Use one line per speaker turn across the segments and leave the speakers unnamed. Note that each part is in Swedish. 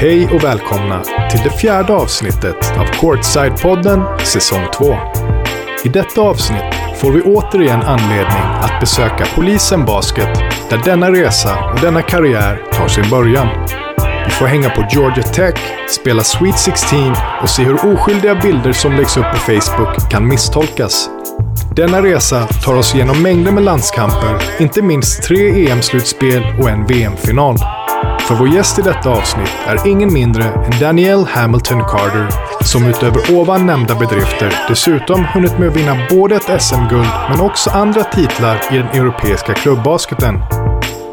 Hej och välkomna till det fjärde avsnittet av Courtside-podden säsong 2. I detta avsnitt får vi återigen anledning att besöka Polisen Basket där denna resa och denna karriär tar sin början. Vi får hänga på Georgia Tech, spela Sweet 16 och se hur oskyldiga bilder som läggs upp på Facebook kan misstolkas. Denna resa tar oss genom mängder med landskamper, inte minst tre EM-slutspel och en VM-final. För vår gäst i detta avsnitt är ingen mindre än Danielle Hamilton Carter, som utöver ovan nämnda bedrifter dessutom hunnit med att vinna både ett SM-guld men också andra titlar i den europeiska klubbasketen.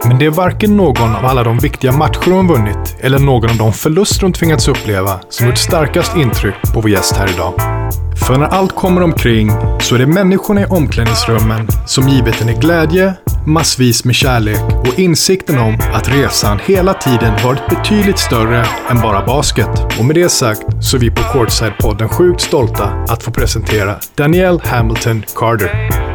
Men det är varken någon av alla de viktiga matcher hon vunnit eller någon av de förluster hon tvingats uppleva som gjort starkast intryck på vår gäst här idag. För när allt kommer omkring så är det människorna i omklädningsrummen som givit henne glädje, massvis med kärlek och insikten om att resan hela tiden varit betydligt större än bara basket. Och med det sagt så är vi på Courtside-podden sjukt stolta att få presentera Danielle Hamilton Carter.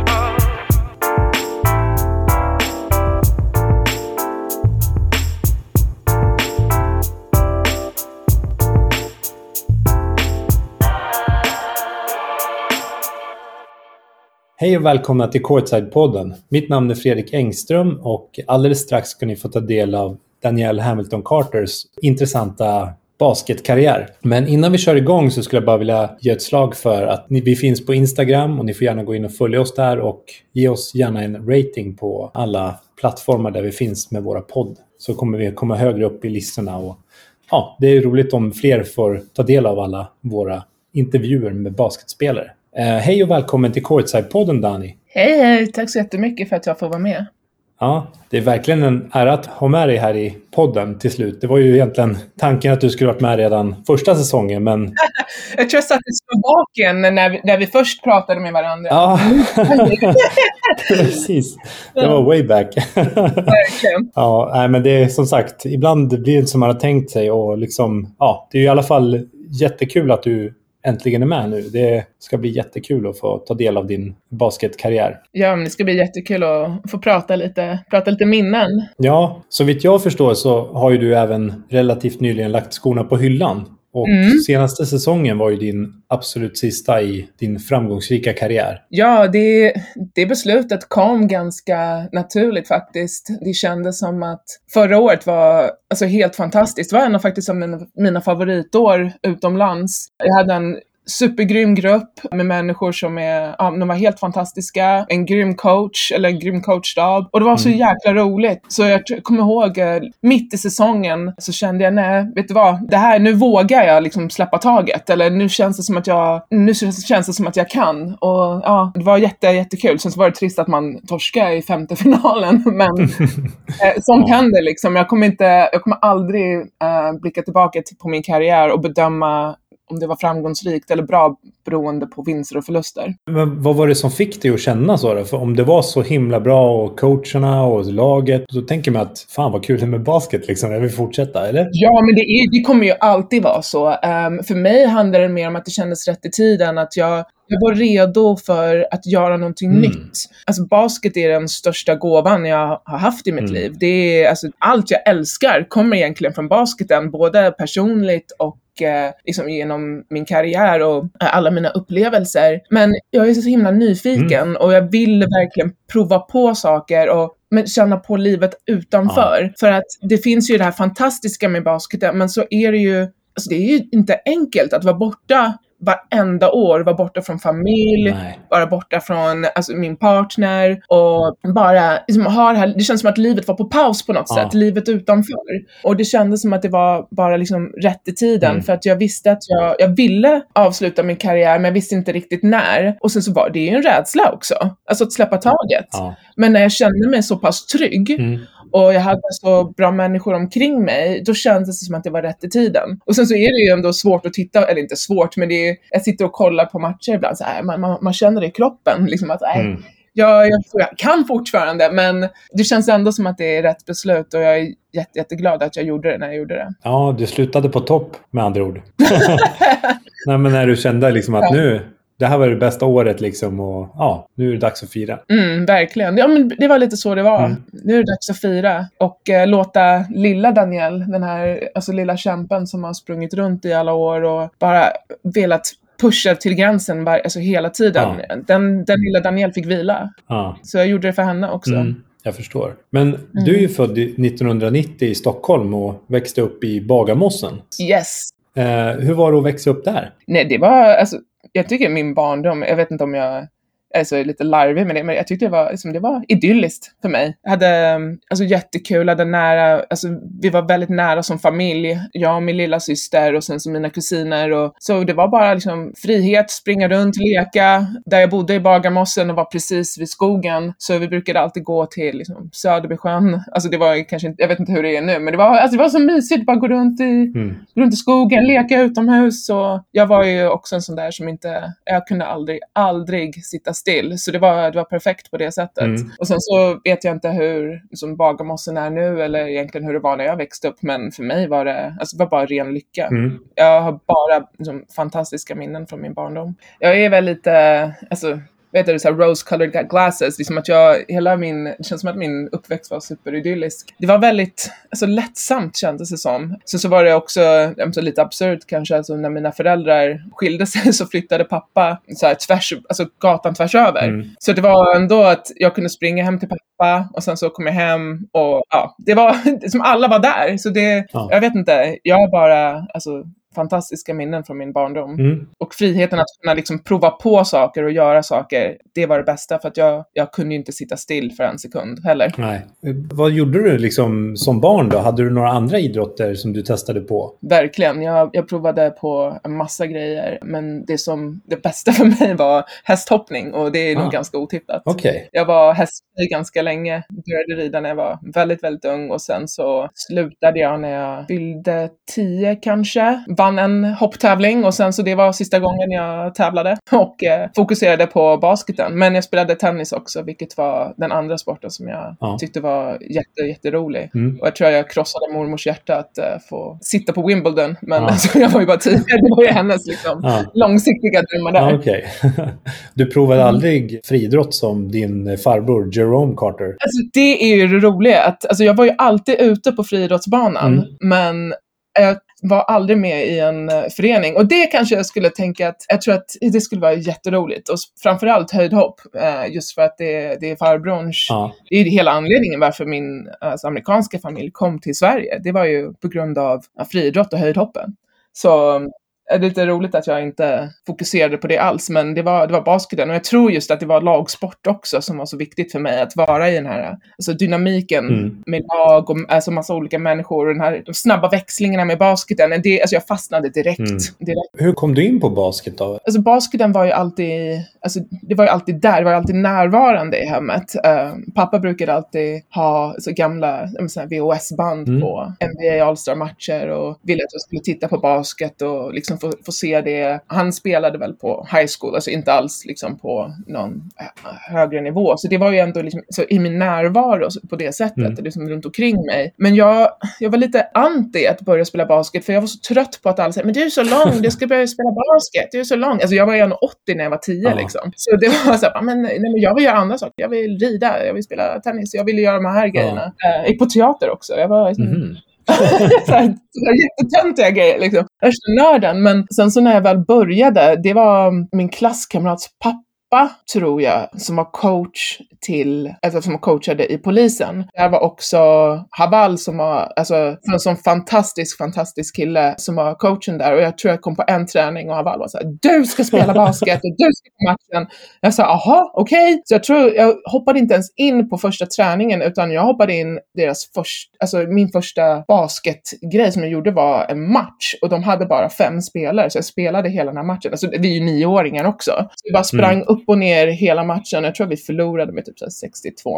Hej och välkomna till Courtside-podden. Mitt namn är Fredrik Engström och alldeles strax ska ni få ta del av Danielle Hamilton Carters intressanta basketkarriär. Men innan vi kör igång så skulle jag bara vilja ge ett slag för att ni, vi finns på Instagram och ni får gärna gå in och följa oss där och ge oss gärna en rating på alla plattformar där vi finns med våra podd. Så kommer vi komma högre upp i listorna och ja, det är roligt om fler får ta del av alla våra intervjuer med basketspelare. Eh, hej och välkommen till Courtside-podden Dani.
Hej, hej! Tack så jättemycket för att jag får vara med.
Ja, det är verkligen en ära att ha med dig här i podden till slut. Det var ju egentligen tanken att du skulle varit med redan första säsongen, men...
jag tror jag satt i Slovakien när vi, när vi först pratade med varandra.
Ja, precis. Det var way back.
Verkligen.
ja, nej, men det är som sagt, ibland blir det inte som man har tänkt sig och liksom, ja, det är i alla fall jättekul att du äntligen är med nu. Det ska bli jättekul att få ta del av din basketkarriär.
Ja, men det ska bli jättekul att få prata lite, prata lite minnen.
Ja, så vitt jag förstår så har ju du även relativt nyligen lagt skorna på hyllan. Och
Mm.
senaste säsongen var ju din absolut sista i din framgångsrika karriär.
Ja, det, det beslutet kom ganska naturligt faktiskt. Det kändes som att förra året var alltså, helt fantastiskt. Det var en av faktiskt mina favoritår utomlands. Jag hade en supergrym grupp med människor som är, ja, de var helt fantastiska. En grym coach, eller en grym coachstab. Och det var så
Mm.
jäkla roligt. Så jag kommer ihåg, eh, mitt i säsongen så kände jag, nej, vet du vad? Det här, nu vågar jag liksom släppa taget. Eller nu känns det som att jag, nu känns det som att jag kan. Och ja, det var jätte, jättekul. Sen så var det trist att man torskade i femte finalen. Men eh, sånt
Ja.
händer liksom. Jag kommer inte, jag kommer aldrig eh, blicka tillbaka till, på min karriär och bedöma om det var framgångsrikt eller bra beroende på vinster och förluster.
Men vad var det som fick dig att känna så? Då? För om det var så himla bra och coacherna och laget, då tänker man att fan vad kul det är med basket liksom. Jag vill fortsätta, eller?
Ja, men det, är, det kommer ju alltid vara så. Ehm, för mig handlar det mer om att det kändes rätt i tiden, att jag, jag var redo för att göra någonting
Mm.
nytt. Alltså basket är den största gåvan jag har haft i mitt
Mm.
liv. Det är, alltså, allt jag älskar kommer egentligen från basketen, både personligt och liksom genom min karriär och eh, alla mina upplevelser. Men jag är så himla nyfiken och jag vill verkligen prova på saker och men känna på livet utanför. För att det finns ju det här fantastiska med basketen, men så är det ju, alltså det är ju inte enkelt att vara borta varenda år, vara borta från familj,
Nej.
vara borta från alltså, min partner och bara liksom, ha det här, det känns som att livet var på paus på något
Ja.
sätt, livet utanför. Och det kändes som att det var bara liksom rätt i tiden
Mm.
för att jag visste att jag, jag ville avsluta min karriär men jag visste inte riktigt när. Och sen så var det ju en rädsla också, alltså att släppa taget.
Ja.
Men när jag kände mig så pass trygg
Mm.
Och jag hade så bra människor omkring mig, då kändes det som att det var rätt i tiden. Och sen så är det ju ändå svårt att titta, eller inte svårt, men det är, jag sitter och kollar på matcher ibland, så här, man, man, man känner det i kroppen, liksom att nej,
Mm.
jag, jag, jag kan fortfarande, men det känns ändå som att det är rätt beslut och jag är jätte, jätteglad att jag gjorde det när jag gjorde det.
Ja, du slutade på topp med andra ord. Nej, men när du kände liksom att
Ja.
nu, det här var det bästa året liksom och ja, nu är det dags att fira.
Mm, verkligen. Ja, men det var lite så det var.
Mm.
Nu är det dags att fira och eh, låta lilla Daniel, den här alltså lilla kämpen som har sprungit runt i alla år och bara velat pusha till gränsen var, alltså hela tiden. Den, den lilla Daniel fick vila.
Ja.
Så jag gjorde det för henne också.
Mm, jag förstår. Men du är ju född i 1990 i Stockholm och växte upp i Bagarmossen.
Yes.
Eh, hur var det att växa upp där?
Nej, det var, alltså, jag tycker min barndom, jag vet inte om jag är så lite larvig med det, men jag tyckte det var, liksom, det var idylliskt för mig. Jag hade alltså, jättekul, hade nära, alltså, vi var väldigt nära som familj, jag och min lilla syster och sen så mina kusiner. Och, så det var bara liksom, frihet, springa runt, leka. Där jag bodde i Bagarmossen och var precis vid skogen, så vi brukade alltid gå till liksom, Söderbysjön. Alltså det var kanske inte, jag vet inte hur det är nu, men det var, alltså, det var så mysigt, bara gå runt i,
Mm.
runt i skogen, leka utomhus. Och jag var ju också en sån där som inte, jag kunde aldrig, aldrig sitta still. Så det var, det var perfekt på det sättet.
Mm.
Och sen så vet jag inte hur liksom, Bagarmossen är nu eller egentligen hur det var när jag växte upp. Men för mig var det, alltså, det var bara ren lycka.
Mm.
Jag har bara liksom, fantastiska minnen från min barndom. Jag är väl lite, alltså, vet du, så här rose-colored glasses. Liksom att jag, hela min, det känns som att min uppväxt var superidyllisk. Det var väldigt, alltså lättsamt kändes det som. Så, så var det också, alltså, lite absurt kanske, alltså när mina föräldrar skilde sig så flyttade pappa så här, tvärs, alltså gatan tvärs över.
Mm.
Så det var ändå att jag kunde springa hem till pappa och sen så kom jag hem och ja, det var som alla var där. Så det,
Ja.
jag vet inte, jag bara, alltså fantastiska minnen från min barndom.
Mm.
Och friheten att kunna liksom prova på saker och göra saker, det var det bästa för att jag, jag kunde inte sitta still för en sekund heller.
Nej. Vad gjorde du liksom som barn då? Hade du några andra idrotter som du testade på?
Verkligen, jag, jag provade på en massa grejer, men det som det bästa för mig var hästhoppning och det är nog
Ah.
ganska otippat.
Okej.
Jag var hästtjej ganska länge, började rida när jag var väldigt, väldigt ung och sen så slutade jag när jag fyllde tio kanske. Vann en hopptävling och sen så det var sista gången jag tävlade och eh, fokuserade på basketen. Men jag spelade tennis också, vilket var den andra sporten som jag
Ja.
tyckte var jätte, jätterolig.
Mm.
Och jag tror jag krossade mormors hjärta att eh, få sitta på Wimbledon. Men
Ja.
alltså, jag var ju bara tio, det var ju hennes liksom,
Ja.
långsiktiga drömmar där.
Ja, Okej. Du provade
Mm.
aldrig friidrott som din farbror Jerome Carter?
Alltså, det är ju det roliga. Att, alltså, jag var ju alltid ute på friidrottsbanan,
Mm.
men jag var aldrig med i en eh, förening. Och det kanske jag skulle tänka att, jag tror att det skulle vara jätteroligt. Och framförallt höjdhopp, eh, just för att det, det är farbrorns
Ja.
det är hela anledningen varför min alltså, amerikanska familj kom till Sverige. Det var ju på grund av friidrott och höjdhoppen. Så är det lite roligt att jag inte fokuserade på det alls, men det var, det var basketen. Och jag tror just att det var lagsport också som var så viktigt för mig, att vara i den här alltså, dynamiken
Mm.
med lag och alltså, massa olika människor och den här, de snabba växlingarna med basketen. Det, alltså, jag fastnade direkt.
Mm.
direkt.
Hur kom du in på basket då?
Alltså basketen var ju alltid, alltså det var ju alltid där, det var alltid närvarande i hemmet. Eh, pappa brukade alltid ha så gamla VHS-band
Mm.
på NBA All-Star-matcher och ville att jag skulle titta på basket och liksom få, få se det. Han spelade väl på high school, alltså inte alls liksom på någon högre nivå. Så det var ju ändå liksom, så i min närvaro på det sättet,
Mm.
liksom runt omkring mig. Men jag, jag var lite anti att börja spela basket för jag var så trött på att alla säger men du är så lång, du ska börja spela basket, du är så lång. Alltså jag var ju 1,80 när jag var 10
Ja.
liksom. Så det var så här, men, nej, men jag vill göra andra saker. Jag vill rida, jag vill spela tennis, jag vill göra de här grejerna. Eh, på teater också. Jag var här jättetöntiga grejer liksom. Värsta nörden. Men sen så när jag väl började, det var min klasskamrats pappa tror jag, som var coach till, alltså som coachade i polisen. Där var också Haval som var, alltså en sån fantastisk, fantastisk kille som var coachen där. Och jag tror jag kom på en träning och Haval var så här, du ska spela basket och du ska på matchen. Jag sa, aha, okej. Så jag tror, jag hoppade inte ens in på första träningen utan jag hoppade in deras första, alltså min första basketgrej som jag gjorde var en match och de hade bara fem spelare så jag spelade hela den här matchen. Alltså vi är ju nioåringar också. Så vi bara sprang upp och ner hela matchen. Jag tror vi förlorade med typ så här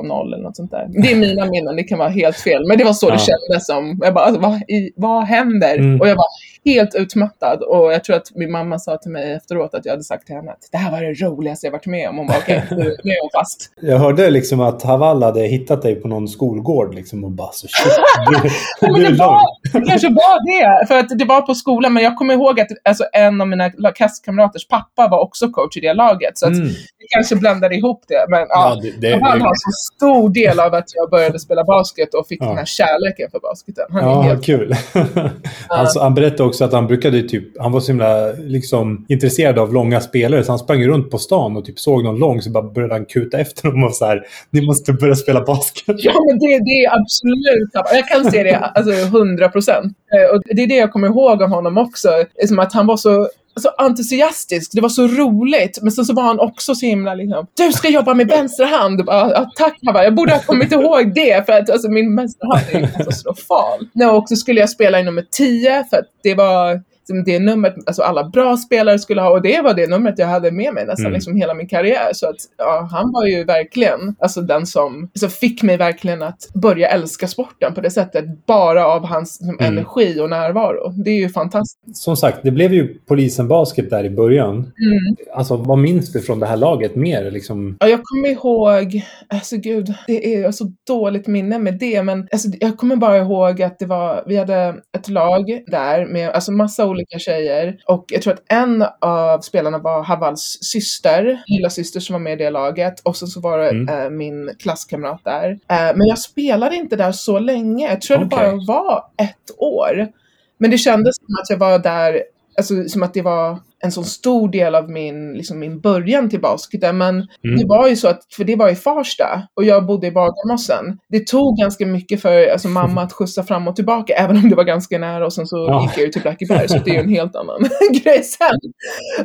62-0 eller något sånt där. Det är mina minnen, det kan vara helt fel. Men det var så
Ja.
det kändes som. Jag bara, alltså, vad, i, vad händer?
Mm.
Och jag var helt utmattad och jag tror att min mamma sa till mig efteråt att jag hade sagt till henne att det här var det roligaste jag varit med om. Hon bara okej, okay, nu, är hon fast.
Jag hörde liksom att Haval hade hittat dig på någon skolgård liksom och bara så shit,
du, du det, var, det kanske var det, för att det var på skolan, men jag kommer ihåg att alltså, en av mina klasskamraters pappa var också coach i det laget, så att mm. Kanske blandade ihop det. Men ja, ja det, det, Haval har så stor del av att jag började spela basket och fick ja. den här kärleken för basketen.
Han ja, helt... kul. alltså, han berättade också att han brukade typ, han var så himla liksom, intresserad av långa spelare så han sprang runt på stan och typ såg någon lång så bara började han kuta efter dem och så här, ni måste börja spela basket.
Ja, men det, det är absolut, jag kan se det alltså 100 procent. Eh, och det är det jag kommer ihåg om honom också, som att han var så så entusiastisk, det var så roligt. Men sen så var han också så himla liksom, du ska jobba med vänsterhand. Bara, ja, tack Hava, jag borde ha kommit ihåg det för att alltså, min vänsterhand är katastrofal. Och så skulle jag spela i nummer 10 för att det var det numret alltså alla bra spelare skulle ha och det var det numret jag hade med mig nästan mm. liksom hela min karriär. Så att ja, han var ju verkligen alltså den som alltså, fick mig verkligen att börja älska sporten på det sättet bara av hans liksom, mm. energi och närvaro. Det är ju fantastiskt.
Som sagt, det blev ju polisen basket där i början. Mm. Alltså vad minns du från det här laget mer? Liksom?
Ja, jag kommer ihåg, alltså gud, det är så dåligt minne med det, men alltså, jag kommer bara ihåg att det var, vi hade ett lag där med alltså massa olika tjejer och jag tror att en av spelarna var Havals syster, lilla syster som var med i det laget och så, så var det mm. äh, min klasskamrat där. Äh, men jag spelade inte där så länge, jag tror okay. det bara var ett år. Men det kändes som att jag var där, alltså som att det var en så stor del av min, liksom min början till basketen. Men mm. det var ju så att, för det var i Farsta och jag bodde i Bagarmossen. Det tog ganska mycket för alltså, mamma att skjutsa fram och tillbaka, även om det var ganska nära och sen så ja. gick jag ju till Blackeberg, så det är ju en helt annan grej sen.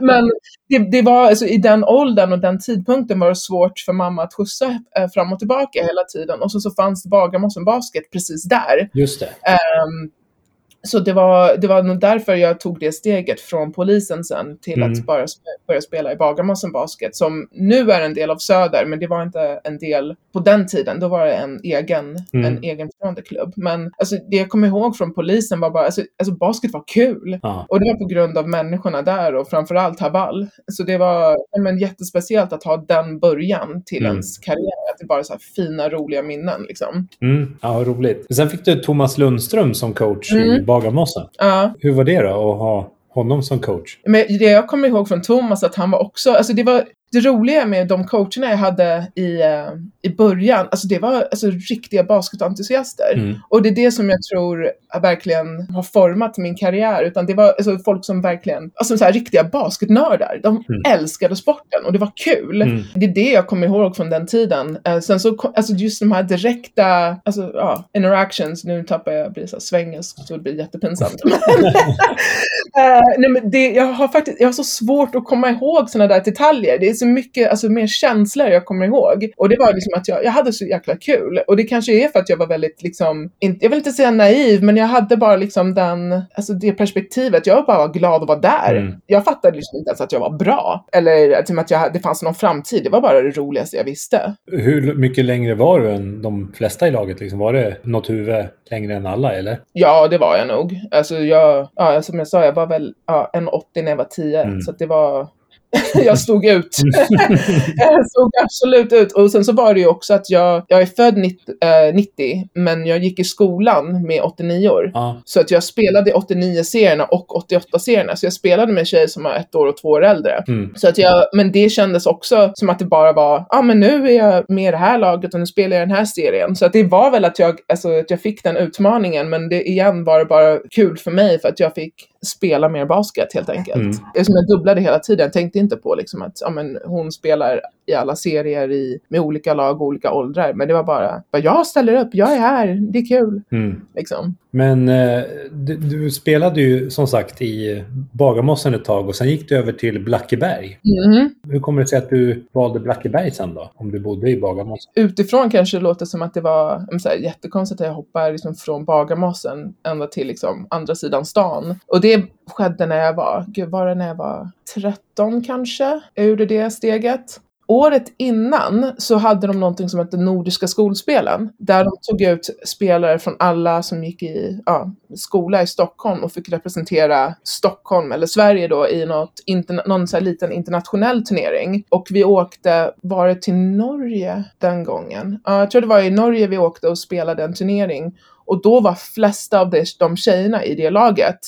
Men det, det, var, alltså, i den åldern och den tidpunkten var det svårt för mamma att skjutsa äh, fram och tillbaka hela tiden. Och så, så fanns Bagarmossen Basket precis där.
Just det.
Um, så det var, det var nog därför jag tog det steget från polisen sen till mm. att bara börja spela i Bagarmossen Basket som nu är en del av Söder, men det var inte en del på den tiden. Då var det en egen, mm. en egenstående klubb. Men alltså, det jag kommer ihåg från polisen var bara, alltså, alltså basket var kul. Ah. Och det var på grund av människorna där och framförallt Haval. Så det var men, jättespeciellt att ha den början till mm. ens karriär. Att det bara så här fina, roliga minnen liksom.
Mm. Ja, roligt. Sen fick du Thomas Lundström som coach i mm. Bagarmossen.
Ja.
Hur var det då att ha honom som coach?
Men det jag kommer ihåg från Thomas att han var också, alltså det var det roliga med de coacherna jag hade i, uh, i början, alltså det var alltså riktiga basketentusiaster. Mm. Och det är det som jag tror verkligen har format min karriär. Utan det var alltså, folk som verkligen, alltså så här, riktiga basketnördar. De mm. älskade sporten och det var kul. Mm. Det är det jag kommer ihåg från den tiden. Uh, sen så, alltså just de här direkta, alltså ja, interactions, nu tappar jag, blir så här svengelsk så det blir jättepinsamt. uh, nej, men det, jag har faktiskt, jag har så svårt att komma ihåg sådana där detaljer. Det är så mycket alltså, mer känslor jag kommer ihåg. Och det var liksom att jag, jag hade så jäkla kul. Och det kanske är för att jag var väldigt, liksom, inte, jag vill inte säga naiv, men jag hade bara liksom den, alltså det perspektivet. Jag var bara glad att vara där. Mm. Jag fattade liksom inte ens att jag var bra. Eller liksom att jag, det fanns någon framtid. Det var bara det roligaste jag visste.
Hur mycket längre var du än de flesta i laget? Liksom? Var det något huvud längre än alla, eller?
Ja, det var jag nog. Alltså jag, ja, som jag sa, jag var väl ja, 1,80 när jag var 10. Mm. Så det var jag stod ut. jag stod absolut ut. Och sen så var det ju också att jag, jag är född 90, äh, 90 men jag gick i skolan med 89 år. Ah. Så att jag spelade 89-serierna och 88-serierna. Så jag spelade med tjejer som var ett år och två år äldre. Mm. Så att jag, men det kändes också som att det bara var, ja ah, men nu är jag med i det här laget och nu spelar jag den här serien. Så att det var väl att jag, alltså, att jag fick den utmaningen. Men det igen var det bara kul för mig för att jag fick spela mer basket helt enkelt. Mm. Som jag dubblade hela tiden. Jag tänkte inte på liksom att ja, men hon spelar i alla serier i, med olika lag och olika åldrar. Men det var bara, bara jag ställer upp, jag är här, det är kul. Mm. Liksom.
Men eh, du, du, spelade ju som sagt i Bagarmossen ett tag och sen gick du över till Blackeberg. Mm. Hur kommer det sig att du valde Blackeberg sen då? Om du bodde i Bagarmossen?
Utifrån kanske det låter som att det var så här, jättekonstigt att jag hoppar liksom från Bagarmossen ända till liksom andra sidan stan. Och det skedde när jag var, gud var det när jag var 13 kanske? Jag gjorde det steget året innan så hade de någonting som hette Nordiska skolspelen. Där de tog ut spelare från alla som gick i ja, skola i Stockholm och fick representera Stockholm eller Sverige då i något, interna- någon så här liten internationell turnering. Och vi åkte, var det till Norge den gången? Ja, jag tror det var i Norge vi åkte och spelade en turnering. Och då var flesta av de, de tjejerna i det laget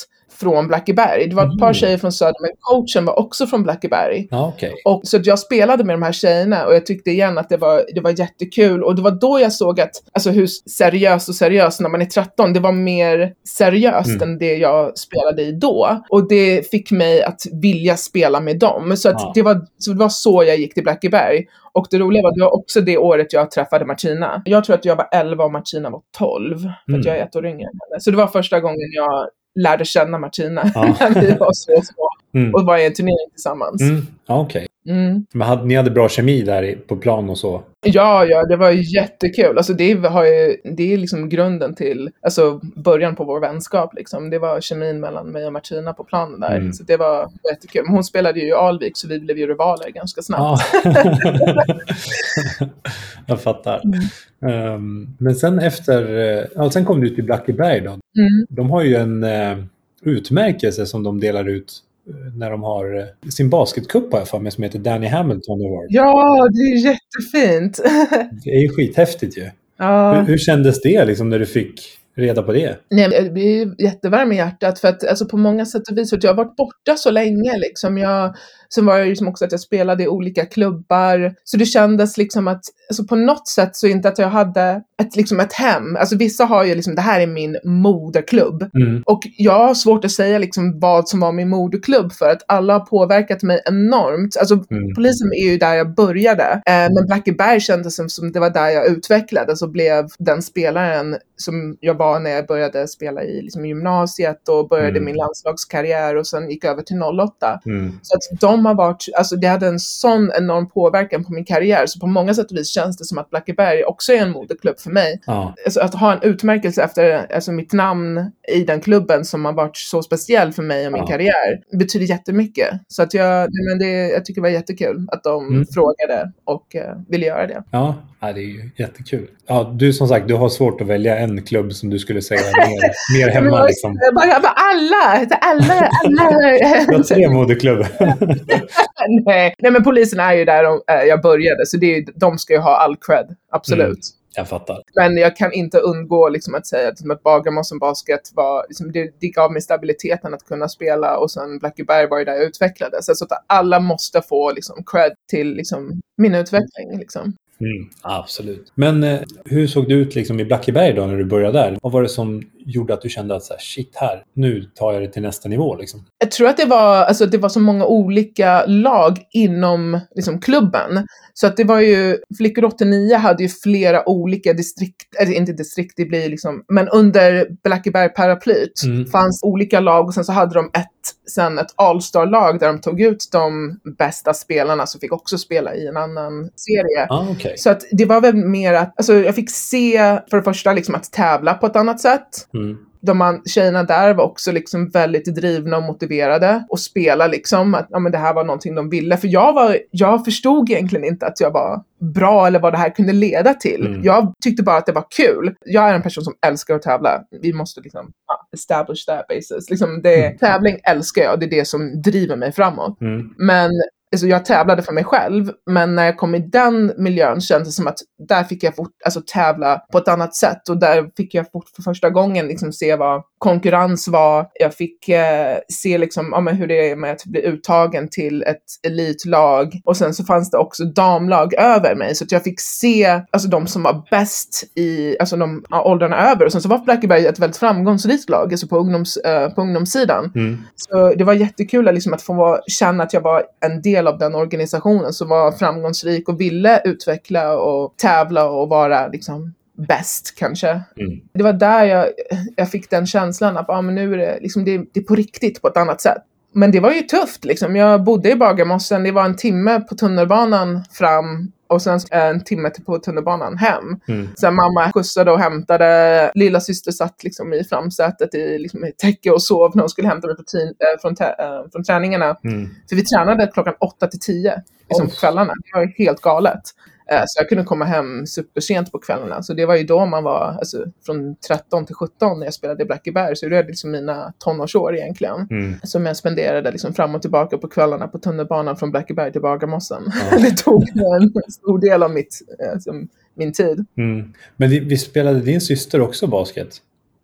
från Blackeberg. Det var ett par
Mm.
tjejer från Söder, men coachen var också från Blackeberg.
Ja, okej.
Och, så jag spelade med de här tjejerna och jag tyckte igen att det var, det var jättekul. Och det var då jag såg att, alltså hur seriöst och seriöst när man är 13, det var mer seriöst
Mm.
än det jag spelade i då. Och det fick mig att vilja spela med dem. Så, att
Ja.
det, var, så det var så jag gick till Blackeberg. Och det roliga var att det var också det året jag träffade Martina. Jag tror att jag var 11 och Martina var 12. För
Mm.
att jag är ett år yngre än henne. Så det var första gången jag lärde känna Martina.
Ja.
när vi var så små.
Mm.
Och var i en turnering tillsammans.
Mm. Ja, okej.
Mm.
Men hade, ni hade bra kemi där på plan och så?
Ja, ja, det var jättekul. Alltså det, har ju, det är liksom grunden till, alltså början på vår vänskap liksom. Det var kemin mellan mig och Martina på planen där.
Mm.
Så det var jättekul. Men hon spelade ju i Alvik så vi blev ju rivaler ganska snabbt.
Ja. jag fattar. Ehm, men sen efter, eh, ja, sen kom du till Blackeberg då.
Mm.
De har ju en eh, utmärkelse som de delar ut när de har eh, sin basketcup har jag för mig som heter Danny Hamilton Award.
Ja, det är jättefint.
Det är ju skithäftigt ju. Hur,
ja.
hur kändes det liksom när du fick reda på det?
Nej, men det blir jättevarm i hjärtat för att alltså, på många sätt och vis, jag har varit borta så länge liksom. Jag, sen var det liksom också att jag spelade i olika klubbar. Så det kändes liksom att, alltså på något sätt så inte att jag hade ett, liksom ett hem. Alltså vissa har ju liksom, det här är min moderklubb.
Mm.
Och jag har svårt att säga liksom vad som var min moderklubb för att alla har påverkat mig enormt. Alltså
Mm.
polisen är ju där jag började. Eh, men Blackeberg kändes som, som det var där jag utvecklades och blev den spelaren som jag var när jag började spela i liksom, gymnasiet och började
Mm.
min landslagskarriär och sen gick över till 08.
Mm.
Så att de har varit, alltså det hade en sån enorm påverkan på min karriär. Så på många sätt och vis känns det som att Blackeberg också är en moderklubb för mig
Ja.
alltså att ha en utmärkelse efter alltså mitt namn i den klubben som har varit så speciell för mig och min
Ja.
karriär betyder jättemycket. Så att jag, men det, jag tycker det var jättekul att de
Mm.
frågade och eh, ville göra det.
Ja, ja, det är ju jättekul. Ja, du som sagt, du har svårt att välja en klubb som du skulle säga mer, mer
Men
hemma.
jag,
Liksom.
jag jag alla, alla, alla.
Du har tre moderklubbar.
nej. nej, men polisen är ju där de, eh, jag började så det är, de ska ju ha all cred, absolut.
Mm. Jag fattar.
Men jag kan inte undgå liksom, att säga att, liksom, att Bagarmossen Basket var, liksom, det, det gav mig stabiliteten att kunna spela och sen Blackeberg var ju där jag utvecklades. Alltså att alla måste få liksom, cred till liksom, min utveckling. Liksom.
Mm, absolut. Men eh, hur såg det ut liksom, i Blackeberg då när du började där? Vad var det som gjorde att du kände att så här, shit här, nu tar jag det till nästa nivå? Liksom?
Jag tror att det var, alltså, det var så många olika lag inom liksom, klubben. Så att det var ju, Flickor 89 hade ju flera olika distrikt, eller inte distrikt, det blir liksom, men under Blackeberg-paraplyt
Mm.
fanns olika lag och sen så hade de ett, sen ett All-star-lag där de tog ut de bästa spelarna som fick också spela i en annan serie.
Ah, okej.
Så att det var väl mer att, alltså jag fick se för det första liksom att tävla på ett annat sätt
Mm.
de an- tjejerna där var också liksom väldigt drivna och motiverade och spela liksom att ja, men det här var någonting de ville. För jag, var, jag förstod egentligen inte att jag var bra eller vad det här kunde leda till.
Mm.
Jag tyckte bara att det var kul. Jag är en person som älskar att tävla. Vi måste liksom establish that basis. Liksom det,
Mm.
Tävling älskar jag, det är det som driver mig framåt.
Mm.
Men alltså, jag tävlade för mig själv, men när jag kom i den miljön kändes det som att där fick jag fort, alltså, tävla på ett annat sätt och där fick jag fort, för första gången liksom, se vad konkurrens var. Jag fick eh, se liksom, ja, men hur det är med att bli uttagen till ett elitlag och sen så fanns det också damlag över mig så att jag fick se alltså, de som var bäst i alltså, de ja, åldrarna över och sen så var Blackeberg ett väldigt framgångsrikt lag alltså på, ungdoms, eh, på ungdomssidan.
Mm.
Så det var jättekul att liksom, att få känna att jag var en del av den organisationen som var framgångsrik och ville utveckla och tävla och vara liksom bäst kanske.
Mm.
Det var där jag, jag fick den känslan att ah, men nu är det, liksom, det, det är på riktigt på ett annat sätt. Men det var ju tufft liksom. Jag bodde i Bagarmossen, det var en timme på tunnelbanan fram och sen en timme till på tunnelbanan hem.
Mm.
Sen mamma skjutsade och hämtade. Lilla syster satt liksom i framsätet i, liksom, i täcke och sov när hon skulle hämta mig äh, från, äh, från träningarna.
Mm.
För vi tränade klockan 8 till 10 liksom, på kvällarna. Det var helt galet. Eh, Så jag kunde komma hem supersent på kvällarna. Så det var ju då man var, alltså från 13 till 17 när jag spelade i Blackeberg. Så det är liksom mina tonårsår egentligen.
Mm.
Som jag spenderade liksom fram och tillbaka på kvällarna på tunnelbanan från Blackeberg till Bagarmossen.
Ja.
det tog en stor del av mitt, som, min tid.
Mm. Men vi, vi spelade din syster också basket?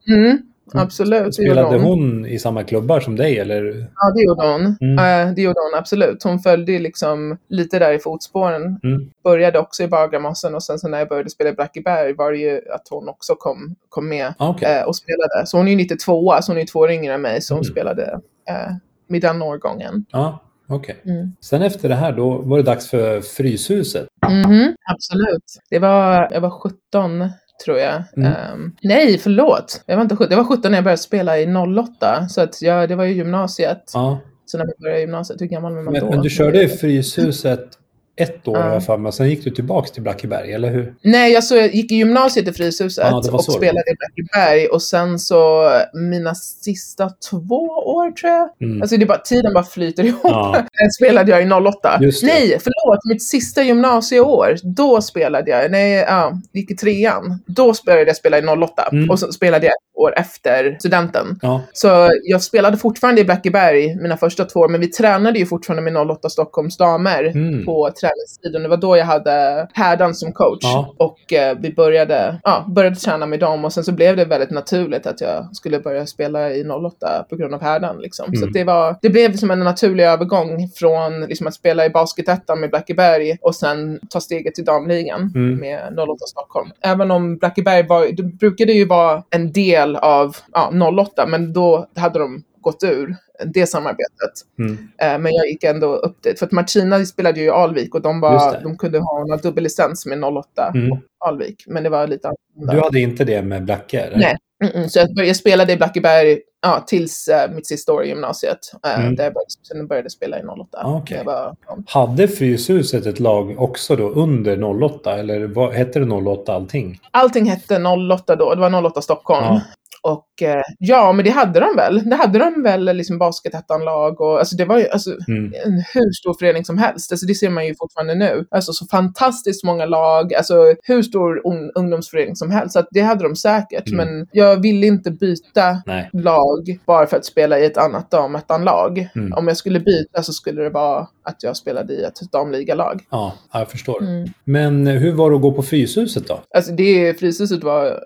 Mm, absolut, det gjorde
Spelade
hon.
i samma klubbar som dig? Eller?
Ja, det gjorde hon.
Mm.
Eh, det gjorde hon absolut. Hon följde liksom lite där i fotspåren.
Mm.
Började också i Bagarmossen och sen så när jag började spela i Blackeberg var det ju att hon också kom, kom med
Ah, okej.
eh, och spelade. Så hon är ju 92 så hon är två år yngre än mig, så hon
Mm.
spelade eh, med den årgången.
Ja, okej.
Mm.
Sen efter det här, då var det dags för Fryshuset.
Mhm, absolut. Det var, jag var 17 tror jag.
Mm.
Ehm, nej, förlåt. Jag var inte 17. Jag var 17 när jag började spela i 08. Så att jag, det var ju gymnasiet.
Ja.
Så när man började gymnasiet, hur gammal var man
Men,
då?
men du körde i Fryshuset ett år
Ja.
i alla fall, men sen gick du tillbaka till Blackeberg, eller hur?
Nej, jag, så, jag gick i gymnasiet i Fryshuset
Ja, var
och spelade i Blackeberg. Och sen så mina sista två år tror jag.
Mm.
Alltså det bara, tiden bara flyter ihop.
Ja.
Sen spelade jag i 08.
Just det.
Nej, förlåt. Mitt sista gymnasieår, då spelade jag. Nej, ja, gick i trean. Då började jag spela i 08.
Mm.
Och så spelade jag ett år efter studenten.
Ja.
Så jag spelade fortfarande i Blackeberg mina första två år, men vi tränade ju fortfarande med 08 Stockholms damer
Mm.
på träningstiden. Det var då jag hade Härdan som coach.
Ja.
Och eh, vi började, ja, började träna med dem och sen så blev det väldigt naturligt att jag skulle börja spela i 08 på grund av Härdan. Liksom. Så
Mm.
att det, var, det blev som en naturlig övergång från liksom, att spela i basketettan med Blackeberg och sen ta steget till damligan
Mm.
med 08 Stockholm. Även om Blackeberg var, det brukade ju vara en del av ja, 08, men då hade de gått ur det samarbetet.
Mm.
Eh, Men jag gick ändå upp dit. För att Martina spelade ju i Alvik och de, var, de kunde ha en dubbellicens med 08
Mm.
och Alvik. Men det var lite annorlunda.
Du hade inte det med Blacke? eller?
Nej. Mm-mm. Så jag, började, jag spelade i Blackeberg ja, tills eh, mitt sista år i gymnasiet. eh,
Mm.
Där jag började, sen började jag spela i 08.
Ah.
Jag var, ja.
Hade Fryshuset ett lag också då under 08? Eller vad, hette det 08 allting?
Allting hette 08 då. Det var 08 Stockholm.
Ja.
Och eh, ja, men det hade de väl. Det hade de väl, liksom basketettan-lag och alltså det var ju alltså,
Mm.
en hur stor förening som helst. Alltså det ser man ju fortfarande nu. Alltså så fantastiskt många lag, alltså hur stor un- ungdomsförening som helst. Så att det hade de säkert.
Mm.
Men jag ville inte byta
Nej.
lag bara för att spela i ett annat damettan-lag.
Mm.
Om jag skulle byta så skulle det vara att jag spelade i ett damligalag.
Ja, jag förstår.
Mm.
Men hur var det att gå på Fryshuset då?
Alltså det Fryshuset var...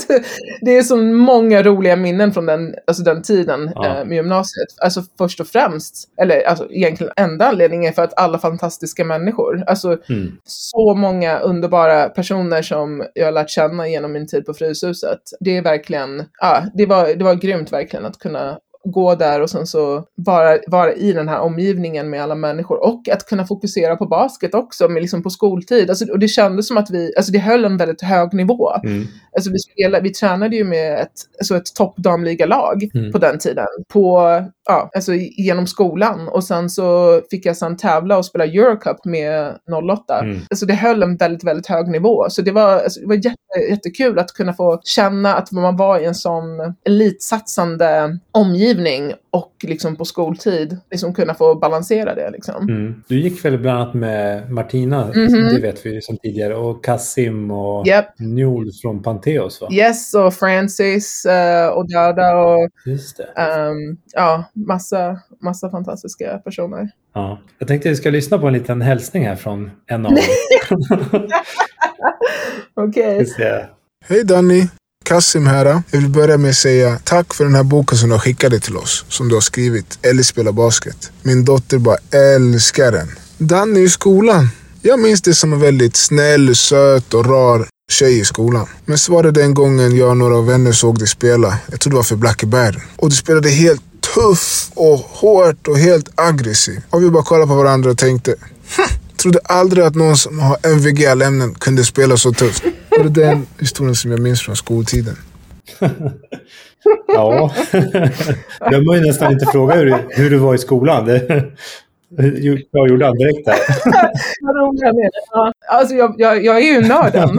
det är så många roliga minnen från den, alltså den tiden
Ja.
eh, med gymnasiet. Alltså först och främst, eller alltså egentligen enda anledningen är för att alla fantastiska människor. Alltså
Mm.
så många underbara personer som jag har lärt känna genom min tid på Fryshuset. Det är verkligen, ja, det var, det var grymt verkligen att kunna gå där och sen så vara, vara i den här omgivningen med alla människor och att kunna fokusera på basket också, med liksom på skoltid. Alltså, och det kändes som att vi, alltså det höll en väldigt hög nivå.
Mm.
Alltså vi, spelade, vi tränade ju med ett, alltså ett toppdamligalag
Mm.
på den tiden. På, ja, alltså genom skolan. Och sen så fick jag sen tävla och spela Eurocup med 08.
Mm.
Alltså det höll en väldigt, väldigt hög nivå. Så det var, alltså, det var jätte, jättekul att kunna få känna att man var i en sån elitsatsande omgivning och liksom på skoltid liksom kunna få balansera det. Liksom.
Mm. Du gick väl bland annat med Martina,
Mhm.
det vet vi sedan tidigare, och Kassim och
Japp.
Njol från Panteos va?
Yes, och Francis uh, och Dada och
Just det.
ehm, ja, massa, massa fantastiska personer.
Ja. Jag tänkte att vi ska lyssna på en liten hälsning här från en av dem.
Okej.
Hej Danny! Kassim här. Jag vill börja med att säga tack för den här boken som du har skickat till oss. Som du har skrivit. Ellie spelar basket. Min dotter bara älskar den. Danny i skolan. Jag minns det som en väldigt snäll, söt och rar tjej i skolan. Men så var det den gången jag och några vänner såg dig spela. Jag tror det var för Blackeberg. Och du spelade helt tuff och hårt och helt aggressiv. Och vi bara kollade på varandra och tänkte hm, Trodde aldrig att någon som har MVG alla ämnen kunde spela så tufft. Och det är den historien som jag minns från skoltiden.
Ja. Jag må ju nästan inte fråga hur, hur du var i skolan. Det, Jag gjorde han direkt där.
Vad rolig han är. Ja. Alltså jag, jag, jag är ju nörden.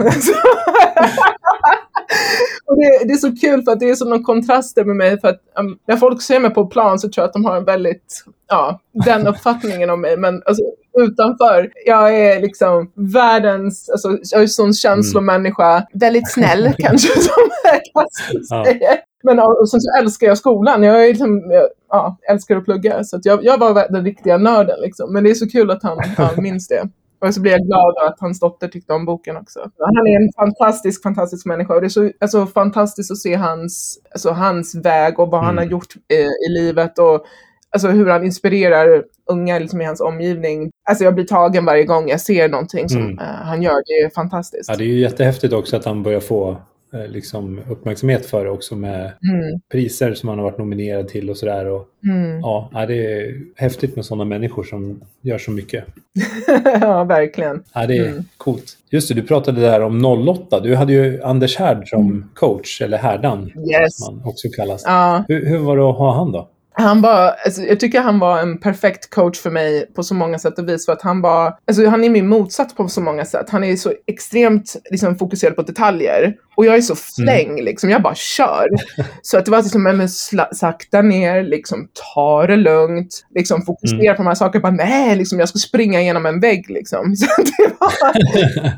och det, det, är så kul för att det är sådana kontraster med mig. För att um, när folk ser mig på plan så tror jag att de har en väldigt, ja, den uppfattningen om mig. Men alltså, utanför, jag är liksom världens, alltså jag är sån känslomänniska. Mm. Väldigt snäll kanske som Kasper säger. Men och sen så älskar jag skolan. Jag är liksom, ja, älskar att plugga. Så att jag, jag var den riktiga nörden. Liksom. Men det är så kul att han, han minns det. Och så blir jag glad att hans dotter tyckte om boken också. Han är en fantastisk, fantastisk människa. Och det är så alltså, fantastiskt att se hans, alltså, hans väg och vad mm. han har gjort i, i livet. Och alltså, hur han inspirerar unga liksom, i hans omgivning. Alltså, jag blir tagen varje gång jag ser någonting som mm. uh, han gör. Det är fantastiskt.
Ja, det är ju jättehäftigt också att han börjar få Eh, liksom uppmärksamhet för också med mm. priser som han har varit nominerad till och sådär. Mm. Ja, det är häftigt med sådana människor som gör så mycket.
ja, verkligen.
Ja, det är mm. coolt. Just det, du pratade där om 08. Du hade ju Anders Härd som mm. coach, eller Härdan
yes.
som han också kallas. Ja. Hur, hur var det att ha han då?
Han var, alltså, jag tycker han var en perfekt coach för mig på så många sätt och vis. För att han var, alltså, han är min motsats på så många sätt. Han är så extremt liksom, fokuserad på detaljer. Och jag är så fläng, mm. liksom. jag bara kör. Så att det var liksom, men sakta ner, liksom, ta det lugnt, liksom, fokusera mm. på de här sakerna. Bara, nej, liksom, jag ska springa igenom en vägg. Liksom. Så det, var,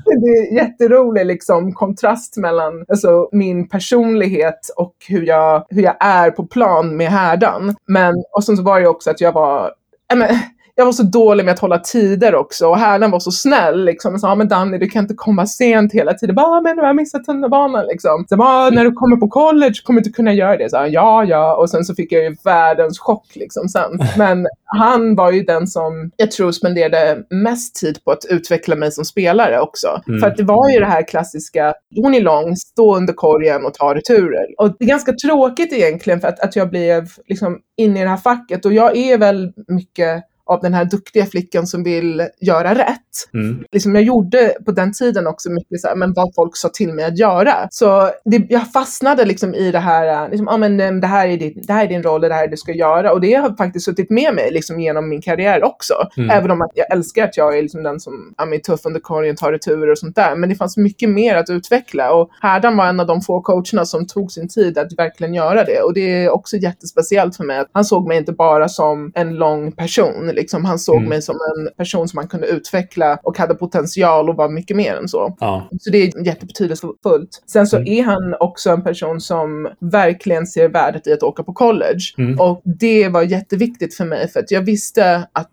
det är jätterolig liksom, kontrast mellan alltså, min personlighet och hur jag, hur jag är på plan med härdan. Men, och sen så var det också att jag var, äh, jag var så dålig med att hålla tider också och härden var så snäll liksom. Och sa, men Danny du kan inte komma sent hela tiden. Bara, men du har missat tunnelbanan liksom. Så bara, när du kommer på college kommer du inte kunna göra det. Så, ja, ja. Och sen så fick jag ju världens chock liksom sen. Men han var ju den som jag tror spenderade mest tid på att utveckla mig som spelare också. Mm. För att det var ju det här klassiska, hon är lång, stå under korgen och ta returer. Och det är ganska tråkigt egentligen för att, att jag blev liksom inne i det här facket och jag är väl mycket av den här duktiga flickan som vill göra rätt. Mm. Liksom jag gjorde på den tiden också mycket så här, men vad folk sa till mig att göra. Så det, jag fastnade liksom i det här, liksom, ah, men, det, här är din, det här är din roll, det här är det du ska göra. Och det har faktiskt suttit med mig liksom, genom min karriär också. Mm. Även om att jag älskar att jag är liksom den som är tuff under korgen, tar returer och sånt där. Men det fanns mycket mer att utveckla. Och Härdan var en av de få coacherna som tog sin tid att verkligen göra det. Och det är också jättespeciellt för mig att han såg mig inte bara som en lång person Liksom, han såg mm. mig som en person som man kunde utveckla och hade potential och var mycket mer än så. Ja. Så det är jättebetydelsefullt. Sen så mm. är han också en person som verkligen ser värdet i att åka på college. Mm. Och det var jätteviktigt för mig för att jag visste att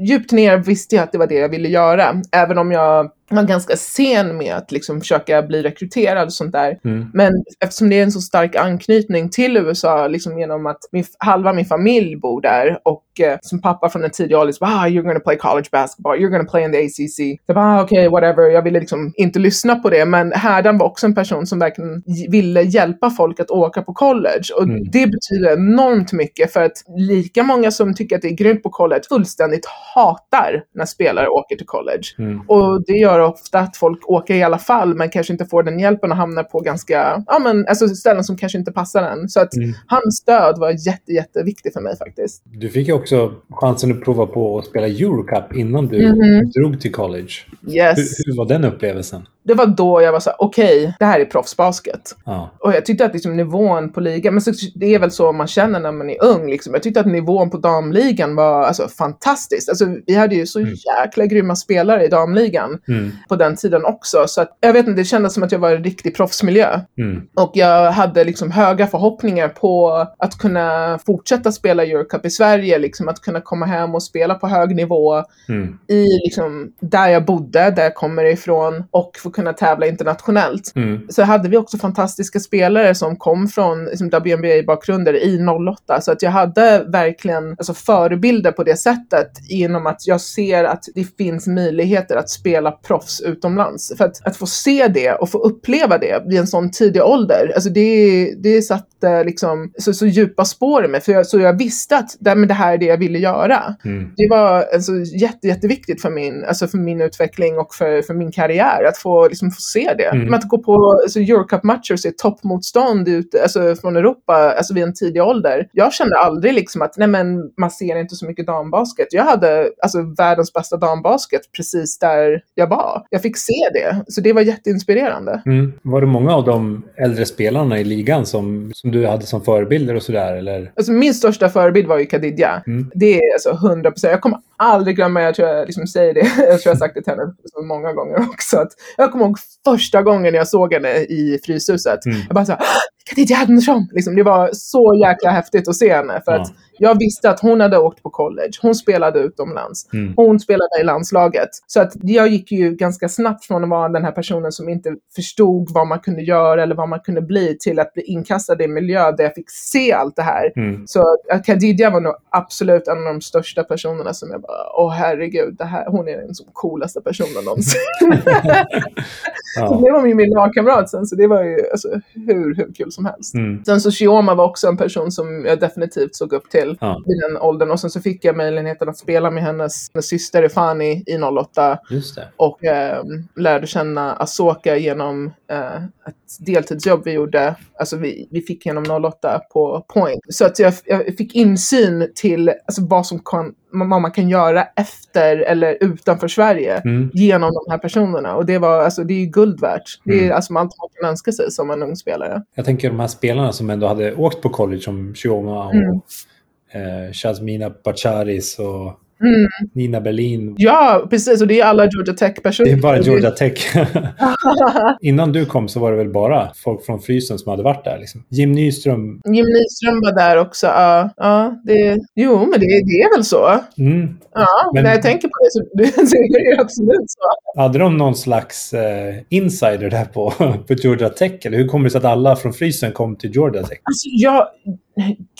djupt ner visste jag att det var det jag ville göra. Även om jag var ganska sen med att liksom försöka bli rekryterad och sånt där. Mm. Men eftersom det är en så stark anknytning till USA, liksom genom att min, halva min familj bor där och eh, som pappa från en tidig ålder så bara, ah, you're gonna play college basketball, you're gonna play in the ACC. Så bara, ah, okej, okay, whatever. Jag ville liksom inte lyssna på det, men Härdan var också en person som verkligen ville hjälpa folk att åka på college och mm. det betyder enormt mycket för att lika många som tycker att det är grymt på college fullständigt hatar när spelare åker till college. Mm. Och det gör ofta att folk åker i alla fall men kanske inte får den hjälpen och hamnar på ganska, ja men alltså ställen som kanske inte passar en. Så att mm. hans stöd var jätte, jätteviktig för mig faktiskt.
Du fick ju också chansen att prova på att spela Eurocup innan du mm -hmm. drog till college.
Yes.
Hur, hur var den upplevelsen?
Det var då jag var så okej, okay, det här är proffsbasket. Ja. Och jag tyckte att liksom, nivån på ligan, men så, det är väl så man känner när man är ung. Liksom. Jag tyckte att nivån på damligan var alltså, fantastisk. Alltså, vi hade ju så mm. jäkla grymma spelare i damligan mm. på den tiden också. Så att, jag vet inte, det kändes som att jag var i en riktig proffsmiljö. Mm. Och jag hade liksom höga förhoppningar på att kunna fortsätta spela Eurocup i Sverige, liksom, att kunna komma hem och spela på hög nivå mm. i liksom, där jag bodde, där jag kommer ifrån och få kunna tävla internationellt. Mm. Så hade vi också fantastiska spelare som kom från liksom, WNBA-bakgrunder i 08. Så att jag hade verkligen alltså, förebilder på det sättet genom att jag ser att det finns möjligheter att spela proffs utomlands. För att, att få se det och få uppleva det vid en sån tidig ålder, alltså det, det satte liksom så, så djupa spår i mig. För jag, så jag visste att det, men det här är det jag ville göra. Mm. Det var alltså, jätte, jätteviktigt för min, alltså för min utveckling och för, för min karriär att få att liksom få se det.
Mm.
Att gå på alltså, Eurocup-matcher och se toppmotstånd ut, alltså, från Europa alltså, vid en tidig ålder. Jag kände aldrig liksom att nej, men, man ser inte så mycket dambasket. Jag hade alltså, världens bästa dambasket precis där jag var. Jag fick se det, så det var jätteinspirerande.
Mm. Var det många av de äldre spelarna i ligan som, som du hade som förebilder och sådär? Eller?
Alltså, min största förebild var ju Khadija.
Mm.
Det är alltså 100 procent. Jag kommer aldrig glömma, jag tror jag liksom säger det, jag tror jag sagt det till henne så många gånger också. Att jag kommer ihåg första gången jag såg henne i Fryshuset.
Mm.
Jag bara så här, Khadija Andersson! Liksom, det var så jäkla häftigt att se henne. För
Ja.
att jag visste att hon hade åkt på college. Hon spelade utomlands.
Mm.
Hon spelade i landslaget. Så att jag gick ju ganska snabbt från att vara den här personen som inte förstod vad man kunde göra eller vad man kunde bli till att bli inkastad i en miljö där jag fick se allt det här.
Mm.
Så Khadija var nog absolut en av de största personerna som jag bara, åh herregud, det här, hon är den som coolaste personen någonsin.
Ja.
det var ju min lagkamrat sen, så det var ju alltså, hur, hur kul som helst.
Mm.
Sen så Shioma var också en person som jag definitivt såg upp till
Ja.
vid den åldern. Och sen så fick jag möjligheten att spela med hennes, hennes syster Ifani i 08
Just det.
och eh, lärde känna Asoka genom eh, ett deltidsjobb vi gjorde. Alltså vi, vi fick genom 08 på Point. Så att jag, jag fick insyn till alltså, vad, som kan, vad man kan göra efter eller utanför Sverige
Mm.
genom de här personerna. Och det, var, alltså, det är ju guld värt. Det är
Mm.
alltså allt man kan önska sig som en ung spelare.
Jag tänker de här spelarna som ändå hade åkt på college som Shioma och
Mm.
eh, Shazmina Bacharis och
Mm.
Nina Berlin.
Ja, precis. Och det är alla Georgia Tech-personer.
Det är bara Georgia Tech. Innan du kom så var det väl bara folk från Frysen som hade varit där. Liksom. Jim Nyström.
Jim Nyström var där också. Ja, ja det, jo, men det, det är väl så.
Mm.
Ja,
Men-
när jag tänker på det så, så är det absolut så.
Hade de någon slags eh, insider där på, på Georgia Tech? Eller hur kommer det sig att alla från Frysen kom till Georgia Tech?
Alltså jag,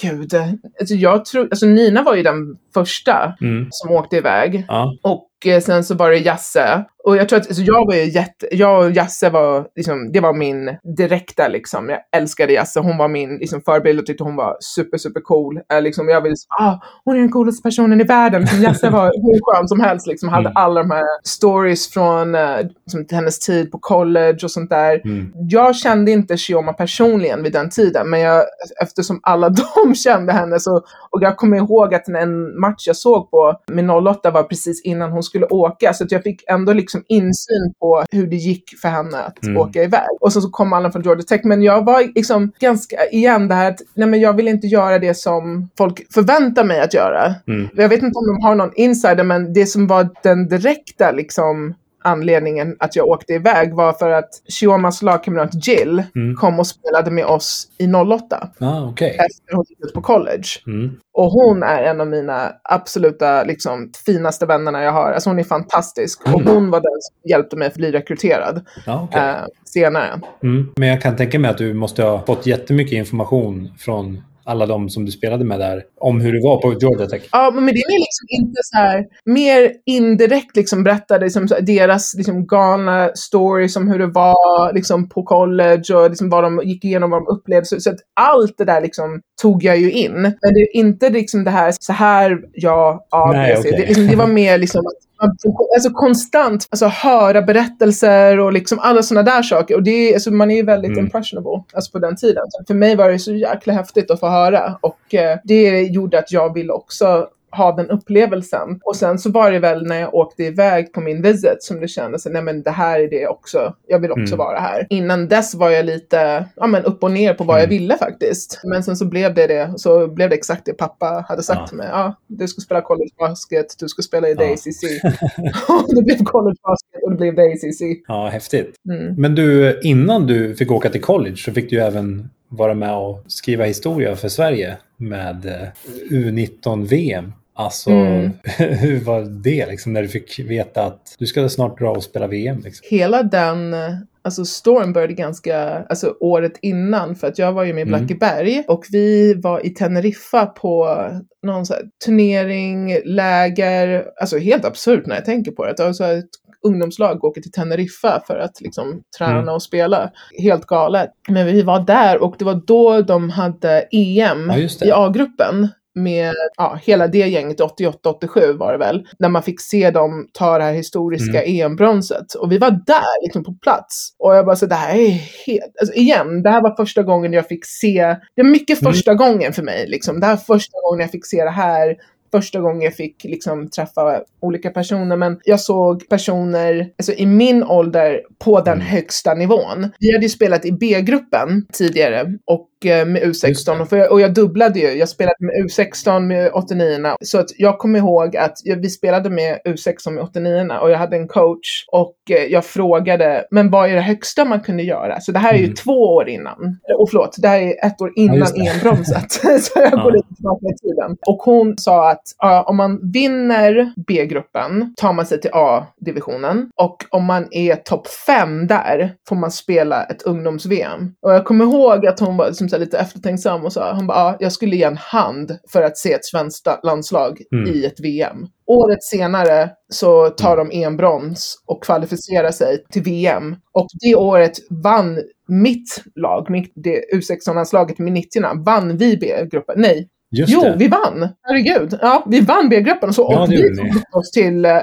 gud. Alltså jag tror, alltså Nina var ju den första
Mm.
som åkte iväg.
Ja.
Och eh, sen så var det Jasse. Och jag tror att alltså jag var ju jätte, jag och Jasse var liksom, det var min direkta liksom. Jag älskade Jasse. Hon var min liksom, förebild och tyckte hon var super, super cool. Eh, liksom, jag ville, ah, hon är den coolaste personen i världen. Liksom, Jasse var hur skön som helst liksom. Hade
Mm.
alla de här stories från eh, liksom, hennes tid på college och sånt där.
Mm.
Jag kände inte Shioma personligen vid den tiden, men jag, eftersom alla de kände henne så, och jag kommer ihåg att en match jag såg på med 08 var precis innan hon skulle åka, så jag fick ändå liksom insyn på hur det gick för henne att
Mm.
åka iväg. Och så, så kom alla från Georgia Tech, men jag var liksom ganska, igen det här att, nej men jag vill inte göra det som folk förväntar mig att göra.
Mm.
Jag vet inte om de har någon insider, men det som var den direkta liksom, anledningen att jag åkte iväg var för att Shiomas lagkamrat Jill
Mm.
kom och spelade med oss i 08
Ah, okej.
efter hon gick ut på college.
Mm.
Och hon är en av mina absoluta liksom, finaste vännerna jag har. Alltså hon är fantastisk. Och
Mm.
hon var den som hjälpte mig att bli rekryterad
Ja, okej.
eh, senare.
Mm. Men jag kan tänka mig att du måste ha fått jättemycket information från alla de som du spelade med där om hur det var på Georgia Tech.
Ja, men det är liksom inte så här, mer indirekt liksom berättade liksom, deras liksom, galna stories om hur det var liksom, på college och liksom, vad de gick igenom, vad de upplevde. Så, så att allt det där liksom, tog jag ju in. Men det är inte liksom det här, så här, ja, A,
Nej, okej.
Det, liksom, det var mer liksom att Alltså konstant alltså, höra berättelser och liksom alla sådana där saker. Och det är, alltså, man är ju väldigt
Mm.
impressionable alltså, på den tiden. Så för mig var det så jäkla häftigt att få höra. Och eh, det gjorde att jag ville också ha den upplevelsen. Och sen så var det väl när jag åkte iväg på min visit som det kändes, nej men det här är det också, jag vill också
Mm.
vara här. Innan dess var jag lite, ja men upp och ner på vad jag
Mm.
ville faktiskt. Men sen så blev det det, så blev det exakt det pappa hade sagt
Ja.
till mig. Ja, du ska spela college basket, du ska spela i
Ja.
Och det blev college basket och det blev DACC.
Ja, häftigt.
Mm.
Men du, innan du fick åka till college så fick du även vara med och skriva historia för Sverige med eh, U19-VM. Alltså,
Mm.
hur var det liksom när du fick veta att du ska snart dra och spela VM? Liksom?
Hela den eh, alltså storyn började ganska, alltså året innan för att jag var ju med i
Mm.
Blackeberg och vi var i Teneriffa på någon så turnering, läger, alltså helt absurt när jag tänker på det. Alltså ett ungdomslag åker till Teneriffa för att liksom träna
Mm.
och spela. Helt galet. Men vi var där och det var då de hade EM
Ja,
i A-gruppen med ja, hela det gänget, 88-87 var det väl, när man fick se dem ta det här historiska
Mm.
EM-bronset. Och vi var där liksom på plats. Och jag bara så det här är helt, alltså igen, det här var första gången jag fick se, det är mycket
Mm.
första gången för mig liksom. Det här är första gången jag fick se det här första gången jag fick liksom träffa olika personer. Men jag såg personer alltså, i min ålder på den
Mm.
högsta nivån. Vi hade ju spelat i B-gruppen tidigare och med
Just
U16
det.
och, jag, och jag dubblade ju. Jag spelade med U16 med 89 Så att jag kommer ihåg att vi spelade med U16 med 89 och jag hade en coach och eh, jag frågade, men vad är det högsta man kunde göra? Så det här är ju
Mm.
två år innan. Och förlåt, det här är ett år innan
just det.
EM-bromset. så jag går
Ja.
lite tillbaka i tiden. Och hon sa att ja, om man vinner B-gruppen tar man sig till A-divisionen. Och om man är topp fem där får man spela ett ungdoms-VM. Och jag kommer ihåg att hon var liksom så här lite eftertänksam och sa, hon bara, ja, jag skulle ge en hand för att se ett svenskt landslag
Mm.
i ett VM. Året senare så tar de EM-brons och kvalificerar sig till VM. Och det året vann mitt lag, mitt, det U16-landslaget med 90 vann vi B-gruppen. Nej,
Just
jo,
det.
vi vann. Herregud. Ja, vi vann B-gruppen och så
Ja, det
vi tog oss till, eh,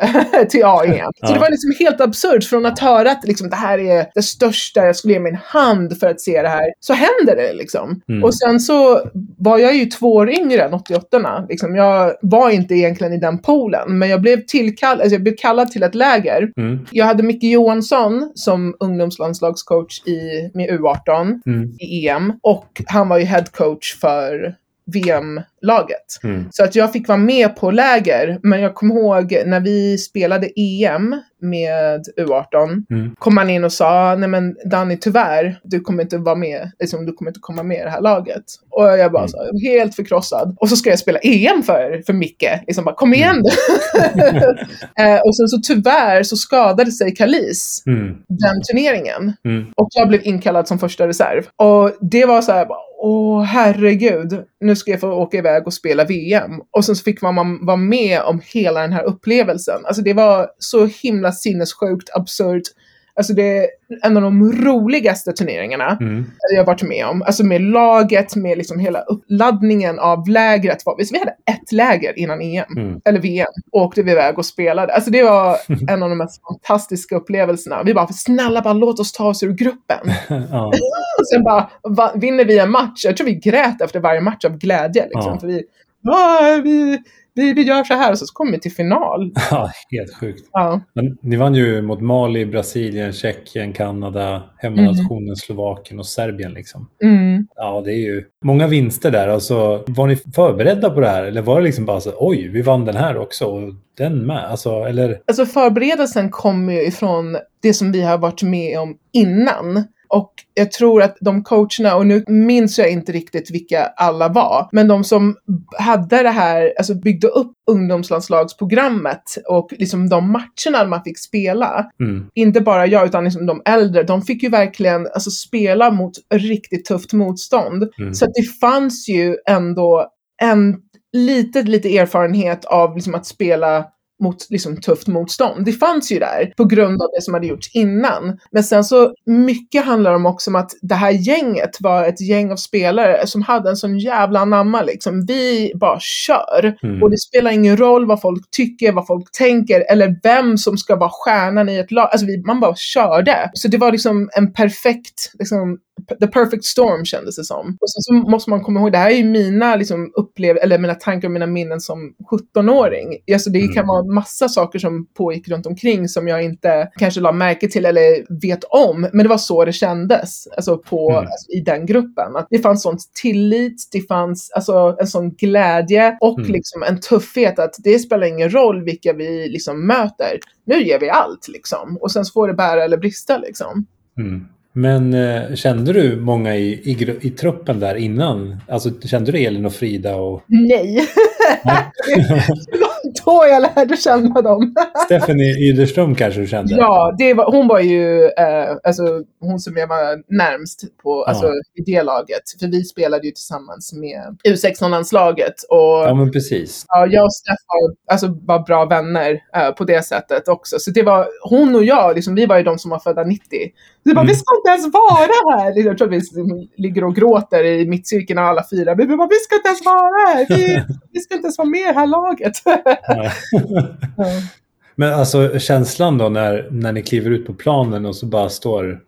till AEM. Så
Ja.
det var liksom helt absurt från att höra att liksom, det här är det största, jag skulle ge min hand för att se det här. Så händer det liksom.
Mm.
Och sen så var jag ju två år yngre än 88 liksom, Jag var inte egentligen i den poolen, men jag blev tillkallad, alltså jag blev kallad till ett läger.
Mm.
Jag hade Micke Johansson som ungdomslandslagscoach i, med U18
Mm.
i EM och han var ju head coach VM VM-laget.
Mm.
Så att jag fick vara med på läger, men jag kommer ihåg när vi spelade EM med U18
Mm.
kom han in och sa, nej men Danny tyvärr, du kommer inte vara med, liksom, du kommer inte komma med i det här laget. Och jag bara
Mm.
så, helt förkrossad. Och så ska jag spela EM för, för Micke. Liksom bara, kom igen eh, Och sen så tyvärr så skadade sig Kalis
Mm.
den turneringen.
Mm.
Och jag blev inkallad som första reserv. Och det var så här, bara, åh herregud, nu ska jag få åka iväg och spela VM. Och sen så fick man, man vara med om hela den här upplevelsen. Alltså det var så himla sinnessjukt absurt. Alltså det är en av de roligaste turneringarna
Mm.
jag har varit med om. Alltså med laget, med liksom hela uppladdningen av lägret. Vi hade ett läger innan EM,
Mm.
eller VM, och åkte vi iväg och spelade. Alltså det var en av de mest fantastiska upplevelserna. Vi bara, snälla bara låt oss ta oss ur gruppen.
Ja.
Och sen bara va, vinner vi en match. Jag tror vi grät efter varje match av glädje. Liksom,
Ja.
För vi, "Ja, vi, vi, vi gör så här och så kommer vi till final.
ja, helt sjukt.
Ja.
Men ni vann ju mot Mali, Brasilien, Tjeckien, Kanada, hemmanationen Slovakien och Serbien. Liksom.
Mm.
Ja, det är ju många vinster där. Alltså, var ni förberedda på det här? Eller var det liksom bara så oj, vi vann den här också och den med? Alltså, eller?
Alltså förberedelsen kommer ju ifrån det som vi har varit med om innan. Och jag tror att de coacherna, och nu minns jag inte riktigt vilka alla var, men de som hade det här, alltså byggde upp ungdomslandslagsprogrammet och liksom de matcherna man fick spela,
Mm,
inte bara jag utan liksom de äldre, de fick ju verkligen alltså, spela mot riktigt tufft motstånd.
mm,
Så att det fanns ju ändå en liten, lite erfarenhet av liksom, att spela mot liksom, tufft motstånd. Det fanns ju där på grund av det som hade gjorts innan. Men sen så mycket handlar om också om att det här gänget var ett gäng av spelare som hade en sån jävla anamma liksom. Vi bara kör.
mm.
Och det spelar ingen roll vad folk tycker, vad folk tänker eller vem som ska vara stjärnan i ett lag. Alltså vi, man bara körde. Så det var liksom en perfekt, liksom, the perfect storm kändes det som. Och sen så måste man komma ihåg, det här är ju mina liksom, upplev eller mina tankar och mina minnen som 17-åring. Alltså det
Mm.
kan vara massa saker som pågick runt omkring som jag inte kanske la märke till eller vet om. Men det var så det kändes, alltså, på,
Mm.
alltså, i den gruppen. Att det fanns sån tillit, det fanns alltså, en sån glädje och
Mm.
liksom en tuffhet att det spelar ingen roll vilka vi liksom möter. Nu ger vi allt liksom. Och sen så får det bära eller brista liksom.
Mm. Men eh, kände du många i, i, i truppen där innan? Alltså kände du Elin och Frida och...
Nej.
Nej.
så jag lärde känna dem.
Stephanie Yderström kanske du kände?
Ja, det var, hon var ju eh, alltså, hon som jag var närmst på, alltså, i det laget. För vi spelade ju tillsammans med U16-landslaget. Och
Ja, men precis.
ja, jag och Steff var, alltså, var bra vänner eh, på det sättet också. Så det var hon och jag, liksom, vi var ju de som var födda 90. Så det bara,
Mm.
vi ska inte ens vara här! Liksom, Jag tror att vi liksom ligger och gråter i mittcirkeln alla fyra. Vi bara, vi ska inte ens vara här! Vi, vi ska inte ens vara med i det här laget. Ja.
Men alltså känslan då när, när ni kliver ut på planen och så bara står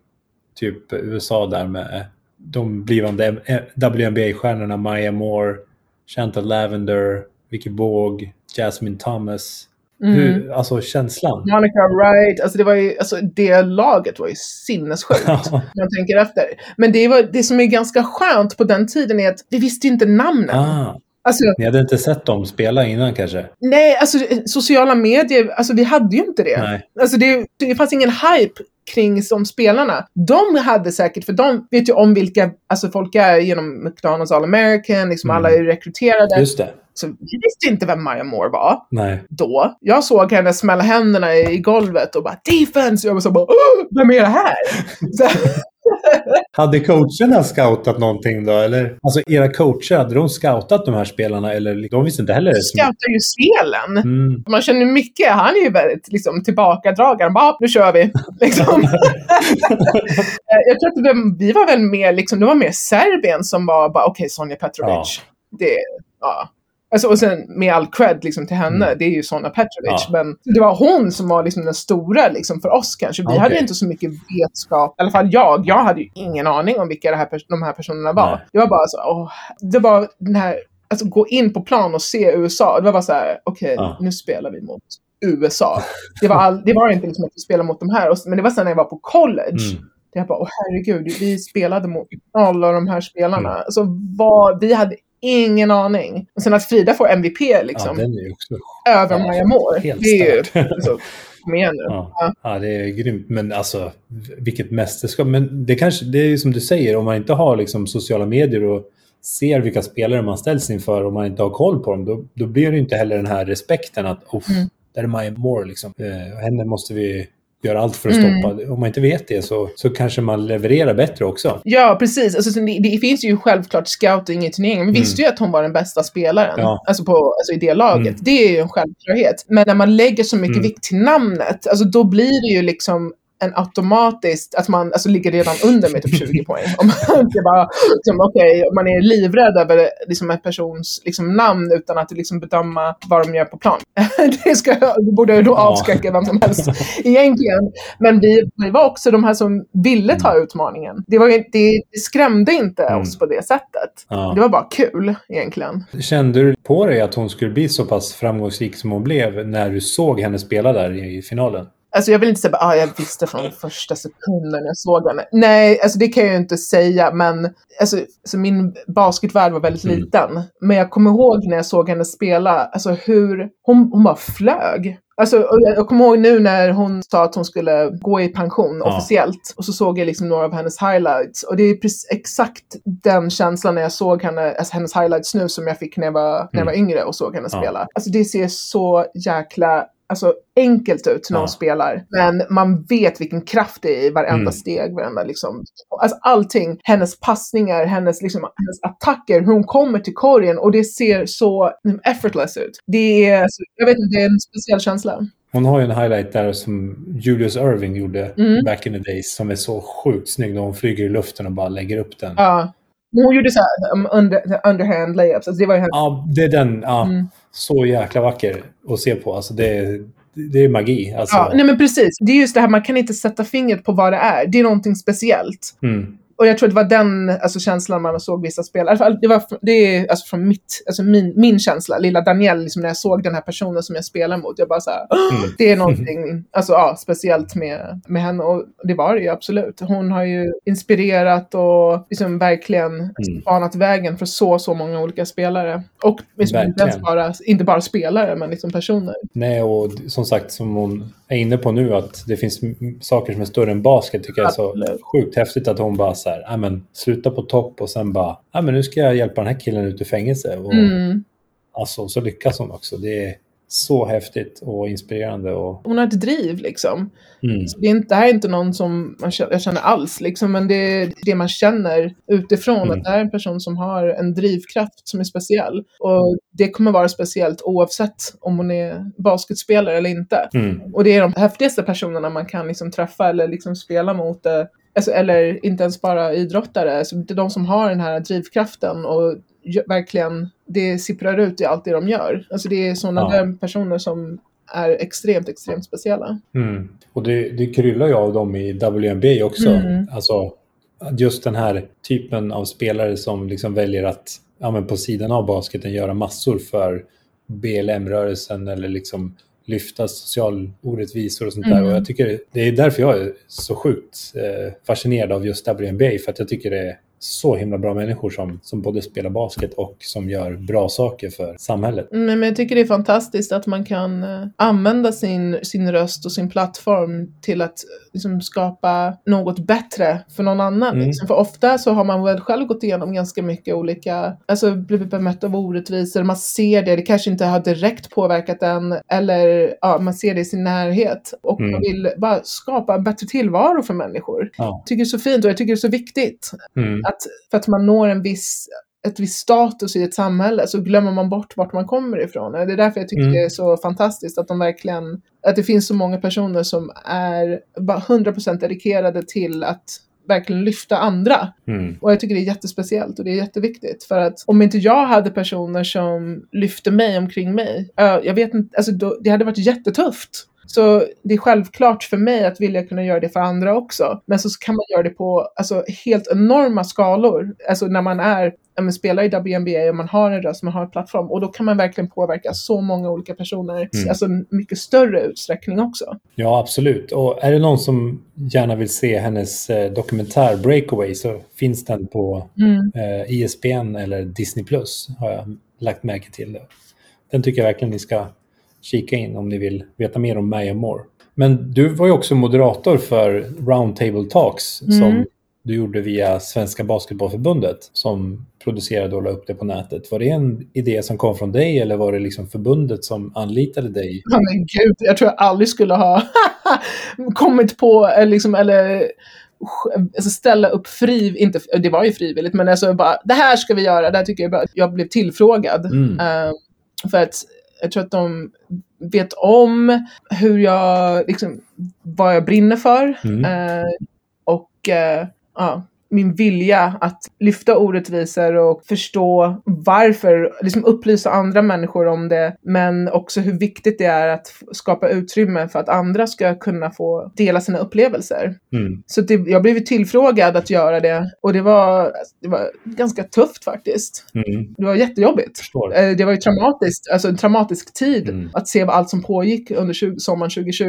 typ USA där med de blivande WNBA-stjärnorna Maya Moore, Chantal Lavender, Vicky Båg, Jasmine Thomas.
Mm.
Hur, alltså känslan.
Monica Wright, alltså det var ju, alltså det laget var ju sinnessjukt. man tänker efter. Men det, var, det som är ganska skönt på den tiden är att vi visste inte namnen.
ah,
Alltså,
ni hade inte sett dem spela innan kanske?
nej, alltså sociala medier, alltså vi hade ju inte det.
Nej.
Alltså det, det fanns ingen hype kring de spelarna. De hade säkert, för de vet ju om vilka alltså folk är genom McDonalds All American, liksom
Mm.
alla är rekryterade.
Just det.
Så vi visste inte vem Maya Moore var
Nej.
då. Jag såg henne smälla händerna i, golvet och bara defense! Jag var så bara, "Åh, vem är det här? Så,
Hade coacherna scoutat någonting då? Eller? Alltså era coacher, hade de scoutat de här spelarna? Eller de visste inte heller?
scoutar ju spelen.
Mm.
Man känner Micke, han är ju väldigt liksom, tillbakadragen. Bara, nu kör vi. Liksom. Eh, jag tror att det, vi var väl mer, liksom, det var mer Serbien som var bara, okej, Sonja Petrovic. Det, ja. Alltså, och sen med all cred liksom, till henne,
Mm.
det är ju Sonja Petrovic.
Ja.
Men det var hon som var liksom, den stora liksom, för oss kanske. Vi
Okej.
hade inte så mycket vetskap, i alla fall jag. Jag hade ju ingen aning om vilka det här, de här personerna var.
Nej.
Det var bara så, åh, det var den här, alltså gå in på plan och se USA. Det var bara så här, okej,
Ja.
nu spelar vi mot USA. Det var, all, det var inte liksom att vi spelade mot de här, men det var sen när jag var på college.
Mm.
Det jag bara, åh herregud, vi spelade mot alla de här spelarna.
Mm.
Alltså, vad, vi hade ingen aning. Och sen att Frida får MVP
Ja,
liksom,
den är ju också
över
ja,
Maja Moore. Det är ju,
stört.
alltså, kom igen nu.
Ja.
Ja.
ja, det är grymt. Men alltså, vilket mästerskap. Men det kanske, det är som du säger, om man inte har liksom sociala medier och ser vilka spelare man ställs inför och man inte har koll på dem, då, då blir det inte heller den här respekten att
Mm.
där är Maya Moore liksom. Eh, henne måste vi göra allt för att
Mm.
stoppa. Om man inte vet det så, så kanske man levererar bättre också.
Ja, precis. Alltså, så det, det finns ju självklart scouting i turneringen. Vi visste ju att hon var den bästa spelaren
Ja.
alltså på, alltså i det laget.
Mm.
Det är ju en självklarhet. Men när man lägger så mycket
Mm.
vikt till namnet, alltså då blir det ju liksom en automatiskt, att man alltså, ligger redan under med typ 20 poäng. Om man inte bara, liksom, om man är livrädd över liksom, en persons liksom, namn utan att liksom, bedöma vad de gör på plan. det, ska, det borde då avskräcka vem som helst egentligen. Men vi, vi var också de här som ville ta utmaningen. Det, var, det, det skrämde inte
Mm.
oss på det sättet.
Ja.
Det var bara kul egentligen.
Kände du på dig att hon skulle bli så pass framgångsrik som hon blev när du såg henne spela där i finalen?
Alltså jag vill inte säga att ah, jag visste från första sekunden jag såg henne. Nej, alltså det kan jag ju inte säga, men alltså, alltså min basketvärld var väldigt
Mm.
liten. Men jag kommer ihåg när jag såg henne spela, alltså hur hon, hon bara flög. Alltså, jag, jag kommer ihåg nu när hon sa att hon skulle gå i pension
Ja.
officiellt. Och så såg jag liksom några av hennes highlights. Och det är precis exakt den känslan när jag såg henne, alltså hennes highlights nu som jag fick när jag var, när jag var yngre och såg henne
Ja.
spela. Alltså det ser så jäkla alltså, enkelt ut när
Ja.
hon spelar. Men man vet vilken kraft det är i varenda
Mm.
steg, varenda liksom. Alltså allting, hennes passningar, hennes, liksom, hennes attacker, hur hon kommer till korgen och det ser så effortless ut. Det är, alltså, jag vet inte, det är en speciell känsla.
Hon har ju en highlight där som Julius Irving gjorde
Mm.
back in the days som är så sjukt snygg när hon flyger i luften och bara lägger upp den.
Ja. Hon gjorde så här, um, under, underhand layups, alltså det var ju hennes...
Ja, det är den. Ja,
Mm.
Så jäkla vacker att se på. Alltså det, är- det är magi. Alltså,
Ja, nej men precis. Det är just det här, man kan inte sätta fingret på vad det är. Det är någonting speciellt.
mm.
Och jag tror det var den alltså, känslan man såg vissa spel. I alla fall, det, var, det är alltså, från mitt, alltså, min, min känsla, lilla Danielle, liksom, när jag såg den här personen som jag spelar mot. Jag bara så här,
Mm.
det är någonting alltså, ja, speciellt med, med henne. Och det var det ju absolut. Hon har ju inspirerat och liksom verkligen
Mm.
banat vägen för så, så många olika spelare. Och liksom, inte, bara, inte bara spelare, men liksom personer.
Nej, och som sagt, som hon är inne på nu, att det finns saker som är större än basket, tycker jag är så sjukt häftigt att hon bara så här, "Ja, men sluta på topp och sen bara, ja men nu ska jag hjälpa den här killen ut ur fängelse. Och,
Mm.
Alltså, så lyckas hon också. Det är, så häftigt och inspirerande. Och...
Hon har ett driv liksom.
Mm.
Det, är inte, det här är inte någon som man känner, jag känner alls, liksom, men det är det man känner utifrån.
Mm.
Att det här är en person som har en drivkraft som är speciell. Och det kommer vara speciellt oavsett om hon är basketspelare eller inte.
Mm.
Och det är de häftigaste personerna man kan liksom träffa eller liksom spela mot. eh, Alltså, eller inte ens bara idrottare. Alltså, det är de som har den här drivkraften och verkligen det sipprar ut i allt det de gör. Alltså det är sådana
Ja.
där personer som är extremt, extremt speciella.
Mm. Och det, det kryllar ju av dem i WNBA också.
Mm.
Alltså, just den här typen av spelare som liksom väljer att ja, men på sidan av basketen göra massor för BLM-rörelsen eller liksom lyfta social orättvisor och sånt där.
Mm.
Och jag tycker det är därför jag är så sjukt eh, fascinerad av just WNBA. För att jag tycker det är så himla bra människor som, som både spelar basket och som gör bra saker för samhället.
Mm, Men jag tycker det är fantastiskt att man kan eh, använda sin, sin röst och sin plattform till att eh, liksom, skapa något bättre för någon annan.
Mm.
Liksom. För ofta så har man väl själv gått igenom ganska mycket olika, alltså blivit bemött av orättvisor, man ser det, det kanske inte har direkt påverkat en, eller ja, man ser det i sin närhet. Och
Mm.
man vill bara skapa en bättre tillvaro för människor.
Ja.
Jag tycker det är så fint och jag tycker det är så viktigt
Mm.
Att för att man når en viss ett visst status i ett samhälle så glömmer man bort vart man kommer ifrån. Det är därför jag tycker
Mm.
det är så fantastiskt att de verkligen, att det finns så många personer som är bara 100% dedikerade till att verkligen lyfta andra.
Mm.
Och jag tycker det är jättespeciellt och det är jätteviktigt. För att om inte jag hade personer som lyfte mig omkring mig, jag vet inte, alltså då, det hade varit jättetufft. Så det är självklart för mig att vilja kunna göra det för andra också. Men så kan man göra det på alltså, helt enorma skalor. Alltså när man är men spelar i WNBA och man har en röst, man har en plattform. Och då kan man verkligen påverka så många olika personer.
Mm.
Alltså mycket större utsträckning också.
Ja, absolut. Och är det någon som gärna vill se hennes eh, dokumentär Breakaway så finns den på
Mm.
eh, ISBN eller Disney Plus har jag lagt märke till. Det. Den tycker jag verkligen ni ska kika in om ni vill veta mer om Maya Moore. Men du var ju också moderator för Roundtable Talks
Mm.
som du gjorde via Svenska Basketbollförbundet som producerade och la upp det på nätet. Var det en idé som kom från dig eller var det liksom förbundet som anlitade dig?
Ja, men gud, jag tror jag aldrig skulle ha kommit på, eller liksom, eller alltså ställa upp fri, inte, det var ju frivilligt, men alltså bara, det här ska vi göra, det här tycker jag är bra. Jag blev tillfrågad.
Mm.
eh, för att jag tror att de vet om hur jag, liksom, vad jag brinner för.
Mm.
Eh, och eh, ja, min vilja att lyfta orättvisor och förstå varför, liksom upplysa andra människor om det, men också hur viktigt det är att skapa utrymme för att andra ska kunna få dela sina upplevelser.
Mm.
Så det, jag blev tillfrågad att göra det och det var, det var ganska tufft faktiskt.
Mm.
Det var jättejobbigt. Eh, Det var ju traumatiskt, alltså en traumatisk tid
Mm.
att se allt som pågick under 20, sommaren 2020,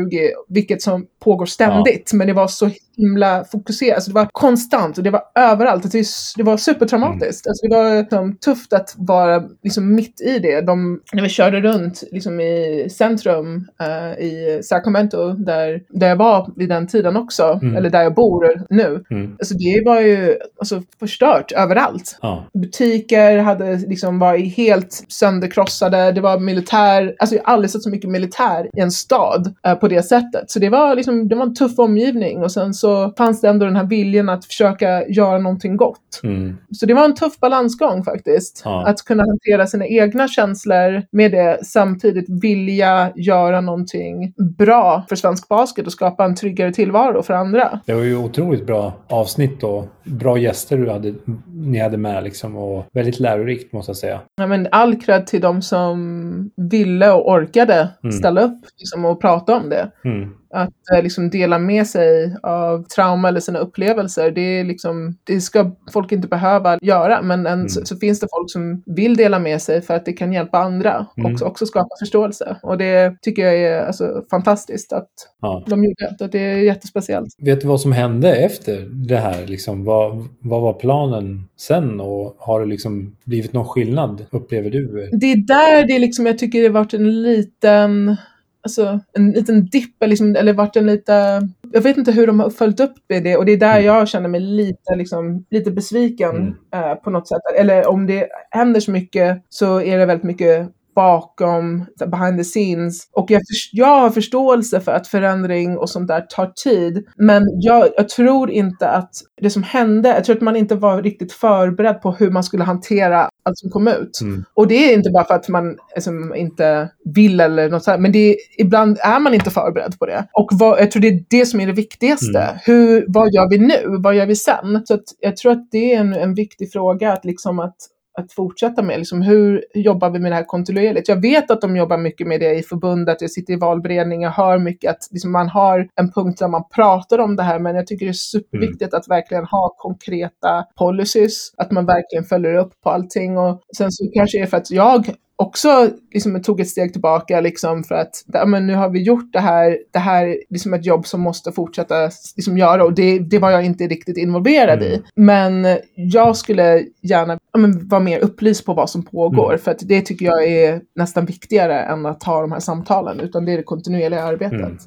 vilket som pågår ständigt. Men det var så himla fokuserat, alltså det var konstant och det var överallt. Alltså Det, det var supertraumatiskt. Alltså det var liksom, tufft att vara liksom, mitt i det. De, när vi körde runt liksom, i centrum eh, i Sacramento, där, där jag var vid den tiden också,
Mm.
eller där jag bor nu.
Mm.
Alltså det var ju alltså, förstört överallt
Ja.
butiker hade liksom varit helt sönderkrossade. Det var militär. Alltså jag har aldrig sett så mycket militär i en stad eh, på det sättet. Så det var liksom, det var en tuff omgivning och sen så fanns det ändå den här viljan att försöka göra någonting gott.
Mm.
Så det var en tuff balansgång faktiskt.
Ja.
Att kunna hantera sina egna känslor med det samtidigt vilja göra någonting bra för svensk basket och skapa en tryggare tillvaro för andra.
Det var ju otroligt bra avsnitt och bra gäster du hade, ni hade med liksom och väldigt lärorikt måste jag säga.
Ja, men all cred till de som ville och orkade
Mm.
ställa upp liksom, och prata om det.
Mm.
Att eh, liksom, dela med sig av trauma eller sina upplevelser, det, är liksom, det ska folk inte behöva göra. Men en,
Mm.
så, så finns det folk som vill dela med sig för att det kan hjälpa andra
Mm.
och också skapa förståelse. Och det tycker jag är alltså, fantastiskt att
Ja.
de gjorde. Att det är jättespeciellt.
Vet du vad som hände efter det här? Liksom, vad, vad var planen sen och har det liksom blivit någon skillnad upplever du?
det är där det liksom, jag tycker det har varit en liten, alltså en liten dipp, liksom, eller varit en lite, jag vet inte hur de har följt upp det och det är där
Mm.
jag känner mig lite, liksom, lite besviken
Mm.
eh, på något sätt. Eller om det händer så mycket så är det väldigt mycket bakom, behind the scenes. Och jag, jag har förståelse för att förändring och sånt där tar tid. Men jag, jag tror inte att det som hände, jag tror att man inte var riktigt förberedd på hur man skulle hantera allt som kom ut. Mm. Och det är inte bara för att man liksom, inte vill eller något sånt, men det är, ibland är man inte förberedd på det. Och vad, jag tror det är det som är det viktigaste. Mm. Hur, vad gör vi nu? Vad gör vi sen? Så jag tror att det är en, en viktig fråga att liksom att att fortsätta med. Liksom hur jobbar vi med det här kontinuerligt? Jag vet att de jobbar mycket med det i förbundet. Jag sitter i valberedning, jag hör mycket att liksom man har en punkt där man pratar om det här, men jag tycker det är superviktigt mm. att verkligen ha konkreta policies, att man verkligen följer upp på allting. Och sen så kanske det är för att jag också liksom tog ett steg tillbaka liksom för att ja, men nu har vi gjort det här. Det här är liksom ett jobb som måste fortsätta liksom göra och det, det var jag inte riktigt involverad mm. i. Men jag skulle gärna ja, men, vara mer upplyst på vad som pågår mm. för att det tycker jag är nästan viktigare än att ha de här samtalen utan det är det kontinuerliga arbetet. Mm.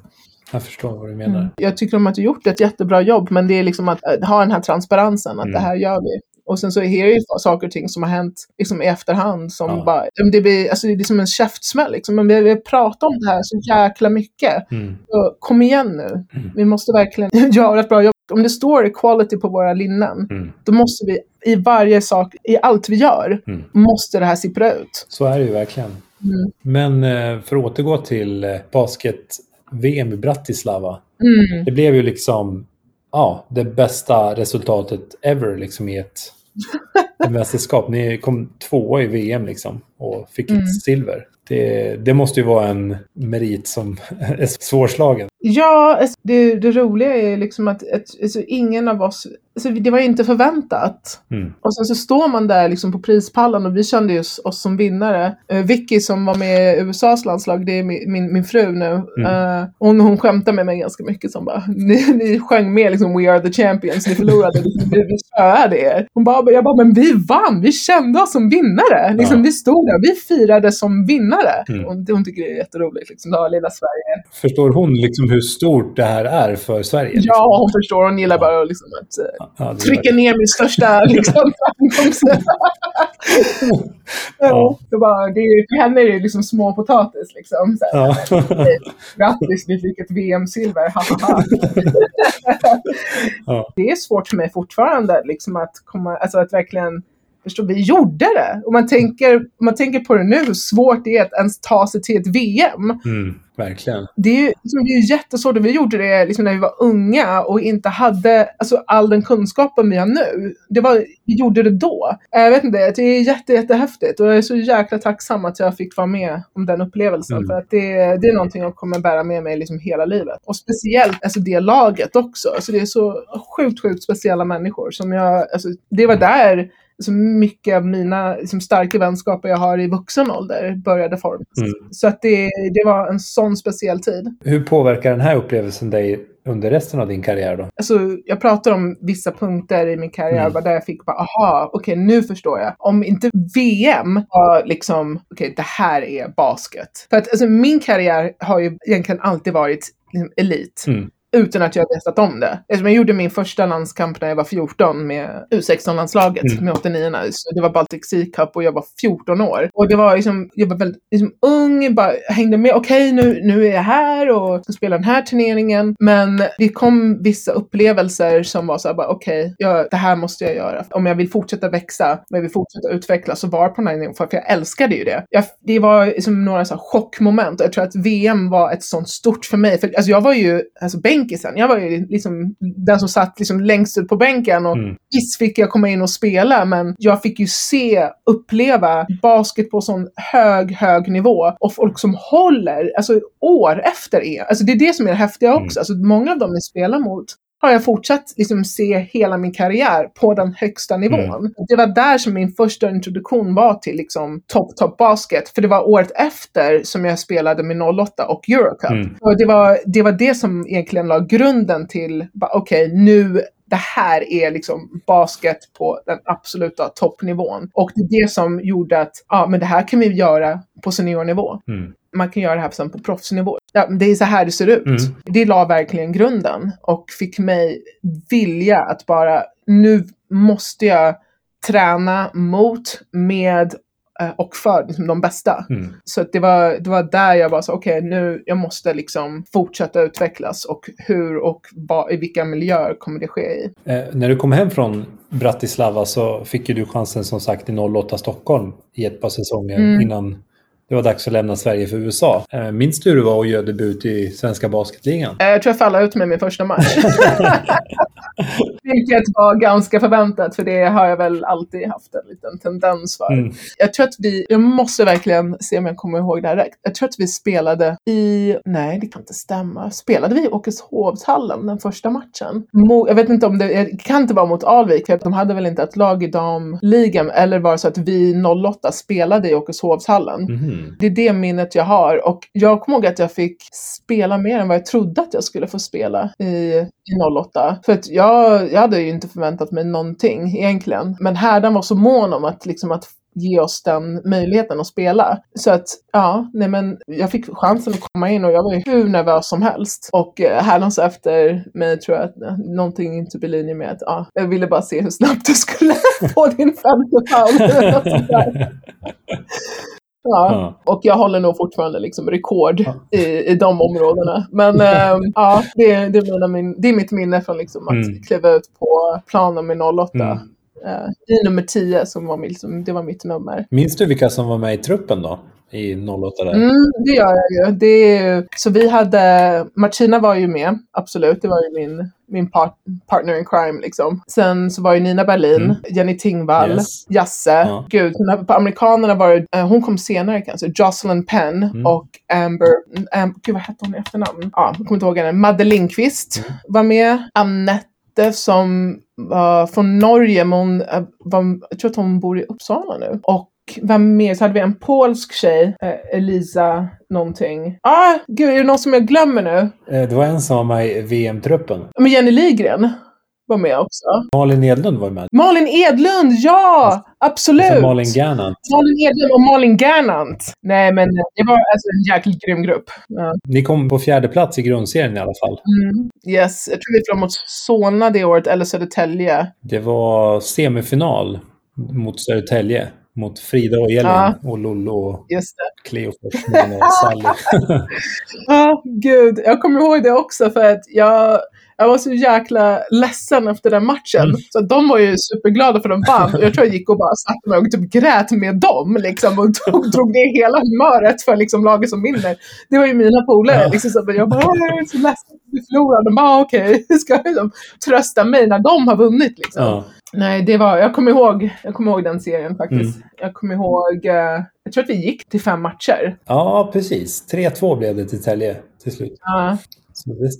Jag förstår vad du menar. Mm.
Jag tycker de har gjort ett jättebra jobb, men det är liksom att ha den här transparensen, att det mm. här gör vi. Och sen så är det ju saker och ting som har hänt liksom, i efterhand som ja. bara, det blir, alltså det är som en käftsmäll liksom. Men vi har pratat om det här så jäkla mycket. Mm. Så, kom igen nu. Mm. Vi måste verkligen göra ett bra jobb. Om det står equality på våra linnen, mm. då måste vi i varje sak, i allt vi gör, mm. måste det här sippra ut.
Så är det ju verkligen. Mm. Men eh, för att återgå till eh, basket-VM i Bratislava. Mm. Det blev ju liksom ja, det bästa resultatet ever liksom i ett mästerskap. Ni kom tvåa i VM liksom och fick mm. ett silver. Det, det, måste ju vara en merit som är svårslagen.
Ja, alltså, det, det roliga är liksom att, att alltså, ingen av oss alltså, det var inte förväntat. Mm. Och sen så står man där liksom på prispallen och vi kände just oss som vinnare. Uh, Vicky som var med i USAs landslag, det är min, min, min fru nu. Mm. Uh, hon, hon skämtar med mig ganska mycket som bara, ni, ni sjöng med liksom We are the champions, ni förlorade, vi, vi spöade er. Hon bara, jag bara, men vi vann, vi kände oss som vinnare. Liksom, ja. Vi stod där, vi firade som vinnare. Mm. Hon, hon tycker det är jätteroligt, liksom, det lilla Sverige.
Förstår hon liksom hur stort det här är för Sverige? Liksom?
Ja, hon förstår, hon gillar bara liksom, att ja, trycker ner min största liksom, ja. det, bara, det är, för henne är det liksom små potatis. Liksom. Så ja. Grattis, vi fick ett VM-silver. ja. Det är svårt för mig fortfarande liksom, att, komma, alltså, att verkligen Förstår, vi gjorde det! Och man tänker, man tänker på det nu, hur svårt det är att ens ta sig till ett VM.
Mm. Verkligen.
Det är ju liksom, det är jättesvårt. Vi gjorde det liksom, när vi var unga och inte hade alltså, all den kunskapen vi har nu. Det var, vi gjorde det då. Jag vet inte, det är jätte, jättehäftigt och jag är så jäkla tacksam att jag fick vara med om den upplevelsen. Mm. För att det, det är någonting jag kommer bära med mig liksom hela livet. Och speciellt alltså, det laget också. Alltså, det är så sjukt, sjukt speciella människor som jag, alltså, det var där så mycket av mina liksom, starka vänskaper jag har i vuxen ålder började formas. Mm. Så att det, det var en sån speciell tid.
Hur påverkar den här upplevelsen dig under resten av din karriär då?
Alltså, jag pratar om vissa punkter i min karriär mm. där jag fick bara, aha, okej, okay, nu förstår jag. Om inte VM var liksom, okej, okay, det här är basket. För att alltså, min karriär har ju egentligen alltid varit liksom, elit. Mm utan att jag vetat om det. Eftersom jag gjorde min första landskamp när jag var 14 med U16-landslaget mm. med 89 så Det var Baltic Sea Cup och jag var 14 år. Och det var liksom, jag var väldigt liksom, ung, bara hängde med. Okej, okay, nu, nu är jag här och ska spela den här turneringen. Men det kom vissa upplevelser som var så här, okej, okay, det här måste jag göra. Om jag vill fortsätta växa, om jag vill fortsätta utvecklas och vara på den här nivån, för jag älskade ju det. Jag, det var liksom några så chockmoment och jag tror att VM var ett sånt stort för mig. För alltså, jag var ju, alltså bänkisen. Jag var ju liksom den som satt liksom längst ut på bänken och mm. visst fick jag komma in och spela men jag fick ju se, uppleva basket på sån hög, hög nivå och folk som håller, alltså år efter er. Alltså det är det som är det häftiga mm. också. Mm. Alltså många av dem ni spelar mot har jag fortsatt liksom se hela min karriär på den högsta nivån. Mm. Det var där som min första introduktion var till liksom top, top basket. För det var året efter som jag spelade med 08 och Eurocup. Mm. Och det var, det var det som egentligen la grunden till, okej, okay, nu det här är liksom basket på den absoluta toppnivån. Och det är det som gjorde att, ja men det här kan vi göra på seniornivå. Mm. Man kan göra det här sen på proffsnivå. Ja, det är så här det ser ut. Mm. Det la verkligen grunden och fick mig vilja att bara, nu måste jag träna mot, med och för liksom, de bästa.
Mm.
Så det, var, det var där jag bara sa, okej nu, jag måste liksom fortsätta utvecklas och hur och vad, i vilka miljöer kommer det ske i.
Eh, när du kom hem från Bratislava så fick ju du chansen som sagt i 08 Stockholm i ett par säsonger
Mm.
innan det var dags att lämna Sverige för USA. Eh, minns du hur det var att göra debut i svenska basketligan?
Eh, Jag tror jag fallade ut med min första match. Vilket var ganska förväntat, för det har jag väl alltid haft en liten tendens för.
Mm.
Jag tror att vi, jag måste verkligen se om jag kommer ihåg det här rätt. Jag tror att vi spelade i, nej det kan inte stämma. Spelade vi i Åkeshovshallen den första matchen? Mo, jag vet inte om det, det kan inte vara mot Alvik, för de hade väl inte ett lag i damligan. Eller var det så att vi 08 spelade i Åkeshovshallen?
Mhm.
Det är det minnet jag har. Och jag kommer ihåg att jag fick spela mer än vad jag trodde att jag skulle få spela i, i 08. För att jag, jag hade ju inte förväntat mig någonting egentligen. Men härdan var så mån om att, liksom, att ge oss den möjligheten att spela. Så att, ja, nej men jag fick chansen att komma in och jag var ju hur nervös som helst. Och eh, härnans efter mig tror jag att eh, någonting inte blir linje med att, ja, jag ville bara se hur snabbt du skulle få din femte foul. Ja, och jag håller nog fortfarande liksom rekord i, i de områdena. Men ehm, ja, det, det, är min, det är mitt minne från liksom att
Mm.
kliva ut på planen med 08.
Mm.
Eh, I nummer 10 som var, mitt- liksom, det var mitt nummer.
Minns du vilka som var med i truppen då? I 08 där?
Mm, det gör jag ju. Det är, så vi hade, Martina var ju med, absolut. Det var ju min, min part, partner in crime liksom. Sen så var ju Nina Berlin,
Mm.
Jenny Tingvall,
Yes.
Jasse.
Ja.
Gud, på amerikanerna var det, eh, hon kom senare kanske, Jocelyn Penn
Mm.
och Amber, Am, gud vad hette hon i efternamn? Ja, jag kommer inte ihåg henne. Madde Lindqvist
Mm.
var med. Annette som var från Norge, men hon eh, var, jag tror att hon bor i Uppsala nu. Och vem mer? Så hade vi en polsk tjej, eh, Elisa någonting. Ah, gud, är det någon som jag glömmer nu?
Eh, Det var en som var med i VM-truppen.
Men Jenny Ligren var med också.
Malin Edlund var med.
Malin Edlund, ja! Absolut!
Malin Gernandt.
Malin Edlund och Malin Gernandt. Nej, men det var alltså en jäkligt grym grupp. Ja.
Ni kom på fjärde plats i grundserien i alla fall.
Mm. Yes, jag tror vi förlorade mot Solna det året, eller Södertälje.
Det var semifinal mot Södertälje. Mot Frida och Elin
Ja.
och Lollo och. Cleo Forsman och Sally.
Ja, gud. Jag kommer ihåg det också för att jag, jag var så jäkla ledsen efter den matchen.
Mm.
Så de var ju superglada för de vann. Jag tror jag gick och bara satte mig och typ grät med dem. Liksom, och tog, drog ner hela humöret för liksom, laget som vinner. Det var ju mina polare.
Ja.
Liksom, så jag bara, "Åh, jag är så ledsen att vi förlorade. De bara, "Ah, okej, ska liksom, trösta mig när de har vunnit. Liksom.
Ja.
Nej, det var, jag kommer ihåg, jag kommer ihåg den serien faktiskt.
Mm.
Jag kommer ihåg, eh, jag tror att vi gick till fem matcher.
ja, precis. 3-2 blev det till Tälje till slut.
Ja.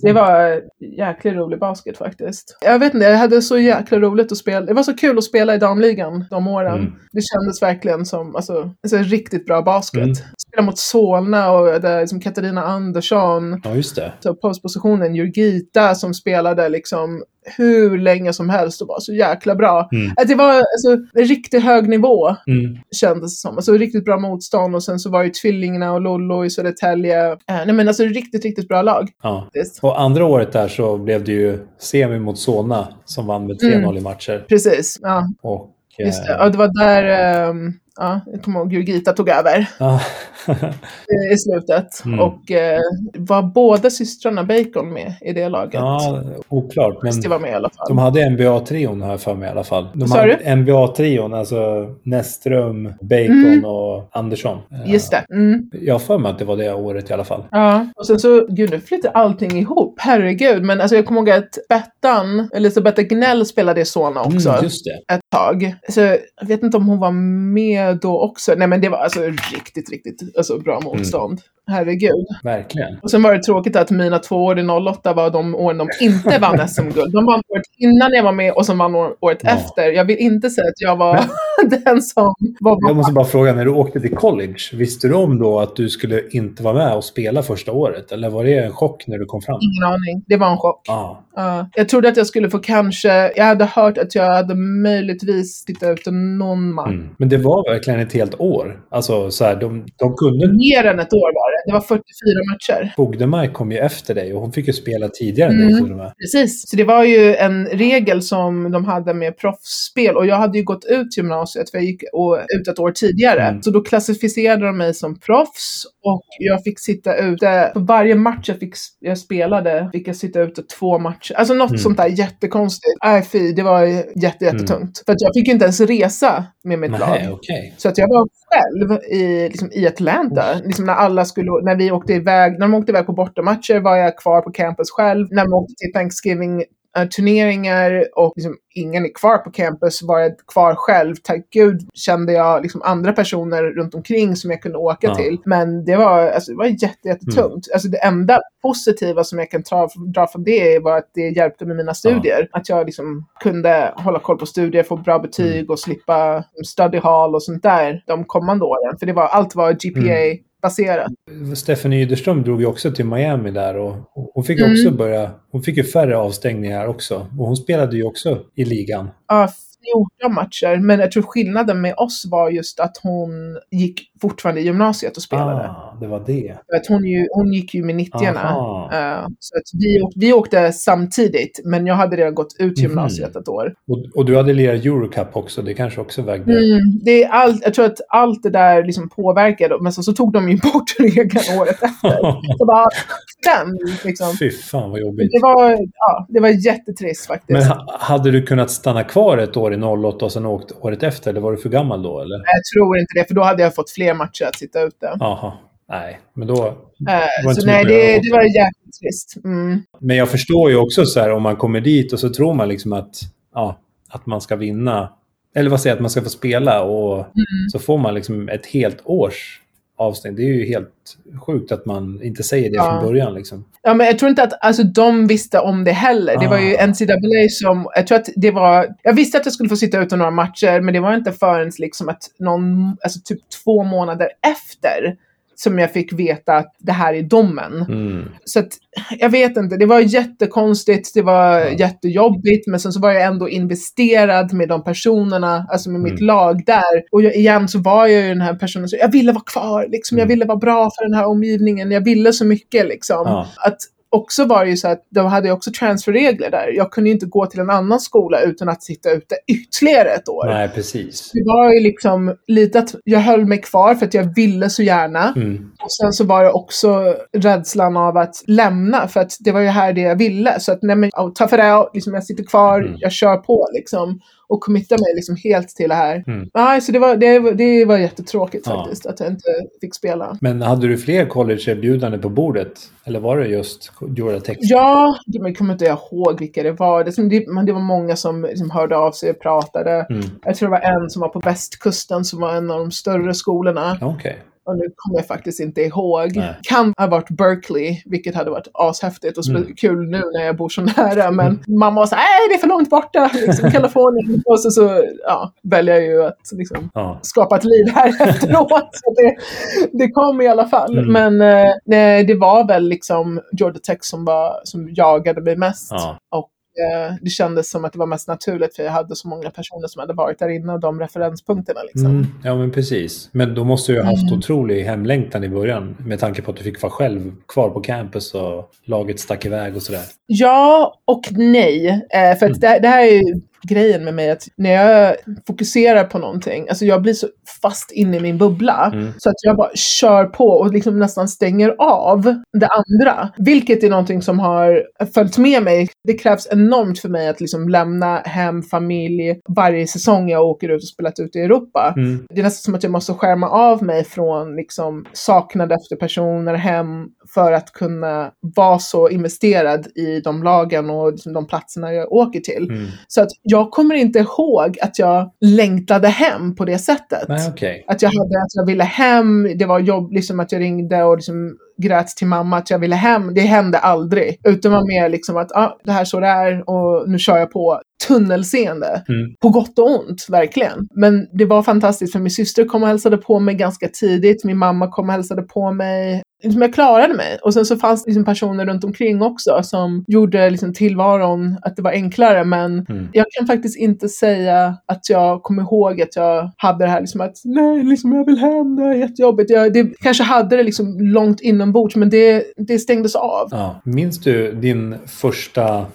Det,
var jäkligt rolig basket faktiskt. Jag vet inte, jag hade så jäkla roligt att spela. Det var så kul att spela i damligan de åren.
Mm.
Det kändes verkligen som alltså, alltså, riktigt bra basket.
Mm.
Spela mot Solna och där, liksom, Katarina Andersson.
Ja, just det.
Så postpositionen Jurgita som spelade liksom hur länge som helst och var så jäkla bra.
Mm.
Att det var alltså, en riktigt hög nivå
Mm.
kändes det som. Alltså riktigt bra motstånd och sen så var ju tvillingarna och Lollo i Södertälje. Eh, nej men alltså riktigt, riktigt bra lag.
Ja. Och andra året där så blev det ju semi mot Solna som vann med 3-0
Mm.
i matcher.
Precis, ja.
Och,
Just
eh,
det. Ja, det var där, ehm, ja, jag kommer ihåg Jurgita tog över
ja.
i, slutet.
Mm.
Och eh, var båda systrarna Bacon med i det laget?
ja, oklart. Men
var med i alla fall.
de hade NBA-trion här för mig i alla fall. De
Sa
hade? NBA-trion, alltså Näsström, Bacon
Mm.
och Andersson. Eh,
Just det. Mm.
Jag har för mig att det var det året i alla fall.
Ja, och sen så, gud nu flyttar allting ihop, herregud. Men alltså jag kommer ihåg att Bettan, Elisabeth Gnell spelade i Solna också
Mm, just det.
ett tag. Så jag vet inte om hon var med då också. Nej men det var alltså riktigt, riktigt alltså, bra
Mm.
motstånd. Herregud.
Verkligen.
Och sen var det tråkigt att mina två år i 08 var de åren de inte vann SM-guld. De vann året innan jag var med och sen vann år- året
Ja.
efter. Jag vill inte säga att jag var den som var
Jag måste bara fråga, när du åkte till college, visste du om då att du skulle inte vara med och spela första året? Eller var det en chock när du kom fram?
Ingen aning. Det var en chock.
Ja,
Ja. jag trodde att jag skulle få kanske, jag hade hört att jag hade möjligtvis tittat ut någon match.
mm. Men det var verkligen ett helt år. Alltså så här, de, de kunde...
Mer än ett år var det. Det var 44 matcher.
Fogdemark kom ju efter dig och hon fick ju spela tidigare än
Mm.
dig till och med.
Precis. Så det var ju en regel som de hade med proffsspel och jag hade ju gått ut gymnasiet för jag gick och, ut ett år tidigare.
Mm.
Så då klassificerade de mig som proffs och jag fick sitta ute, på varje match jag, fick, jag spelade fick jag sitta ute två matcher. Alltså något
Mm.
sånt där jättekonstigt. Nej fy, det var jätte, jättetungt. För att jag fick ju inte ens resa med mitt
Nej,
lag.
okej.
Så att jag var själv i, liksom, i Atlanta. Liksom när alla skulle, när vi åkte iväg, när de åkte iväg på bortamatcher var jag kvar på campus själv. När de åkte till Thanksgiving turneringar och liksom ingen är kvar på campus var jag kvar själv. Tack gud kände jag liksom andra personer runt omkring som jag kunde åka
Ja.
till. Men det var, alltså, det var jätte, jättetungt. Alltså det enda positiva som jag kan dra, dra från det var att det hjälpte med mina studier. Att jag liksom kunde hålla koll på studier, få bra betyg och slippa study hall och sånt där de kommande åren. För det var, allt var GPA-baserat.
Stephanie Yderström drog ju också till Miami där och hon fick
Mm.
också börja... Hon fick ju färre avstängningar också. Och hon spelade ju också i ligan.
Ja, 14 matcher. Men jag tror skillnaden med oss var just att hon gick fortfarande i gymnasiet och spelade.
Ah, det var det.
För Att hon, ju, hon gick ju med 90
Aha.
Uh, så att vi, åkte, vi åkte samtidigt, men jag hade redan gått ut gymnasiet ett år.
Och, och du hade lirat Eurocup också. Det kanske också vägde...
Mm, det är allt, jag tror att allt det där liksom påverkade, men så, så tog de ju bort regeln året efter. Så bara, den, liksom.
Fy fan vad jobbigt.
Det var, ja, det var jättetrist faktiskt.
Men ha, hade du kunnat stanna kvar ett år i 08 och sen åkt året efter? Eller var du för gammal då? Eller?
Jag tror inte det, för då hade jag fått fler matcher att sitta ute.
Jaha. Nej, men då...
Eh, så nej, det, det var jäkligt trist. Mm.
Men jag förstår ju också så här om man kommer dit och så tror man liksom att, ja, att man ska vinna. Eller vad säger jag, att man ska få spela och
Mm.
så får man liksom ett helt års avstängning. Det är ju helt sjukt att man inte säger det
Ja.
från början. Liksom.
Ja, men jag tror inte att alltså, de visste om det heller. Det var ju
Ah.
NCAA som... Jag tror att det var... Jag visste att jag skulle få sitta ute några matcher, men det var inte förrän liksom att någon... Alltså typ två månader efter som jag fick veta att det här är domen.
Mm.
Så att, jag vet inte, det var jättekonstigt, det var
Ja.
jättejobbigt, men sen så var jag ändå investerad med de personerna, alltså med mitt
Mm.
lag där. Och jag, igen så var jag ju den här personen som, jag ville vara kvar, liksom. jag
Mm.
ville vara bra för den här omgivningen, jag ville så mycket liksom.
Ja.
Att också var det ju så att de hade också transferregler där. Jag kunde ju inte gå till en annan skola utan att sitta ute ytterligare ett år.
Nej, precis.
Det var ju liksom lite att jag höll mig kvar för att jag ville så gärna.
Mm.
Och sen så var det också rädslan av att lämna, för att det var ju här det jag ville. Så att nej men, tough it out, liksom, jag sitter kvar,
Mm.
jag kör på liksom. Och committar mig liksom helt till det här.
Mm.
Nej, så det var, det, det var jättetråkigt
Ja.
faktiskt, att jag inte fick spela.
Men hade du fler collegeerbjudanden på bordet? Eller var det just Georgia Tech?
Ja, jag kommer inte ihåg vilka det var. Det, det, men det var många som liksom hörde av sig och pratade.
Mm.
Jag tror det var en som var på västkusten som var en av de större skolorna.
Okej.
Och nu kommer jag faktiskt inte ihåg.
Nej.
Kan ha varit Berkeley, vilket hade varit ashäftigt och
Mm.
kul nu när jag bor så nära. Men mamma var så här, nej det är för långt borta, liksom, Kalifornien. och så, så ja, väljer jag ju att liksom,
Ja.
skapa ett liv här efteråt. så det, det kom i alla fall.
Mm.
Men eh, det var väl liksom Georgia Tech som, var, som jagade mig mest.
Ja.
Och eh, det kändes som att det var mest naturligt för jag hade så många personer som hade varit där inne och de referenspunkterna. Liksom.
Mm, ja, men precis. Men då måste du ha haft
Mm.
otrolig hemlängtan i början med tanke på att du fick vara själv kvar på campus och laget stack iväg och sådär.
Ja och nej. Eh, för att
Mm.
det, det här är ju grejen med mig att när jag fokuserar på någonting, alltså jag blir så fast inne i min bubbla
Mm.
så att jag bara kör på och liksom nästan stänger av det andra. Vilket är någonting som har följt med mig. Det krävs enormt för mig att liksom lämna hem, familj varje säsong jag åker ut och spelat ute i Europa.
Mm.
Det är nästan som att jag måste skärma av mig från liksom, saknad efter personer hem för att kunna vara så investerad i de lagen och liksom, de platserna jag åker till.
Mm.
Så att jag kommer inte ihåg att jag längtade hem på det sättet.
Nej, okej.
Att jag hade att jag ville hem, det var jobb, liksom att jag ringde och liksom grät till mamma att jag ville hem. Det hände aldrig. Utan var mer liksom att ah, det här är så det är och nu kör jag på. Tunnelseende.
Mm.
På gott och ont, verkligen. Men det var fantastiskt för min syster kom och hälsade på mig ganska tidigt. Min mamma kom och hälsade på mig. Liksom, jag klarade mig. Och sen så fanns det liksom personer runt omkring också som gjorde liksom tillvaron att det var enklare. Men
Mm.
jag kan faktiskt inte säga att jag kommer ihåg att jag hade det här liksom att nej, liksom jag vill hem, det är jättejobbigt. Jag det, kanske hade det liksom långt inombords men det, det stängdes av.
Ja. Minns du din första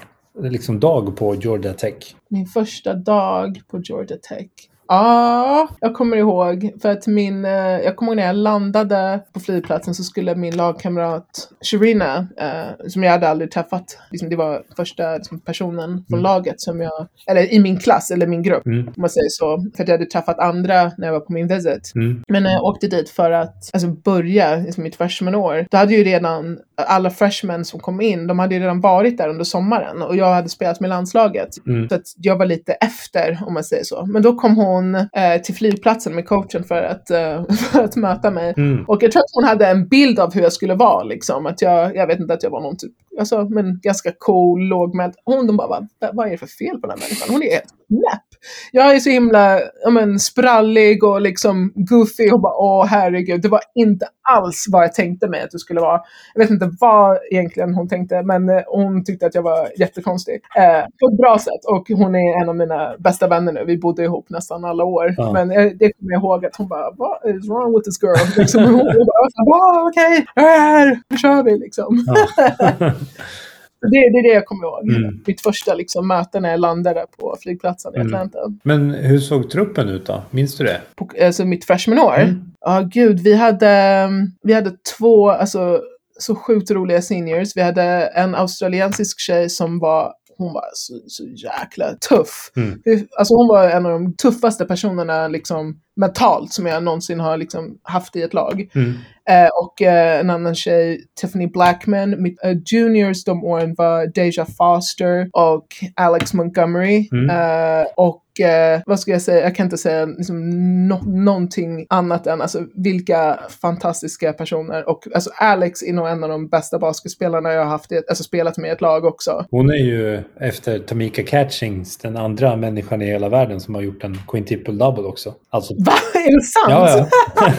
liksom, dag på Georgia Tech?
Min första dag på Georgia Tech. Ja, jag kommer ihåg. För att min, eh, jag kommer ihåg när jag landade på flygplatsen så skulle min lagkamrat Sharina, eh, som jag hade aldrig träffat, liksom, det var första liksom, personen från
Mm.
laget som jag, eller i min klass eller min grupp,
Mm.
om man säger så. För att jag hade träffat andra när jag var på min visit.
Mm.
Men när jag åkte dit för att alltså, börja liksom, mitt freshman-år, då hade ju redan alla freshmen som kom in, de hade ju redan varit där under sommaren och jag hade spelat med landslaget.
Mm.
Så att jag var lite efter, om man säger så. Men då kom hon eh, till flygplatsen med coachen för att, eh, för att möta mig.
Mm.
Och jag tror att hon hade en bild av hur jag skulle vara. Liksom. Att jag, jag vet inte att jag var någon typ, alltså, men ganska cool, lågmäld. Hon de bara, vad, vad är det för fel på den här människan? Hon är helt knäpp. Jag är så himla ja, men, sprallig och liksom goofy och bara, åh herregud. Det var inte alls vad jag tänkte mig att det skulle vara. Jag vet inte vad egentligen hon tänkte, men eh, hon tyckte att jag var jättekonstig. Eh, på ett bra sätt. Och hon är en av mina bästa vänner nu. Vi bodde ihop nästan alla år.
Ja.
Men eh, det kommer jag ihåg att hon bara, what is wrong with this girl? Liksom, hon bara, "Ah, okej, jag är här, nu kör vi liksom.
Ja.
Det, det är det jag kommer ihåg.
Mm.
Mitt första liksom, möte när jag landade på flygplatsen i
Mm.
Atlanta.
Men hur såg truppen ut då? Minns du det?
På, alltså mitt freshman-år.
Mm.
Ja, gud, vi hade, vi hade två, alltså så sjukt roliga seniors. Vi hade en australiensisk tjej som var hon var så, så jäkla tuff.
Mm.
Alltså hon var en av de tuffaste personerna liksom mentalt som jag någonsin har liksom haft i ett lag.
Mm.
Eh, och eh, en annan tjej, Tiffany Blackman. Mitt, eh, juniors de åren var Deja Foster och Alex Montgomery.
Mm.
Eh, och eh, vad ska jag säga, jag kan inte säga liksom, no någonting annat än alltså, vilka fantastiska personer. Och alltså, Alex är nog en av de bästa basketspelarna jag har haft, i ett- alltså, spelat med i ett lag också.
Hon är ju efter Tamika Catchings den andra människan i hela världen som har gjort en quintuple double också. Alltså,
Va? Är det sant?
ja,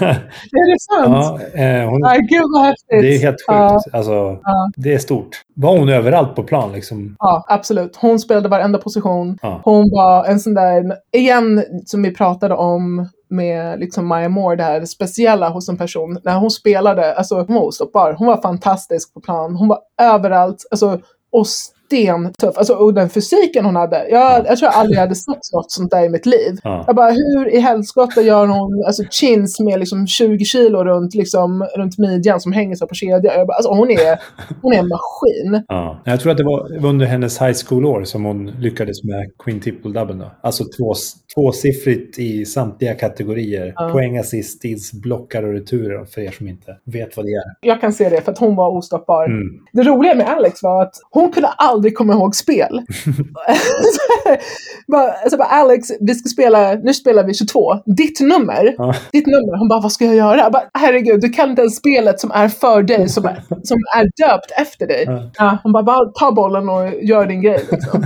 ja.
Är det sant?
ja eh, hon,
Nej, gud vad häftigt.
det är helt sjukt. Alltså,
Ja.
Det är stort. Var hon överallt på plan liksom?
Ja, absolut. Hon spelade varenda position.
Ja.
Hon var en sån där, igen, som vi pratade om med liksom Maya Moore, det här speciella hos en person. När hon spelade, alltså hon var ostoppbar. Hon var fantastisk på plan. Hon var överallt. Alltså, och stentuff. Alltså, och den fysiken hon hade. Jag, jag tror jag aldrig hade sett något sånt där i mitt liv.
Ja.
Jag bara, hur i helskotta gör hon alltså, chins med liksom 20 kilo runt, liksom, runt midjan som hänger så på kedja? Jag bara, alltså, hon, är, hon är en maskin.
Ja. Jag tror att det var under hennes high school-år som hon lyckades med quintuple double. Då. Alltså två, tvåsiffrigt i samtliga kategorier.
Ja.
Poäng, assist, blockar och returer för er som inte vet vad det är.
Jag kan se det för att hon var ostoppbar.
Mm.
Det roliga med Alex var att hon kunde aldrig komma ihåg spel. bara, alltså bara, Alex, vi ska spela, nu spelar vi 22. Ditt nummer,
Ja.
ditt nummer. Hon bara, vad ska jag göra? Jag bara, Herregud, du kan inte ens spelet som är för dig, som är, som är döpt efter dig.
Ja.
Ja, hon bara, bara ta bollen och gör din grej. Liksom.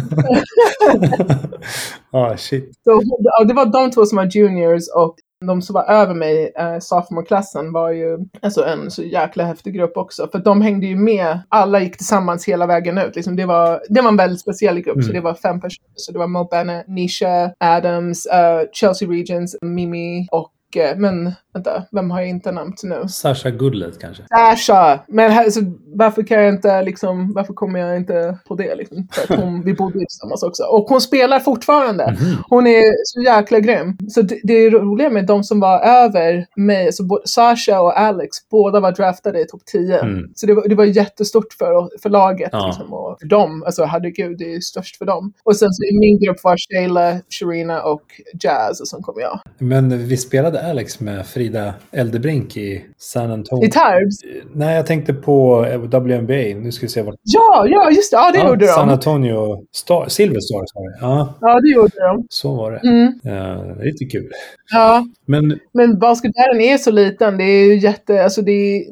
ah, shit.
Så, ja, det var de två som var juniors och de som var över mig, eh, sophomore-klassen, var ju alltså en så jäkla häftig grupp också. För de hängde ju med, alla gick tillsammans hela vägen ut. Liksom det, var, det var en väldigt speciell grupp, så
Mm.
det var fem personer. Så det var Mo Bennett, Nisha, Adams, eh, Chelsea Regents, Mimi och eh, men vänta, vem har jag inte nämnt nu?
Sasha Goodlet kanske?
Asha! Men här, så, varför kan jag inte liksom, varför kommer jag inte på det liksom? För hon, vi bodde ju tillsammans också. Och hon spelar fortfarande.
Mhm.
Hon är så jäkla grym. Så det, det är roliga med de som var över mig, så Sasha och Alex, båda var draftade i topp 10.
Mm.
Så det var, det var jättestort för, för laget
Ja.
liksom, och för dem. Alltså herregud, det är störst för dem. Och sen så i min grupp var Shayla, Sharina och Jazz och sen kom jag.
Men vi spelade Alex med Frida Eldebrink i San Antonio.
I Tarbs?
Nej, jag tänkte på eh, WNBA. Nu ska vi se vad...
Ja, ja just det, ja det
ja,
gjorde
San
de.
Antonio Star, Silver Stars var det. Ja,
Ja, det gjorde de.
så var det.
Mm,
Ja, det är lite kul.
ja.
Men
Men basketvärlden är så liten. Det är ju jätte, alltså det är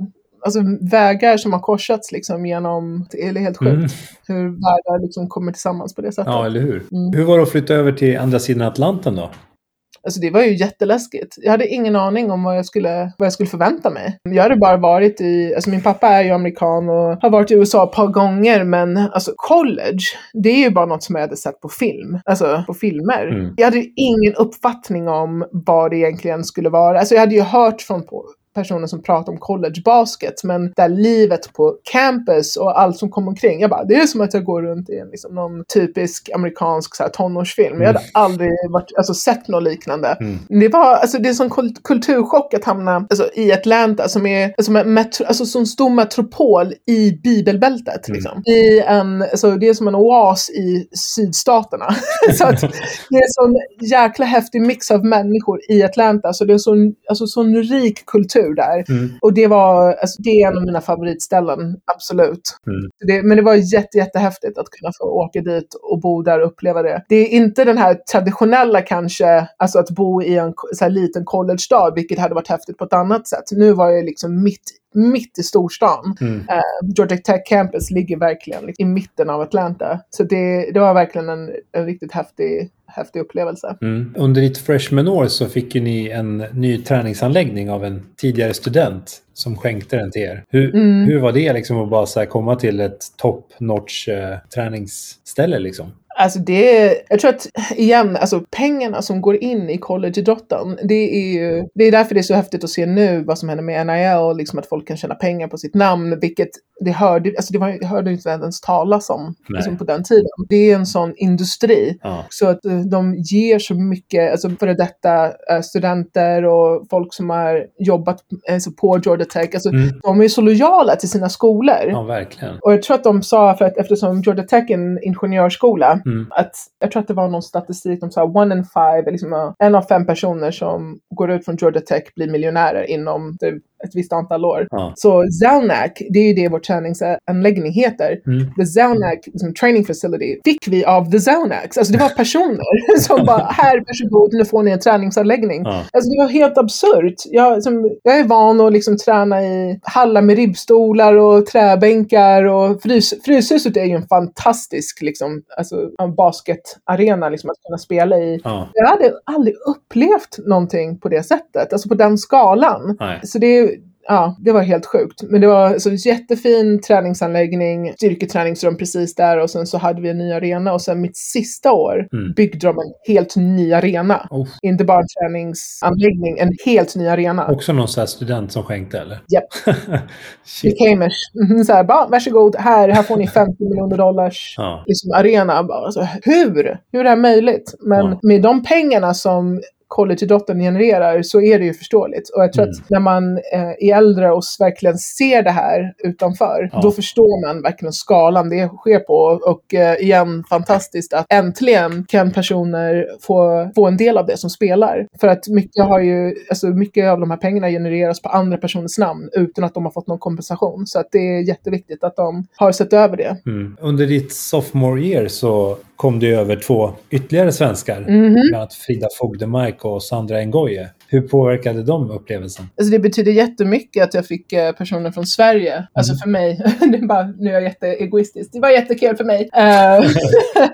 alltså vägar som har korsats liksom genom, det är helt sjukt
Mm.
hur världar liksom kommer tillsammans på det sättet.
Ja, eller hur?
Mm.
Hur var det att flytta över till andra sidan Atlanten då?
Alltså det var ju jätteläskigt. Jag hade ingen aning om vad jag skulle, vad jag skulle förvänta mig. Jag hade bara varit i, alltså min pappa är ju amerikan och har varit i USA ett par gånger men alltså college, det är ju bara något som jag hade sett på film. Alltså på filmer.
Mm.
Jag hade ingen uppfattning om vad det egentligen skulle vara. Alltså jag hade ju hört från på personer som pratar om college basket, men där livet på campus och allt som kommer omkring. Jag bara, det är som att jag går runt i en, liksom, någon typisk amerikansk så här, tonårsfilm. Jag hade aldrig varit, alltså, sett något liknande.
Mm.
Det var alltså, det är en sån kult- kulturchock att hamna alltså, i Atlanta som är alltså, en metro, alltså, som stor metropol i bibelbältet.
Mm.
Liksom. I en, alltså, det är som en oas i sydstaterna. så att det är en sån jäkla häftig mix av människor i Atlanta. Så det är en sån, alltså, sån rik kultur där.
Mm.
Och det var, alltså, det är en av mina favoritställen, absolut.
Mm.
Det, men det var jätte, jättehäftigt att kunna få åka dit och bo där och uppleva det. Det är inte den här traditionella kanske, alltså att bo i en så här, liten college-stad, vilket hade varit häftigt på ett annat sätt. Nu var jag liksom mitt mitt i storstan.
Mm.
Eh, Georgia Tech Campus ligger verkligen liksom, i mitten av Atlanta. Så det, det var verkligen en, en riktigt häftig, häftig upplevelse.
Mm. Under ditt freshman-år så fick ju ni en ny träningsanläggning av en tidigare student som skänkte den till er. Hur,
Mm.
hur var det liksom att bara så komma till ett top notch eh, träningsställe liksom?
Alltså det, jag tror att igen, alltså pengarna som går in i collegeidrotten, det är ju, det är därför det är så häftigt att se nu vad som händer med NIL, liksom att folk kan tjäna pengar på sitt namn, vilket det hörde, alltså det var, det hörde inte ens talas om liksom på den tiden. Det är en sån industri.
Ja.
Så att eh, de ger så mycket, alltså före detta eh, studenter och folk som har jobbat alltså på Georgia Tech, alltså
Mm.
de är så lojala till sina skolor.
ja, verkligen.
Och jag tror att de sa, för att eftersom Georgia Tech är en ingenjörsskola,
Mm.
att jag tror att det var någon statistik, de sa one in five, liksom, en av fem personer som går ut från Georgia Tech blir miljonärer inom det, ett visst antal år.
Ja.
Så Zelnac, det är ju det vår träningsanläggning heter.
Mm.
The Zelnac liksom, training facility fick vi av The Zelnacs. Alltså det var personer som bara, här varsågod, nu får ni en träningsanläggning.
Ja.
Alltså det var helt absurt. Jag, som, jag är van att liksom träna i hallar med ribbstolar och träbänkar och frys, Fryshuset är ju en fantastisk liksom, alltså, en basketarena liksom, att kunna spela i.
Ja.
Jag hade aldrig upplevt någonting på det sättet, alltså på den skalan.
Nej.
Så det, ja, det var helt sjukt. Men det var så jättefin träningsanläggning, styrketräningsrum precis där och sen så hade vi en ny arena och sen mitt sista år
Mm.
byggde de en helt ny arena.
Oh.
Inte bara en träningsanläggning, en helt ny arena.
Också någon sån student som skänkte eller?
Japp. I Camish. Mhm, Så här, bara, varsågod, här, här får ni 50 miljoner dollars
Ja.
liksom, arena. Bara, alltså, hur? Hur är det här möjligt? Men
Ja.
med de pengarna som collegeidrotten genererar så är det ju förståeligt. Och jag tror
Mm.
att när man eh, är äldre och verkligen ser det här utanför,
Ja.
då förstår man verkligen skalan det sker på. Och eh, igen, fantastiskt att äntligen kan personer få, få en del av det som spelar. För att mycket har ju, alltså mycket av de här pengarna genereras på andra personers namn utan att de har fått någon kompensation. Så att det är jätteviktigt att de har sett över det.
Mm. Under ditt sophomore year så kom det över två ytterligare svenskar.
Mhm.
Bland annat Frida Fogdemark och Sandra Ngoye. Hur påverkade de upplevelsen?
Alltså det betyder jättemycket att jag fick eh, personer från Sverige. Alltså för mig, det är bara, nu är jag jätteegoistisk. Det var jättekul för mig. Eh,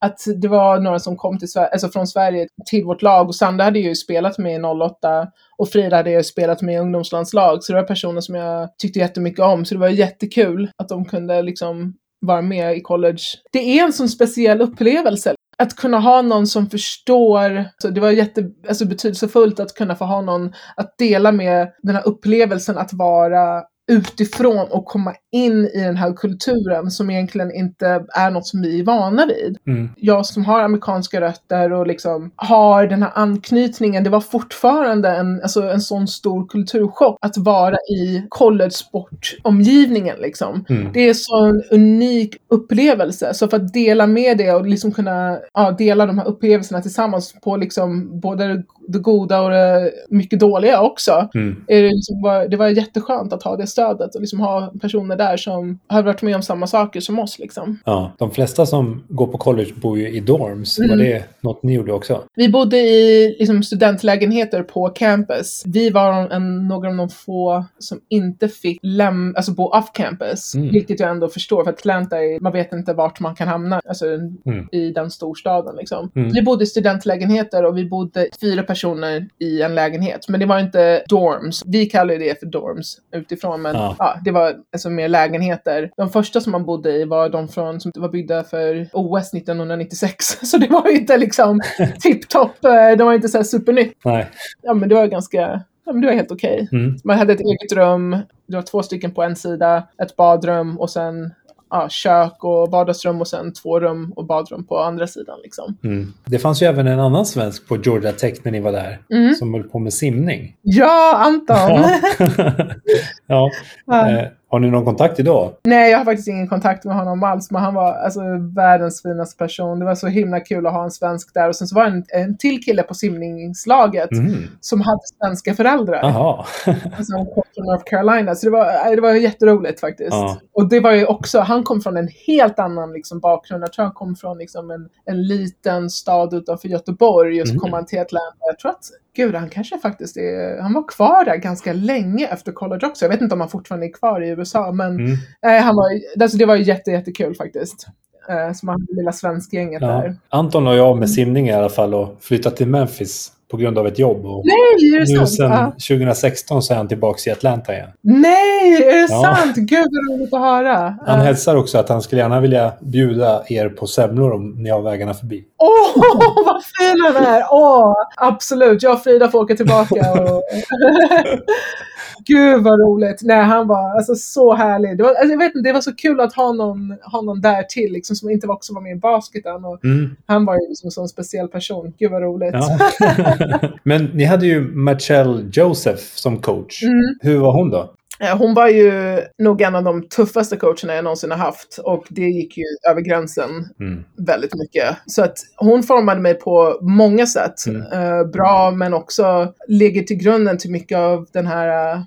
att det var några som kom till Sverige, alltså från Sverige till vårt lag. Och Sandra hade ju spelat med i 08 och Frida hade ju spelat med i ungdomslandslag. Så det var personer som jag tyckte jättemycket om. Så det var jättekul att de kunde liksom vara med i college. Det är en sån speciell upplevelse. Att kunna ha någon som förstår, så det var jätte, alltså betydelsefullt att kunna få ha någon att dela med den här upplevelsen att vara utifrån och komma in i den här kulturen som egentligen inte är något som vi är vana vid.
Mm.
Jag som har amerikanska rötter och liksom har den här anknytningen, det var fortfarande en, alltså en sån stor kulturchock att vara i collegesportomgivningen liksom.
Mm.
Det är så en unik upplevelse. Så för att dela med det och liksom kunna ja, dela de här upplevelserna tillsammans på liksom både det goda och det mycket dåliga också.
Mm.
Är det, liksom var, det var jätteskönt att ha det stödet och liksom ha personer där som har varit med om samma saker som oss. Liksom.
Ja, de flesta som går på college bor ju i dorms. Var
Mm.
det något ni gjorde också?
Vi bodde i liksom, studentlägenheter på campus. Vi var en, några av de få som inte fick läm- alltså bo off campus.
Mm.
Vilket jag ändå förstår för Atlanta, är, man vet inte vart man kan hamna alltså,
Mm.
i den storstaden. Liksom.
Mm.
Vi bodde i studentlägenheter och vi bodde fyra personer i en lägenhet. Men det var inte dorms. Vi kallar det för dorms utifrån, men
Ja.
ja. det var alltså mer lägenheter. De första som man bodde i var de från, som var byggda för OS 1996. Så det var ju inte liksom tipptopp. eh, Det var inte så här supernytt.
Nej.
Ja, men det var ganska, ja, men det var helt okej.
Mm.
Man hade ett eget rum. Det var två stycken på en sida, ett badrum och sen ja, kök och vardagsrum och sen två rum och badrum på andra sidan. Liksom.
Mm. Det fanns ju även en annan svensk på Georgia Tech när ni var där.
Mm.
Som höll på med simning.
Ja, Anton!
ja.
Ja.
Har ni någon kontakt idag?
Nej, jag har faktiskt ingen kontakt med honom alls, men han var alltså världens finaste person. Det var så himla kul att ha en svensk där. Och sen så var det en, en till kille på simningslaget
Mm.
som hade svenska föräldrar.
Jaha.
Alltså, han kom från North Carolina. Så det var, det var jätteroligt faktiskt.
Ja.
Och det var ju också, han kom från en helt annan liksom, bakgrund. Jag tror han kom från liksom, en, en liten stad utanför Göteborg och så
Mhm.
kom han till Atlanta. Jag tror att, gud, han kanske faktiskt är, han var kvar där ganska länge efter college också. Jag vet inte om han fortfarande är kvar i USA, men
Mm.
nej, han var, alltså, det var jätte, jättekul faktiskt. Eh, som han lilla svenskgänget
Ja.
där.
Anton och jag med simning i alla fall och flyttat till Memphis på grund av ett jobb. Och
Nej, är det
nu
sant?
sen
Ja.
2016 så är han tillbaka i Atlanta igen.
Nej, är det
Ja.
sant? Gud vad roligt att höra.
Han hälsar också att han skulle gärna vilja bjuda er på semlor om ni har vägarna förbi.
Åh, vad fin han är! Åh, absolut. Jag och Frida får åka tillbaka. Och... Gud vad roligt. Nej, han var alltså, så härlig. Det var, alltså, jag vet inte, det var så kul att ha någon, ha någon där till liksom, som inte också var med i basketen. Och
Mm.
han var ju liksom en sån speciell person. Gud vad roligt.
Ja. Men ni hade ju Machelle Joseph som coach.
Mm.
Hur var hon då?
Eh, Hon var ju nog en av de tuffaste coacherna jag någonsin har haft och det gick ju över gränsen
Mm.
väldigt mycket. Så att hon formade mig på många sätt.
Mm.
Eh, bra, men också ligger till grunden till mycket av den här, eh,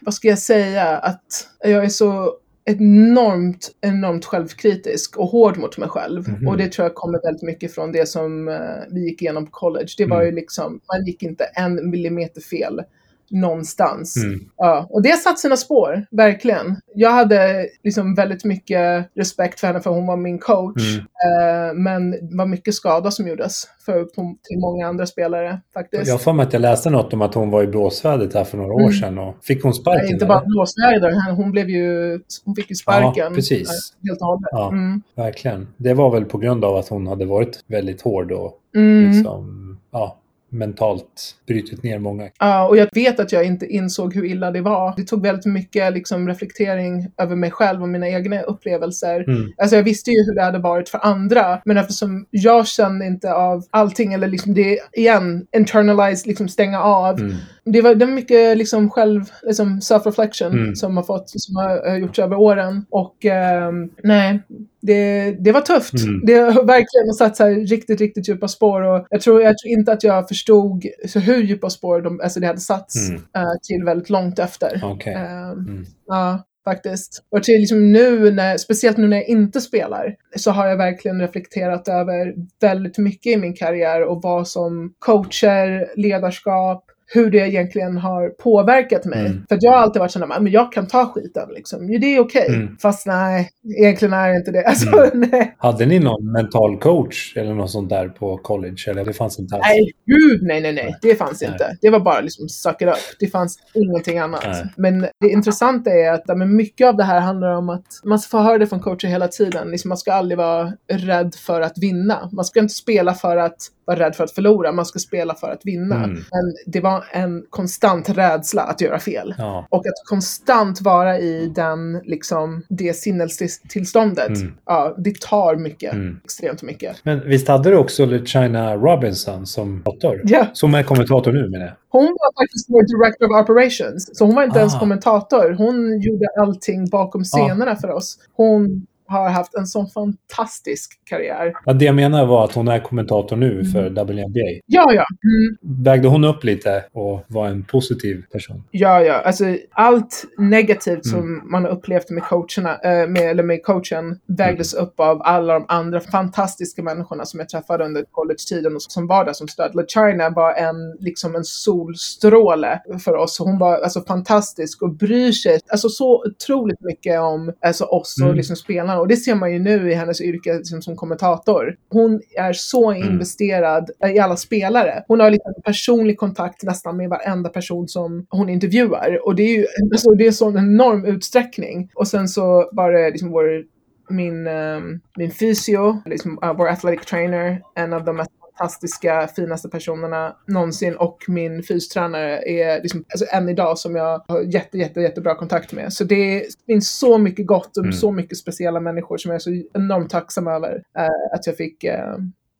vad ska jag säga, att jag är så enormt, enormt självkritisk och hård mot mig själv.
Mhm.
Och det tror jag kommer väldigt mycket från det som eh, vi gick igenom på college. Det var
Mm.
ju liksom, man gick inte en millimeter fel någonstans.
Mm.
Ja, och det satt sina spår, verkligen. Jag hade liksom väldigt mycket respekt för henne för hon var min coach.
Mm.
Eh, men det var mycket skada som gjordes för, till många andra spelare faktiskt.
Jag för mig att jag läste något om att hon var i blåsvädret här för några år
Mm.
sedan. Och fick hon
Nej,
sparken?
inte
eller?
bara blåsväder, hon blev ju, hon fick ju sparken.
Ja, precis.
Helt och hållet.
Ja.
Mm.
Verkligen. Det var väl på grund av att hon hade varit väldigt hård och
Mm.
liksom, ja, mentalt brutit ner många.
Ja, och jag vet att jag inte insåg hur illa det var. Det tog väldigt mycket liksom, reflektering över mig själv och mina egna upplevelser.
Mm.
Alltså jag visste ju hur det hade varit för andra, men eftersom jag kände inte av allting, eller liksom det, igen, internalize, liksom stänga av.
Mm.
Det var, det var mycket liksom själv, liksom self-reflection
Mm.
som har fått, som har har gjorts över åren. Och ehm, nej, det, det var tufft.
Mm.
Det har verkligen satt så här riktigt, riktigt djupa spår. Och jag, tror, jag tror inte att jag förstod så hur djupa spår de, alltså det hade satts
Mm.
eh, till väldigt långt efter.
Okej.
Ehm,
Mm.
Ja, faktiskt. Och till liksom nu, när, speciellt nu när jag inte spelar, så har jag verkligen reflekterat över väldigt mycket i min karriär och vad som coacher, ledarskap, hur det egentligen har påverkat mig.
Mm.
För jag har alltid varit sån där, men jag kan ta skiten liksom. Ja, det är okej.
Mm.
Fast nej, egentligen är det inte det. Alltså, nej.
Hade ni någon mental coach eller något sånt där på college? Eller det fanns inte alls?
Nej, gud nej, nej, nej. Det fanns
Nej.
inte. Det var bara liksom suck it up. Det fanns ingenting annat.
Nej.
Men det intressanta är att men mycket av det här handlar om att man får höra det från coacher hela tiden. Liksom, man ska aldrig vara rädd för att vinna. Man ska inte spela för att vara rädd för att förlora. Man ska spela för att vinna.
Mm.
Men det var en konstant rädsla att göra fel.
Ja.
Och att konstant vara i den, liksom, det sinnestillståndet,
Mm.
ja, det tar mycket.
Mm.
Extremt mycket.
Men visst hade du också LeChina Robinson som kommentator?
Ja.
Som är kommentator nu menar jag.
Hon var faktiskt vår director of operations. Så hon var inte ens
Ah.
kommentator. Hon gjorde allting bakom scenerna för oss. Hon har haft en sån fantastisk karriär.
Ja, det jag menar var att hon är kommentator nu för WNBA.
Ja, ja. Mm.
Vägde hon upp lite och var en positiv person?
Ja, ja. Alltså, allt negativt som man har upplevt med coacherna, äh, med, eller med coachen vägdes upp av alla de andra fantastiska människorna som jag träffade under college-tiden och som var där som stöd. China var en, liksom en solstråle för oss. Hon var alltså, fantastisk och bryr sig alltså, så otroligt mycket om alltså, oss och
Mm.
liksom, spelarna. Och det ser man ju nu i hennes yrke liksom, som kommentator. Hon är så investerad i alla spelare. Hon har liksom personlig kontakt nästan med varenda person som hon intervjuar. Och det är ju alltså, det är sån enorm utsträckning. Och sen så var det liksom vår min, ehm, min fysio, liksom, uh, vår athletic trainer, en av de mest fantastiska, finaste personerna någonsin och min fystränare är liksom, alltså än idag som jag har jätte, jätte, jättebra kontakt med. Så det finns så mycket gott och
Mm.
så mycket speciella människor som jag är så enormt tacksam över eh, att jag fick eh,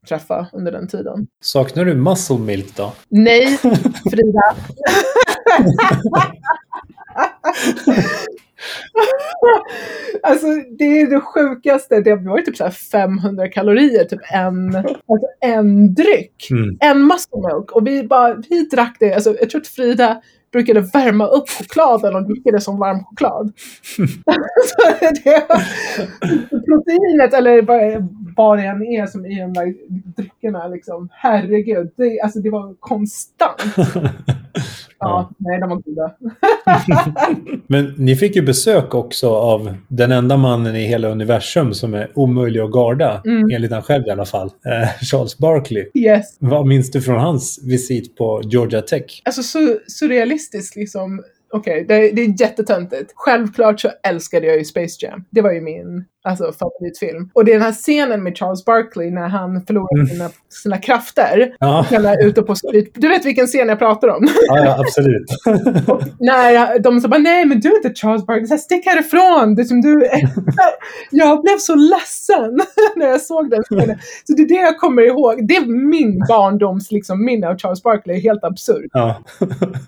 träffa under den tiden.
Saknar du muscle milk då?
Nej, Frida. alltså det är det sjukaste. Det var ju typ så här 500 kalorier, typ en, alltså en dryck.
Mm.
En muscle milk. Och vi bara, vi drack det. Alltså, jag tror att Frida brukade värma upp chokladen och dricka det som varm choklad. det, proteinet, eller vad, vad det än är som i de där dryckerna, liksom. herregud. Det, alltså, det var konstant. Ja, nej, de var goda.
Men ni fick ju besök också av den enda mannen i hela universum som är omöjlig att garda,
Mm.
enligt han själv i alla fall. Eh, Charles Barkley.
Yes.
Vad minns du från hans visit på Georgia Tech?
Alltså så surrealistiskt liksom. Okej, det, det är jättetöntigt. Självklart så älskade jag ju Space Jam. Det var ju min alltså, favoritfilm. Och det är den här scenen med Charles Barkley när han förlorar
Mm.
sina, sina krafter.
Ja,
är ute på street. Du vet vilken scen jag pratar om?
ja, ja absolut.
när de sa bara nej men du är inte Charles Barkley, så här, stick härifrån. Det som du jag blev så ledsen när jag såg den scenen. Så det är det jag kommer ihåg. Det är min barndoms liksom, minne av Charles Barkley, helt absurd.
Ja.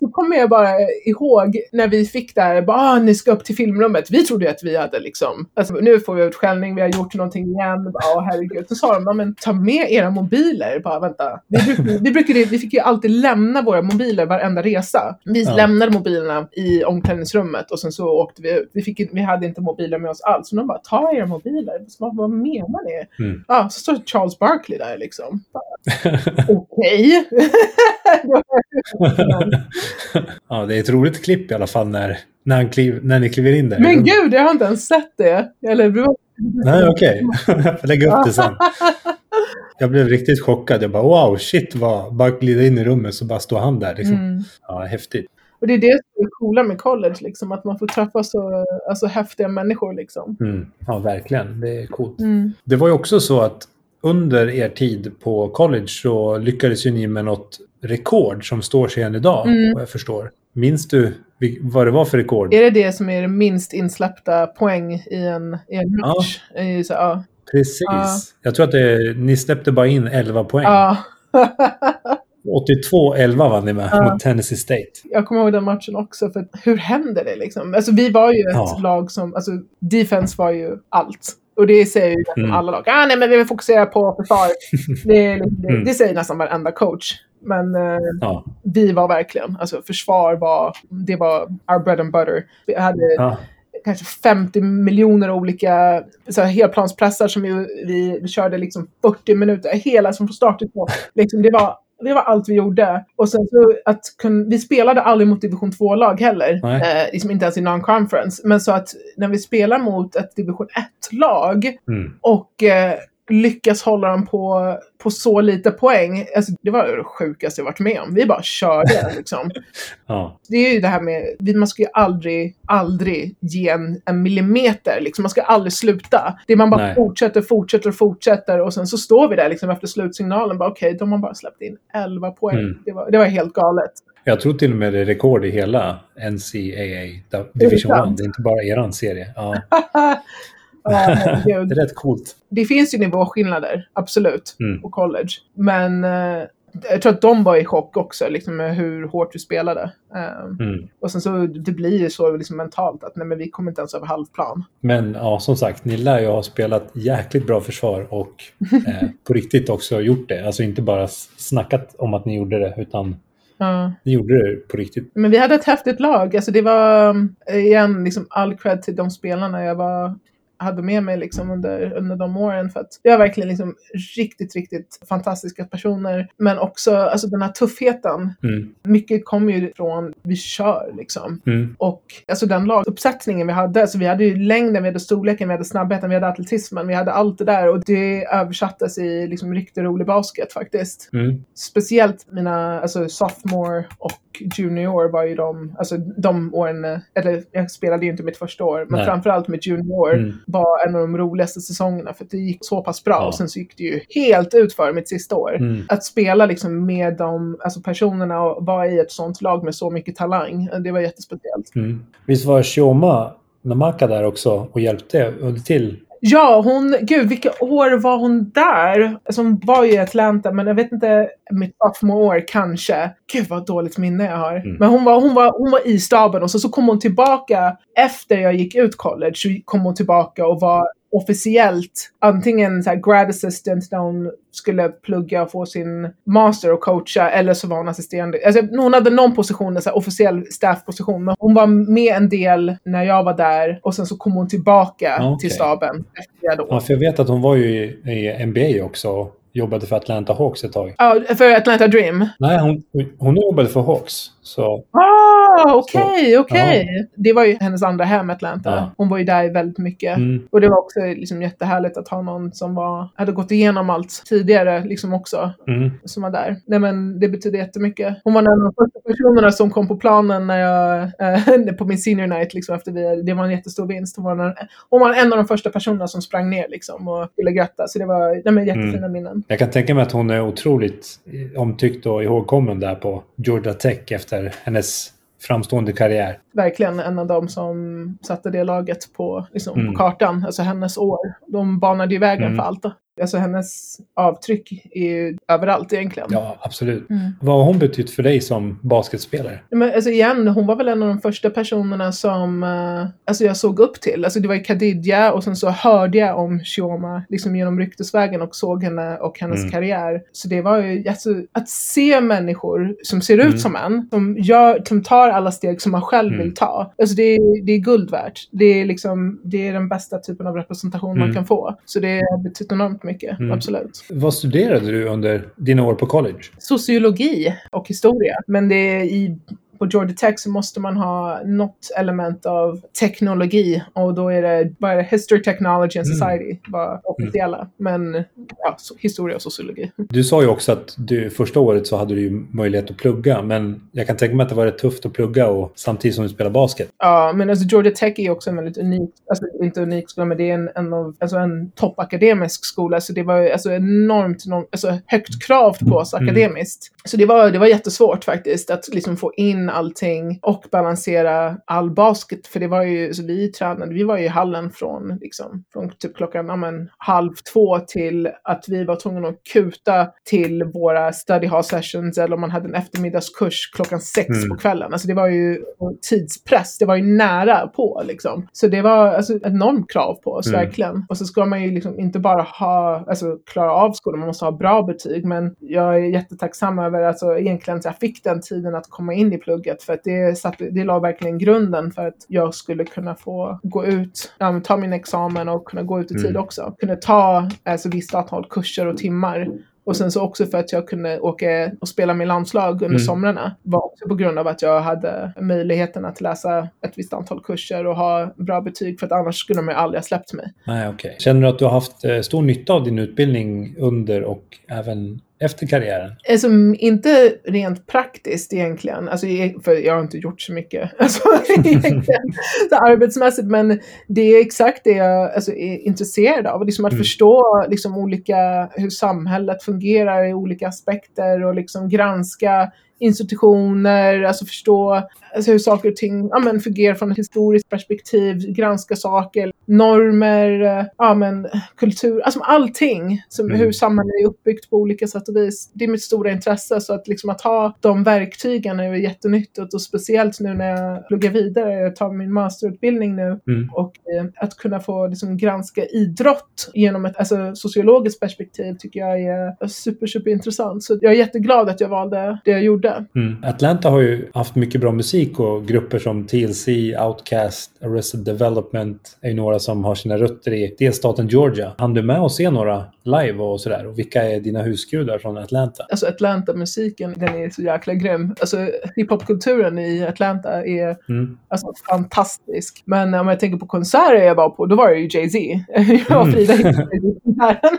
Då kommer jag bara ihåg när vi fick det här, bara, ah, ni ska upp till filmrummet. Vi trodde ju att vi hade liksom, alltså, nu får vi utskällning, vi har gjort någonting igen. Bara, ah, herregud. Så sa de, "Ja, men ta med era mobiler. Bara, vänta. Vi, brukade, vi, brukade, vi fick ju alltid lämna våra mobiler varenda resa. Vi
Ja.
lämnade mobilerna i omklädningsrummet och sen så åkte vi ut. Vi, fick, vi hade inte mobiler med oss alls. Så de bara, ta era mobiler. Så bara, vad menar ni?
Mm.
Ja, så står Charles Barkley där liksom. Okej.
ja, det är ett roligt klipp i alla fall när, när, han kliv, när ni kliver in där.
Men gud, jag har inte ens sett det. Eller,
Nej, okej. Jag får lägga upp det sen. Jag blev riktigt chockad. Jag bara wow, shit vad... Bara glida in i rummet så bara står han där. Liksom.
Mm.
Ja, häftigt.
Och det är det som är coola med college, liksom, att man får träffa så alltså, häftiga människor. Liksom.
Mm. Ja, verkligen. Det är coolt.
Mm.
Det var ju också så att under er tid på college så lyckades ju ni med något rekord som står sig än idag,
Mm.
vad jag förstår. Minns du vad det var för rekord?
Är det det som är det minst insläppta poäng i en, i en match? I, så, ja.
Precis.
Ja.
Jag tror att det, ni släppte bara in 11 poäng.
ja.
82-11 vann ni med
Ja.
mot Tennessee State.
Jag kommer ihåg den matchen också, för hur händer det liksom? Alltså vi var ju ett
Ja.
lag som, alltså defense var ju allt. Och det säger ju
Mm.
alla lag. Ah, nej, men vi vill fokusera på försvar. det, liksom- det,
Mm.
det säger nästan varenda coach. Men eh,
Ja.
vi var verkligen, alltså försvar var, det var our bread and butter. Vi hade
Ja.
kanske 50 miljoner olika så här, helplanspressar som vi, vi, vi körde liksom 40 minuter, hela som från start till mål. Liksom, det, var, det var allt vi gjorde. Och sen så att kun, vi spelade aldrig mot division 2-lag heller. Eh, liksom inte ens i non-conference. Men så att när vi spelar mot ett division 1-lag
Mm.
och eh, lyckas hålla dem på, på så lite poäng. Alltså, det var det sjukaste jag varit med om. Vi bara körde liksom.
Ja.
Det är ju det här med, man ska ju aldrig, aldrig ge en, en millimeter. Liksom. Man ska aldrig sluta. Det är man bara
Nej.
fortsätter, fortsätter fortsätter. Och sen så står vi där liksom, efter slutsignalen. Bara, Okej, de har bara släppt in 11 poäng.
Mm.
Det, var, det var helt galet.
Jag tror till och med det är rekord i hela NCAA Division
sant?
1. Det är inte bara eran serie. Ja.
Ja.
Det är rätt coolt.
det finns ju nivåskillnader, absolut,
Mm.
på college. Men eh, jag tror att de var i chock också, liksom med hur hårt vi spelade. Um,
Mm.
Och sen så, det blir ju så liksom mentalt att nej men vi kommer inte ens över halvplan.
Men ja, som sagt, ni lär ju ha spelat jäkligt bra försvar och eh, på riktigt också gjort det. Alltså inte bara snackat om att ni gjorde det, utan
Ja.
ni gjorde det på riktigt.
Men vi hade ett häftigt lag. Alltså det var, eh, igen, liksom all cred till de spelarna jag var, hade med mig liksom under, under de åren. För att det var verkligen liksom riktigt, riktigt fantastiska personer. Men också alltså den här tuffheten.
Mm.
Mycket kommer ju från vi kör liksom.
Mm.
Och alltså den laguppsättningen vi hade, alltså vi hade ju längden, vi hade storleken, vi hade snabbheten, vi hade atletismen, vi hade allt det där och det översattes i liksom riktigt rolig basket faktiskt.
Mm.
Speciellt mina, alltså sophomore och junior var ju de, alltså de åren, eller jag spelade ju inte mitt första år, men
Nej.
framförallt med junior
Mm.
Var en av de roligaste säsongerna för att det gick så pass bra
Ja.
och sen så gick det ju helt ut för mitt sista år.
Mm.
Att spela liksom med de alltså personerna och vara i ett sånt lag med så mycket talang, det var jättespeciellt.
Mm. Visst var Shioma Namaka där också och hjälpte till?
Ja, hon, gud vilka år var hon där? Alltså hon var ju i Atlanta, men jag vet inte, mitt sophomore år kanske. Gud vad dåligt minne jag har.
Mm.
Men hon var, hon, var, hon var i staben och så, så kom hon tillbaka efter jag gick ut college. Så kom hon tillbaka och var officiellt antingen så här grad assistant där hon skulle plugga och få sin master och coacha eller så var hon assisterande. Alltså, hon hade någon position, en så här officiell staffposition, men hon var med en del när jag var där och sen så kom hon tillbaka
okej.
till staben efter.
Ja, för jag vet att hon var ju i, i NBA också och jobbade för Atlanta Hawks ett tag.
Ja, för Atlanta Dream.
Nej, hon, hon jobbade för Hawks. Så
Ah, okej, okej. Det var ju hennes andra hem, Atlanta.
Ja.
Hon var ju där väldigt mycket.
mm,
Och det var också liksom jättehärligt att ha någon som var, hade gått igenom allt tidigare liksom också.
mm,
Som var där. Nej men det betyder jättemycket. Hon var en av de första personerna som kom på planen när jag, eh, på min senior night liksom efter vi, det var en jättestor vinst. Hon var, en, hon var en av de första personerna som sprang ner liksom och ville gratta. Så det var nej, men jättefina
Mm.
minnen.
jag kan tänka mig att hon är otroligt omtyckt och ihågkommen där på Georgia Tech efter hennes framstående karriär.
verkligen en av dem som satte det laget på, liksom,
Mm.
på kartan. Alltså hennes år. De banade ju vägen
Mm.
för allt. Alltså hennes avtryck är ju överallt egentligen.
Ja, absolut.
Mm.
Vad har hon betytt för dig som basketspelare?
Men alltså igen, hon var väl en av de första personerna som eh, alltså jag såg upp till. Alltså det var ju Khadija och sen så hörde jag om Shioma liksom genom ryktesvägen och såg henne och hennes
Mm.
karriär. Så det var ju alltså, att se människor som ser ut
Mm.
som en, som, gör, som tar alla steg som man själv
Mm.
vill ta. Alltså det, är- det är guld värt. Det är liksom, det är den bästa typen av representation man
Mm.
kan få. Så det har betytt enormt mycket,
Mm.
absolut.
Vad studerade du under dina år på college?
sociologi och historia. Men det är i på Georgia Tech så måste man ha något element av teknologi och då är det bara History, Technology and
Mm.
Society var officiella. Men ja, historia och sociologi.
Du sa ju också att du, första året så hade du ju möjlighet att plugga, men jag kan tänka mig att det var rätt tufft att plugga och samtidigt som du spelar basket.
Ja, men alltså Georgia Tech är också en väldigt unik, alltså inte unik skola, men det är en, en, av, alltså en toppakademisk skola. Så det var alltså enormt, enormt alltså högt krav på oss
Mm.
akademiskt. Så det var, det var jättesvårt faktiskt att liksom få in allting och balansera all basket. För det var ju, så vi tränade, vi var ju i hallen från, liksom, från typ klockan ja, men, halv två till att vi var tvungna att kuta till våra study hall sessions eller om man hade en eftermiddagskurs klockan sex
Mm.
på kvällen. Alltså det var ju tidspress, det var ju nära på liksom. Så det var alltså, ett enormt krav på oss,
Mm.
verkligen. Och så ska man ju liksom inte bara ha, alltså klara av skolan, man måste ha bra betyg. Men jag är jättetacksam över, alltså egentligen så jag fick den tiden att komma in i plugget för att det, satte, det la verkligen grunden för att jag skulle kunna få gå ut, ja, ta min examen och kunna gå ut i tid
Mm.
också. Kunna ta alltså, visst antal kurser och timmar och sen så också för att jag kunde åka och spela med landslag under
Mm.
somrarna var också på grund av att jag hade möjligheten att läsa ett visst antal kurser och ha bra betyg för att annars skulle de ju aldrig ha släppt mig.
Nej, okej. Känner du att du har haft eh, stor nytta av din utbildning under och även efter karriären?
Alltså, inte rent praktiskt egentligen, alltså, jag- för jag har inte gjort så mycket alltså, så arbetsmässigt, men det är exakt det jag alltså, är intresserad av. Liksom att
Mm.
förstå liksom, olika, hur samhället fungerar i olika aspekter och liksom granska institutioner, alltså förstå alltså, hur saker och ting ja, men, fungerar från ett historiskt perspektiv, granska saker. Normer, eh, ja men kultur, alltså allting. Som,
Mm.
Hur samhället är uppbyggt på olika sätt och vis. Det är mitt stora intresse så att liksom att ha de verktygen är jättenyttigt och speciellt nu när jag pluggar vidare, jag tar min masterutbildning nu
Mm.
och eh, att kunna få liksom, granska idrott genom ett alltså, sociologiskt perspektiv tycker jag är super, super intressant. Så jag är jätteglad att jag valde det jag gjorde.
Mm. Atlanta har ju haft mycket bra musik och grupper som TLC, Outkast, Arrested Development är ju några som har sina rötter i delstaten Georgia. hann du med att se några live och sådär? Och vilka är dina husgudar från Atlanta?
Alltså Atlanta-musiken, den är så jäkla grym. Alltså hiphop-kulturen i Atlanta är
Mm.
alltså, fantastisk. Men om jag tänker på konserter jag var på, då var det ju Jay-Z. Jag och
Mm.
Frida hittade Jay-Z-konserten.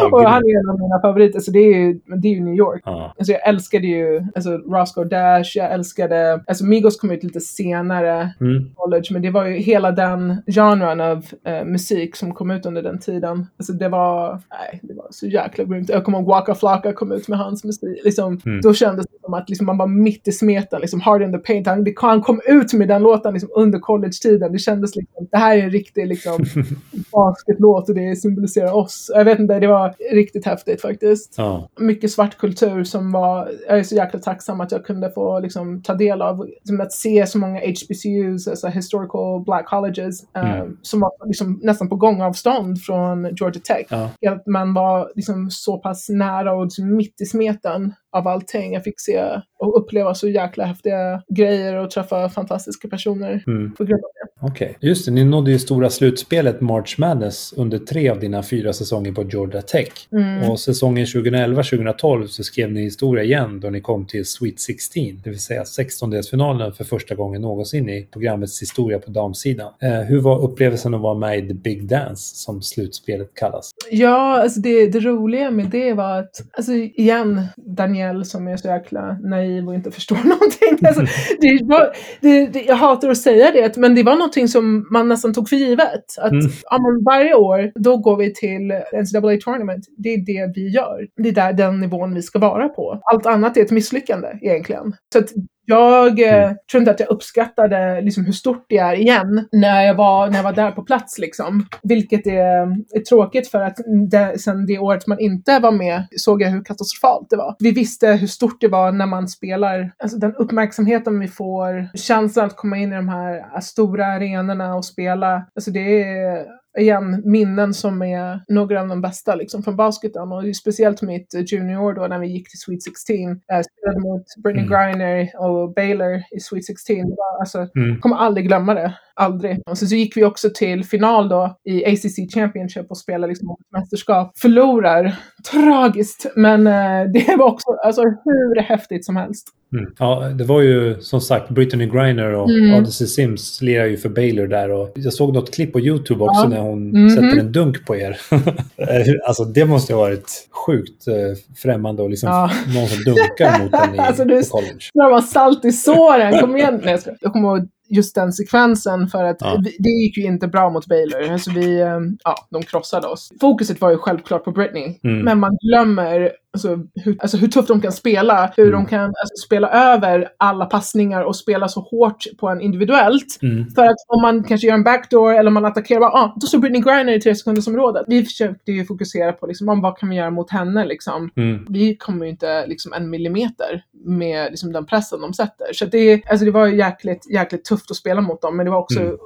Ja,
och han är en av mina favoriter, så det är ju, det är ju New York.
Ja.
Alltså jag älskade ju alltså Roscoe Dash, jag älskade, alltså Migos kom ut lite senare,
Mm.
college, men det var ju hela den genren av eh, musik som kom ut under den tiden. Alltså det var, nej, det var så jäkla grymt. Jag kommer ihåg Waka Flocka kom ut med hans musik. Liksom,
Mm.
Då kändes det som att liksom, man var mitt i smeten, liksom Hard in the Paint. Han, det, han kom ut med den låten liksom, under college-tiden. Det kändes liksom, det här är en riktig liksom, basketlåt och det symboliserar oss. Jag vet inte, det var riktigt häftigt faktiskt
Ja.
mycket svart kultur som var, jag är så jäkla tacksam att jag kunde få liksom, ta del av, som att se så många HBCUs, alltså historical black colleges, eh,
Mm.
som var liksom, nästan på gångavstånd från Georgia Tech.
Ja.
Att man var liksom, så pass nära och liksom, mitt i smeten av allting. Jag fick se och uppleva så jäkla häftiga grejer och träffa fantastiska personer
Mm.
på grund av det.
Okej. Just det, ni nådde ju stora slutspelet March Madness under tre av dina fyra säsonger på Georgia Tech.
Mm.
Och säsongen 2011-2012 så skrev ni historia igen då ni kom till Sweet 16, det vill säga 16-delsfinalen för första gången någonsin i programmets historia på damsidan. Eh, hur var upplevelsen att vara med i The Big Dance, som slutspelet kallas?
Ja, alltså det, det roliga med det var att, alltså igen, Daniel som är så jäkla naiv och inte förstår någonting. Alltså, det var, det, det, jag hatar att säga det, men det var någonting som man nästan tog för givet. Att
Mm.
ja, men varje år, då går vi till NCAA Tournament. Det är det vi gör. Det är där den nivån vi ska vara på. Allt annat är ett misslyckande egentligen. Så jag eh,
Mm.
tror inte att jag uppskattade liksom, hur stort det är igen när jag var, när jag var där på plats. Liksom. Vilket är, är tråkigt för att det, sen det året man inte var med såg jag hur katastrofalt det var. Vi visste hur stort det var när man spelar. Alltså den uppmärksamheten vi får, känslan att komma in i de här äh, stora arenorna och spela. Alltså det är igen minnen som är några av de bästa liksom, från basketen. Och speciellt mitt junior då när vi gick till Sweet 16. Jag spelade mot Brittany
Mm.
Griner och Baylor i Sweet 16. Det var, alltså,
Mm.
jag kommer aldrig glömma det. Aldrig. Och sen så gick vi också till final då i ACC Championship och spelade liksom mästerskap. Förlorar. Tragiskt. Men eh, det var också alltså, hur häftigt som helst.
Mm. Ja, det var ju som sagt Brittany Griner och
Mm.
Odyssey Sims lirar ju för Baylor där och jag såg något klipp på YouTube också
Ja.
när hon
Mhm.
sätter en dunk på er. alltså det måste ha varit sjukt eh, främmande och liksom
Ja.
någon som dunkar mot en i,
Alltså, du-
college.
När man salt i såren. Kom igen. Nej, jag, jag kommer ihåg just den sekvensen för att
Ja.
vi, det gick ju inte bra mot Baylor. Alltså vi, eh, ja, de krossade oss. Fokuset var ju självklart på Britney.
Mm.
Men man glömmer alltså, hur, alltså, hur tufft de kan spela. Hur
Mm.
de kan alltså, spela över alla passningar och spela så hårt på en individuellt.
Mm.
För att om man kanske gör en backdoor eller man attackerar, bara, ah, då står Britney Griner i tre sekundersområdet. Vi försökte ju fokusera på liksom, om vad kan vi göra mot henne liksom.
Mm.
Vi kommer ju inte liksom en millimeter med liksom, den pressen de sätter. Så det, alltså, det var jäkligt, jäkligt tufft att spela mot dem, men det var också
Mm.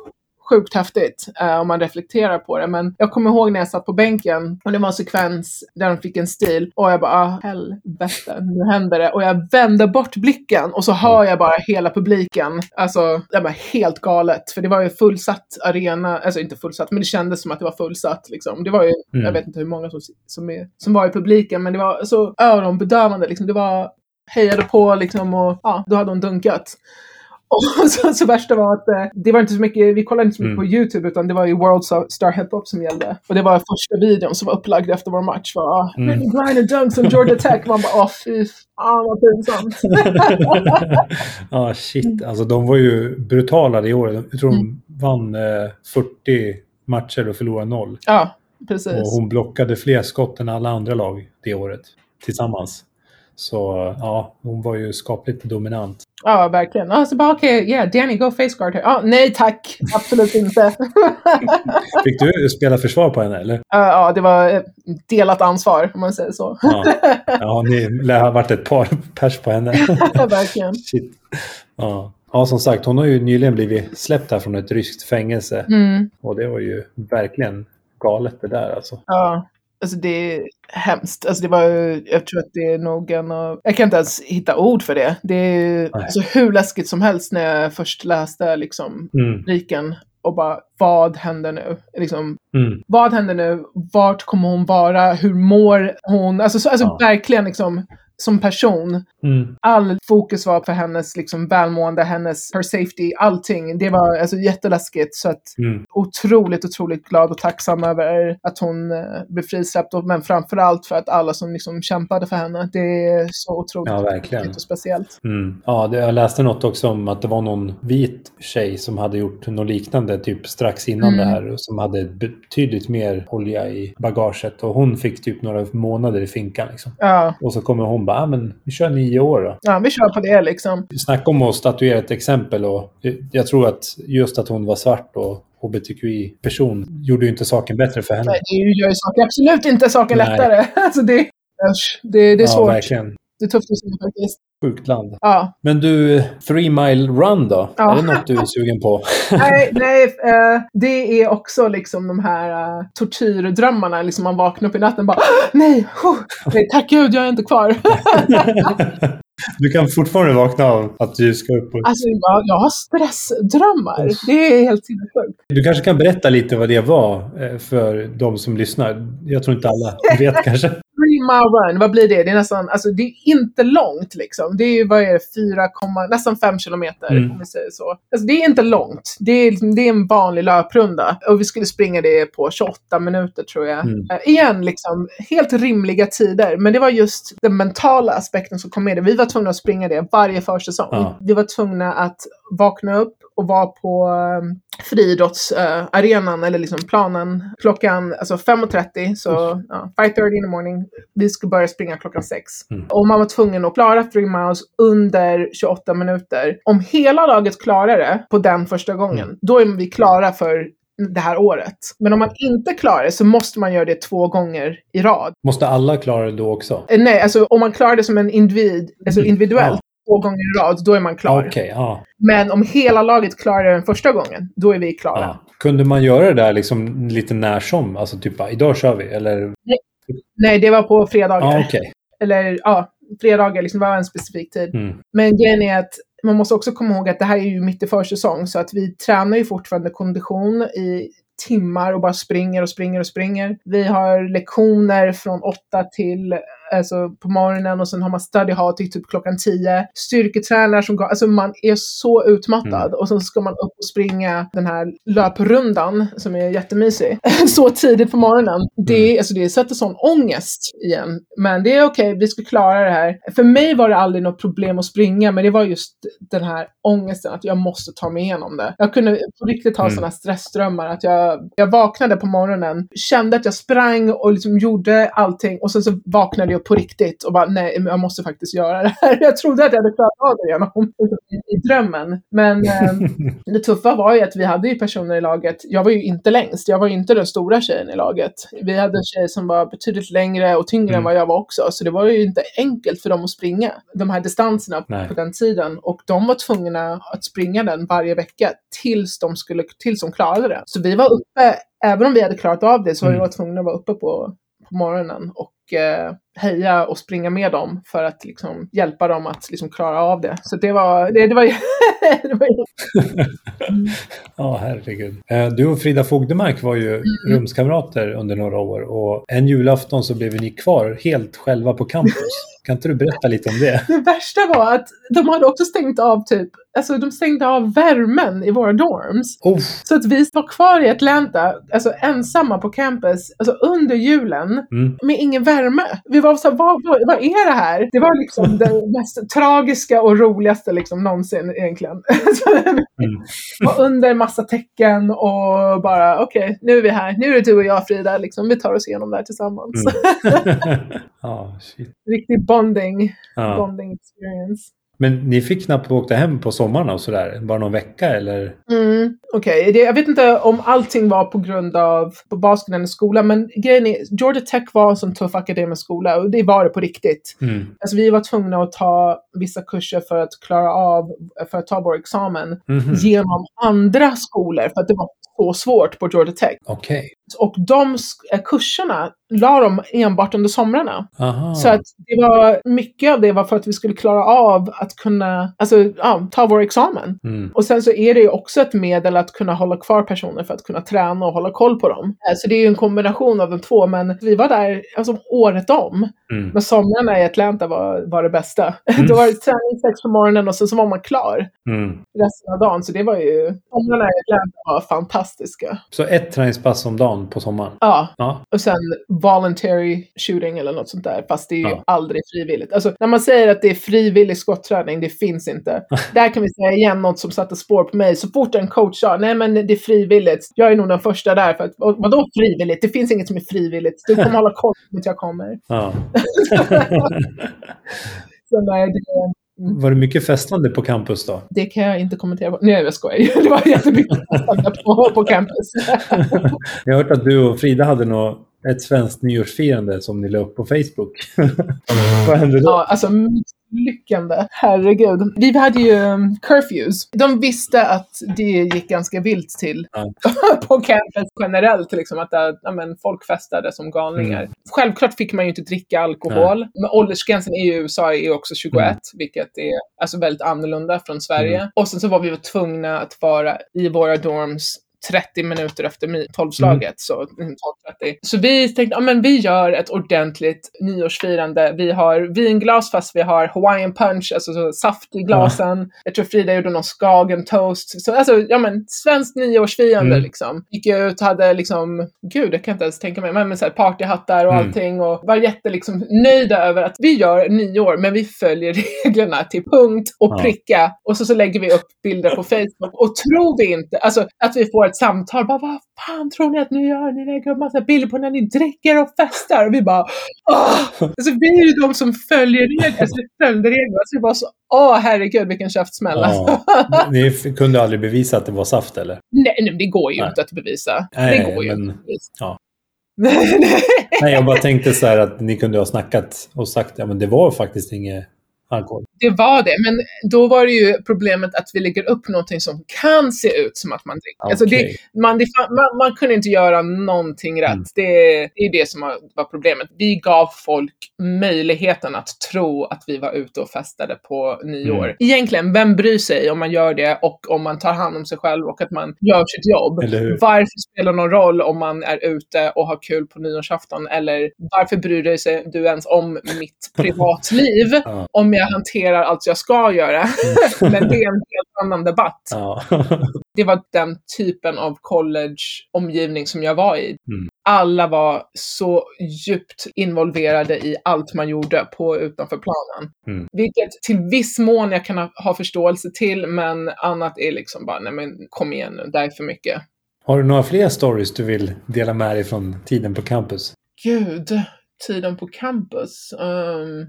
Sjukt häftigt eh, om man reflekterar på det. Men jag kommer ihåg när jag satt på bänken och det var en sekvens där de fick en stil och jag bara, ah, helvete, nu händer det. Och jag vände bort blicken och så hör jag bara hela publiken. Alltså, det var helt galet. För det var ju fullsatt arena, alltså inte fullsatt, men det kändes som att det var fullsatt. Liksom. Det var ju,
Mm.
jag vet inte hur många som, som, är, som var i publiken, men det var så öronbedövande. Liksom. Det var hejade på liksom och ja, då hade hon dunkat. Och så, så värsta var att eh, det var inte så mycket, vi kollade inte så mycket
Mm.
på YouTube utan det var ju World Star- Hip Hop som gällde. Och det var första videon som var upplagd efter vår match. Var, ah,
Mm.
mm. Griner Dunks on Georgia Tech. Man bara, åh fy fan vad pinsamt.
Ja, shit. Alltså de var ju brutala det året. Jag tror de
Mm.
vann eh, 40 matcher och förlorade noll.
ja, precis.
Och hon blockade fler skott än alla andra lag det året tillsammans. Så ja, hon var ju skapligt dominant.
Ja, verkligen. Alltså bara okej, okay, yeah, Danny, go face guard här. Ah, nej tack, absolut inte.
Fick du spela försvar på henne eller? Uh,
ja, det var delat ansvar om man säger så.
ja. ja, ni lär ha varit ett par pers på henne.
verkligen.
Shit. Ja. Ja, som sagt, hon har ju nyligen blivit släppt här från ett ryskt fängelse.
Mm.
Och det var ju verkligen galet det där alltså.
Ja, Alltså det är hemskt. Alltså det var, jag tror att det är nog en av... Jag kan inte ens hitta ord för det. Det är alltså hur läskigt som helst när jag först läste liksom
mm.
riken och bara vad händer nu? Liksom,
mm.
Vad händer nu? Vart kommer hon vara? Hur mår hon? Alltså, så, alltså ja. verkligen liksom som person.
Mm.
All fokus var på hennes liksom, välmående, hennes her safety, allting. Det var alltså, jätteläskigt. Så att,
mm.
otroligt, otroligt glad och tacksam över att hon uh, blev frisläppt. Men framför allt för att alla som liksom, kämpade för henne. Det är så otroligt
ja, verkligen.
och speciellt.
Mm. Ja, det, jag läste något också om att det var någon vit tjej som hade gjort något liknande typ strax innan mm. det här. Som hade betydligt mer olja i bagaget. Och hon fick typ några månader i finkan. Liksom.
Ja.
Och så kommer hon bara, ah, men vi kör nio år då.
Ja, vi kör på det liksom.
Snacka om att statuera ett exempel och jag tror att just att hon var svart och hbtqi-person gjorde ju inte saken bättre för henne.
Nej, det gör ju saken absolut inte saken Nej. lättare. alltså det, det, det är svårt.
Ja, verkligen.
Det är tufft att säga faktiskt.
Sjukt land.
Ja.
Men du, Three Mile Run då?
Ja.
Är det något du är sugen på?
nej, nej uh, det är också liksom de här uh, tortyrdrömmarna. Liksom man vaknar upp i natten och bara nej, oh, nej, tack gud, jag är inte kvar.
Du kan fortfarande vakna av att du ska upp och...
Alltså, jag, jag har stressdrömmar. Det är helt sinnessjukt.
Du kanske kan berätta lite vad det var eh, för de som lyssnar. Jag tror inte alla vet kanske.
Run, vad blir det? Det är nästan, alltså det är inte långt liksom. Det är ju, vad är det, 4, nästan 5 kilometer mm. om vi säger så. Alltså det är inte långt. Det är, liksom, det är en vanlig löprunda. Och vi skulle springa det på 28 minuter tror jag.
Mm.
Uh, igen, liksom, helt rimliga tider. Men det var just den mentala aspekten som kom med det. Vi var tvungna att springa det varje försäsong.
Ja.
Vi var tvungna att vakna upp och vara på um, friidrottsarenan eller liksom planen klockan alltså 5.30. Så ja, 5.30 in the morning. Vi skulle börja springa klockan 6.
Mm.
Och man var tvungen att klara 3 miles under 28 minuter. Om hela laget klarar det på den första gången, mm. då är vi klara för det här året. Men om man inte klarar det så måste man göra det två gånger i rad.
Måste alla klara det då också?
Eh, nej, alltså om man klarar det som en individ, alltså mm. individuellt. Två gånger i rad, då är man klar.
Okay, ja.
Men om hela laget klarar det den första gången, då är vi klara. Ja.
Kunde man göra det där liksom lite när som? Alltså typ, idag kör vi, eller?
Nej, nej det var på fredagar.
Ja, okay.
Eller ja, fredagar, liksom, det var en specifik tid.
Mm.
Men grejen är att man måste också komma ihåg att det här är ju mitt i försäsong så att vi tränar ju fortfarande kondition i timmar och bara springer och springer och springer. Vi har lektioner från åtta till alltså på morgonen och sen har man study hall till typ klockan tio. Styrketränar som går, alltså man är så utmattad mm. och sen ska man upp och springa den här löprundan som är jättemysig. så tidigt på morgonen. Det, mm. alltså det sätter sån ångest igen. Men det är okej, okay, vi ska klara det här. För mig var det aldrig något problem att springa, men det var just den här ångesten att jag måste ta mig igenom det. Jag kunde på riktigt ha mm. sådana stressdrömmar att jag, jag vaknade på morgonen, kände att jag sprang och liksom gjorde allting och sen så vaknade jag på riktigt och bara nej, jag måste faktiskt göra det här. Jag trodde att jag hade klarat av det genom i, drömmen. Men eh, det tuffa var ju att vi hade ju personer i laget. Jag var ju inte längst. Jag var ju inte den stora tjejen i laget. Vi hade en tjej som var betydligt längre och tyngre mm. än vad jag var också. Så det var ju inte enkelt för dem att springa de här distanserna nej. på den tiden. Och de var tvungna att springa den varje vecka tills de, skulle, tills de klarade det. Så vi var uppe även om vi hade klarat av det så var vi mm. tvungna att vara uppe på, på morgonen och eh, heja och springa med dem för att liksom, hjälpa dem att liksom, klara av det. Så det var... Det, det var, det var...
ja, herregud. Eh, du och Frida Fogdemark var ju mm. rumskamrater under några år och en julafton så blev ni kvar helt själva på campus. Kan inte du berätta lite om det?
Det värsta var att de hade också stängt av typ, alltså de stängde av värmen i våra dorms.
Oh.
Så att vi var kvar i Atlanta, alltså ensamma på campus, alltså under julen,
mm.
med ingen värme. Vi var så vad, vad, vad, är det här? Det var liksom det mest tragiska och roligaste liksom någonsin egentligen.
mm.
var under massa tecken och bara okej, okay, nu är vi här. Nu är det du och jag Frida, liksom, vi tar oss igenom det här tillsammans.
mm. oh.
Riktig bonding, ja. bonding experience.
Men ni fick knappt åka hem på sommaren och sådär? Bara någon vecka eller?
Mm, Okej, okay. jag vet inte om allting var på grund av på basketen i skolan, men grejen är, Georgia Tech var en sån tuff akademisk skola och det var det på riktigt.
Mm.
Alltså vi var tvungna att ta vissa kurser för att klara av, för att ta vår examen
Mhm.
genom andra skolor för att det var så svårt på Georgia Tech.
Okej.
Och de eh, kurserna la de enbart under somrarna.
Aha.
Så att det var mycket av det var för att vi skulle klara av att kunna alltså, ja, ta vår examen.
Mm.
Och sen så är det ju också ett medel att kunna hålla kvar personer för att kunna träna och hålla koll på dem. Eh, Så det är ju en kombination av de två, men vi var där alltså, året om.
Mm.
Men somrarna i Atlanta var, var det bästa.
Mm.
Då var det träning sex på morgonen och sen så var man klar
Mm.
resten av dagen. Så det var ju, somrarna i Atlanta var fantastiska.
Så ett träningspass om dagen på sommaren?
Ja,
Ja.
och sen voluntary shooting eller något sånt där. Fast det är ju
Ja.
aldrig frivilligt. Alltså när man säger att det är frivillig skotträning, det finns inte. Där kan vi säga igen något som satte spår på mig. Så fort en coach sa, nej men det är frivilligt. Jag är nog den första där för att, vadå frivilligt? Det finns inget som är frivilligt. Du kommer hålla koll på att jag kommer.
ja.
Så nej, det,
Var det mycket festande på campus då?
det kan jag inte kommentera på. Nej, jag skojar. Det var jättemycket festande på, på campus.
Jag har hört att du och Frida hade något, ett svenskt nyårsfirande som ni la upp på Facebook. Vad hände då?
Ja, alltså misslyckande. Herregud. Vi hade ju um, curfews. De visste att det gick ganska vilt till
Ja.
på campus generellt. Liksom, att äh, ja, men, folk festade som galningar.
Mm.
Självklart fick man ju inte dricka alkohol. Men åldersgränsen i USA är också 21,
Mm.
vilket är alltså väldigt annorlunda från Sverige. Och sen så var vi tvungna att vara i våra dorms 30 minuter efter mi- tolvslaget. Så, mm, 12.30. så vi tänkte, ja men vi gör ett ordentligt nyårsfirande. Vi har vinglas fast vi har Hawaiian punch, alltså så saft i glasen. Jag tror Frida gjorde någon skagen toast. Så, alltså, ja men svenskt nyårsfirande
Mm.
liksom. Gick ut, hade liksom, gud jag kan inte ens tänka mig, men, men så här partyhattar och
Mm.
allting och var jätte liksom nöjda över att vi gör nyår, men vi följer reglerna till punkt och pricka. Och så, så lägger vi upp bilder på Facebook. Och tror vi inte, alltså att vi får ett samtal, bara vad fan tror ni att ni gör? Ni lägger upp massa bilder på när ni dricker och festar. Och vi bara, åh! Alltså vi är ju de som följer reglerna, alltså följde reglerna. Så det var så, åh herregud vilken käftsmäll.
Ja. Ni kunde aldrig bevisa att det var saft eller?
nej, nej, det går ju
Nej.
inte att bevisa.
Nej,
det går ju
men-
inte att
ja.
Nej,
jag bara tänkte så här att ni kunde ha snackat och sagt ja men det var faktiskt inget alkohol.
Det var det, men då var det ju problemet att vi lägger upp någonting som kan se ut som att man dricker. Alltså det, man, det, man, man kunde inte göra någonting rätt.
Mm.
Det, det är det som var, problemet. Vi gav folk möjligheten att tro att vi var ute och festade på nyår.
Mm.
Egentligen, vem bryr sig om man gör det och om man tar hand om sig själv och att man gör sitt jobb? Varför spelar det någon roll om man är ute och har kul på nyårsafton? Eller varför bryr dig sig du ens om mitt privatliv?
Ja.
Om jag hanterar allt jag ska göra. Men det är en helt annan debatt.
Ja.
Det var den typen av college-omgivning som jag var i.
Mm.
Alla var så djupt involverade i allt man gjorde på utanför planen.
Mm.
Vilket till viss mån jag kan ha, ha förståelse till, men annat är liksom bara, nej men kom igen nu, det är för mycket.
Har du några fler stories du vill dela med dig från tiden på campus?
Gud, tiden på campus. Um,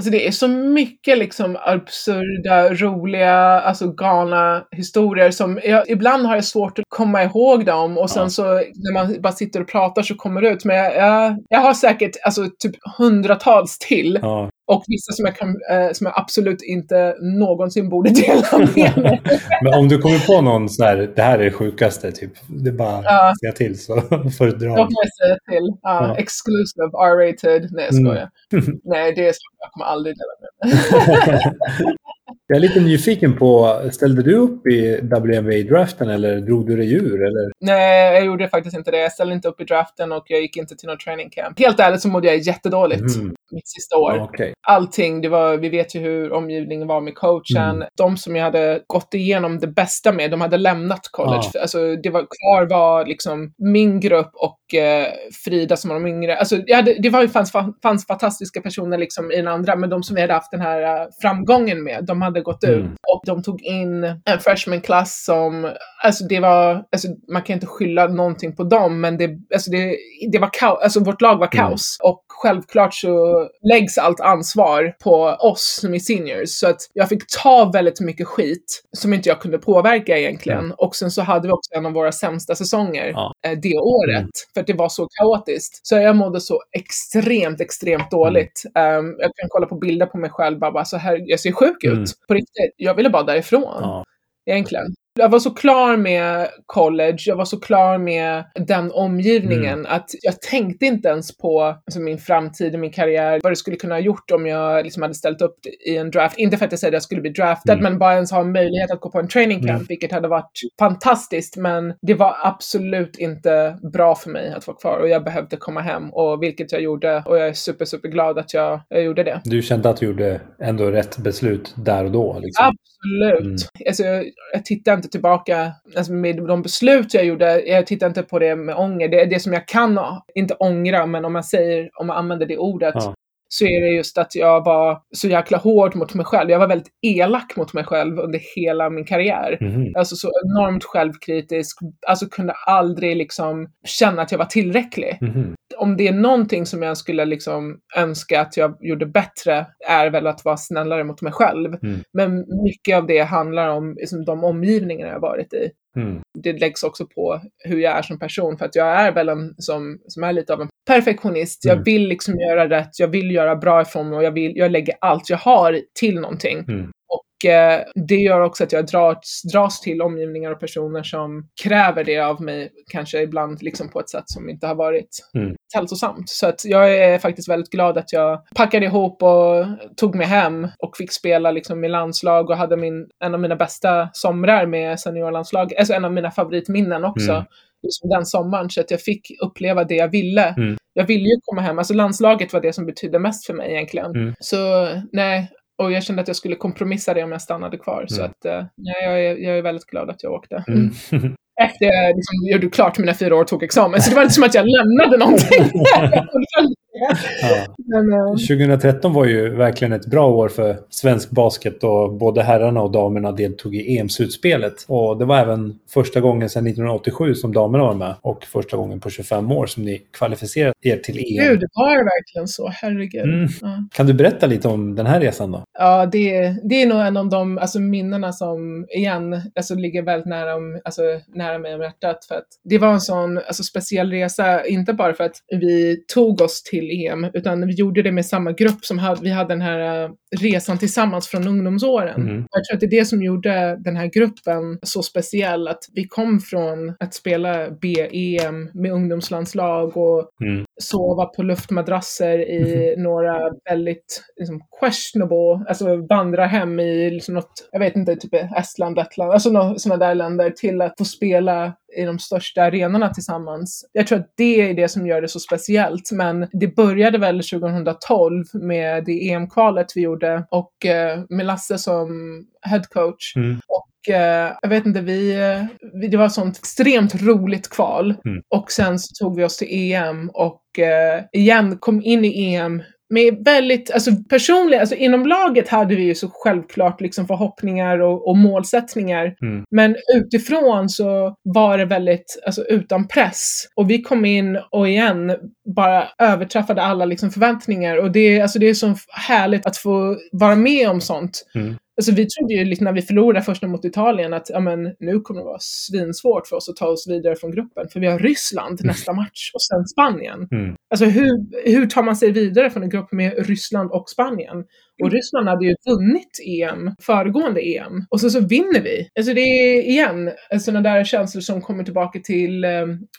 alltså det är så mycket liksom absurda, roliga, alltså galna historier som jag, ibland har jag svårt att komma ihåg dem och sen så när man bara sitter och pratar så kommer det ut. Men jag, jag, jag har säkert alltså typ hundratals till
Ja.
Och vissa som jag, kan, eh, som jag absolut inte någonsin borde dela med mig.
Men om du kommer på någon sån här, det här är det sjukaste, typ. Det är bara
Ja.
säga till så får du dra.
Då kan jag säga till. Ja,
Ja.
Exclusive, R-rated. Nej, jag
Mm.
skojar. Nej, det är så. Jag kommer aldrig dela med mig.
Jag är lite nyfiken på, ställde du upp i WNBA-draften eller drog du dig ur? Eller?
Nej, jag gjorde faktiskt inte det. Jag ställde inte upp i draften och jag gick inte till någon training camp. Helt ärligt så mådde jag jättedåligt
Mm.
mitt sista år.
Okej.
Allting, det var, vi vet ju hur omgivningen var med coachen.
Mm.
De som jag hade gått igenom det bästa med, de hade lämnat college.
Ja.
Alltså, det var kvar var liksom min grupp och eh, Frida som var de yngre. Alltså, hade, det var fanns, fanns fantastiska personer liksom i den andra, men de som vi hade haft den här eh, framgången med, de hade gått ut.
Mm.
Och de tog in en freshman-klass som, alltså det var, alltså man kan inte skylla någonting på dem, men det, alltså det, det var kaos, alltså vårt lag var
Mm.
kaos. Och självklart så läggs allt ansvar på oss som är seniors. Så att jag fick ta väldigt mycket skit som inte jag kunde påverka egentligen. Mm. Och sen så hade vi också en av våra sämsta säsonger ja. Eh, det året. Mm. För att det var så kaotiskt. Så jag mådde så extremt, extremt dåligt. Mm. Um, jag kan kolla på bilder på mig själv bara, bara så här, jag ser sjuk ut. Mm. På riktigt. Jag ville bara därifrån. Ja. Egentligen jag var så klar med college, jag var så klar med den omgivningen mm. att jag tänkte inte ens på alltså, min framtid, min karriär, vad det skulle kunna ha gjort om jag liksom hade ställt upp i en draft. Inte för att jag säger att jag skulle bli draftad, mm. men bara ens ha möjlighet att gå på en training camp, mm. vilket hade varit fantastiskt. Men det var absolut inte bra för mig att vara kvar och jag behövde komma hem och vilket jag gjorde och jag är super, super glad att jag, jag gjorde det.
Du kände att du gjorde ändå rätt beslut där och då? Liksom.
Absolut. Mm. Alltså, jag, jag tittar inte tillbaka alltså med de beslut jag gjorde. Jag tittar inte på det med ånger. Det är det som jag kan, inte ångra, men om man säger, om man använder det ordet, ja så är det just att jag var så jäkla hård mot mig själv. Jag var väldigt elak mot mig själv under hela min karriär. Mm. Alltså så enormt självkritisk, alltså kunde aldrig liksom känna att jag var tillräcklig. Mm om det är någonting som jag skulle liksom önska att jag gjorde bättre är väl att vara snällare mot mig själv. Mm. Men mycket av det handlar om liksom, de omgivningar jag varit i. Mm. Det läggs också på hur jag är som person för att jag är väl en som, som är lite av en perfektionist. Mm. Jag vill liksom göra rätt, jag vill göra bra ifrån mig och jag, vill, jag lägger allt jag har till någonting. Mm. Eh, det gör också att jag dras, dras till omgivningar och personer som kräver det av mig, kanske ibland liksom på ett sätt som inte har varit mm. hälsosamt. Så att jag är faktiskt väldigt glad att jag packade ihop och tog mig hem och fick spela liksom med landslag och hade min, en av mina bästa somrar med seniorlandslag, alltså en av mina favoritminnen också. Mm liksom den sommaren så att jag fick uppleva det jag ville. Mm. Jag ville ju komma hem, alltså landslaget var det som betydde mest för mig egentligen. Mm. Så nej, och jag kände att jag skulle kompromissa det om jag stannade kvar. Mm. Så att, uh, jag, är, jag är väldigt glad att jag åkte. Mm. Efter jag liksom, gjorde klart mina fyra år och tog examen. Så det var inte som att jag lämnade någonting.
Ja. Men, uh... 2013 var ju verkligen ett bra år för svensk basket och både herrarna och damerna deltog i EM-slutspelet. Och det var även första gången sedan 1987 som damerna var med och första gången på 25 år som ni kvalificerat er till EM.
Gud, det var verkligen så. Herregud. Mm.
Ja. Kan du berätta lite om den här resan då?
Ja, det, det är nog en av de alltså, minnena som igen alltså, ligger väldigt nära, om, alltså, nära mig om hjärtat. För att det var en sån alltså, speciell resa, inte bara för att vi tog oss till EM, utan vi gjorde det med samma grupp som hade, vi hade den här eh, resan tillsammans från ungdomsåren. Mm. Jag tror att det är det som gjorde den här gruppen så speciell, att vi kom från att spela BEM med ungdomslandslag och mm. sova på luftmadrasser i mm. några väldigt liksom, questionable, alltså vandra hem i liksom något, jag vet inte, typ Estland, Lettland, alltså sådana där länder till att få spela i de största arenorna tillsammans. Jag tror att det är det som gör det så speciellt, men det började väl 2012 med det EM-kvalet vi gjorde och eh, med Lasse som headcoach. Mm. Och eh, jag vet inte, vi, vi, det var ett sånt extremt roligt kval. Mm. Och sen så tog vi oss till EM och eh, igen kom in i EM med väldigt, alltså personligen, alltså inom laget hade vi ju så självklart liksom förhoppningar och, och målsättningar. Mm. Men utifrån så var det väldigt, alltså utan press. Och vi kom in och igen bara överträffade alla liksom förväntningar. Och det, alltså det är så härligt att få vara med om sånt. Mm. Alltså vi trodde ju liksom när vi förlorade första mot Italien att ja, men, nu kommer det vara svinsvårt för oss att ta oss vidare från gruppen. För vi har Ryssland mm. nästa match och sen Spanien. Mm. Alltså hur, hur tar man sig vidare från en grupp med Ryssland och Spanien? Och Ryssland hade ju vunnit EM, föregående EM. Och så, så vinner vi. Alltså det är igen sådana där känslor som kommer tillbaka till eh,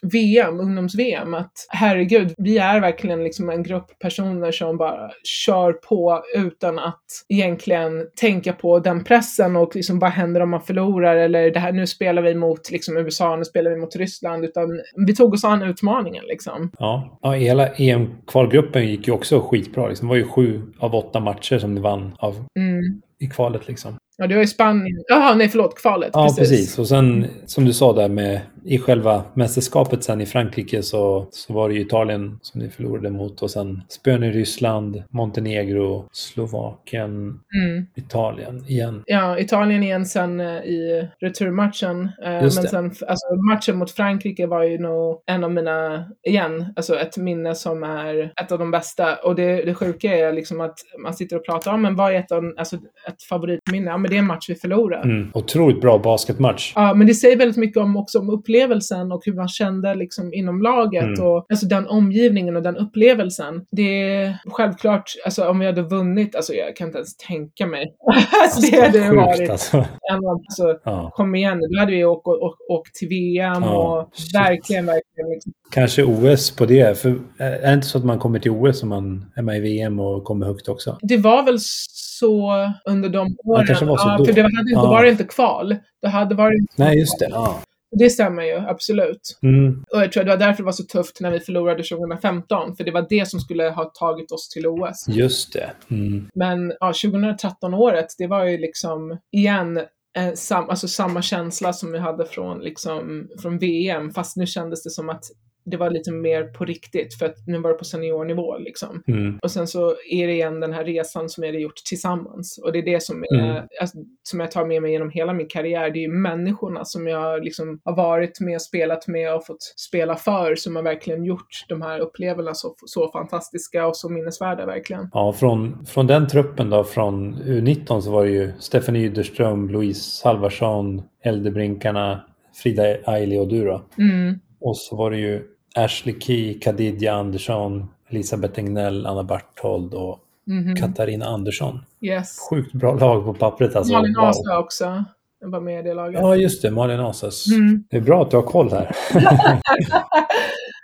VM, ungdoms-VM. Att herregud, vi är verkligen liksom en grupp personer som bara kör på utan att egentligen tänka på den pressen och liksom vad händer om man förlorar eller det här, nu spelar vi mot liksom USA, nu spelar vi mot Ryssland. Utan vi tog oss an utmaningen liksom.
Ja, ja hela EM-kvalgruppen gick ju också skitbra. Liksom. Det var ju sju av åtta matcher som vann av mm. i kvalet liksom.
Ja, det var i Spanien. Jaha, nej förlåt, kvalet.
Ja,
precis.
precis. Och sen som du sa där med i själva mästerskapet sen i Frankrike så, så var det ju Italien som ni förlorade mot och sen spön i Ryssland, Montenegro, Slovakien,
Mm.
Italien igen.
Ja, Italien igen sen eh, i returmatchen. Eh,
Just
men
det.
sen, alltså matchen mot Frankrike var ju nog en av mina, igen, alltså ett minne som är ett av de bästa. Och det, det sjuka är liksom att man sitter och pratar om, men vad är ett, av, alltså ett favoritminne? Ja, men det är en match vi förlorar.
Mm. Otroligt bra basketmatch.
Ja, men det säger väldigt mycket om också om upplevelsen och hur man kände liksom inom laget
Mm.
och alltså den omgivningen och den upplevelsen. Det är självklart, alltså om vi hade vunnit, alltså jag kan inte ens tänka mig. alltså, det hade
Sjukt
varit
alltså.
alltså,
Ja.
kom igen då hade vi åkt, åkt, åkt till VM
Ja,
och
shit.
verkligen, verkligen liksom.
Kanske OS på det. För är det inte så att man kommer till OS om man är med i VM och kommer högt också?
Det var väl så under de åren.
Var så
ja,
då.
för det hade inte,
Ja.
då var det inte kval. Det hade varit
Nej, just det. Ja.
Det stämmer ju, absolut.
Mm.
Och jag tror att det var därför det var så tufft när vi förlorade 2015, för det var det som skulle ha tagit oss till OS.
Just det. Mm.
Men ja, 2013-året, det var ju liksom, igen, eh, sam, alltså samma känsla som vi hade från, liksom, från VM, fast nu kändes det som att det var lite mer på riktigt, för att nu var det på seniornivå liksom.
Mm.
Och sen så är det igen den här resan som vi hade gjort tillsammans. Och det är det som, är,
Mm.
alltså, som jag tar med mig genom hela min karriär. Det är ju människorna som jag liksom har varit med, spelat med och fått spela för som har verkligen gjort de här upplevelserna så, så fantastiska och så minnesvärda verkligen.
Ja, från, från den truppen då, från U19 så var det ju Stefan Yderström, Louise Halvarsson, Eldebrinkarna, Frida Aili och du då.
Mm.
Och så var det ju Ashley Key, Kadidja Andersson, Elisabeth Egnell, Anna Barthold och
Mhm.
Katarina Andersson.
Yes.
Sjukt bra lag på pappret alltså.
Malin
Wow.
Asa också. Jag var med i det laget.
Ja, just det. Malin Asas.
Mm.
Det är bra att du har koll här.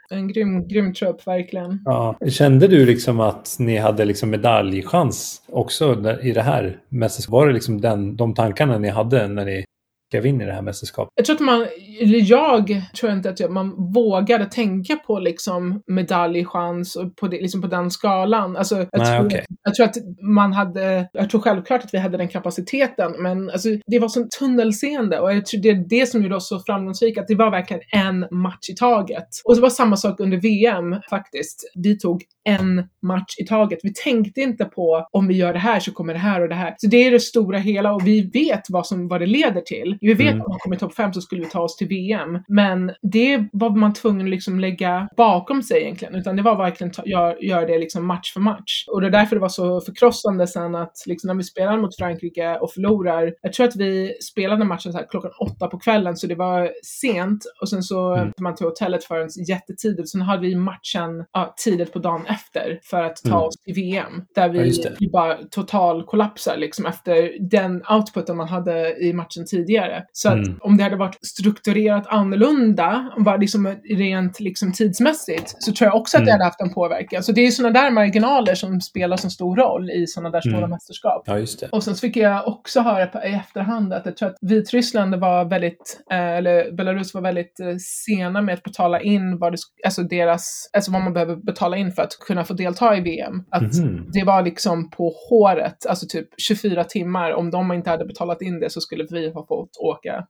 En grym, grym trupp, verkligen.
Ja. Kände du liksom att ni hade liksom medaljchans också i det här mästerskapet? Var det liksom den, de tankarna ni hade när ni klev in i det här mästerskapet?
Jag tror att man, eller jag tror inte att jag, man vågade tänka på liksom medaljchans och på, det, liksom på den skalan. Alltså, jag,
Nej,
tror,
okej.
jag tror att man hade, jag tror självklart att vi hade den kapaciteten, men alltså, det var sånt tunnelseende och jag tror det är det som gjorde oss så framgångsrika, att det var verkligen en match i taget. Och det var samma sak under VM faktiskt. Vi tog en match i taget. Vi tänkte inte på om vi gör det här så kommer det här och det här. Så det är det stora hela och vi vet vad, som, vad det leder till. Vi vet
Mm.
att man kommer i topp fem så skulle vi ta oss till VM. Men det var man tvungen att liksom lägga bakom sig egentligen. Utan det var verkligen att gör, gör det liksom match för match. Och det är därför det var så förkrossande sen att liksom när vi spelar mot Frankrike och förlorar. Jag tror att vi spelade matchen så här klockan åtta på kvällen så det var sent. Och sen så
Mm.
kom man till hotellet förrän jättetidigt. Sen hade vi matchen ja, tidigt på dagen efter för att ta
Mm.
oss till VM. Där vi
Ja,
bara total kollapsar liksom efter den outputen man hade i matchen tidigare. Så att
Mm.
om det hade varit strukturerat annorlunda, bara liksom rent liksom tidsmässigt, så tror jag också att det
Mm.
hade haft en påverkan. Så det är sådana där marginaler som spelar så stor roll i sådana där stora
Mm.
mästerskap.
Ja, just det.
Och sen så fick jag också höra på, i efterhand att jag tror att Vitryssland var väldigt, eh, eller Belarus var väldigt eh, sena med att betala in vad, det, alltså deras, alltså vad man behöver betala in för att kunna få delta i VM. Att
Mhm.
det var liksom på håret, alltså typ 24 timmar. Om de inte hade betalat in det så skulle vi ha fått åka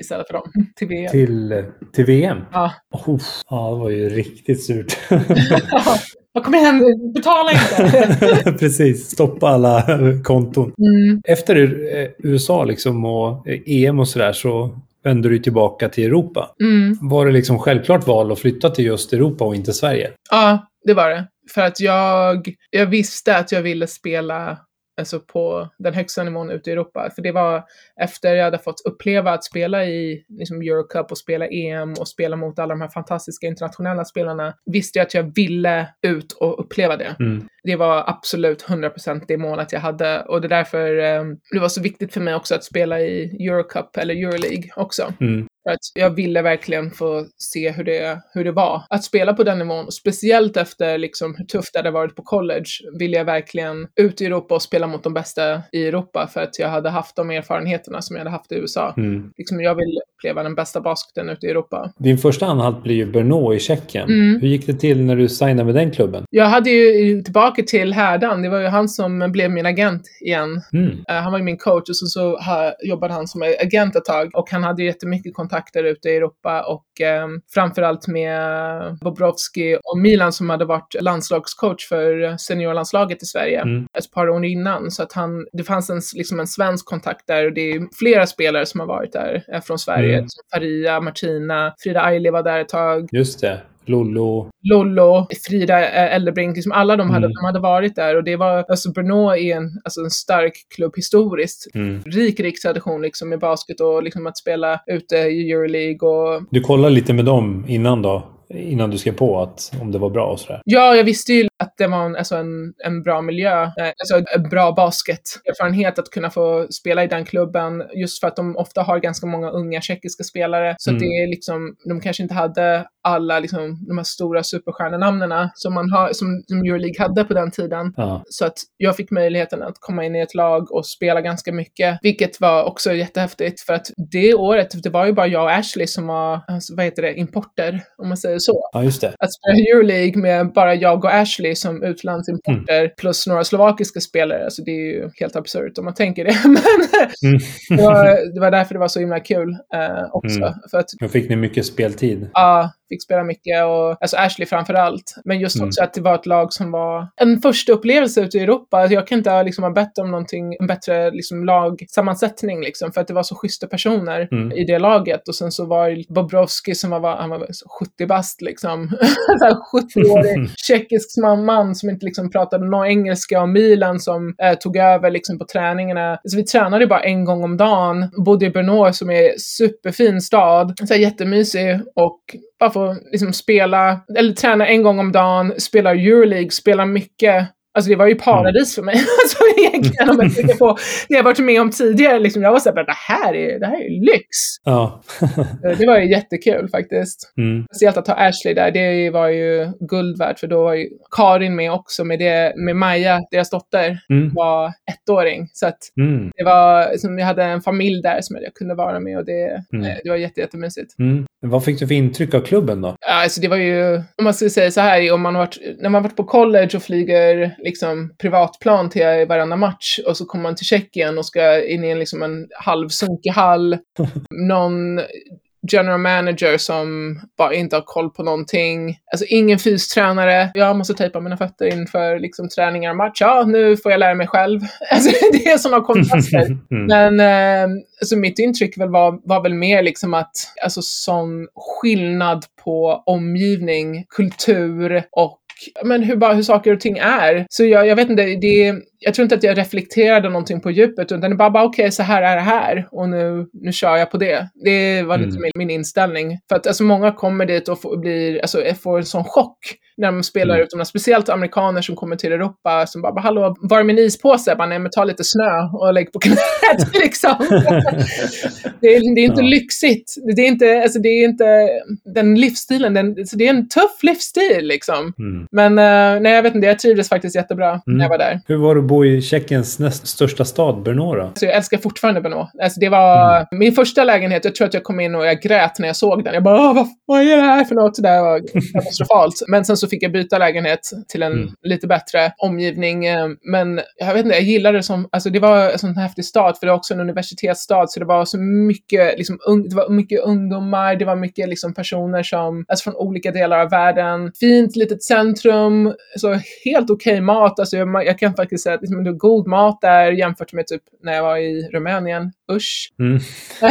istället för dem till VM.
Till, till VM?
Ja.
Oh, ja, det var ju riktigt surt.
Ja, kom igen, betala inte!
Precis, stoppa alla konton.
Mm.
Efter eh, USA liksom och eh, EM och sådär så vände du tillbaka till Europa.
Mm.
Var det liksom självklart val att flytta till just Europa och inte Sverige?
Ja, det var det. För att jag, jag visste att jag ville spela alltså på den högsta nivån ute i Europa. För det var efter jag hade fått uppleva att spela i liksom Eurocup och spela EM och spela mot alla de här fantastiska internationella spelarna, visste jag att jag ville ut och uppleva det.
Mm.
Det var absolut 100% det målet jag hade och det är därför eh, det var så viktigt för mig också att spela i Eurocup eller Euroleague också.
Mm.
För att jag ville verkligen få se hur det, hur det var att spela på den nivån. Speciellt efter liksom hur tufft det hade varit på college ville jag verkligen ut i Europa och spela mot de bästa i Europa för att jag hade haft de erfarenheterna som jag hade haft i USA.
Mm.
Liksom jag vill uppleva den bästa basketen ute i Europa.
Din första anhalt blir ju Brno i Tjeckien.
Mm.
Hur gick det till när du signade med den klubben?
Jag hade ju tillbaka till härdan. Det var ju han som blev min agent igen.
Mm.
Uh, han var ju min coach och så, så ha, jobbade han som agent ett tag och han hade jättemycket kontakter ute i Europa och um, framförallt med Bobrovski och Milan som hade varit landslagscoach för seniorlandslaget i Sverige
Mm.
ett par år innan. Så att han, det fanns en, liksom en svensk kontakt där och det är flera spelare som har varit där eh, från Sverige.
Mm.
Som Faria, Martina, Frida Aili var där ett tag.
Just det. Lollo.
Lollo, Frida eh, Eldebrink, liksom alla de hade,
Mm.
de hade varit där och det var, alltså Brno är en, alltså en stark klubb historiskt.
Mm.
Rik, rik tradition liksom med basket och liksom att spela ute i Euroleague och
Du kollade lite med dem innan då? Innan du skrev på att om det var bra och sådär?
Ja, jag visste ju att det var en, alltså en, en bra miljö, eh, alltså en bra basketerfarenhet att kunna få spela i den klubben, just för att de ofta har ganska många unga tjeckiska spelare. Så
Mm.
det är liksom, de kanske inte hade alla liksom, de här stora superstjärnenamnen som man har, som, som Euroleague hade på den tiden.
Ja.
Så att jag fick möjligheten att komma in i ett lag och spela ganska mycket, vilket var också jättehäftigt för att det året, det var ju bara jag och Ashley som var, alltså, vad heter det, importer, om man säger så
ja, just det.
att spela Euroleague med bara jag och Ashley som utlandsimporter plus några slovakiska spelare, alltså det är ju helt absurt om man tänker det. Men
Mm.
det, var, det var därför det var så himla kul eh, också.
Mm.
För att
Då fick ni mycket speltid.
Ja, fick spela mycket och alltså Ashley framför allt. Men just
Mm.
också att det var ett lag som var en första upplevelse ute i Europa. Alltså jag kan inte liksom, ha bett om någonting, en bättre liksom, lagsammansättning liksom, för att det var så schyssta personer
Mm.
i det laget. Och sen så var ju Bobrovski som var, han var så 70 bast liksom. Så här 70-årig tjeckisk man som inte liksom pratade någon engelska och Milan som eh, tog över liksom på träningarna. Så vi tränade bara en gång om dagen. Bodde i Brno som är superfin stad. Så här jättemysig och bara få liksom spela, eller träna en gång om dagen, spela Euroleague, spela mycket. Alltså det var ju paradis för mig. Alltså egentligen om jag tänker på det jag varit med om tidigare. Liksom, jag var såhär, det här är, det här är lyx.
Ja.
Eh, Det var ju jättekul faktiskt.
Mm.
Speciellt att ha Ashley där, det var ju guld värt för då var ju Karin med också med, det, med Maja, deras dotter,
Mm.
var ettåring. Så att
Mm.
det var, som jag hade en familj där som jag kunde vara med och det,
Mm.
eh, det var jätte, jättemysigt.
Mm. Vad fick du för intryck av klubben då?
Alltså det var ju, om man skulle säga så här, om man har varit, när man varit på college och flyger liksom privatplan till varenda match och så kommer man till Tjeckien och ska in i en, liksom en halvsunkig hall. Någon general manager som bara inte har koll på någonting. Alltså ingen fystränare. Jag måste tejpa mina fötter inför liksom träningar och match. Ja, nu får jag lära mig själv. Alltså det är sådana kontraster.
Mm.
Men eh, alltså mitt intryck väl var, var väl mer liksom att, alltså sån skillnad på omgivning, kultur och men hur, bara, hur saker och ting är. Så jag, jag vet inte, det, jag tror inte att jag reflekterade någonting på djupet, utan det bara, bara okej, så här är det här och nu, nu kör jag på det. Det var lite
Mm.
min, min inställning. För att alltså, många kommer dit och får, blir, alltså, får en sån chock när de spelar
Mm.
utomlands. Speciellt amerikaner som kommer till Europa som bara, hallå, var är min ispåse? Jag Bara, nej, men ta lite snö och lägg på knät liksom. det, är, det är inte
Ja.
lyxigt. Det är inte, alltså, det är inte den livsstilen. Den, så det är en tuff livsstil liksom.
Mm.
Men eh, nej, jag vet inte, jag trivdes faktiskt jättebra
Mm.
när jag var där.
Hur var det att bo i Tjeckiens näst största stad, Brno då?
Så jag älskar fortfarande Brno. Alltså det var
Mm.
min första lägenhet. Jag tror att jag kom in och jag grät när jag såg den. Jag bara, "Åh, vad, vad är det här för något? Det där var katastrofalt. Men sen så fick jag byta lägenhet till en
Mm.
lite bättre omgivning. eh, Men jag vet inte, jag gillade det som, alltså det var en sån häftig stad, för det var också en universitetsstad, så det var så mycket, liksom, ung, det var mycket ungdomar, det var mycket liksom personer som, alltså från olika delar av världen. Fint litet centrum, så helt okej mat. Alltså jag, jag kan faktiskt säga liksom, det är god mat där jämfört med typ när jag var i Rumänien. Usch.
Mm.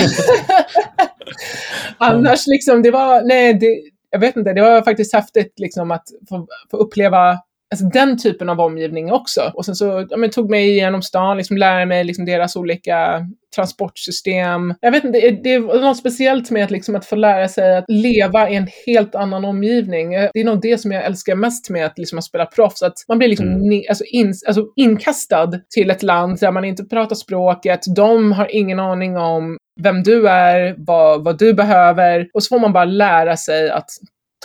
Annars liksom, det var, nej, det, jag vet inte, det var faktiskt häftigt liksom att få, få uppleva Alltså den typen av omgivning också. Och sen så ja, men, tog mig igenom stan, liksom lära mig liksom deras olika transportsystem. Jag vet inte, det, det är något speciellt med att, liksom, att få lära sig att leva i en helt annan omgivning. Eh, Det är nog det som jag älskar mest med att, liksom, att spela proffs. Att man blir liksom
Mm.
alltså, in, alltså, inkastad till ett land där man inte pratar språket. De har ingen aning om vem du är, vad, vad du behöver. Och så får man bara lära sig att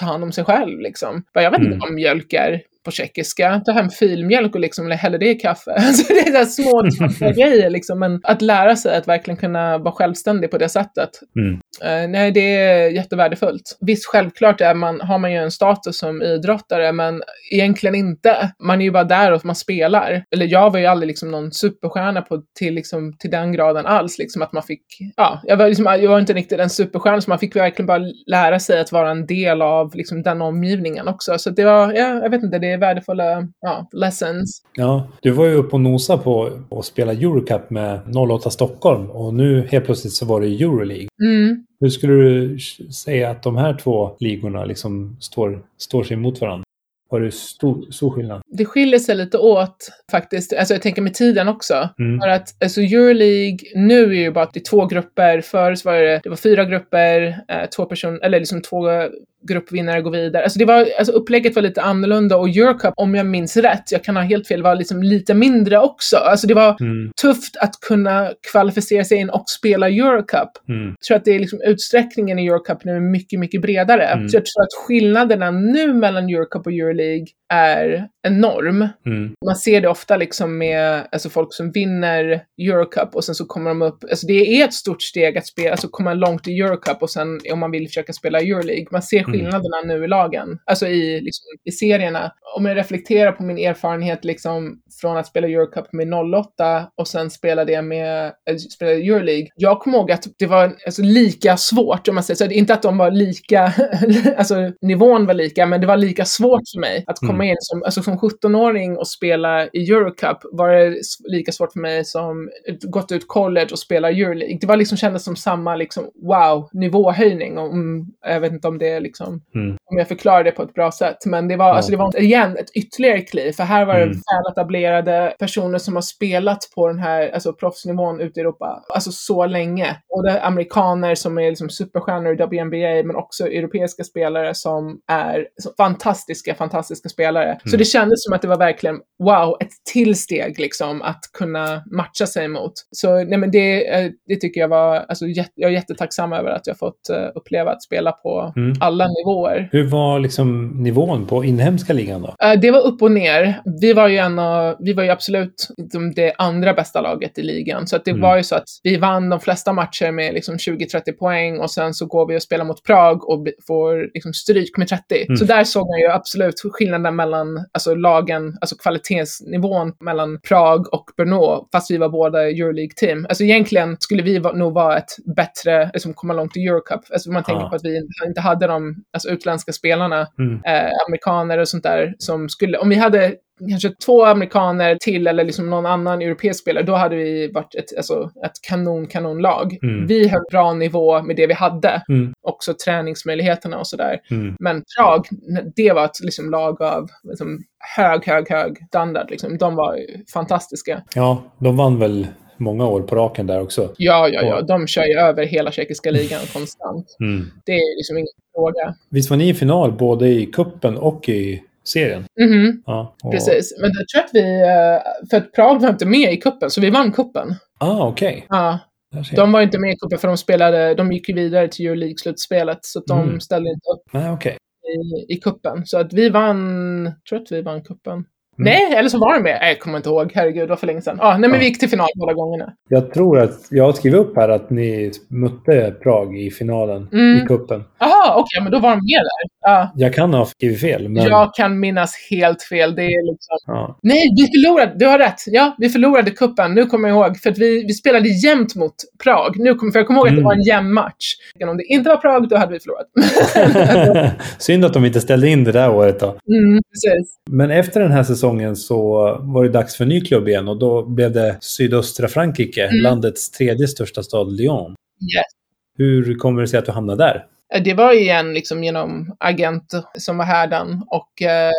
ta hand om sig själv. Liksom. Jag vet
Mm.
inte vad mjölk är på tjeckiska. Ta hem filmjölk och liksom hälla det i kaffe. Alltså, det är små grejer. Liksom. Men att lära sig att verkligen kunna vara självständig på det sättet.
Mm.
Eh, nej, det är jättevärdefullt. Visst, självklart är man, har man ju en status som idrottare, men egentligen inte. Man är ju bara där och man spelar. Eller jag var ju aldrig liksom någon superstjärna på, till, liksom, till den graden alls, liksom att man fick, ja, jag var, liksom, jag var inte riktigt en superstjärna, så man fick verkligen bara lära sig att vara en del av liksom, den omgivningen också. Så det var, ja, jag vet inte, det är värdefulla ja, lessons.
Ja, du var ju uppe och nosa på att spela Eurocup med 08 Stockholm och nu helt plötsligt så var det Euroleague.
Mm.
Hur skulle du säga att de här två ligorna liksom står, står sig mot varandra? Var det stor, stor skillnad?
Det skiljer sig lite åt faktiskt. Alltså jag tänker med tiden också.
Mm.
För att alltså Euroleague nu är ju bara att det är två grupper. Förr så var det, det var fyra grupper, eh, två personer, eller liksom två gruppvinnare går vidare. Alltså det var, alltså upplägget var lite annorlunda och Eurocup, om jag minns rätt, jag kan ha helt fel, var liksom lite mindre också. Alltså det var
Mm.
tufft att kunna kvalificera sig in och spela Eurocup.
Mm.
Jag tror att det är liksom utsträckningen i Eurocup nu är mycket, mycket bredare.
Mm.
Så jag tror att skillnaderna nu mellan Eurocup och Euroleague är enorm.
Mm.
Man ser det ofta liksom med alltså folk som vinner Eurocup och sen så kommer de upp, alltså det är ett stort steg att spela, alltså komma långt i Eurocup och sen om man vill försöka spela Euroleague. Man ser. Skillnaderna nu i lagen, alltså i, liksom, i serierna. Om jag reflekterar på min erfarenhet liksom från att spela Eurocup med 08 och sen spela det med, äh, spela Euroleague. Jag kommer ihåg att det var alltså, lika svårt, om man säger så. Inte att de var lika, alltså nivån var lika, men det var lika svårt för mig att komma in som, alltså som 17-åring och spela i Eurocup var det lika svårt för mig som gått ut college och spela Euroleague. Det var liksom kändes som samma liksom wow, nivåhöjning. Jag vet inte om det är liksom,
Mm.
om jag förklarar det på ett bra sätt. Men det var, alltså det var igen ett ytterligare kliv. För här var det
Mm.
väl etablerade personer som har spelat på den här alltså proffsnivån ute i Europa, alltså så länge. Både amerikaner som är liksom superstjärnor i WNBA, men också europeiska spelare som är så fantastiska, fantastiska spelare. Så det kändes som att det var verkligen, wow, ett till steg liksom att kunna matcha sig mot. Så nej men det, eh, det tycker jag var, alltså jag är jättetacksam över att jag fått eh, uppleva att spela på
Mm.
alla nivåer.
Hur var liksom nivån på inhemska ligan då?
Eh, Det var upp och ner. Vi var ju en av, vi var ju absolut liksom det andra bästa laget i ligan. Så att det
Mm.
var ju så att vi vann de flesta matcher med liksom 20-30 poäng och sen så går vi och spelar mot Prag och får liksom stryk med 30.
Mm.
Så där såg man ju absolut skillnaden mellan alltså lagen, alltså kvalitetsnivån mellan Prag och Brno, fast vi var båda Euroleague-team. Alltså egentligen skulle vi nog vara ett bättre, liksom komma långt i Eurocup. Alltså man tänker
Ah.
på att vi inte hade de alltså, utländska spelarna
Mm.
eh, amerikaner och sånt där som skulle, om vi hade kanske två amerikaner till eller liksom någon annan europeisk spelare, då hade vi varit ett, alltså, ett kanon, kanonlag.
Mm.
Vi höll bra nivå med det vi hade,
Mm.
också träningsmöjligheterna och sådär.
Mm.
Men Prag, det var ett liksom, lag av liksom, hög, hög, hög standard. Liksom. De var fantastiska.
Ja, de vann väl många år på raken där också.
Ja, ja, ja. De kör ju över hela tjeckiska ligan konstant.
Mm.
Det är liksom ingen fråga.
Visst var ni i final både i kuppen och i serien?
Mhm,
Ja. och-
precis. Men jag tror att vi, eh, för att Prag var inte med i kuppen, så vi vann kuppen.
Ah, okej.
Ja,
ser jag.
de var inte med i cupen för de spelade, de gick ju vidare till Euroleague-slutspelet så de
Mm.
ställde inte upp
Nej, okej.
i, i kuppen. Så att vi vann, jag tror att vi vann kuppen.
Mm.
Nej, eller så var de med. Nej, jag kommer inte ihåg. Herregud, det var för länge sedan. Ah, nej, men vi gick till final båda gångerna.
Jag tror att jag har skrivit upp här att ni mötte Prag i finalen
Mm.
i kuppen.
Jaha, okej, men då var de med där. Ja.
Jag kan ha skrivit fel, men...
Jag kan minnas helt fel. Det är liksom...
Ja.
Nej, vi förlorade. Du har rätt. Ja, vi förlorade kuppen. Nu kommer jag ihåg. För att vi, vi spelade jämnt mot Prag. Nu kommer, för jag kommer ihåg att det
Mm.
var en jämn match. Om det inte var Prag, då hade vi förlorat.
Synd att de inte ställde in det där året då.
mm, precis.
Men efter den här säsongen så var det dags för en ny klubb igen och då blev det sydöstra Frankrike,
Mm.
landets tredje största stad Lyon.
Yes.
Hur kommer det sig att du hamnade där?
Det var igen liksom genom agent som var härdan och eh,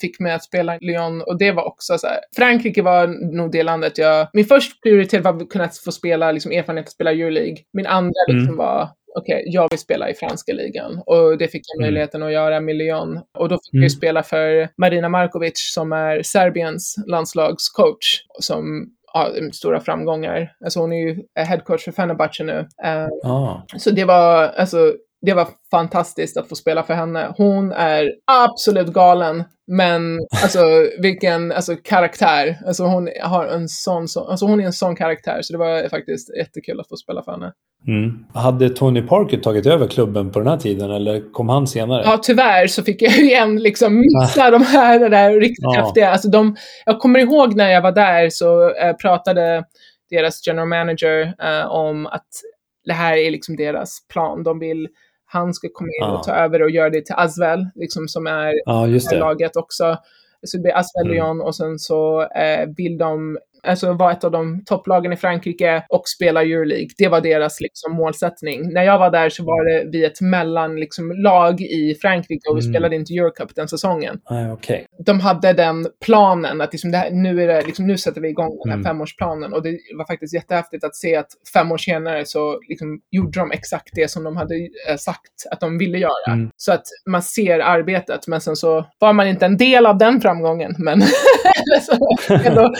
fick mig att spela i Lyon och det var också så här. Frankrike var nog det landet jag, min första prioritet var att kunna få spela, liksom erfarenhet att spela Euroleague. Min andra
Mm.
liksom var okej, jag vill spela i franska ligan. Och det fick jag
Mm.
möjligheten att göra med Lyon. Och då fick jag
Mm.
ju spela för Marina Markovic som är Serbiens landslagscoach. Som har stora framgångar. Alltså hon är ju headcoach för Fenerbahce nu. Eh,
Ah.
så det var, alltså, det var fantastiskt att få spela för henne. Hon är absolut galen. Men alltså vilken alltså, karaktär. Alltså hon har en sån, så, alltså hon är en sån karaktär så det var faktiskt jättekul att få spela för henne.
Mm. Hade Tony Parker tagit över klubben på den här tiden eller kom han senare?
Ja, tyvärr så fick jag ju igen liksom missa de här det där riktigt
Ja.
häftiga. Alltså de, jag kommer ihåg när jag var där så eh, pratade deras general manager eh, om att det här är liksom deras plan. De vill han ska komma in och ta över och göra det till Asvel, liksom som är
Ja,
laget också. Så det blir Asvel
Mm.
Lyon och sen så eh, vill de alltså vara ett av de topplagen i Frankrike och spela Euroleague. Det var deras liksom, målsättning. När jag var där så var det vi ett mellanlag liksom, lag i Frankrike och vi
Mm.
spelade inte Eurocup den säsongen.
Nej, okej.
De hade den planen att liksom här, nu, är det, liksom, nu sätter vi igång den här
Mm.
femårsplanen och det var faktiskt jättehäftigt att se att fem år senare så liksom, gjorde de exakt det som de hade eh, sagt att de ville göra.
Mm.
Så att man ser arbetet, men sen så var man inte en del av den framgången. Men så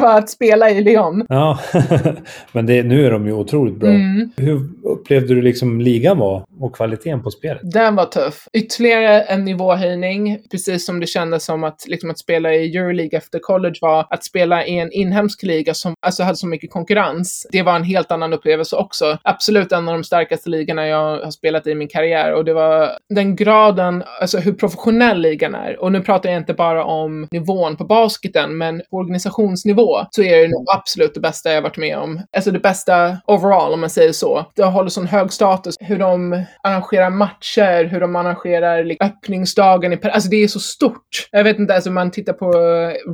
ändå uppleva att spela i Lyon.
Ja, men det, nu är de ju otroligt bra.
Mm.
Hur upplevde du liksom ligan var och kvaliteten på spelet?
Den var tuff. Ytterligare en nivåhöjning, precis som det kändes som att, liksom, att spela i Euroleague efter college var att spela i en inhemsk liga som alltså, hade så mycket konkurrens. Det var en helt annan upplevelse också. Absolut en av de starkaste ligorna jag har spelat i min karriär och det var den graden, alltså hur professionell ligan är. Och nu pratar jag inte bara om nivån på basketen, men organisationsnivå så är det nog absolut det bästa jag varit med om. Alltså det bästa overall, om man säger så. Det håller sån hög status. Hur de arrangerar matcher, hur de arrangerar liksom, öppningsdagen i Paris. Alltså det är så stort. Jag vet inte, alltså man tittar på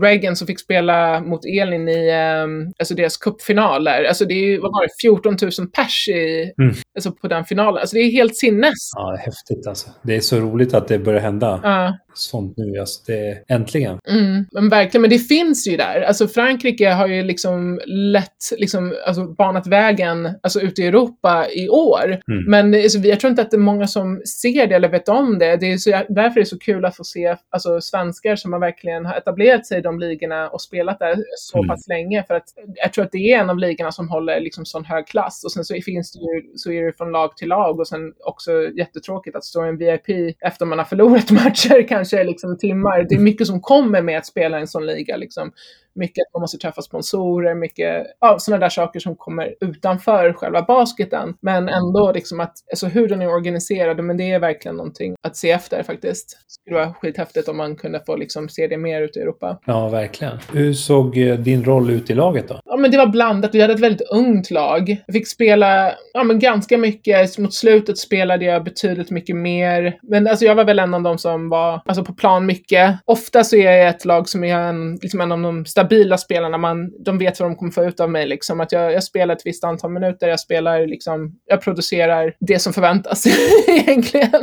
Reagan som fick spela mot Elin i um, alltså deras cupfinaler. Alltså det är ju, vad var det, 14 000 pers i,
Mm
alltså på den finalen. Alltså det är helt sinnes.
Ja, häftigt alltså. Det är så roligt att det börjar hända
Ja.
sånt nu. Alltså, det, äntligen.
Mm, men verkligen, men det finns ju där. Alltså Frankrike har ju liksom lätt liksom, alltså, banat vägen alltså, ute i Europa i år.
Mm.
Men alltså, jag tror inte att det är många som ser det eller vet om det. det är så, därför är det så kul att få se alltså, svenskar som har verkligen har etablerat sig i de ligorna och spelat där så
Mm.
pass länge. För att jag tror att det är en av ligorna som håller liksom sån hög klass. Och sen så finns det ju, så är det från lag till lag och sen också jättetråkigt att stå i en VIP efter man har förlorat matcher, kanske liksom timmar. Det är mycket som kommer med att spela i en sån liga. Liksom. Mycket att man måste träffa sponsorer, mycket ja, sådana där saker som kommer utanför själva basketen. Men ändå liksom att, alltså hur den är organiserad, men det är verkligen någonting att se efter faktiskt. Det skulle vara skithäftigt om man kunde få liksom se det mer ute i Europa.
Ja, verkligen. Hur såg eh, din roll ut i laget då?
Ja, men det var blandat. Vi hade ett väldigt ungt lag. Jag fick spela ja, men ganska mycket. Mot slutet spelade jag betydligt mycket mer. Men alltså, jag var väl en av de som var alltså, på plan mycket. Ofta så är jag ett lag som är en, liksom en av de stabila spelarna. Man, de vet vad de kommer få ut av mig. Liksom. Att jag, jag spelar ett visst antal minuter. Jag spelar liksom, jag producerar det som förväntas egentligen.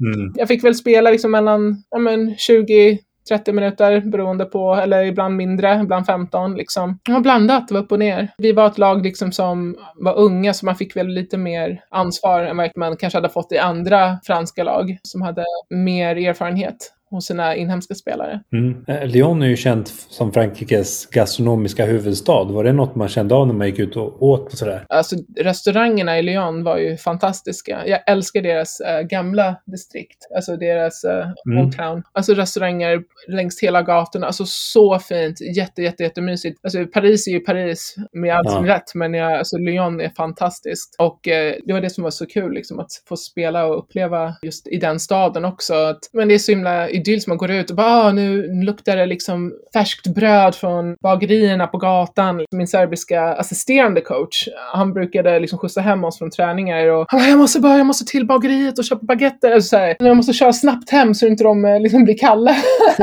Mm.
Jag fick väl spela liksom mellan ja, men 20 30 minuter beroende på, eller ibland mindre, ibland 15 liksom. Det var blandat, det var upp och ner. Vi var ett lag liksom som var unga så man fick väl lite mer ansvar än vad man kanske hade fått i andra franska lag som hade mer erfarenhet hos sina inhemska spelare.
Mm. Eh, Lyon är ju känt som Frankrikes gastronomiska huvudstad. Var det något man kände av när man gick ut och åt och sådär?
Alltså restaurangerna i Lyon var ju fantastiska. Jag älskar deras eh, gamla distrikt, alltså deras uh,
Mm.
Old Town. Alltså restauranger längs hela gatorna, alltså så fint, jätte, jätte, jättemysigt. Alltså Paris är ju Paris med allt
Ja.
rätt, men jag, alltså Lyon är fantastiskt. Och eh, det var det som var så kul, liksom att få spela och uppleva just i den staden också. Att, men det är så himla idylliskt, man går ut och bara, ah, nu luktar det liksom färskt bröd från bagerierna på gatan. Min serbiska assisterande coach, han brukade liksom skjutsa hem oss från träningar och han bara, jag måste bara, jag måste till bageriet och köpa baguetter. Alltså, så här, jag måste köra snabbt hem så inte de eh, liksom blir kalla.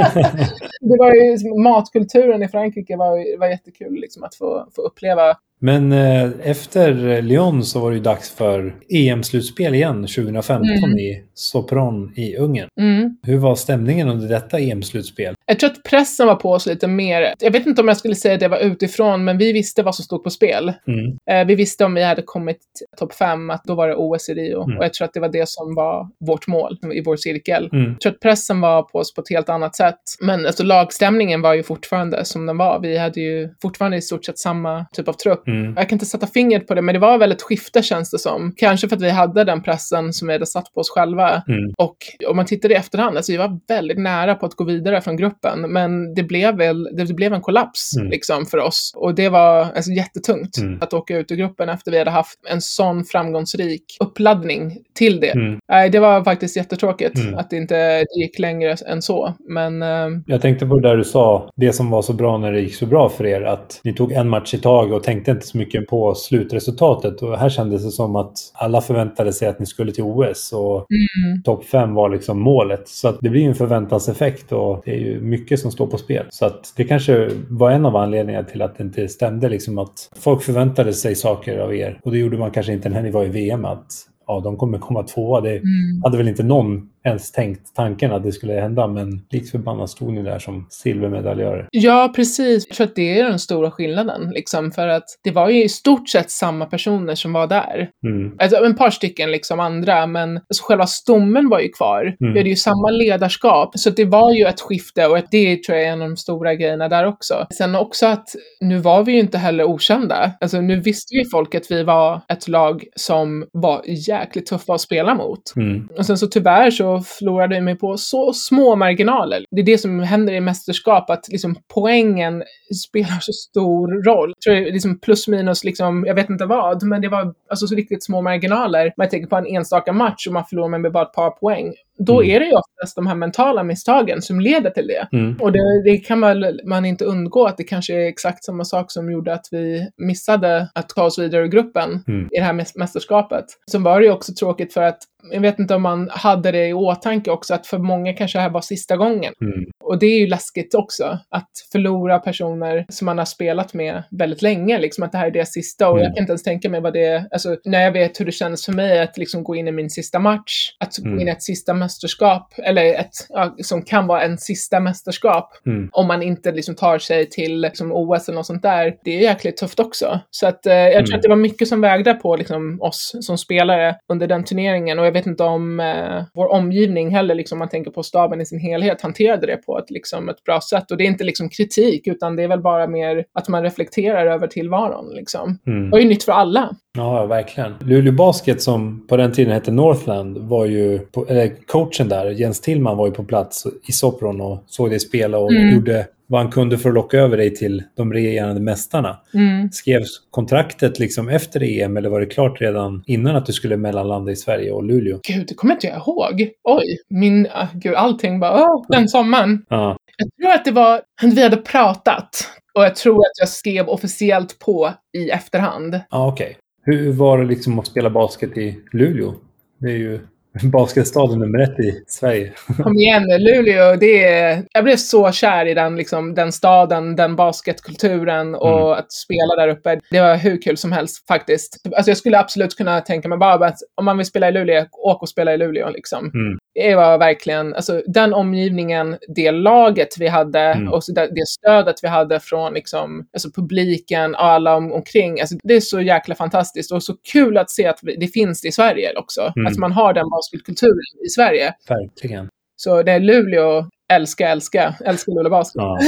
det var ju, matkulturen i Frankrike var, var jättekul liksom, att få, få uppleva.
Men eh, efter Lyon så var det ju dags för EM-slutspel igen 2015
Mm.
i Sopron i Ungern.
Mm.
Hur var stämningen under detta EM-slutspel?
Jag tror att pressen var på oss lite mer. Jag vet inte om jag skulle säga att det var utifrån, men vi visste vad som stod på spel.
Mm.
Eh, vi visste om vi hade kommit topp fem, att då var det OS i Rio.
Mm.
Och jag tror att det var det som var vårt mål i vår cirkel.
Mm.
Jag tror att pressen var på oss på ett helt annat sätt. Men alltså, lagstämningen var ju fortfarande som den var. Vi hade ju fortfarande i stort sett samma typ av trupp.
Mm.
Jag kan inte sätta fingret på det, men det var väl ett skifte känns det som. Kanske för att vi hade den pressen som vi hade satt på oss själva.
Mm.
Och om man tittar i efterhand, alltså vi var väldigt nära på att gå vidare från gruppen, men det blev väl, det blev en kollaps
Mm.
liksom för oss. Och det var alltså, jättetungt
Mm.
att åka ut ur gruppen efter vi hade haft en sån framgångsrik uppladdning till det.
Mm.
Nej, det var faktiskt jättetråkigt
Mm.
att det inte gick längre än så. Men eh,
Jag tänkte på det där du sa, det som var så bra när det gick så bra för er, att ni tog en match i taget och tänkte inte så mycket på slutresultatet. Och här kändes det som att alla förväntade sig att ni skulle till OS och
mm,
topp fem var liksom målet. Så att det blir en förväntanseffekt och det är ju mycket som står på spel. Så att det kanske var en av anledningarna till att det inte stämde liksom att folk förväntade sig saker av er. Och det gjorde man kanske inte när ni var i VM att ja, de kommer komma tvåa. Det
mm.
hade väl inte någon ens tänkt tanken att det skulle hända, men likt förbannat stod ni där som silvermedaljörer.
Ja, precis. Jag tror att det är den stora skillnaden, liksom, för att det var ju i stort sett samma personer som var där.
Mm.
Alltså ett par stycken liksom andra, men alltså själva stommen var ju kvar. Vi hade ju samma ledarskap, så det var ju ett skifte och det tror jag är en av de stora grejerna där också. Sen också att nu var vi ju inte heller okända. Alltså nu visste ju folk att vi var ett lag som var jäkligt tuffa att spela mot.
Mm.
Och sen så tyvärr så förlorade vi mig på så små marginaler. Det är det som händer i mästerskap, att liksom poängen spelar så stor roll. Jag tror det är liksom plus minus, liksom, jag vet inte vad, men det var alltså så riktigt små marginaler. Man tänker på en enstaka match och man förlorar med bara ett par poäng. Då
Mm.
är det ju oftast de här mentala misstagen som leder till det.
Mm.
Och det, det kan man, man inte undgå att det kanske är exakt samma sak som gjorde att vi missade att ta oss vidare ur gruppen
Mm.
i det här mäs- mästerskapet. Sen var det ju också tråkigt för att jag vet inte om man hade det i åtanke också att för många kanske det här var sista gången.
Mm.
Och det är ju läskigt också att förlora personer som man har spelat med väldigt länge, liksom att det här är deras sista och
Mm.
jag kan inte ens tänka mig vad det är, alltså när jag vet hur det kändes för mig att liksom gå in i min sista match, att gå
Mm.
in i ett sista mästerskap, eller ett, ja, som kan vara en sista mästerskap,
Mm.
om man inte liksom tar sig till liksom, OS eller något sånt där. Det är jäkligt tufft också. Så att, eh, jag tror
Mm.
att det var mycket som vägde på liksom, oss som spelare under den turneringen. Och vet inte om eh, vår omgivning heller, liksom, om man tänker på staben i sin helhet, hanterade det på ett, liksom, ett bra sätt. Och det är inte liksom kritik, utan det är väl bara mer att man reflekterar över tillvaron. Liksom.
Mm.
Det var ju nytt för alla.
Ja, verkligen. Luleå Basket som på den tiden hette Northland var ju, på, eller coachen där, Jens Tillman var ju på plats i Sopron och såg dig spela och
Mm.
gjorde vad han kunde för att locka över dig till de regerande mästarna.
Mm.
Skrevs kontraktet liksom efter EM eller var det klart redan innan att du skulle mellanlanda i Sverige och Luleå?
Gud, det kommer inte jag ihåg. Oj, min, ah, gud, allting bara, åh, den sommaren.
Ja.
Jag tror att det var, vi hade pratat och jag tror att jag skrev officiellt på i efterhand.
Ja, okej. Hur var det liksom att spela basket i Luleå? Det är ju basketstaden nummer ett i Sverige.
Kom igen nu, Luleå, det är, jag blev så kär i den, liksom, den staden, den basketkulturen och
Mm.
att spela där uppe. Det var hur kul som helst faktiskt. Alltså jag skulle absolut kunna tänka mig bara att om man vill spela i Luleå, åk och spela i Luleå liksom.
Mm.
Det var verkligen, alltså den omgivningen, det laget vi hade
Mm.
och det, det stödet vi hade från liksom, alltså publiken och alla om, omkring. Alltså det är så jäkla fantastiskt och så kul att se att det finns det i Sverige också.
Mm.
Att man har den basketkulturen i Sverige.
Verkligen.
Så det är Luleå, älska, älska, älska Luleå Basket.
Ja.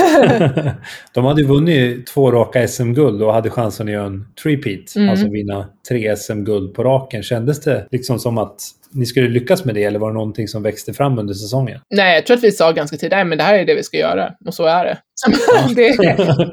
De hade vunnit två raka SM-guld och hade chansen att göra en three-peat.
Mm.
Alltså vinna tre SM-guld på raken. Kändes det liksom som att ni skulle lyckas med det eller var det någonting som växte fram under säsongen?
Nej, jag tror att vi sa ganska tidigt, nej men det här är det vi ska göra. Och så är det det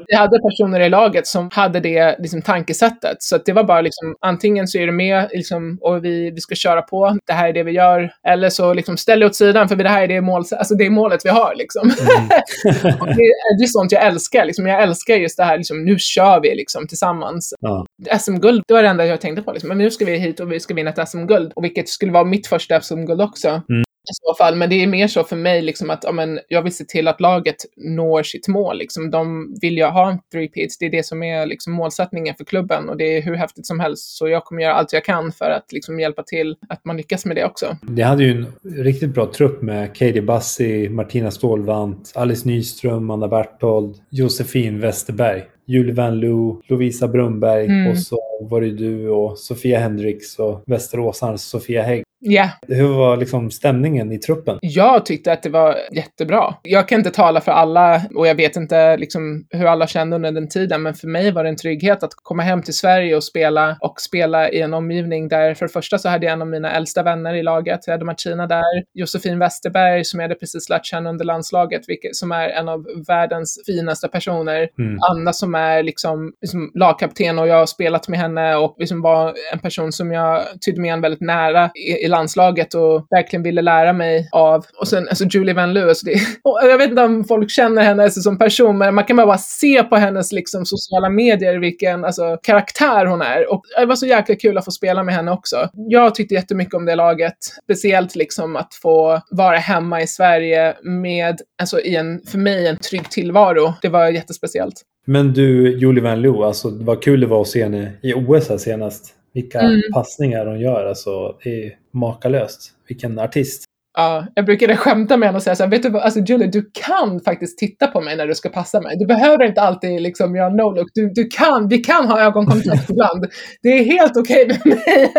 vi hade personer i laget som hade det liksom, tankesättet. Så det var bara liksom, antingen så är du med liksom, och vi, vi ska köra på, det här är det vi gör. Eller så liksom, ställ dig åt sidan för det här är det, mål, alltså, det är målet vi har. Liksom.
Mm.
Det, det är sånt jag älskar. Liksom. Jag älskar just det här, liksom, nu kör vi liksom, tillsammans.
Ja.
SM-guld, det var det enda jag tänkte på. Liksom. Men nu ska vi hit och vi ska vinna ett SM-guld. Och vilket skulle vara mitt första SM-guld också.
Mm.
I så fall. Men det är mer så för mig liksom, att ja, men, jag vill se till att laget når sitt mål. Liksom. De vill ju ha en three-peat. Det är det som är liksom, målsättningen för klubben. Och det är hur häftigt som helst. Så jag kommer göra allt jag kan för att liksom, hjälpa till att man lyckas med det också.
Det hade ju en riktigt bra trupp med Katie Bassi, Martina Stålvant, Alice Nyström, Anna Berthold, Josefin Westerberg, Julie Van Loo, Lovisa Brunberg
Mm.
och så var det du och Sofia Hendricks och Västeråsarnas Sofia Hägg.
Ja.
Hur var liksom stämningen i truppen?
Jag tyckte att det var jättebra. Jag kan inte tala för alla och jag vet inte liksom hur alla kände under den tiden, men för mig var det en trygghet att komma hem till Sverige och spela och spela i en omgivning där för det första så hade jag en av mina äldsta vänner i laget. Jag hade Martina där, Josefin Westerberg som jag hade precis lärt känna under landslaget, vilket, som är en av världens finaste personer.
Mm.
Anna som är liksom, liksom lagkapten och jag har spelat med henne och liksom var en person som jag tydde mig väldigt nära i, i landslaget och verkligen ville lära mig av. Och sen alltså Julie Van Loo, alltså det, och jag vet inte om folk känner henne alltså, som person, men man kan bara se på hennes liksom, sociala medier vilken alltså, karaktär hon är. Och det var så jäkla kul att få spela med henne också. Jag tyckte jättemycket om det laget, speciellt liksom att få vara hemma i Sverige med, alltså i en, för mig, en trygg tillvaro. Det var jättespeciellt.
Men du, Julie Van Loo, alltså vad kul det var att se henne i OS här senast. Vilka
Mm.
passningar hon gör, alltså det är makalöst. Vilken artist.
Ja, jag brukade skämta med henne och säga så här, vet du vad, alltså Julie, du kan faktiskt titta på mig när du ska passa mig. Du behöver inte alltid liksom göra no-look. Du, du kan, vi kan ha ögonkontakt ibland. Det är helt okej med mig.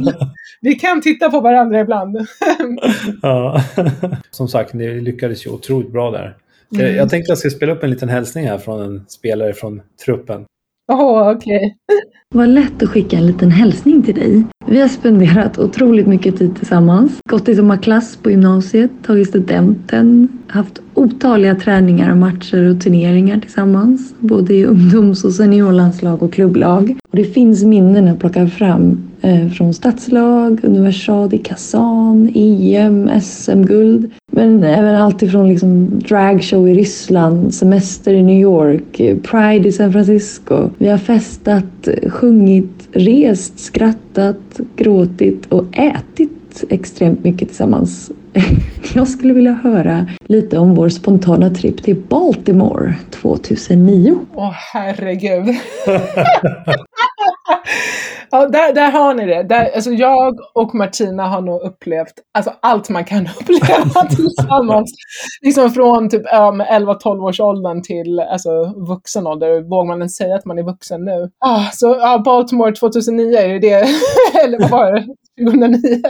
vi kan titta på varandra ibland.
ja. Som sagt, ni lyckades ju otroligt bra där.
Mm.
Jag tänkte att jag ska spela upp en liten hälsning här från en spelare från truppen.
Åh, okej.
Vad lätt att skicka en liten hälsning till dig. Vi har spenderat otroligt mycket tid tillsammans. Gått i sommarklass på gymnasiet, tagit studenten, haft otaliga träningar och matcher och turneringar tillsammans. Både i ungdoms och seniorlandslag och klubblag. Och det finns minnen att plocka fram eh, från stadslag, universal i Kazan, EM, SM-guld. Men även allt ifrån liksom dragshow i Ryssland, semester i New York, Pride i San Francisco. Vi har festat, sjungit, rest, skrattat, gråtit och ätit extremt mycket tillsammans. Jag skulle vilja höra lite om vår spontana trip till Baltimore 2009.
Åh, herregud. ja, där, där har ni det. Där, alltså jag och Martina har nog upplevt alltså allt man kan uppleva tillsammans. liksom från typ um, 11-12 års åldern till alltså, vuxen ålder. Vågar man ens säga att man är vuxen nu? Ah, så ja, Baltimore 2009, är det det? Eller vad var det? 2009?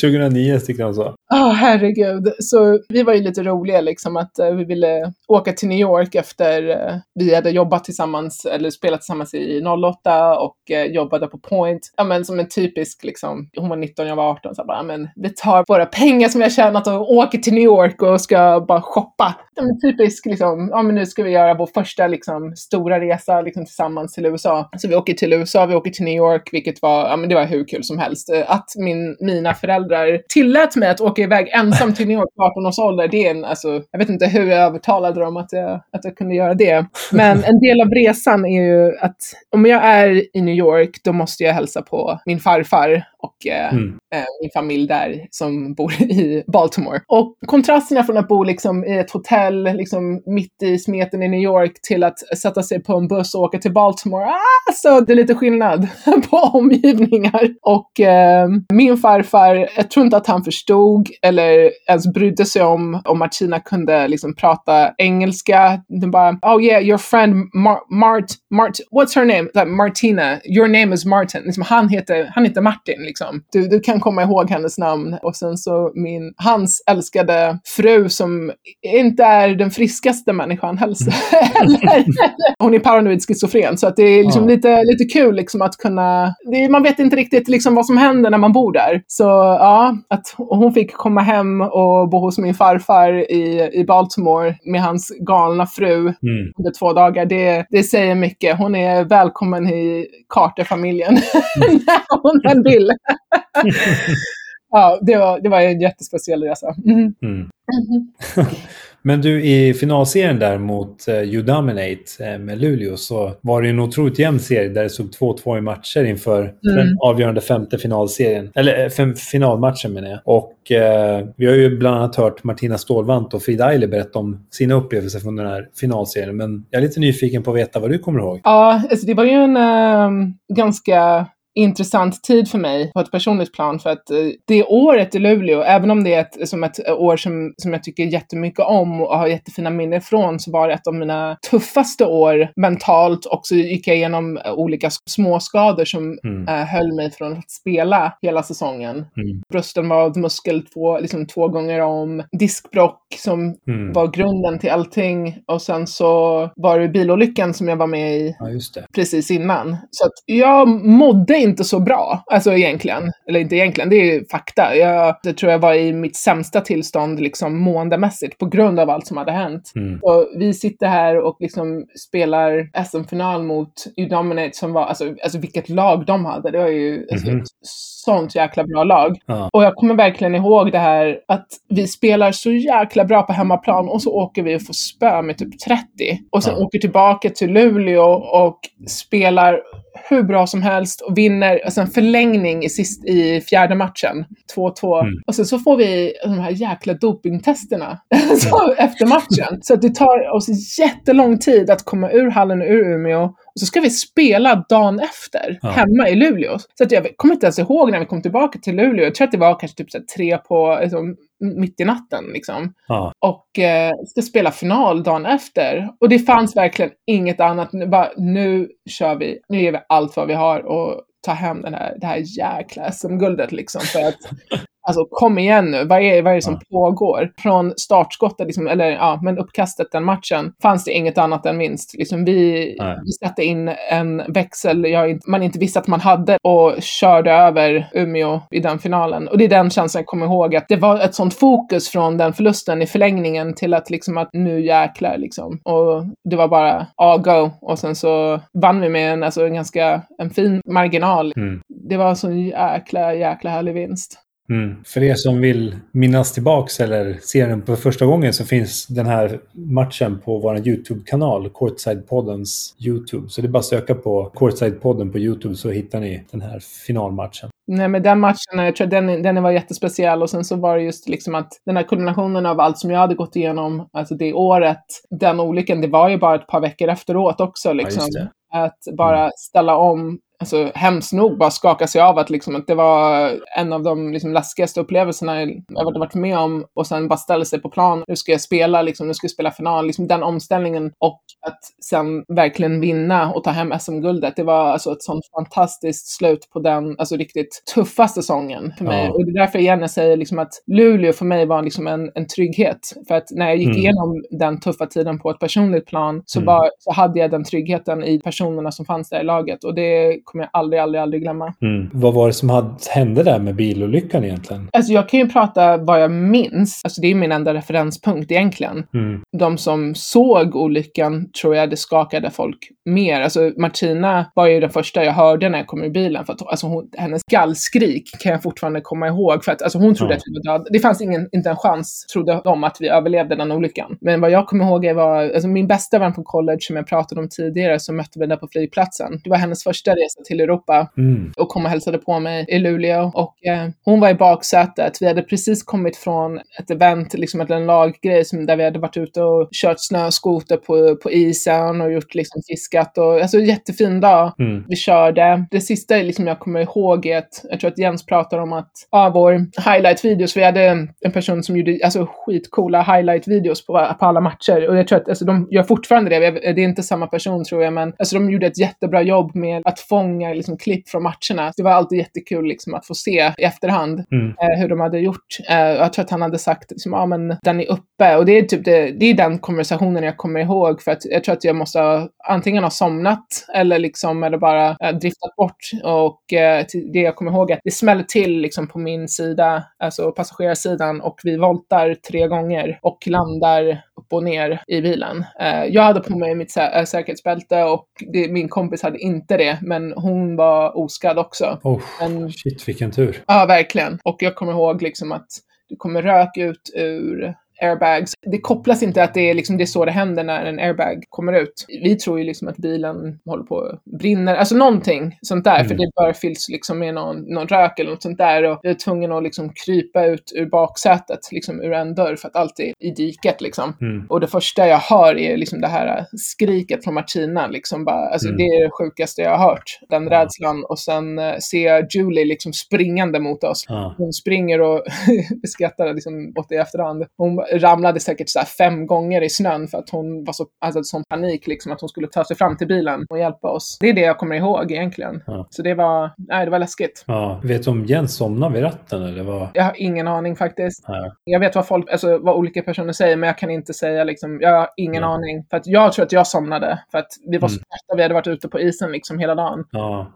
2009 tyckte jag så.
Ja, herregud. Så vi var ju lite roliga liksom att eh, vi ville åka till New York efter eh, vi hade jobbat tillsammans eller spelat tillsammans i 08 och eh, jobbade på Point. Ja, men som en typisk liksom, hon var 19, jag var 18, så bara, ja, men vi tar våra pengar som vi har tjänat och åker till New York och ska bara shoppa. Ja, typisk liksom, ja men nu ska vi göra vår första liksom stora resa liksom tillsammans till USA. Så vi åker till USA, vi åker till New York, vilket var, ja men det var hur kul som helst. Eh, att min, mina föräldrar tillät mig att åka iväg ensam till New York på 18 års ålder, det är en, alltså, jag vet inte hur jag övertalade dem att jag, att jag kunde göra det. Men en del av resan är ju att om jag är i New York, då måste jag hälsa på min farfar och eh,
Mm.
eh, min familj där som bor i Baltimore. Och kontrasterna från att bo liksom i ett hotell liksom mitt i smeten i New York till att sätta sig på en buss och åka till Baltimore. Ah, så det är lite skillnad på omgivningar. Och eh, min farfar, jag tror inte att han förstod eller ens brydde sig om om Martina kunde liksom prata engelska. Den bara, oh yeah, your friend Mar- Mart, Mart, what's her name? Like, Martina, your name is Martin. Liksom, han, heter, han heter Martin liksom. Du, du kan komma ihåg hennes namn. Och sen så min, hans älskade fru som inte är den friskaste människan heller. Hon är paranoid schizofren så att det är liksom
Ja.
lite, lite kul liksom att kunna, det, är- man vet inte riktigt liksom vad som händer när man bor där. Så ja, att hon fick komma hem och bo hos min farfar i, i Baltimore med hans galna fru
Mm.
under två dagar, det, det säger mycket. Hon är välkommen i Carter-familjen när hon vill. ja, det var, det var en jättespeciell resa. Mhm.
Mm. Men du, i finalserien där mot uh, You Dominate eh, med Luleå så var det en otroligt jämn serie där det stod 2-2 i matcher inför den avgörande femte finalserien. Eller eh, fem, finalmatchen menar jag. Och eh, vi har ju bland annat hört Martina Stålvant och Frida Eile berätta om sina upplevelser från den här finalserien. Men jag är lite nyfiken på att veta vad du kommer ihåg.
Ja, alltså det var ju en ehm, ganska intressant tid för mig på ett personligt plan för att eh, det året i Luleå, även om det är ett, som ett år som, som jag tycker jättemycket om och har jättefina minnen från, så var det ett av mina tuffaste år mentalt och så gick jag igenom olika småskador som mm. äh, höll mig från att spela hela säsongen. Mm. Brösten var muskel två, liksom två gånger om, diskbrock som mm. var grunden till allting och sen så var det bilolyckan som jag var med i
ja,
precis innan. Så att jag mådde inte så bra, alltså egentligen. Eller inte egentligen, det är ju fakta. Jag, jag tror jag var i mitt sämsta tillstånd liksom måendemässigt på grund av allt som hade hänt. Mm. Och vi sitter här och liksom spelar SM-final mot Udominate som var, alltså, alltså vilket lag de hade. Det var ju mm -hmm. alltså, sånt jäkla bra lag. Ja. Och jag kommer verkligen ihåg det här att vi spelar så jäkla bra på hemmaplan och så åker vi och får spö med typ 30. Och sen ja. åker tillbaka till Luleå och spelar hur bra som helst och vinner alltså en förlängning i, sist, i fjärde matchen. 2-2. Mm. Och sen så får vi de här jäkla dopingtesterna mm. efter matchen. Så att det tar oss jättelång tid att komma ur hallen ur Umeå. Och så ska vi spela dagen efter ja. hemma i Luleå. Så att jag kommer inte ens ihåg när vi kom tillbaka till Luleå. Jag tror att det var kanske typ så tre på liksom, mitt i natten. Liksom.
Ja.
Och eh, ska spela final dagen efter. Och det fanns verkligen inget annat. Bara, nu kör vi. Nu ger vi allt vad vi har och tar hem den här, det här jäkla SM-guldet. Liksom, för att Alltså kom igen nu, vad är, vad är det som ja. pågår? Från startskottet, liksom, eller ja, men uppkastet den matchen, fanns det inget annat än vinst. Liksom, vi, vi satte in en växel jag, man inte visste att man hade och körde över Umeå i den finalen. Och det är den känslan jag kommer ihåg, att det var ett sånt fokus från den förlusten i förlängningen till att liksom att nu jäklar liksom. Och det var bara all go. Och sen så vann vi med en, alltså, en ganska en fin marginal. Mm. Det var en sån jäkla, jäkla härlig vinst.
Mm. För er som vill minnas tillbaks eller se den på första gången så finns den här matchen på vår YouTube-kanal, Courtside-poddens YouTube. Så det är bara att söka på Courtside-podden på YouTube så hittar ni den här finalmatchen.
Nej, men den matchen, jag tror den, den var jättespeciell och sen så var det just liksom att den här kulminationen av allt som jag hade gått igenom, alltså det året, den olyckan, det var ju bara ett par veckor efteråt också liksom. Ja, att bara mm. ställa om alltså, hemskt nog bara skaka sig av att, liksom, att det var en av de liksom, läskigaste upplevelserna jag varit med om och sen bara ställa sig på plan. Nu ska jag spela, liksom, nu ska jag spela final. Liksom, den omställningen och att sen verkligen vinna och ta hem SM-guldet. Det var alltså ett sånt fantastiskt slut på den alltså, riktigt tuffa säsongen för mig. Ja. Och det är därför igen jag säger liksom, att Luleå för mig var liksom en, en trygghet. För att när jag gick mm. igenom den tuffa tiden på ett personligt plan så, mm. var, så hade jag den tryggheten i personerna som fanns där i laget. Och det kommer jag aldrig, aldrig, aldrig glömma.
Mm. Vad var det som hade, hände där med bilolyckan egentligen?
Alltså jag kan ju prata vad jag minns. Alltså det är min enda referenspunkt egentligen. Mm. De som såg olyckan tror jag det skakade folk mer. Alltså Martina var ju den första jag hörde när jag kom ur bilen. För att, alltså hon, hennes gallskrik kan jag fortfarande komma ihåg. För att alltså hon trodde ja. att vi var döda. Det fanns ingen, inte en chans, trodde de, att vi överlevde den olyckan. Men vad jag kommer ihåg var, alltså min bästa vän på college som jag pratade om tidigare, som mötte vi där på flygplatsen. Det var hennes första resa till Europa mm. och kom och hälsade på mig i Luleå. Och eh, hon var i baksätet. Vi hade precis kommit från ett event, liksom en laggrej som, där vi hade varit ute och kört snöskoter på, på isen och gjort liksom fiskat. Och, alltså jättefin dag. Mm. Vi körde. Det sista liksom, jag kommer ihåg är att jag tror att Jens pratar om att ja, vår highlight-videos, vi hade en person som gjorde alltså, skitcoola highlight-videos på, på alla matcher. Och jag tror att alltså, de gör fortfarande det. Det är inte samma person tror jag, men alltså, de gjorde ett jättebra jobb med att fånga liksom, klipp från matcherna. Det var alltid jättekul liksom, att få se i efterhand mm. eh, hur de hade gjort. Eh, jag tror att han hade sagt liksom, ja, men den är uppe. Och det är, typ det, det är den konversationen jag kommer ihåg. För att jag tror att jag måste ha, antingen ha somnat eller, liksom, eller bara eh, driftat bort. Och eh, det jag kommer ihåg är att det smäller till liksom, på min sida, alltså passagerarsidan, och vi voltar tre gånger och landar upp och ner i bilen. Eh, jag hade på mig mitt sä säkerhetsbälte och det, min kompis hade inte det, men hon var oskadd också.
Oh, men, shit, vilken tur.
Ja, verkligen. Och jag kommer ihåg liksom att det kommer rök ut ur airbags. Det kopplas inte att det är, liksom, det är så det händer när en airbag kommer ut. Vi tror ju liksom att bilen håller på att brinna, alltså någonting sånt där,
Mm.
för det bara fylls liksom med någon, någon rök eller något sånt där och jag är tvungen att liksom krypa ut ur baksätet, liksom ur en dörr för att allt är i diket liksom.
Mm.
Och det första jag hör är liksom det här skriket från Martina, liksom bara, alltså
Mm.
det är det sjukaste jag har hört. Den rädslan och sen eh, ser jag Julie liksom springande mot oss.
Ja.
Hon springer och vi skrattade liksom åt det i efterhand. Hon ramlade säkert så fem gånger i snön för att hon var så, alltså sån panik liksom att hon skulle ta sig fram till bilen och hjälpa oss. Det är det jag kommer ihåg egentligen.
Ja.
Så det var, nej det var läskigt.
Ja. Vet du om Jens somnade vid ratten eller vad?
Jag har ingen aning faktiskt.
Nej.
Jag vet vad folk, alltså vad olika personer säger, men jag kan inte säga liksom, jag har ingen
Nej.
aning. För att jag tror att jag somnade, för att vi var så
Mm.
trötta, vi hade varit ute på isen liksom hela dagen.
Ja.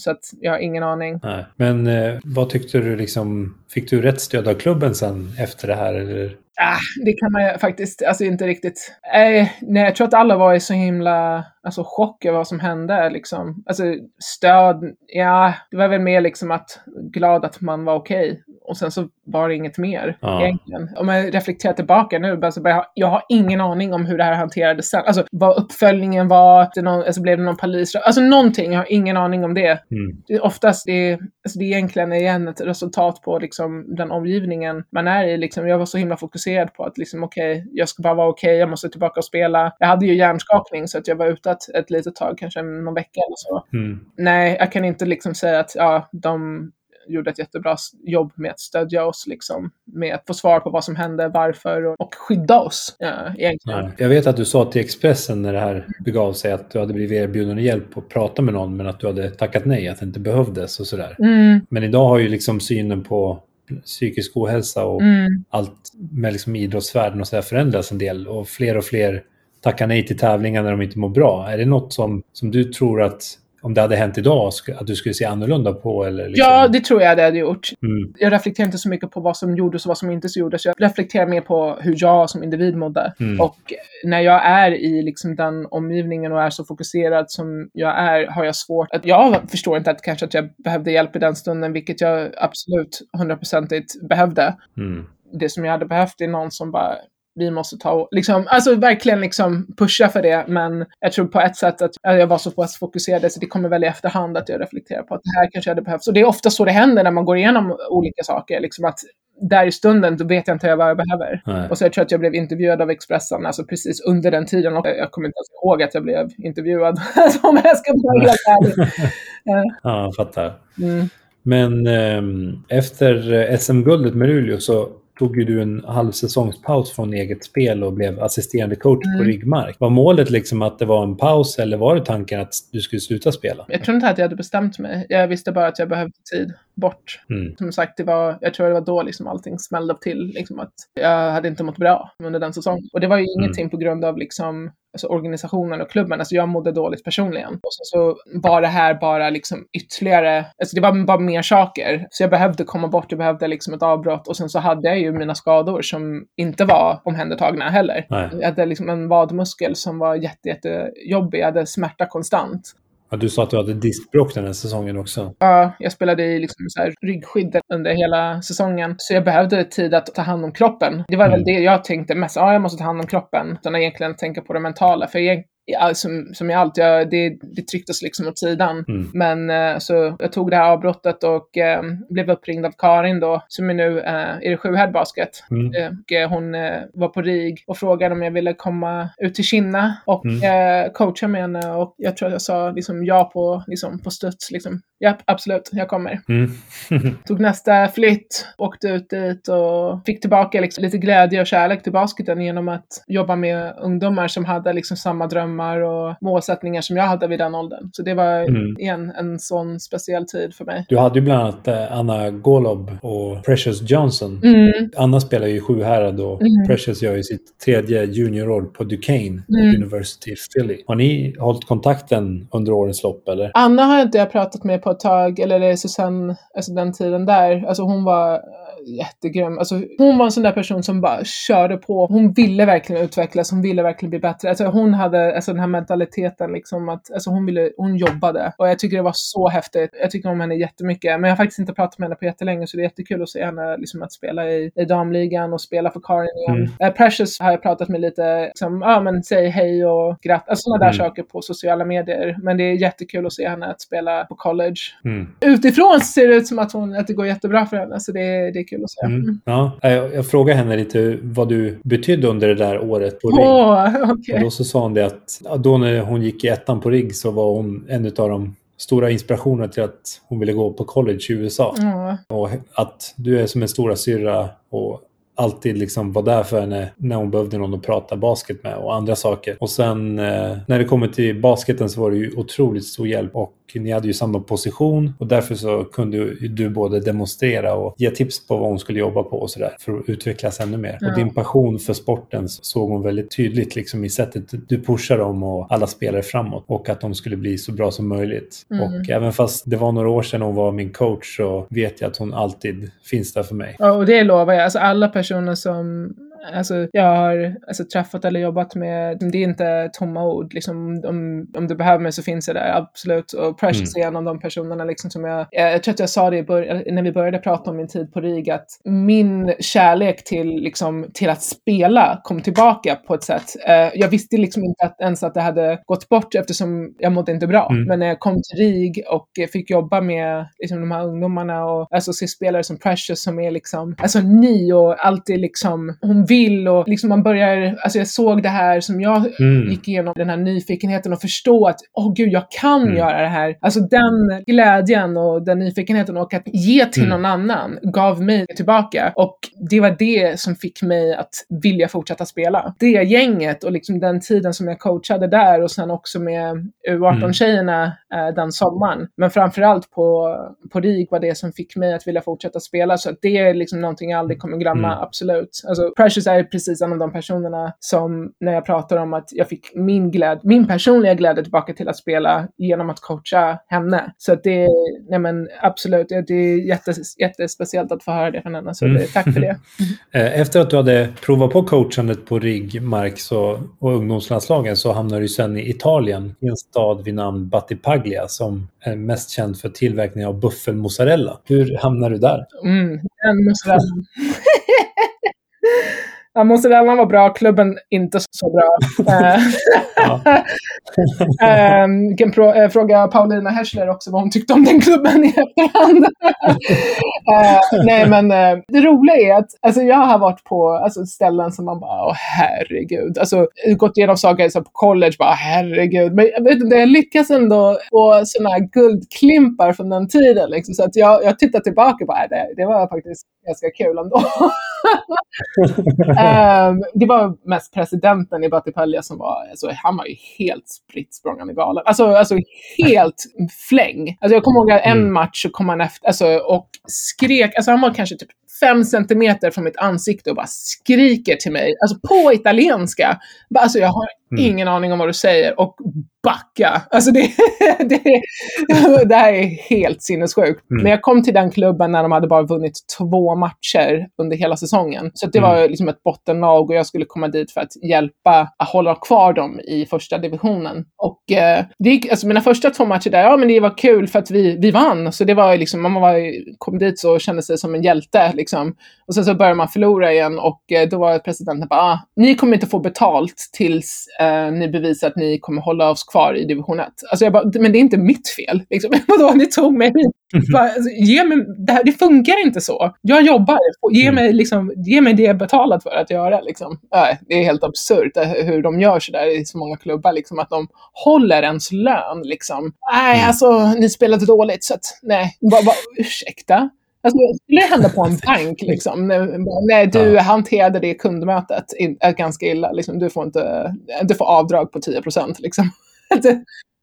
Så att jag har ingen aning.
Nej. Men eh, vad tyckte du liksom? Fick du rätt stöd av klubben sen efter det här? Eller?
Ah, det kan man ju faktiskt, alltså inte riktigt. Eh, nej, jag tror att alla var i så himla alltså, chock över vad som hände. Liksom. Alltså stöd, ja, det var väl mer liksom att glad att man var okej. Och sen så var det inget mer
Ja.
egentligen. Om jag reflekterar tillbaka nu, så jag har- jag har ingen aning om hur det här hanterades sen. Alltså vad uppföljningen var, det någon, alltså, blev det någon polis... Alltså någonting, jag har ingen aning om det.
Mm.
Det är oftast det, är- alltså det är egentligen igen ett resultat på liksom den omgivningen man är i. Liksom. Jag var så himla fokuserad på att liksom, okej, jag ska bara vara okej, jag måste tillbaka och spela. Jag hade ju hjärnskakning så att jag var ute ett, ett litet tag, kanske någon vecka eller så.
Mm.
Nej, jag kan inte liksom säga att ja, de gjorde ett jättebra jobb med att stödja oss, liksom, med att få svar på vad som hände, varför och, och skydda oss ja, egentligen.
Jag vet att du sa till Expressen när det här begav sig att du hade blivit erbjuden hjälp och prata med någon men att du hade tackat nej, att det inte behövdes och sådär.
Mm,
Men idag har ju liksom synen på psykisk ohälsa och
mm.
allt med liksom idrottsvärlden och så där förändrats en del och fler och fler tackar nej till tävlingar när de inte mår bra. Är det något som, som du tror att om det hade hänt idag, att du skulle se annorlunda på? Eller liksom?
Ja, det tror jag det hade gjort.
Mm,
Jag reflekterar inte så mycket på vad som gjordes och vad som inte så gjordes. Jag reflekterar mer på hur jag som individ mådde.
Mm.
Och när jag är i liksom den omgivningen och är så fokuserad som jag är, har jag svårt att... Jag förstår inte att kanske att jag behövde hjälp i den stunden, vilket jag absolut hundraprocentigt behövde.
mm,
Det som jag hade behövt är någon som bara vi måste ta, liksom, alltså verkligen liksom pusha för det. Men jag tror på ett sätt att jag var så pass fokuserad så det kommer väl i efterhand att jag reflekterar på att det här kanske hade behövts. Och det är ofta så det händer när man går igenom olika saker. Liksom att där i stunden, då vet jag inte vad jag behöver.
nej.
Och så jag tror att jag blev intervjuad av Expressen, alltså precis under den tiden. Och jag kommer inte ens ihåg att jag blev intervjuad, om jag ska vara helt ärlig.
Ja, jag fattar.
Mm.
Men ehm, efter eh, SM-guldet med Luleå så tog ju du en halv säsongspaus från eget spel och blev assisterande coach på
Mm.
Ryggmark. Var målet liksom att det var en paus eller var det tanken att du skulle sluta spela?
Jag tror inte att jag hade bestämt mig. Jag visste bara att jag behövde tid bort.
Mm.
Som sagt, det var, jag tror det var då liksom allting smällde till. Liksom att jag hade inte mått bra under den säsongen. Och det var ju ingenting på grund av liksom, alltså organisationen och klubben. Alltså jag mådde dåligt personligen. Och så, så var det här bara liksom ytterligare, alltså det var bara mer saker. Så jag behövde komma bort, jag behövde liksom ett avbrott. Och sen så hade jag ju mina skador som inte var omhändertagna heller.
Nej.
Jag hade liksom en vadmuskel som var jätte, jättejobbig. Jag hade smärta konstant.
Ja, du sa att du hade diskbråck den här säsongen också.
Ja, jag spelade i liksom så här ryggskydd under hela säsongen. Så jag behövde tid att ta hand om kroppen. Det var
Mm.
väl det jag tänkte mest. Ja, jag måste ta hand om kroppen. Utan egentligen tänka på det mentala. För som, som i allt, jag, det, det trycktes liksom åt sidan.
Mm.
Men eh, så jag tog det här avbrottet och eh, blev uppringd av Karin då, som är nu eh, i Sjuhärd Basket.
Mm.
Och eh, hon eh, var på RIG och frågade om jag ville komma ut till Kinna och
Mm.
eh, coacha med henne. Och jag tror att jag sa liksom ja på, liksom, på studs. Liksom. Ja, absolut, jag kommer.
Mm.
Tog nästa flytt, åkte ut dit och fick tillbaka liksom, lite glädje och kärlek till basketen genom att jobba med ungdomar som hade liksom, samma drömmar och målsättningar som jag hade vid den åldern. Så det var
Mm.
igen en sån speciell tid för mig.
Du hade ju bland annat eh, Anna Golob och Precious Johnson.
Mm.
Anna spelar ju i Sjuhärad och
Mm.
Precious gör ju sitt tredje juniorår på Duquesne
Mm.
University Philly. Har ni hållit kontakten under årens lopp eller?
Anna har inte jag pratat med på ett tag, eller det är Susanne, alltså den tiden där. Alltså hon var jättegrym. Alltså, hon var en sån där person som bara körde på. Hon ville verkligen utvecklas, hon ville verkligen bli bättre. Alltså, hon hade alltså, den här mentaliteten liksom att alltså, hon, ville, hon jobbade. Och jag tycker det var så häftigt. Jag tycker om henne jättemycket. Men jag har faktiskt inte pratat med henne på jättelänge så det är jättekul att se henne liksom, att spela i, i damligan och spela för Karin igen. Mm. Uh, Precious har jag pratat med lite, liksom, ja men säg hej och grattis. Alltså sådana där mm. saker på sociala medier. Men det är jättekul att se henne att spela på college. Mm. Utifrån ser det ut som att, hon, att det går jättebra för henne, så det, det är kul att se. Mm.
mm. Ja, jag, jag frågade henne lite vad du betydde under det där året på RIG.
Oh, okay.
Och då så sa hon det att då när hon gick i ettan på RIG så var hon en av de stora inspirationerna till att hon ville gå på college i USA. Mm. Och att du är som en stora syrra och alltid liksom var där för henne när hon behövde någon att prata basket med och andra saker. Och sen eh, när det kommer till basketen så var det ju otroligt stor hjälp och ni hade ju samma position och därför så kunde du både demonstrera och ge tips på vad hon skulle jobba på och sådär för att utvecklas ännu mer. Ja. Och din passion för sporten såg hon väldigt tydligt liksom i sättet du pushar dem och alla spelare framåt och att de skulle bli så bra som möjligt. Mm. Och även fast det var några år sedan hon var min coach så vet jag att hon alltid finns där för mig.
Ja, och det lovar jag. Alltså alla personer som Alltså, jag har alltså, träffat eller jobbat med, det är inte tomma ord. Liksom, om, om du behöver mig så finns jag där, absolut. Och Precious mm. är en av de personerna liksom, som jag, jag tror att jag sa det när vi började prata om min tid på RIG, att min kärlek till, liksom, till att spela kom tillbaka på ett sätt. Uh, jag visste liksom inte att, ens att det hade gått bort eftersom jag mådde inte bra. Mm. Men när jag kom till RIG och fick jobba med liksom, de här ungdomarna och alltså, se spelare som Precious som är liksom, alltså ny och alltid liksom, hon vill och liksom man börjar, alltså jag såg det här som jag mm. gick igenom, den här nyfikenheten och förstå att, åh oh, gud, jag kan mm. göra det här. Alltså den glädjen och den nyfikenheten och att ge till mm. någon annan gav mig tillbaka. Och det var det som fick mig att vilja fortsätta spela. Det gänget och liksom den tiden som jag coachade där och sen också med U18-tjejerna mm. eh, den sommaren. Men framförallt på, på RIG var det som fick mig att vilja fortsätta spela. Så det är liksom någonting jag aldrig kommer glömma, mm. absolut. Alltså Precious är precis en av de personerna som när jag pratar om att jag fick min glädje, min personliga glädje tillbaka till att spela genom att coacha henne. Så att det, nej men absolut, det är jättes, jättespeciellt att få höra det från henne. Så det, tack för det.
Eh, efter att du hade provat på coachandet på RIG, Mark, och ungdomslandslagen så hamnade du sen i Italien, i en stad vid namn Battipaglia som är mest känd för tillverkning av buffelmozzarella. Hur hamnade du där?
Mm, den mozzarella. Ja, mozzarellan var bra, klubben inte så bra. um, kan pro- fråga Paulina Herschler också vad hon tyckte om den klubben i efterhand. uh, nej, men uh, det roliga är att alltså, jag har varit på alltså, ställen som man bara, åh herregud. Alltså, gått igenom saker så på college, bara herregud. Men jag vet inte, jag lyckas ändå få sådana här guldklimpar från den tiden. Liksom. Så att jag, jag tittar tillbaka på det, det var faktiskt ganska kul ändå. um, det var mest presidenten i Battipaglia som var, alltså, han var ju helt spritt språngande galen. Alltså, alltså helt fläng. Alltså, jag kommer ihåg att en mm. match så kom han efter alltså, och skrek, alltså han var kanske typ fem centimeter från mitt ansikte och bara skriker till mig, alltså på italienska. Alltså jag har mm. ingen aning om vad du säger och backa. Alltså det, det, det här är helt sinnessjukt. Mm. Men jag kom till den klubben när de hade bara vunnit två matcher under hela säsongen. Så det var mm. liksom ett bottenlag och jag skulle komma dit för att hjälpa att hålla kvar dem i första divisionen. Och eh, det gick, alltså mina första två matcher där, ja men det var kul för att vi, vi vann. Så det var liksom, man var, kom dit så kände sig som en hjälte liksom. Och sen så började man förlora igen och eh, då var presidenten bara, ah, ni kommer inte få betalt tills eh, ni bevisar att ni kommer hålla oss kvar i division 1. Alltså jag bara, men det är inte mitt fel. Liksom. Vadå, ni tog mig hit. Bara, alltså, ge mig, det, här, det funkar inte så. Jag jobbar, ge, mm. mig, liksom, ge mig det jag betalat för att göra. Liksom. Äh, det är helt absurt eh, hur de gör sådär i så många klubbar, liksom, att de håller ens lön. Liksom. Nej, mm. alltså ni spelade dåligt, så att nej, bara, bara, ursäkta. Alltså, skulle det hända på en bank, liksom, nej, du ja. hanterade det kundmötet ganska illa. Liksom, du, får inte, du får avdrag på 10 procent. Liksom.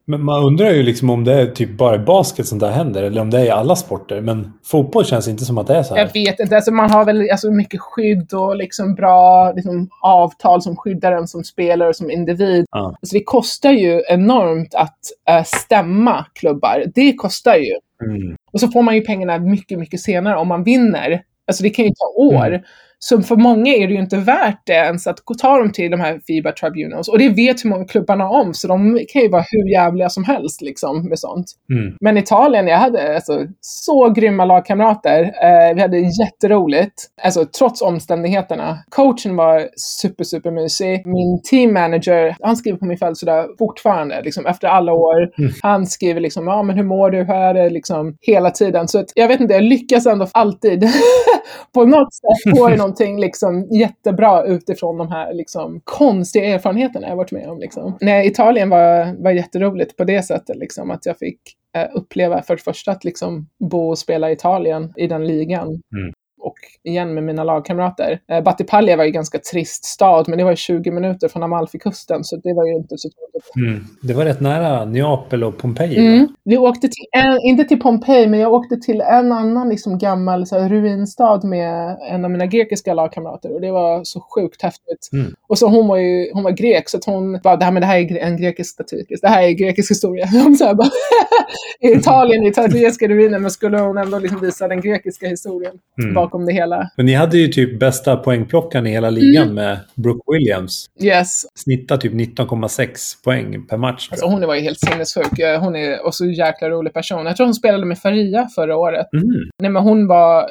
Men man undrar ju liksom om det är typ bara i basket som det händer, eller om det är i alla sporter. Men fotboll känns inte som att det är så här.
Jag vet inte. Alltså man har väl alltså mycket skydd och liksom bra liksom, avtal som skyddar en som spelare och som individ. Ja. Alltså det kostar ju enormt att äh, stämma klubbar. Det kostar ju. Mm. Och så får man ju pengarna mycket, mycket senare om man vinner Alltså det kan ju ta år.
Mm.
Så för många är det ju inte värt det ens att ta dem till de här FIBA tribunals. Och det vet hur många klubbarna om, så de kan ju vara hur jävliga som helst liksom med sånt.
Mm.
Men Italien, jag hade alltså, så grymma lagkamrater. Eh, vi hade jätteroligt, alltså, trots omständigheterna. Coachen var super, super mysig. Min team manager, han skriver på min födelsedag fortfarande, liksom, efter alla år.
Mm.
Han skriver liksom, ja men hur mår du, hur är det, liksom, hela tiden. Så att, jag vet inte, jag lyckas ändå alltid på något sätt få någonting liksom, jättebra utifrån de här liksom, konstiga erfarenheterna jag varit med om. Liksom. Nej, Italien var, var jätteroligt på det sättet, liksom, att jag fick eh, uppleva för det första att liksom, bo och spela i Italien i den ligan.
Mm.
Och igen med mina lagkamrater. Eh, Battipaglia var ju ganska trist stad, men det var ju 20 minuter från Amalfikusten, så det var ju inte så tråkigt.
Mm. Det var rätt nära Neapel och Pompeji.
Mm. Vi åkte till, en, inte till Pompeji, men jag åkte till en annan liksom gammal så här, ruinstad med en av mina grekiska lagkamrater och det var så sjukt häftigt.
Mm.
Och så hon var ju hon var grek, så att hon bara, det här, men det här är en grekisk staty, det här är grekisk historia. Så här, bara, I Italien, i italienska ruiner, men skulle hon ändå liksom visa den grekiska historien
Mm.
Bakom det hela.
Men ni hade ju typ bästa poängplockaren i hela ligan med Brooke Williams.
Yes,
Snittar typ 19,6 poäng per match.
alltså hon var ju helt sinnessjuk. Eh, Hon är också en jäkla rolig person. Jag tror hon spelade med Faria förra året.
Mm.
Nej, men hon var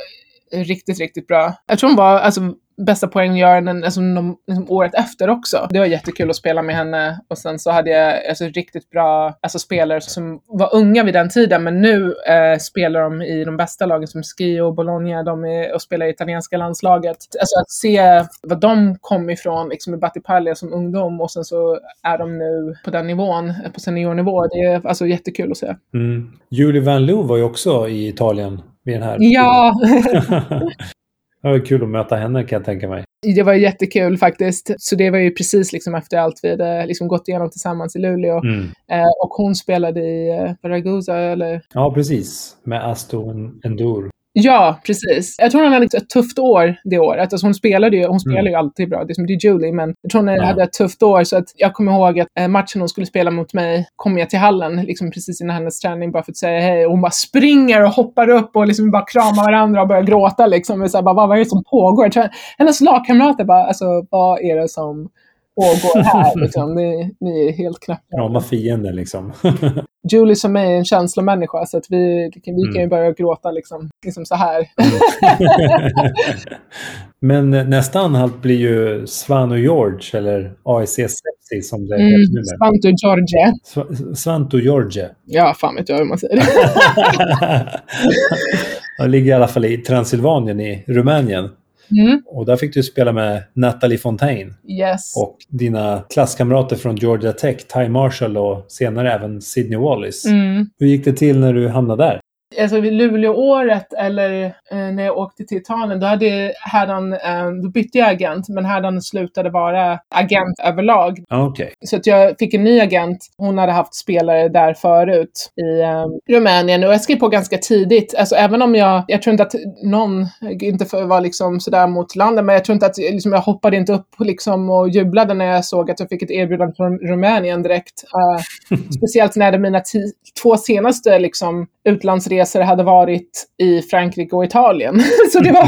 riktigt, riktigt bra. Jag tror hon var alltså, bästa poänggöraren alltså, liksom, året efter också. Det var jättekul att spela med henne. Och sen så hade jag alltså, riktigt bra alltså, spelare som var unga vid den tiden, men nu eh, spelar de i de bästa lagen som Skio och Bologna. De är, och spelar i italienska landslaget. Alltså att se vad de kom ifrån liksom, i Battipaglia som ungdom och sen så är de nu på den nivån, på seniornivå. Det är alltså jättekul att se.
Mm. Julie Van Loo var ju också i Italien vid den här
Ja!
det var kul att möta henne kan jag tänka mig.
Det var jättekul faktiskt. Så det var ju precis liksom efter allt vi hade liksom gått igenom tillsammans i Luleå.
Mm.
Eh, och hon spelade i eh, Ragusa, eller?
Ja, precis. Med Aston Endur.
Ja, precis. Jag tror hon hade ett tufft år det året. Alltså hon spelade ju, hon spelar ju alltid bra, det är som det är Julie, men jag tror hon
Ja.
hade ett tufft år. Så att jag kommer ihåg att eh, matchen hon skulle spela mot mig, kom jag till hallen liksom precis innan hennes träning bara för att säga hej. Och hon bara springer och hoppar upp och liksom bara kramar varandra och börjar gråta liksom. Och så här, bara, vad, är det som pågår? Hennes lagkamrater bara, alltså vad är det som pågår här? Liksom? Ni, ni är helt knäppa.
Krama fienden liksom.
Julie som är en känslomänniska, så att vi, vi kan ju
Mm.
börja gråta liksom, liksom så här.
Men nästa anhalt blir ju Svano George eller AIC Sepsi som det
Mm,
heter numera.
Svanto George.
Sv- Svanto George.
Ja, fan vet jag hur man säger det.
Ligger i alla fall i Transylvanien i Rumänien.
Mm.
Och där fick du spela med Natalie Fontaine
Yes.
och dina klasskamrater från Georgia Tech, Ty Marshall och senare även Sidney Wallace.
Mm.
Hur gick det till när du hamnade där?
Alltså vid Luleå-året, eller eh, när jag åkte till Italien, då, hade, han, eh, då bytte jag agent, men han slutade vara agent överlag.
Okej.
Så att jag fick en ny agent. Hon hade haft spelare där förut i eh, Rumänien och jag skrev på ganska tidigt. Alltså även om jag, jag tror inte att någon, inte för att vara liksom sådär mot landet, men jag tror inte att liksom, jag hoppade inte upp liksom, och jublade när jag såg att jag fick ett erbjudande från Rumänien direkt. Eh, speciellt när det mina två senaste liksom, utlandsresor hade varit i Frankrike och Italien. så det var,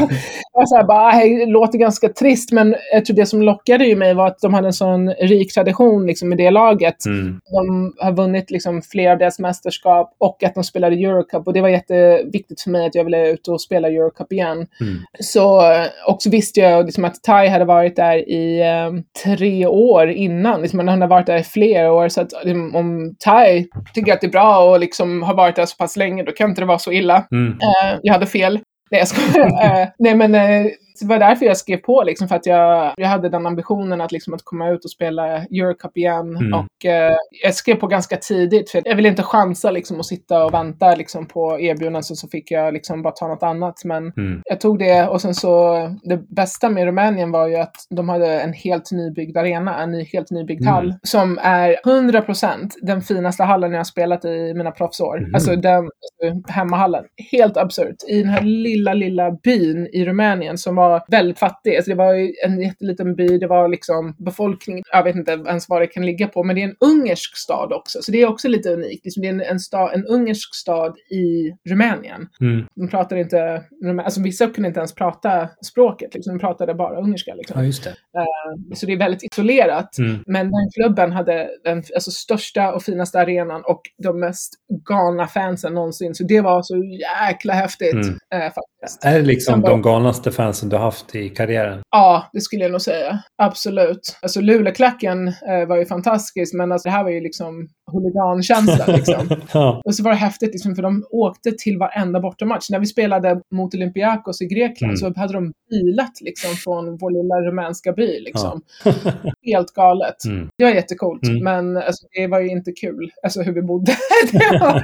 var så här, bara, "Hej, det låter ganska trist, men jag tror det som lockade ju mig var att de hade en sån rik tradition liksom, i det laget.
Mm.
De har vunnit liksom, flera av deras mästerskap och att de spelade Eurocup. Och det var jätteviktigt för mig att jag ville ut och spela Eurocup igen.
Mm.
Så, eh, och så visste jag liksom att Tai hade varit där i eh, tre år innan. Liksom, han hade varit där i flera år. Så att om Tai tycker att det är bra och liksom har varit där så pass länge, då kan inte det vara så illa.
Mm.
Eh, jag hade fel. Nej, jag skojar. Eh, nej, men eh, det var därför jag skrev på, liksom, för att jag, jag hade den ambitionen att, liksom, att komma ut och spela Eurocup igen.
Mm.
Och eh, jag skrev på ganska tidigt, för jag ville inte chansa liksom, och sitta och vänta liksom, på erbjudanden, så, så fick jag liksom, bara ta något annat. Men
Mm.
jag tog det och sen så, det bästa med Rumänien var ju att de hade en helt nybyggd arena, en ny, helt nybyggd
Mm.
hall, som är 100% den finaste hallen jag har spelat i mina proffsår.
Mhm.
Alltså den alltså, hemmahallen. Helt absurt. I den här lilla, lilla byn i Rumänien som var var väldigt fattig. Alltså det var en jätteliten by, det var liksom befolkningen, jag vet inte ens vad det kan ligga på, men det är en ungersk stad också. Så det är också lite unikt. Liksom det är en, en, stad, en ungersk stad i Rumänien.
Mm.
De pratar inte, alltså vissa kunde inte ens prata språket, liksom. de pratade bara ungerska. Liksom.
Ja, just det.
Uh, så det är väldigt isolerat.
Mm.
Men den klubben hade den alltså, största och finaste arenan och de mest galna fansen någonsin. Så det var så jäkla häftigt.
Mm.
Uh, faktiskt.
Är det liksom de galnaste fansen du har haft i karriären?
Ja, det skulle jag nog säga. Absolut. Alltså Luleklacken eh, var ju fantastisk, men alltså, det här var ju liksom huligankänsla. Liksom.
ja.
Och så var det häftigt, liksom, för de åkte till varenda bortamatch. När vi spelade mot Olympiakos i Grekland
Mm.
så hade de bilat liksom, från vår lilla rumänska by. Liksom. Helt galet.
Mm.
Det var jättecoolt,
Mm.
men alltså, det var ju inte kul. Alltså hur vi bodde. det, var,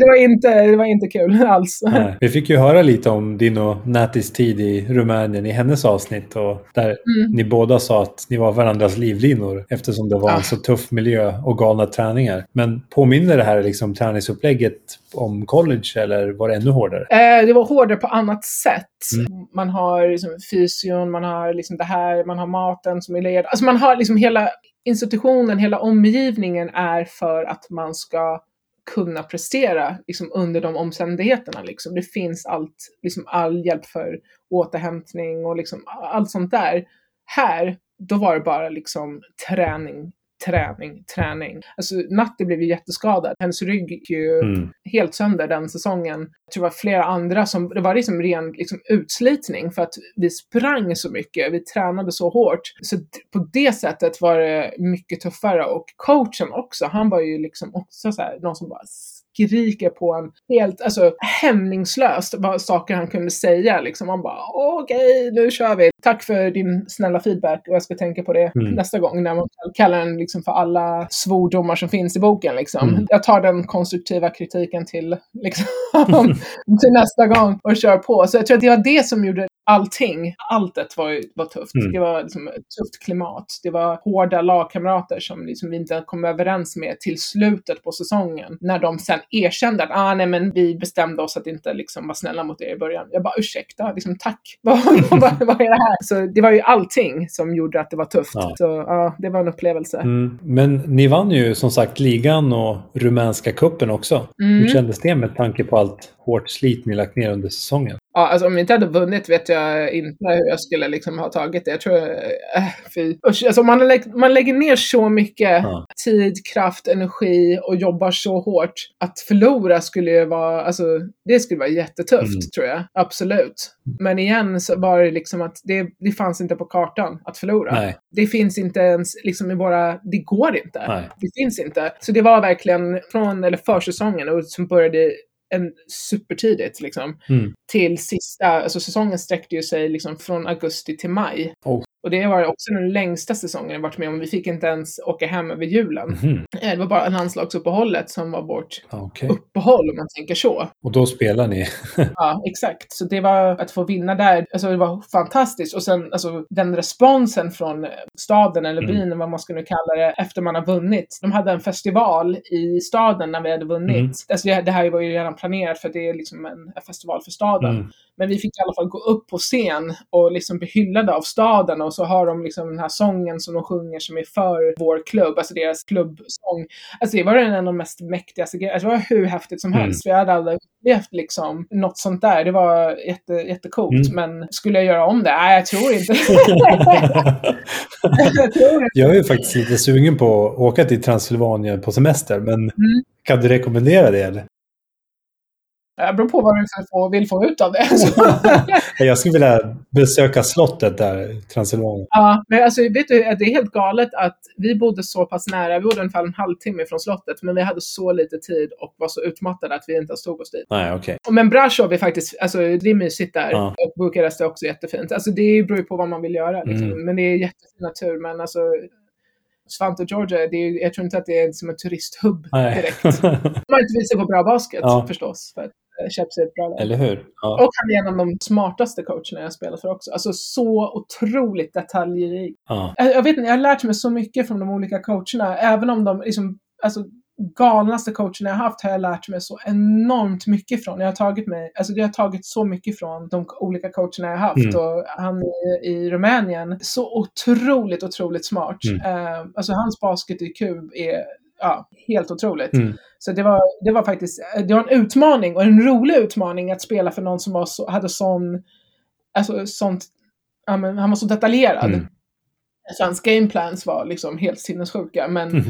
det, var inte, det var inte kul alls.
Nej. Vi fick ju höra lite om din och Natis tid i Rumänien i hennes avsnitt och där
Mm.
ni båda sa att ni var varandras livlinor eftersom det var
Ja.
en så tuff miljö och galna träningar. Men påminner det här liksom träningsupplägget om college eller var det ännu hårdare?
Eh, det var hårdare på annat sätt.
Mm.
Man har liksom fysion, man har liksom det här, man har maten som är led. Alltså man har liksom hela institutionen, hela omgivningen är för att man ska kunna prestera liksom, under de omständigheterna. Liksom. Det finns allt, liksom, all hjälp för återhämtning och liksom, allt sånt där. Här, då var det bara liksom träning, träning, träning. Alltså Natti blev ju jätteskadad. Hennes rygg gick ju
Mm.
helt sönder den säsongen. Jag tror det var flera andra som, det var liksom ren liksom, utslitning för att vi sprang så mycket, vi tränade så hårt. Så på det sättet var det mycket tuffare och coachen också, han var ju liksom också så här, någon som bara skriker på en helt, alltså hämningslöst vad saker han kunde säga liksom. Man bara okej, nu kör vi. Tack för din snälla feedback och jag ska tänka på det
Mm.
nästa gång när man kallar den liksom för alla svordomar som finns i boken liksom.
Mm.
Jag tar den konstruktiva kritiken till, liksom, till nästa gång och kör på. Så jag tror att det var det som gjorde allting, alltet var, var tufft.
Mm.
Det var liksom ett tufft klimat. Det var hårda lagkamrater som liksom vi inte kom överens med till slutet på säsongen. När de sen erkände att ah, nej, men vi bestämde oss att inte liksom vara snälla mot er i början. Jag bara ursäkta, liksom, tack. vad är det här? Så det var ju allting som gjorde att det var tufft.
Ja.
Så ja, det var en upplevelse.
Mm. Men ni vann ju som sagt ligan och rumänska kuppen också.
Mm.
Hur kändes det med tanke på allt hårt slit ni lagt ner under säsongen?
Ja, alltså om vi inte hade vunnit vet jag inte hur jag skulle liksom ha tagit det. Jag tror, äh, fy. Usch, alltså man, lä man lägger ner så mycket
Ja.
tid, kraft, energi och jobbar så hårt. Att förlora skulle ju vara, alltså det skulle vara jättetufft
Mm.
tror jag. Absolut. Men igen så var det liksom att det, det fanns inte på kartan att förlora.
Nej.
Det finns inte ens liksom i våra, det går inte.
Nej.
Det finns inte. Så det var verkligen från, eller försäsongen och som började en supertidigt liksom
Mm.
till sista, alltså säsongen sträckte ju sig liksom från augusti till maj.
Oh.
Och det var också den längsta säsongen jag varit med om. Vi fick inte ens åka hem över julen. Eh, Det var bara landslagsuppehållet som var vårt
Okej.
uppehåll om man tänker så.
Och då spelar ni?
Ja, exakt. Så det var att få vinna där, alltså det var fantastiskt. Och sen alltså den responsen från staden eller
Mm.
byn, eller vad man ska nu kalla det, efter man har vunnit. De hade en festival i staden när vi hade vunnit.
Mm.
Alltså det, här var ju redan planerat för det är liksom en festival för staden.
Mm.
Men vi fick i alla fall gå upp på scen och liksom bli hyllade av staden och så har de liksom den här sången som de sjunger som är för vår klubb, alltså deras klubbsång. Alltså det var en av de mest mäktigaste grejerna. Alltså det var hur häftigt som
Mm.
helst. För jag hade aldrig upplevt liksom något sånt där. Det var jätte, jättecoolt.
Mm.
Men skulle jag göra om det? Nej, jag tror inte. jag tror inte.
Jag är ju faktiskt lite sugen på att åka till Transylvanien på semester, men
Mm.
kan du rekommendera det? Eller?
Det beror på vad du vill få, vill få ut av det.
Jag skulle vilja besöka slottet där, Transylvanien.
Ja, men alltså vet du, det är helt galet att vi bodde så pass nära, vi bodde ungefär en halvtimme från slottet, men vi hade så lite tid och var så utmattade att vi inte ens tog oss dit.
Nej, okej.
Och Men Brasov är faktiskt, alltså det är mysigt där.
Ja.
Och Bukarest är också jättefint. Alltså det beror ju på vad man vill göra. Liksom.
Mm.
Men det är jättefin natur, men alltså Svante Georgia, det är, jag tror inte att det är som en turisthubb direkt. Man inte se på bra basket
Ja.
förstås. För eh, Chaps är ett bra lag.
Eller hur? Ja.
Och han är en av de smartaste coacherna jag spelat för också. Alltså så otroligt detaljrik.
Ja.
Jag, jag vet inte, jag har lärt mig så mycket från de olika coacherna. Även om de liksom, alltså galnaste coacherna jag haft har jag lärt mig så enormt mycket från. Jag har tagit mig, alltså det har tagit så mycket från de olika coacherna jag haft mm. och han i, i Rumänien. Så otroligt, otroligt smart. Mm. Uh, alltså hans basket i kub är ja, helt otroligt. Mm. Så det var, det var faktiskt det var en utmaning och en rolig utmaning att spela för någon som var så, hade sån, alltså sånt, ja, men, han var så detaljerad. Mm. Så hans gameplans var liksom helt sinnessjuka. Men mm.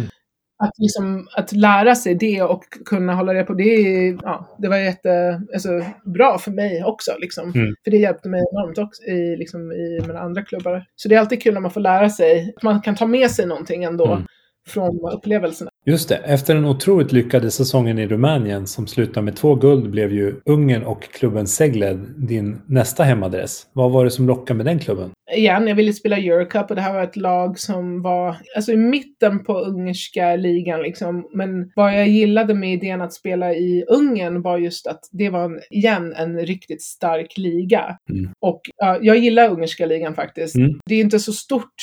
att, liksom, att lära sig det och kunna hålla det på det, ja, det var jätte, alltså, bra för mig också. Liksom. Mm. För det hjälpte mig enormt också i, liksom, i mina andra klubbar. Så det är alltid kul när man får lära sig, att man kan ta med sig någonting ändå mm. Från upplevelserna.
Just det, efter den otroligt lyckade säsongen i Rumänien som slutade med två guld blev ju Ungern och klubben Segled din nästa hemadress. Vad var det som lockade med den klubben?
Igen, jag ville spela Eurocup och det här var ett lag som var alltså, i mitten på ungerska ligan. Liksom. Men vad jag gillade med idén att spela i Ungern var just att det var en, igen en riktigt stark liga. Mm. Och uh, jag gillar ungerska ligan faktiskt. Mm. Det är inte så stort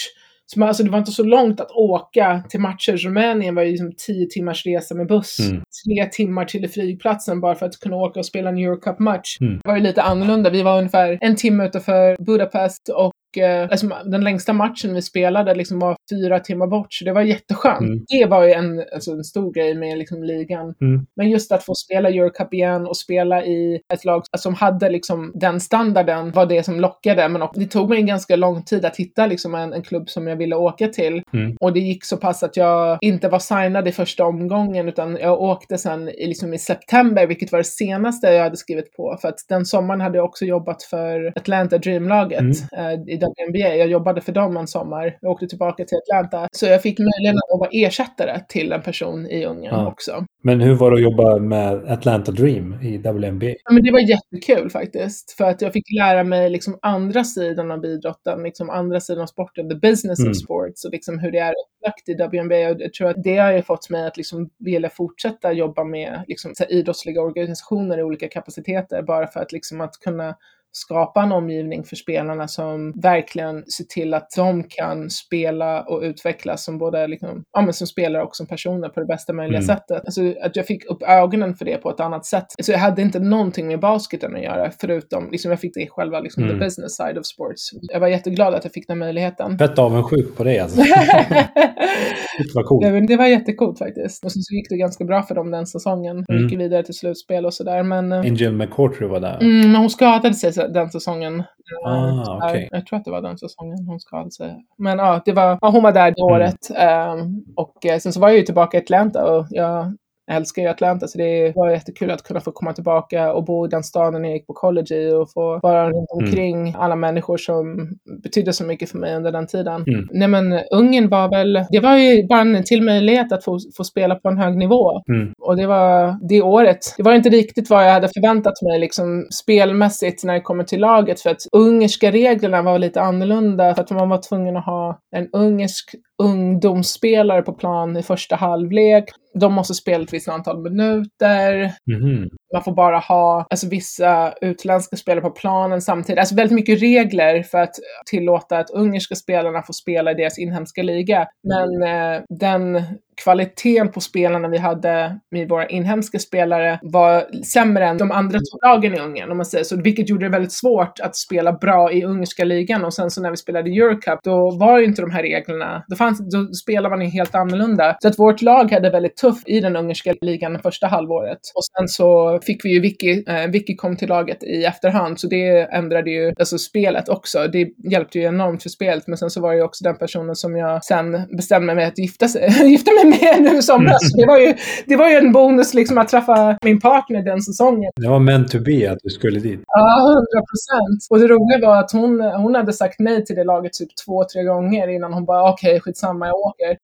så alltså, det var inte så långt att åka till matcher. Rumänien var ju liksom tio timmars resa med buss. Mm. Tre timmar till flygplatsen bara för att kunna åka och spela en Eurocup-match. Mm. Det var ju lite annorlunda. Vi var ungefär en timme utanför Budapest och alltså, den längsta matchen vi spelade liksom var fyra timmar bort, så det var jätteskönt. Mm. Det var ju en, alltså, en stor grej med liksom, ligan. Mm. Men just att få spela Eurocup igen och spela i ett lag som hade liksom, den standarden var det som lockade. Men det tog mig en ganska lång tid att hitta liksom, en, en klubb som jag ville åka till. Mm. Och det gick så pass att jag inte var signad i första omgången, utan jag åkte sen i, liksom, i september, vilket var det senaste jag hade skrivit på. För att den sommaren hade jag också jobbat för Atlanta Dream-laget mm. eh, i WNBA. Jag jobbade för dem en sommar. Jag åkte tillbaka till Atlanta. Så jag fick möjligheten att vara ersättare till en person i Ungern ja. också.
Men hur var det att jobba med Atlanta Dream i WNBA?
Ja, men det var jättekul faktiskt. För att jag fick lära mig liksom andra sidan av idrotten, liksom andra sidan av sporten, the business mm. of sports och liksom hur det är upplagt i WNBA. Och jag tror att det har ju fått mig att liksom vilja fortsätta jobba med liksom, idrottsliga organisationer i olika kapaciteter bara för att, liksom, att kunna skapa en omgivning för spelarna som verkligen ser till att de kan spela och utvecklas som både liksom, ja, men som spelare och som personer på det bästa möjliga mm. sättet. Alltså att jag fick upp ögonen för det på ett annat sätt. Så jag hade inte någonting med basketen att göra förutom, liksom jag fick det själva, liksom mm. the business side of sports. Jag var jätteglad att jag fick den möjligheten.
Fett avundsjuk på det alltså.
det var coolt. Det, det var jättecoolt faktiskt. Och sen så gick det ganska bra för dem den säsongen. De mm. gick vidare till slutspel och sådär. Men,
eh, Angel McCourtry var där.
Mm, men hon skadade sig den säsongen.
Ah, okay.
Jag tror att det var den säsongen hon skadade sig. Men ja, det var, ja, hon var där det mm. året. Um, och eh, sen så var jag ju tillbaka i Atlanta och jag jag älskar ju Atlanta så det var jättekul att kunna få komma tillbaka och bo i den staden jag gick på college i och få vara runt mm. omkring mm. alla människor som betydde så mycket för mig under den tiden. Mm. Nej men Ungern var väl, det var ju bara en till möjlighet att få, få spela på en hög nivå. Mm. Och det var det året. Det var inte riktigt vad jag hade förväntat mig liksom spelmässigt när det kommer till laget för att ungerska reglerna var lite annorlunda för att man var tvungen att ha en ungersk ungdomsspelare på plan i första halvlek. De måste spela ett visst antal minuter. Mm. Man får bara ha alltså, vissa utländska spelare på planen samtidigt. Alltså väldigt mycket regler för att tillåta att ungerska spelarna får spela i deras inhemska liga. Men eh, den kvaliteten på spelarna vi hade med våra inhemska spelare var sämre än de andra lagen i Ungern, om man säger så. Vilket gjorde det väldigt svårt att spela bra i ungerska ligan. Och sen så när vi spelade Eurocup, då var ju inte de här reglerna, då, fanns, då spelade man ju helt annorlunda. Så att vårt lag hade väldigt tufft i den ungerska ligan det första halvåret. Och sen så fick vi ju Vicky, eh, Vicky kom till laget i efterhand, så det ändrade ju alltså spelet också. Det hjälpte ju enormt för spelet, men sen så var det ju också den personen som jag sen bestämde mig att gifta, sig, gifta mig med nu i somras. Det, var ju, det var ju en bonus liksom att träffa min partner den säsongen.
Det var meant to be att du skulle dit.
Ja, hundra procent. Och det roliga var att hon, hon hade sagt nej till det laget typ två, tre gånger innan hon bara okej, okay, skitsamma, jag åker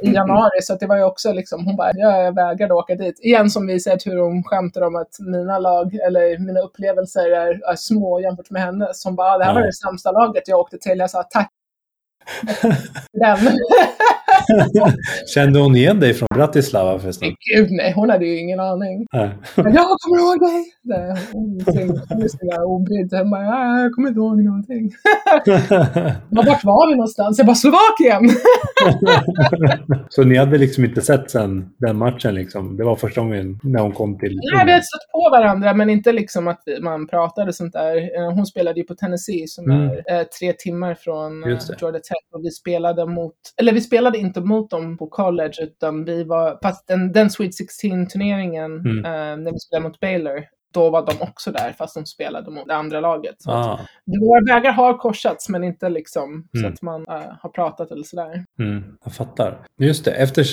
i januari. Så det var ju också liksom, hon bara, ja, jag vägrade åka dit. Igen som vi sett hur hon skämtar om att mina lag, eller mina upplevelser är, är små jämfört med hennes. Hon bara, det här var det sämsta laget jag åkte till. Jag sa tack. Den.
Kände hon igen dig från Bratislava förresten?
Gud nej, hon hade ju ingen aning.
Nej.
Men jag kommer ihåg dig! Obrydd. "Ah, jag kommer inte ihåg någonting. Men Vart var vi någonstans? Jag bara, Slovakien!
Så ni hade liksom inte sett sen den matchen liksom? Det var första gången när hon kom till...
Nej, vi hade stött på varandra, men inte liksom att man pratade sånt där. Eh, Hon spelade ju på Tennessee som
Mm.
är eh, tre timmar från eh. Georgia Tech och vi spelade mot, eller vi spelade inte mot dem på college utan vi var, fast den, den Sweet 16-turneringen
Mm.
eh, när vi spelade mot Baylor, då var de också där fast de spelade mot det andra laget. Så
Ah,
Våra vägar har korsats men inte liksom så
Mm.
att man eh, har pratat eller sådär.
mm, jag fattar. Just det, efter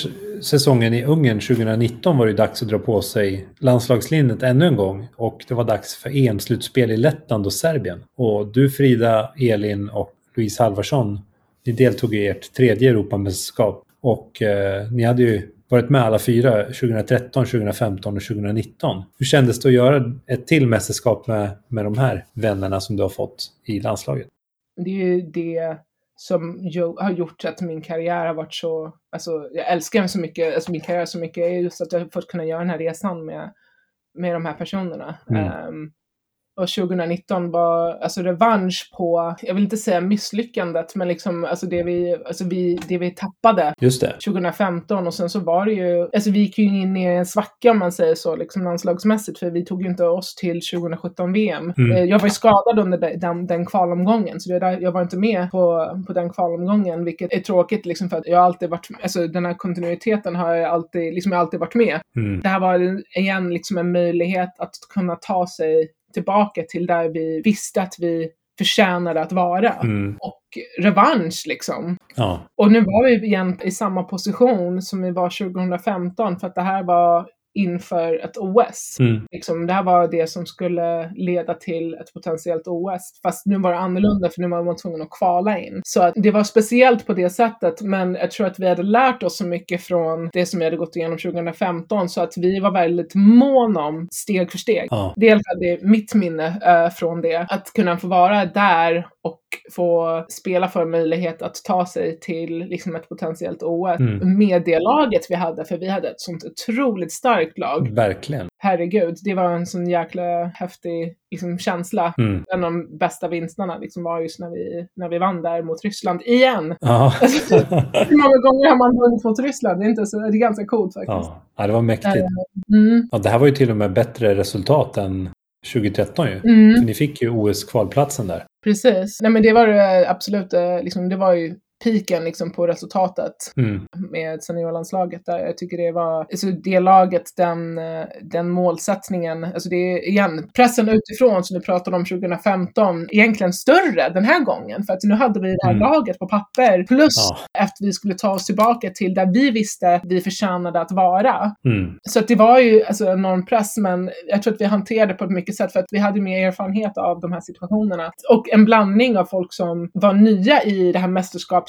säsongen i Ungern 2019 var det dags att dra på sig landslagslinnet ännu en gång. Och det var dags för EM-slutspel i Lettland och Serbien. Och du Frida, Elin och Louise Halvarsson, ni deltog i ert tredje Europamästerskap. Och eh, ni hade ju varit med alla fyra 2013, 2015 och 2019. Hur kändes det att göra ett till mästerskap med, med de här vännerna som du har fått i landslaget?
Det är ju det som har gjort att min karriär har varit så, alltså jag älskar den så mycket, alltså min karriär så mycket, är just att jag har fått kunna göra den här resan med, med de här personerna.
Mm.
Ehm, och 2019 var alltså revansch på, jag vill inte säga misslyckandet, men liksom alltså det vi, alltså vi, det vi tappade
Just det.
2015 och sen så var det ju, alltså vi gick ju in i en svacka om man säger så, liksom landslagsmässigt, för vi tog ju inte oss till 2017 VM.
Mm.
Eh, Jag var ju skadad under de- den, den kvalomgången, så där, jag var inte med på, på den kvalomgången, vilket är tråkigt liksom för att jag har alltid varit, alltså den här kontinuiteten har jag alltid, liksom jag har alltid varit med.
Mm.
Det här var igen liksom en möjlighet att kunna ta sig tillbaka till där vi visste att vi förtjänade att vara.
Mm.
Och revansch liksom.
Ja.
Och nu var vi igen i samma position som vi var 2015 för att det här var inför ett OS.
Mm.
Liksom, det här var det som skulle leda till ett potentiellt OS. Fast nu var det annorlunda för nu var man tvungen att kvala in. Så att det var speciellt på det sättet men jag tror att vi hade lärt oss så mycket från det som vi hade gått igenom 2015 så att vi var väldigt mån om steg för steg.
Ja.
Fall det, mitt minne eh, från det. Att kunna få vara där och få spela för möjlighet att ta sig till liksom, ett potentiellt OS
Mm.
med det laget vi hade. För vi hade ett sånt otroligt starkt lag.
Verkligen.
Herregud, det var en sån jäkla häftig liksom, känsla.
Mm.
En av de bästa vinsterna liksom, var just när vi, när vi vann där mot Ryssland igen.
Ja.
Alltså, Hur många gånger har man vunnit mot Ryssland? Det är, inte så, det är ganska coolt faktiskt.
ja. ja, det var mäktigt.
Mm.
Ja, det här var ju till och med bättre resultat än 2013 ju.
Mm.
Ni fick ju OS-kvalplatsen där.
Precis. Nej men det var det absolut, eh, liksom, det var ju piken liksom på resultatet
Mm.
med seniorlandslaget där. Jag tycker det var, alltså det laget, den, eh, den målsättningen, alltså det är igen, pressen utifrån som du pratade om 2015, egentligen större den här gången. För att nu hade vi det här
Mm.
laget på papper, plus
Ja.
efter vi skulle ta oss tillbaka till där vi visste vi förtjänade att vara.
Mm.
Så att det var ju alltså, enorm press, men jag tror att vi hanterade det på ett mycket sätt för att vi hade mer erfarenhet av de här situationerna. Och en blandning av folk som var nya i det här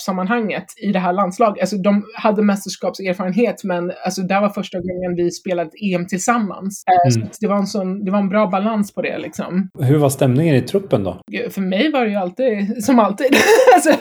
mästerskapssammanhanget, i det här landslaget. Alltså de hade mästerskapserfarenhet, men alltså, det var första gången vi spelade EM tillsammans. Eh,
Mm.
det, var en sån, det var en bra balans på det liksom.
Hur var stämningen i truppen då?
För mig var det ju alltid, som alltid, alltså,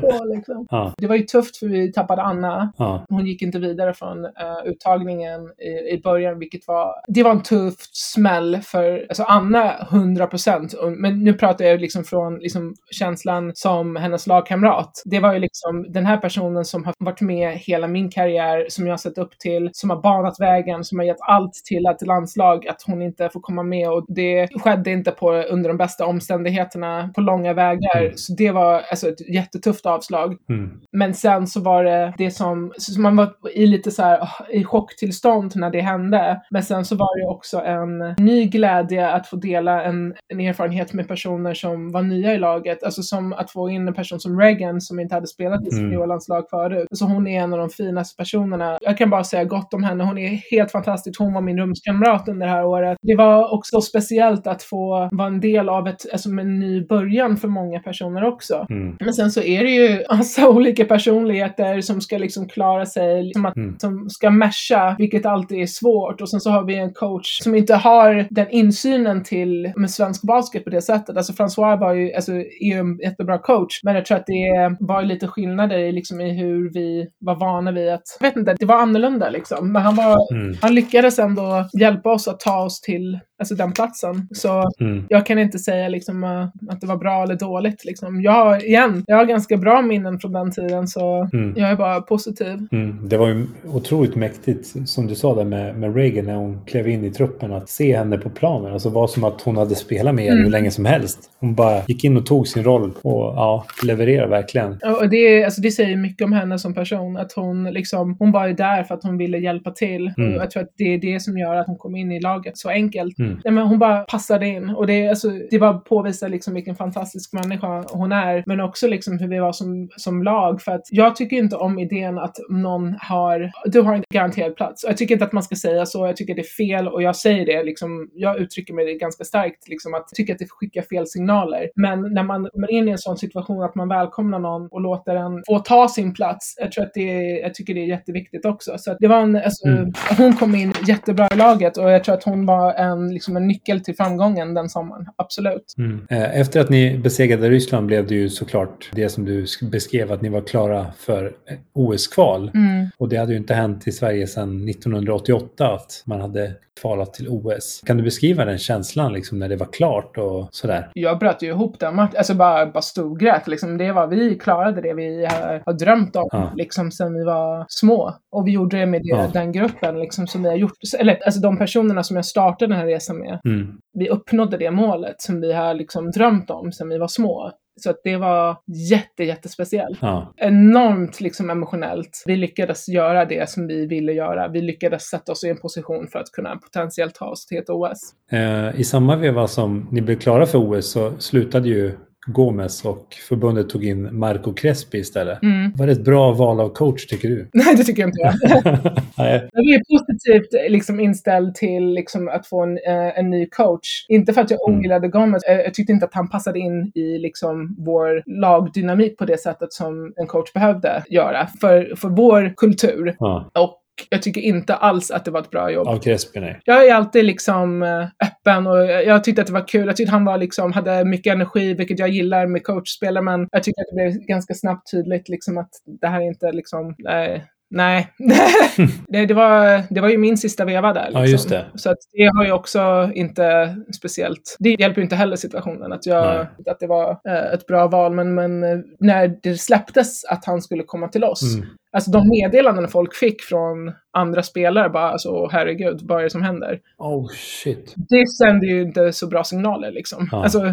på liksom.
Ja,
Det var ju tufft för vi tappade Anna.
ja,
Hon gick inte vidare från uh, uttagningen i, i början, vilket var, det var en tuff smäll för alltså Anna 100 procent. Men nu pratar jag liksom från liksom, känslan som hennes lagkamrat. Det var ju liksom den här personen som har varit med hela min karriär, som jag har sett upp till, som har banat vägen, som har gett allt till ett landslag, att hon inte får komma med. Och det skedde inte på, under de bästa omständigheterna på långa vägar.
Mm.
Så det var alltså, ett jättetufft avslag.
mm.
Men sen så var det det som, man var i lite så här åh, i chocktillstånd när det hände. Men sen så var det också en ny glädje att få dela en, en erfarenhet med personer som var nya i laget. Alltså som att få in en person som Reagan som inte hade spelat i
Mm.
seniorlandslag förut. Så hon är en av de finaste personerna. Jag kan bara säga gott om henne. Hon är helt fantastisk. Hon var min rumskamrat under det här året. Det var också speciellt att få vara en del av ett, alltså en ny början för många personer också.
Mm.
Men sen så är det ju massa olika personligheter som ska liksom klara sig, liksom att,
Mm.
som ska mesha, vilket alltid är svårt. Och sen så har vi en coach som inte har den insynen till med svensk basket på det sättet. Alltså François var ju, alltså, är ju en jättebra coach, men jag tror att det det var lite skillnader i, liksom, i hur vi var vana vid att, jag vet inte, det var annorlunda liksom. Men han, var,
Mm.
han lyckades ändå hjälpa oss att ta oss till alltså, den platsen. Så
Mm.
jag kan inte säga liksom, eh, att det var bra eller dåligt. Liksom. Jag, har, igen, jag har ganska bra minnen från den tiden, så
Mm.
jag är bara positiv.
Mm. Det var ju otroligt mäktigt, som du sa där med, med Reagan när hon klev in i truppen, att se henne på planen. Alltså var som att hon hade spelat med er
Mm.
hur länge som helst. Hon bara gick in och tog sin roll och ja, levererade verkligen.
Och det, alltså det säger mycket om henne som person. Att hon, liksom, hon var ju där för att hon ville hjälpa till.
Mm.
Och jag tror att det är det som gör att hon kom in i laget så enkelt.
Mm.
Nej, men hon bara passade in. Och det, alltså, det bara påvisar liksom vilken fantastisk människa hon är. Men också liksom hur vi var som, som lag. För att jag tycker inte om idén att någon har, du har en garanterad plats. Och jag tycker inte att man ska säga så. Jag tycker det är fel och jag säger det. Liksom, jag uttrycker mig ganska starkt. Liksom, att jag tycker att det skickar fel signaler. Men när man kommer in i en sån situation att man välkomnar någon och låter den få ta sin plats. Jag tror att det är, jag tycker det är jätteviktigt också. Så att det var en, alltså,
Mm.
hon kom in jättebra i laget och jag tror att hon var en, liksom en nyckel till framgången den sommaren. Absolut.
Mm. Eh, Efter att ni besegrade Ryssland blev det ju såklart det som du sk- beskrev, att ni var klara för eh, OS-kval.
Mm.
Och det hade ju inte hänt i Sverige sedan 1988 att man hade kvalat till OS. Kan du beskriva den känslan liksom när det var klart och sådär?
Jag bröt ju ihop den matchen, alltså bara, bara storgrät. Liksom. Det var, vi klarade det vi har, har drömt om
Ja.
liksom, sen vi var små. Och vi gjorde det med det,
Ja.
den gruppen liksom, som vi har gjort. Eller alltså de personerna som jag startade den här resan med.
Mm.
Vi uppnådde det målet som vi har liksom, drömt om sen vi var små. Så att det var jätte, jättespeciellt.
Ja.
Enormt liksom, emotionellt. Vi lyckades göra det som vi ville göra. Vi lyckades sätta oss i en position för att kunna potentiellt ta oss till ett OS.
Eh, I samma veva som ni blev klara för OS så slutade ju Gomes och förbundet tog in Marco Crespi istället.
Mm.
Var det ett bra val av coach tycker du?
Nej, det tycker jag inte jag.
Nej.
Jag är positivt liksom, inställd till liksom, att få en, eh, en ny coach. Inte för att jag
Mm.
ogillade Gomez. Eh, jag tyckte inte att han passade in i liksom, vår lagdynamik på det sättet som en coach behövde göra för, för vår kultur.
Ja,
Och jag tycker inte alls att det var ett bra jobb.
av Crespi nej.
Jag är alltid liksom eh, öppen och jag tyckte att det var kul. Jag tyckte han var liksom, hade mycket energi, vilket jag gillar med coachspelare, men jag tycker att det blev ganska snabbt tydligt liksom att det här är inte liksom, nej. Nej, det, det, var, det var ju min sista veva där. Liksom.
Ja, just det.
Så att det har ju också inte speciellt, det hjälper ju inte heller situationen att, jag,
Nej.
att det var eh, ett bra val. Men, men eh, när det släpptes att han skulle komma till oss,
Mm.
Alltså de meddelanden folk fick från andra spelare, bara alltså "Åh, herregud, vad är det som händer?
Oh shit.
det sänder ju inte så bra signaler liksom.
Ja.
Alltså,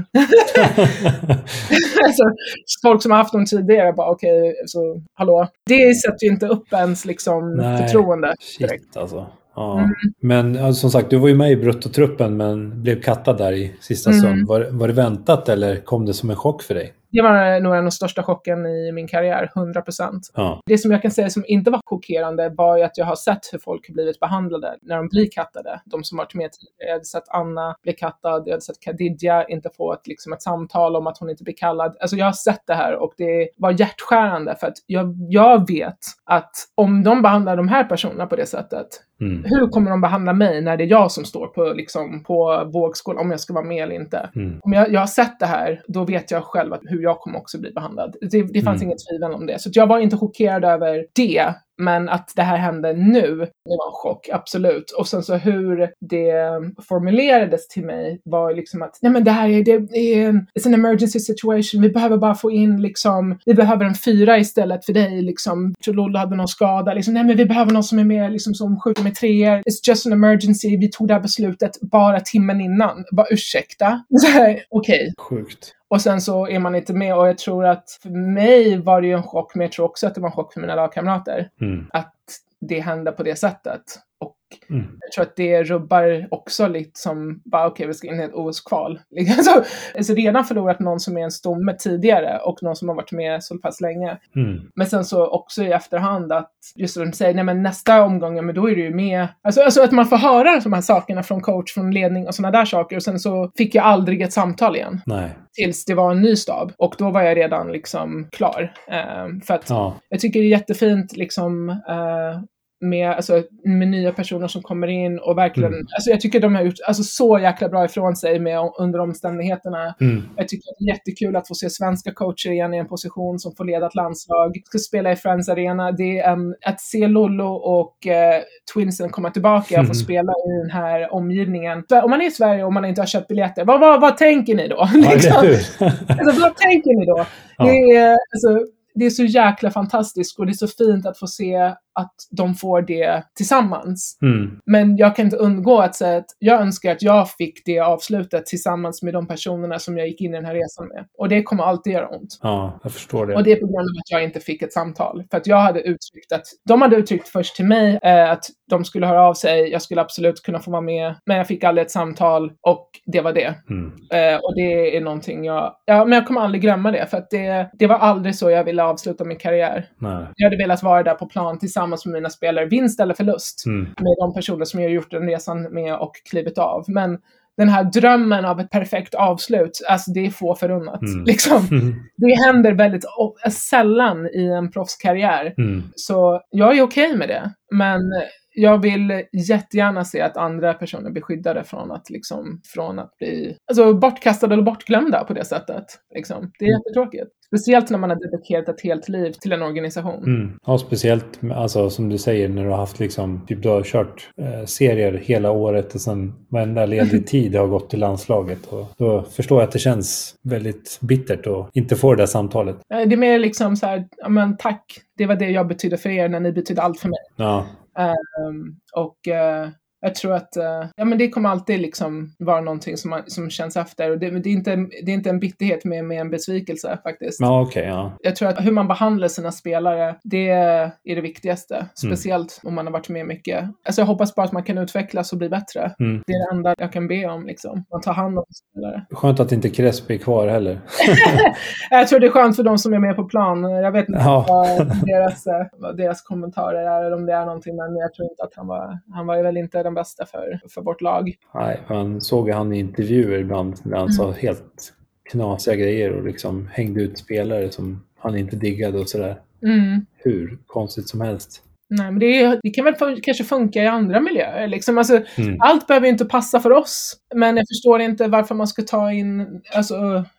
alltså, folk som har haft dem tidigare bara okej, så hallå. Det sätter ju inte upp ens liksom
Nej.
förtroende direkt.
Shit alltså. Ja.
Mm.
Men ja, som sagt, du var ju med i bruttotruppen men blev kattad där i sista
Mm.
stund. Var, var det väntat eller kom det som en chock för dig?
Det var nog den största chocken i min karriär, 100 procent.
Ja.
Det som jag kan säga som inte var chockerande var ju att jag har sett hur folk har blivit behandlade när de blir kattade. De som varit med. Jag hade sett Anna bli kattad, jag hade sett Khadija inte få ett, liksom ett samtal om att hon inte blir kallad. Alltså jag har sett det här och det var hjärtskärande för att jag, jag vet att om de behandlar de här personerna på det sättet,
Mm.
hur kommer de behandla mig när det är jag som står på, liksom, på vågskål om jag ska vara med eller inte?
Mm.
Om jag, jag har sett det här, då vet jag själv att hur jag kommer också bli behandlad. Det, det fanns
Mm.
inget tvivel om det. Så jag var inte chockerad över det, men att det här hände nu, det var en chock, absolut. Och sen så hur det formulerades till mig var liksom att, nej men det här är, det är en, it's an emergency situation, vi behöver bara få in liksom, vi behöver en fyra istället för dig, liksom, Lollo hade någon skada, liksom, nej men vi behöver någon som är med, liksom, som skjuter med treor, it's just an emergency, vi tog det här beslutet bara timmen innan, bara ursäkta. Okej. Okay. Okej,
Sjukt
och sen så är man inte med och jag tror att för mig var det ju en chock, men jag tror också att det var en chock för mina lagkamrater.
Mm.
Att det hände på det sättet. Och
Mm.
jag tror att det rubbar också lite som, bara okej vi ska in i ett OS-kval. Alltså, alltså redan förlorat någon som är en stomme tidigare och någon som har varit med så pass länge.
Mm.
Men sen så också i efterhand att just som de säger, nej men nästa omgång, ja, men då är du ju med. Alltså, alltså att man får höra de här sakerna från coach, från ledning och sådana där saker. Och sen så fick jag aldrig ett samtal igen
Nej.
tills det var en ny stab. Och då var jag redan liksom klar. Eh, för att
Ja.
jag tycker det är jättefint liksom eh, med, alltså, med nya personer som kommer in och verkligen,
Mm.
alltså jag tycker de har gjort alltså, så jäkla bra ifrån sig med, under omständigheterna.
Mm.
Jag tycker det är jättekul att få se svenska coacher igen i en position som får leda ett landslag, ska spela i Friends Arena. Det är en, att se Lollo och eh, Twinsen komma tillbaka och få
Mm.
spela i den här omgivningen. Så Om man är i Sverige och man inte har köpt biljetter, vad, vad, vad tänker ni då? Liksom. Alltså, vad tänker ni då?
Ja.
Det, är, alltså, det är så jäkla fantastiskt och det är så fint att få se att de får det tillsammans.
Mm.
Men jag kan inte undgå att säga att jag önskar att jag fick det avslutet tillsammans med de personerna som jag gick in i den här resan med. Och det kommer alltid göra ont.
Ja, jag förstår det.
Och det är på grund av att jag inte fick ett samtal. För att jag hade uttryckt att, de hade uttryckt först till mig eh, att de skulle höra av sig, jag skulle absolut kunna få vara med, men jag fick aldrig ett samtal och det var det.
Mm.
Eh, och det är någonting jag, ja men jag kommer aldrig glömma det för att det, det var aldrig så jag ville avsluta min karriär.
Nej.
Jag hade velat vara där på plan tillsammans med mina spelare, vinst eller förlust,
Mm.
med de personer som jag har gjort den resan med och klivit av. Men den här drömmen av ett perfekt avslut, alltså det är få förunnat.
Mm.
Liksom.
Mm.
Det händer väldigt sällan i en proffskarriär.
Mm.
Så jag är okej med det. Men jag vill jättegärna se att andra personer blir skyddade från att, liksom, från att bli alltså, bortkastade eller bortglömda på det sättet. Liksom. Det är jättetråkigt. Speciellt när man har dedikerat ett helt liv till en organisation.
Mm. Ja, speciellt alltså, som du säger när du har haft liksom, typ du har kört eh, serier hela året och sen varenda ledig tid har gått till landslaget. Och då förstår jag att det känns väldigt bittert att inte få det där samtalet.
Eh, Det är mer liksom så här, men tack, det var det jag betydde för er när ni betydde allt för mig.
Ja,
Ehm, och eh, jag tror att eh, ja, men det kommer alltid liksom vara någonting som, man, som känns efter. Och det, det, är inte, det är inte en bitterhet med, med en besvikelse faktiskt.
ja okej. ja.
Jag tror att hur man behandlar sina spelare, det är det viktigaste.
Mm.
Speciellt om man har varit med mycket. Alltså jag hoppas bara att man kan utvecklas och bli bättre.
Mm.
Det är det enda jag kan be om, liksom. Man tar hand om spelare.
Skönt att inte Crespi är kvar heller.
Jag tror det är skönt för de som är med på plan. Jag vet inte
Ja.
vad, deras, eh, vad deras kommentarer är, eller om det är någonting, men jag tror inte att han var, han var väl inte den bästa för, för vårt lag.
Nej, man såg ju han i intervjuer ibland när han sa helt knasiga grejer och liksom hängde ut spelare som han inte diggade och sådär.
Mm.
Hur konstigt som helst.
Nej, men det, det kan väl kanske funka i andra miljöer. Liksom. Alltså,
Mm.
Allt behöver ju inte passa för oss, men jag förstår inte varför man ska ta in, alltså,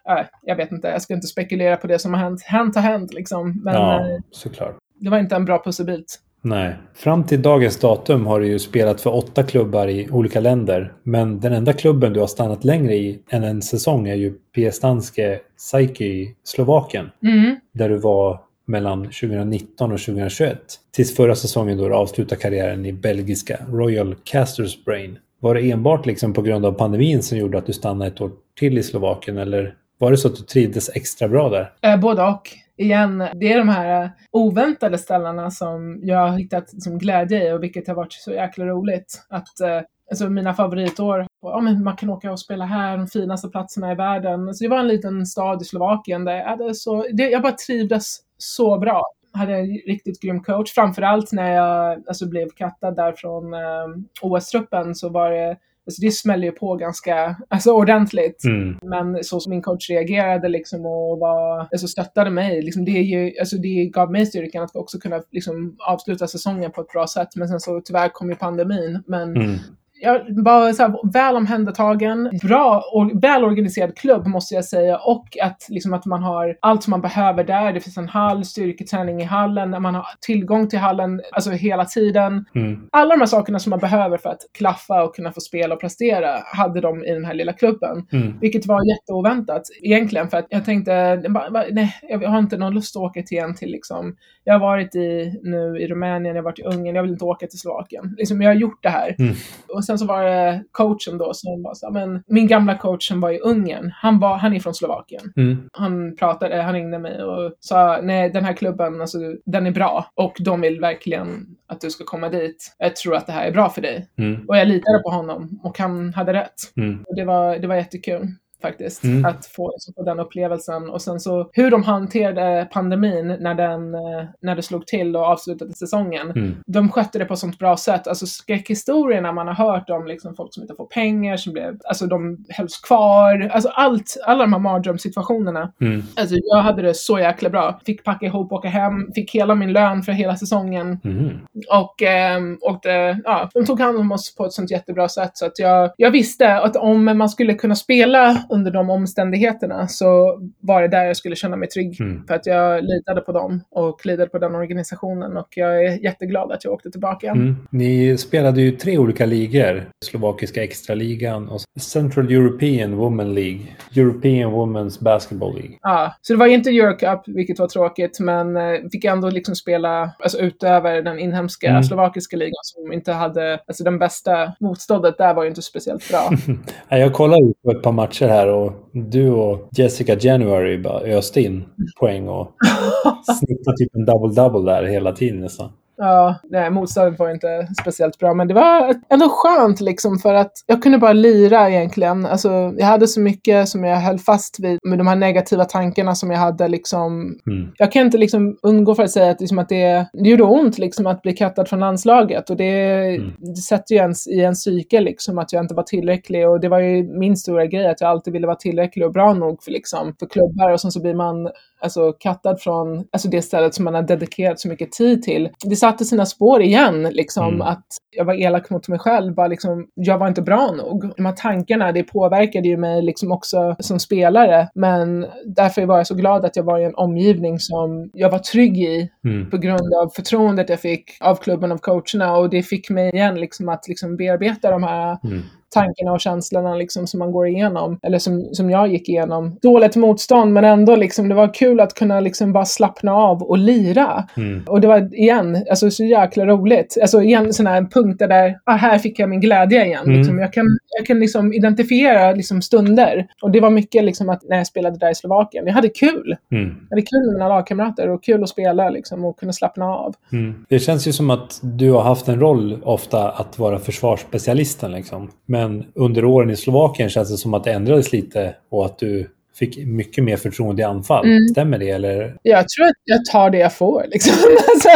äh, jag vet inte, jag ska inte spekulera på det som har hänt. Hänt har hänt liksom, men
Ja,
eh,
såklart.
det var inte en bra pusselbit.
Nej. Fram till dagens datum har du ju spelat för åtta klubbar i olika länder. Men den enda klubben du har stannat längre i än en säsong är ju Piestanske Psyche i Slovakien.
Mm.
Där du var mellan 2019 och 2021. Tills förra säsongen då du avslutade karriären i belgiska Royal Casters Brain. Var det enbart liksom på grund av pandemin som gjorde att du stannade ett år till i Slovakien eller var det så att du trivdes extra bra där?
Eh, både och. Igen, det är de här eh, oväntade ställena som jag har hittat liksom glädje i och vilket har varit så jäkla roligt. Att eh, alltså mina favoritår, ja, men man kan åka och spela här, de finaste platserna i världen. Så det var en liten stad i Slovakien där jag, hade så, det, jag bara trivdes så bra. Hade en riktigt grym coach. Framförallt när jag alltså, blev kattad där från eh, OS-truppen så var det Alltså det smäller ju på ganska alltså ordentligt.
Mm.
Men så som min coach reagerade liksom och var, alltså stöttade mig, liksom det, ju, alltså det gav mig styrkan att också kunna liksom avsluta säsongen på ett bra sätt. Men sen så tyvärr kom ju pandemin. Men
Mm.
Jag var så här, väl omhändertagen, bra och välorganiserad klubb måste jag säga och att, liksom, att man har allt som man behöver där. Det finns en hall, styrketräning i hallen, man har tillgång till hallen alltså hela tiden.
Mm.
Alla de här sakerna som man behöver för att klaffa och kunna få spela och prestera hade de i den här lilla klubben.
Mm.
Vilket var jätteoväntat egentligen för att jag tänkte, nej, jag har inte någon lust att åka till igen till liksom, jag har varit i, nu i Rumänien, jag har varit i Ungern, jag vill inte åka till Slovakien. Liksom, jag har gjort det här.
Mm.
Och sen så var det coachen då som var så men min gamla coach som var i Ungern, han, var, han är från Slovakien.
Mm.
Han pratade, han ringde mig och sa, nej den här klubben, alltså, den är bra och de vill verkligen att du ska komma dit. Jag tror att det här är bra för dig.
Mm.
Och jag litade på honom och han hade rätt.
Mm.
Och det var, det var jättekul. Faktiskt.
Mm.
Att få, så få den upplevelsen. Och sen så hur de hanterade pandemin när, den, eh, när det slog till och avslutade säsongen.
Mm.
De skötte det på ett sånt bra sätt. Alltså skräckhistorierna man har hört om liksom folk som inte får pengar, som blev, alltså de hölls kvar. Alltså allt, alla de här mardrömssituationerna.
Mm.
Alltså jag hade det så jäkla bra. Fick packa ihop, åka hem, fick hela min lön för hela säsongen.
Mm.
Och, ehm, och det, ja, de tog hand om oss på ett sånt jättebra sätt. Så att jag, jag visste att om man skulle kunna spela under de omständigheterna så var det där jag skulle känna mig trygg.
Mm.
För att jag litade på dem och litade på den organisationen. Och jag är jätteglad att jag åkte tillbaka.
Mm. Ni spelade ju tre olika ligor. Slovakiska extraligan och Central European Women League. European Women's Basketball League.
Ja, så det var inte Eurocup, vilket var tråkigt, men eh, fick ändå liksom spela alltså, utöver den inhemska
Mm.
slovakiska ligan som inte hade, alltså den bästa motståndet där var ju inte speciellt bra.
Ja, Jag kollade ju på ett par matcher här och du och Jessica January bara öste in poäng och snittade typ en double-double där hela tiden nästan.
Ja, nej, motståndet var inte speciellt bra, men det var ändå skönt liksom för att jag kunde bara lira egentligen. Alltså, jag hade så mycket som jag höll fast vid med de här negativa tankarna som jag hade liksom.
Mm.
Jag kan inte liksom undgå för att säga att, liksom, att det, det gjorde ont liksom att bli kattad från landslaget och det, det sätter ju ens i en psyke liksom att jag inte var tillräcklig och det var ju min stora grej att jag alltid ville vara tillräcklig och bra nog för liksom för klubbar och sen så blir man alltså kattad från alltså det stället som man har dedikerat så mycket tid till. Det satte sina spår igen, liksom
Mm.
att jag var elak mot mig själv, bara liksom, jag var inte bra nog. De här tankarna, det påverkade ju mig liksom också som spelare, men därför var jag så glad att jag var i en omgivning som jag var trygg i
Mm.
på grund av förtroendet jag fick av klubben, av coacherna och det fick mig igen liksom att liksom bearbeta de här
Mm.
Tankarna och känslorna liksom som man går igenom, eller som, som jag gick igenom. Dåligt motstånd, men ändå liksom, det var kul att kunna liksom bara slappna av och lira.
Mm.
Och det var igen, alltså så jäkla roligt. Alltså igen sådana här punkter där, ah, här fick jag min glädje igen.
Mm.
Liksom. Jag kan, jag kan liksom identifiera liksom stunder. Och det var mycket liksom att när jag spelade där i Slovakien, jag hade kul.
Mm.
Jag hade kul med mina lagkamrater och kul att spela liksom, och kunna slappna av.
Mm. Det känns ju som att du har haft en roll ofta att vara försvarsspecialisten. Liksom. Men under åren i Slovakien känns det som att det ändrades lite och att du fick mycket mer förtroende i anfall.
Mm.
Stämmer det? Eller?
Jag tror att jag tar det jag får. Liksom. alltså.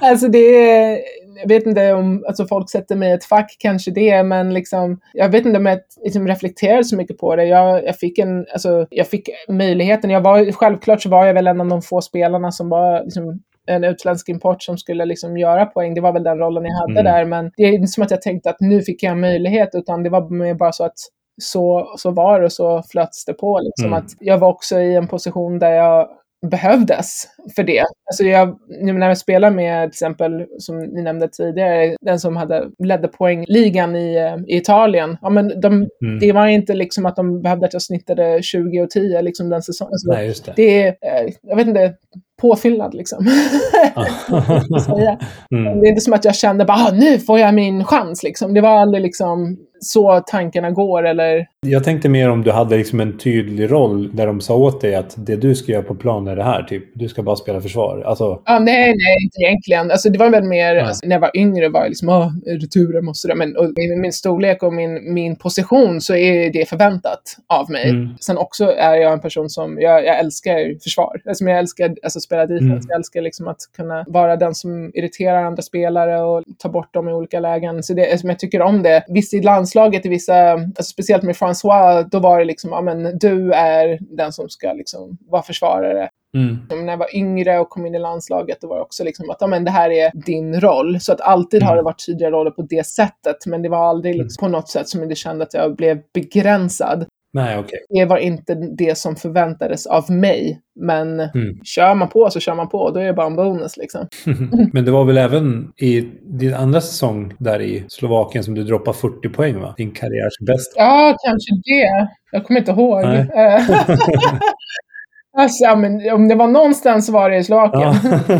Alltså det är, jag vet inte om alltså folk sätter mig i ett fack, kanske det, men liksom, jag vet inte om jag liksom reflekterar så mycket på det. Jag, jag, fick en, alltså, jag fick möjligheten. Jag var, självklart så var jag väl en av de få spelarna som var liksom, en utländsk import som skulle liksom göra poäng. Det var väl den rollen jag hade
Mm.
där, men det är inte som att jag tänkte att nu fick jag en möjlighet, utan det var mer bara så att så, så var det och så flöts det på. Liksom.
Mm.
Att jag var också i en position där jag behövdes för det. Alltså jag, när jag spelar med till exempel, som ni nämnde tidigare, den som hade ledde poängligan i, eh, i Italien. Ja, men de,
Mm.
Det var inte liksom att de behövde att jag snittade 20 och 10 liksom den säsongen. Alltså,
Nej, just det.
det är, eh, jag vet inte, påfyllnad liksom.
Mm.
Det är inte som att jag kände bara, ah, nu får jag min chans liksom. Det var aldrig liksom så tankarna går eller
Jag tänkte mer om du hade liksom en tydlig roll där de sa åt dig att det du ska göra på plan är det här. Typ. Du ska bara spela försvar. Alltså,
Ja, nej, nej, inte egentligen. Alltså, det var väl mer,
Ja.
alltså, när jag var yngre var jag liksom, ah, returer måste det. Men och med min storlek och min, min position så är det förväntat av mig.
Mm.
Sen också är jag en person som, jag, jag älskar försvar. Alltså, jag älskar alltså, spela defense.
Mm.
Jag älskar liksom att kunna vara den som irriterar andra spelare och ta bort dem i olika lägen. Så det, alltså, jag tycker om det. Visst, i landslaget, i vissa, alltså, speciellt med François, då var det liksom, ja men du är den som ska liksom vara försvarare.
mm.
När jag var yngre och kom in i landslaget, då var det också liksom att ja, men det här är din roll. Så att alltid har det varit tydliga roller på det sättet, men det var aldrig liksom på något sätt som jag kände att jag blev begränsad.
Nej, okej.
Det var inte det som förväntades av mig, men
Mm.
kör man på så kör man på. Då är det bara en bonus liksom.
Men det var väl även i din andra säsong där i Slovakien som du droppade 40 poäng va? Din karriärs bästa.
Ja, kanske det. Jag kommer inte ihåg. Alltså, ja, men om det var någonstans var det i Slovakien.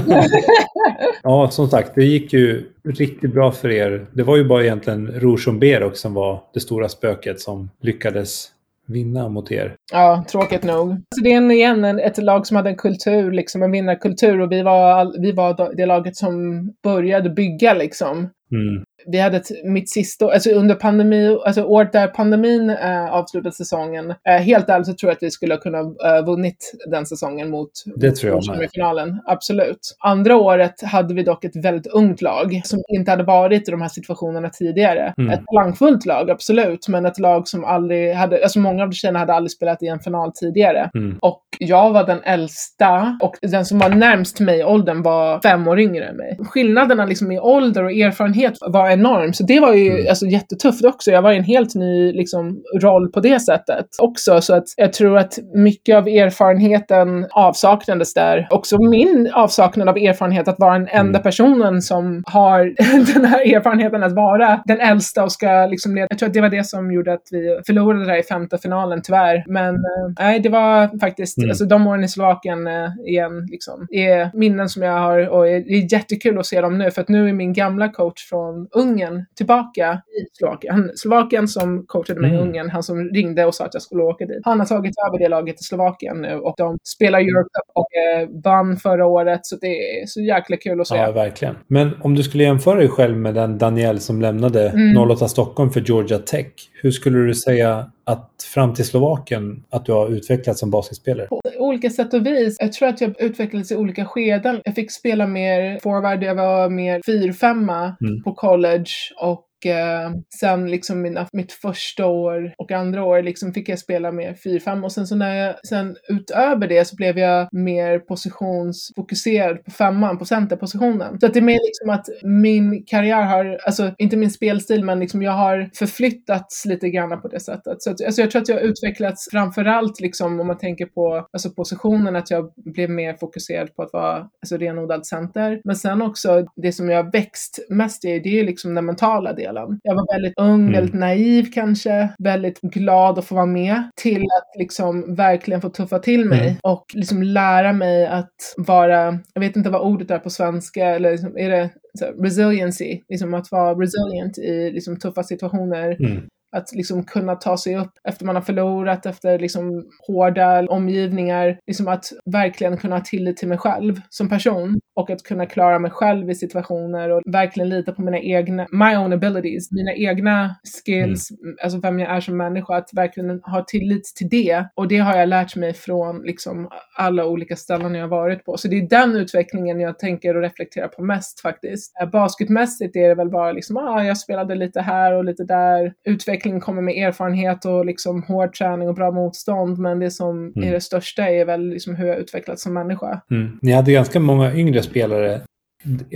Ja. ja, som sagt, det gick ju riktigt bra för er. Det var ju bara egentligen Roshan Berok som var det stora spöket som lyckades vinna mot er.
Ja, tråkigt nog. Så det är en, igen en, ett lag som hade en kultur, liksom en vinnarkultur och vi var, vi var det laget som började bygga liksom.
Mm.
Vi hade ett, mitt sista, alltså under pandemi, alltså året där pandemin äh, avslutade säsongen, äh, helt ärligt så tror jag att vi skulle kunna äh, vunnit den säsongen mot,
det tror jag
med. finalen. Absolut. Andra året hade vi dock ett väldigt ungt lag som inte hade varit i de här situationerna tidigare. Mm. Ett talangfullt lag, absolut, men ett lag som aldrig hade, alltså många av tjejerna hade aldrig spelat i en final tidigare. Mm. Och jag var den äldsta och den som var närmst mig i åldern var fem år yngre än mig. Skillnaderna liksom i ålder och erfarenhet var enorm, så det var ju mm. alltså, jättetufft också. Jag var i en helt ny liksom, roll på det sättet också, så att jag tror att mycket av erfarenheten avsaknades där. Också min avsaknad av erfarenhet att vara den enda mm. personen som har den här erfarenheten att vara den äldsta och ska liksom leda. Jag tror att det var det som gjorde att vi förlorade där i femte finalen, tyvärr. Men eh, nej, det var faktiskt, mm. alltså de åren i Slovakien eh, igen, liksom, är minnen som jag har och det är jättekul att se dem nu, för att nu är min gamla coach från Ungern tillbaka i Slovakien. Slovakien som coachade mig mm. i Ungern, han som ringde och sa att jag skulle åka dit. Han har tagit över det laget i Slovakien nu och de spelar Europe Cup och eh, vann förra året, så det är så jäkla kul att se.
Ja, verkligen. Men om du skulle jämföra dig själv med den Daniel som lämnade mm. 08 Stockholm för Georgia Tech, hur skulle du säga att fram till Slovakien att du har utvecklats som basketspelare?
På olika sätt och vis. Jag tror att jag utvecklades i olika skeden. Jag fick spela mer forward, jag var mer 4-5 mm. på college och eh, sen liksom mina, mitt första år och andra år liksom fick jag spela mer 4-5 och sen så när jag, sen utöver det så blev jag mer positionsfokuserad på femman, på centerpositionen. Så att det är mer liksom att min karriär har, alltså inte min spelstil, men liksom jag har förflyttats lite grann på det sättet. Så att, alltså jag tror att jag har utvecklats framförallt liksom om man tänker på alltså positionen, att jag blev mer fokuserad på att vara alltså renodlad center. Men sen också det som jag har växt mest i, det är liksom den mentala delen delen. Jag var väldigt ung, mm. väldigt naiv kanske, väldigt glad att få vara med till att liksom verkligen få tuffa till mig mm. och liksom lära mig att vara, jag vet inte vad ordet är på svenska, eller liksom, är det så, resiliency, liksom att vara resilient i liksom, tuffa situationer. Mm. Att liksom kunna ta sig upp efter man har förlorat, efter liksom hårda omgivningar. Liksom att verkligen kunna ha tillit till mig själv som person och att kunna klara mig själv i situationer och verkligen lita på mina egna, my own abilities, mina egna skills, mm. alltså vem jag är som människa, att verkligen ha tillit till det. Och det har jag lärt mig från liksom alla olika ställen jag har varit på. Så det är den utvecklingen jag tänker och reflekterar på mest faktiskt. Basketmässigt är det väl bara liksom, ah, jag spelade lite här och lite där. Utveckling kommer med erfarenhet och liksom hård träning och bra motstånd, men det som mm. är det största är väl liksom hur jag utvecklats som människa.
Mm. Ni hade ganska många yngre spelare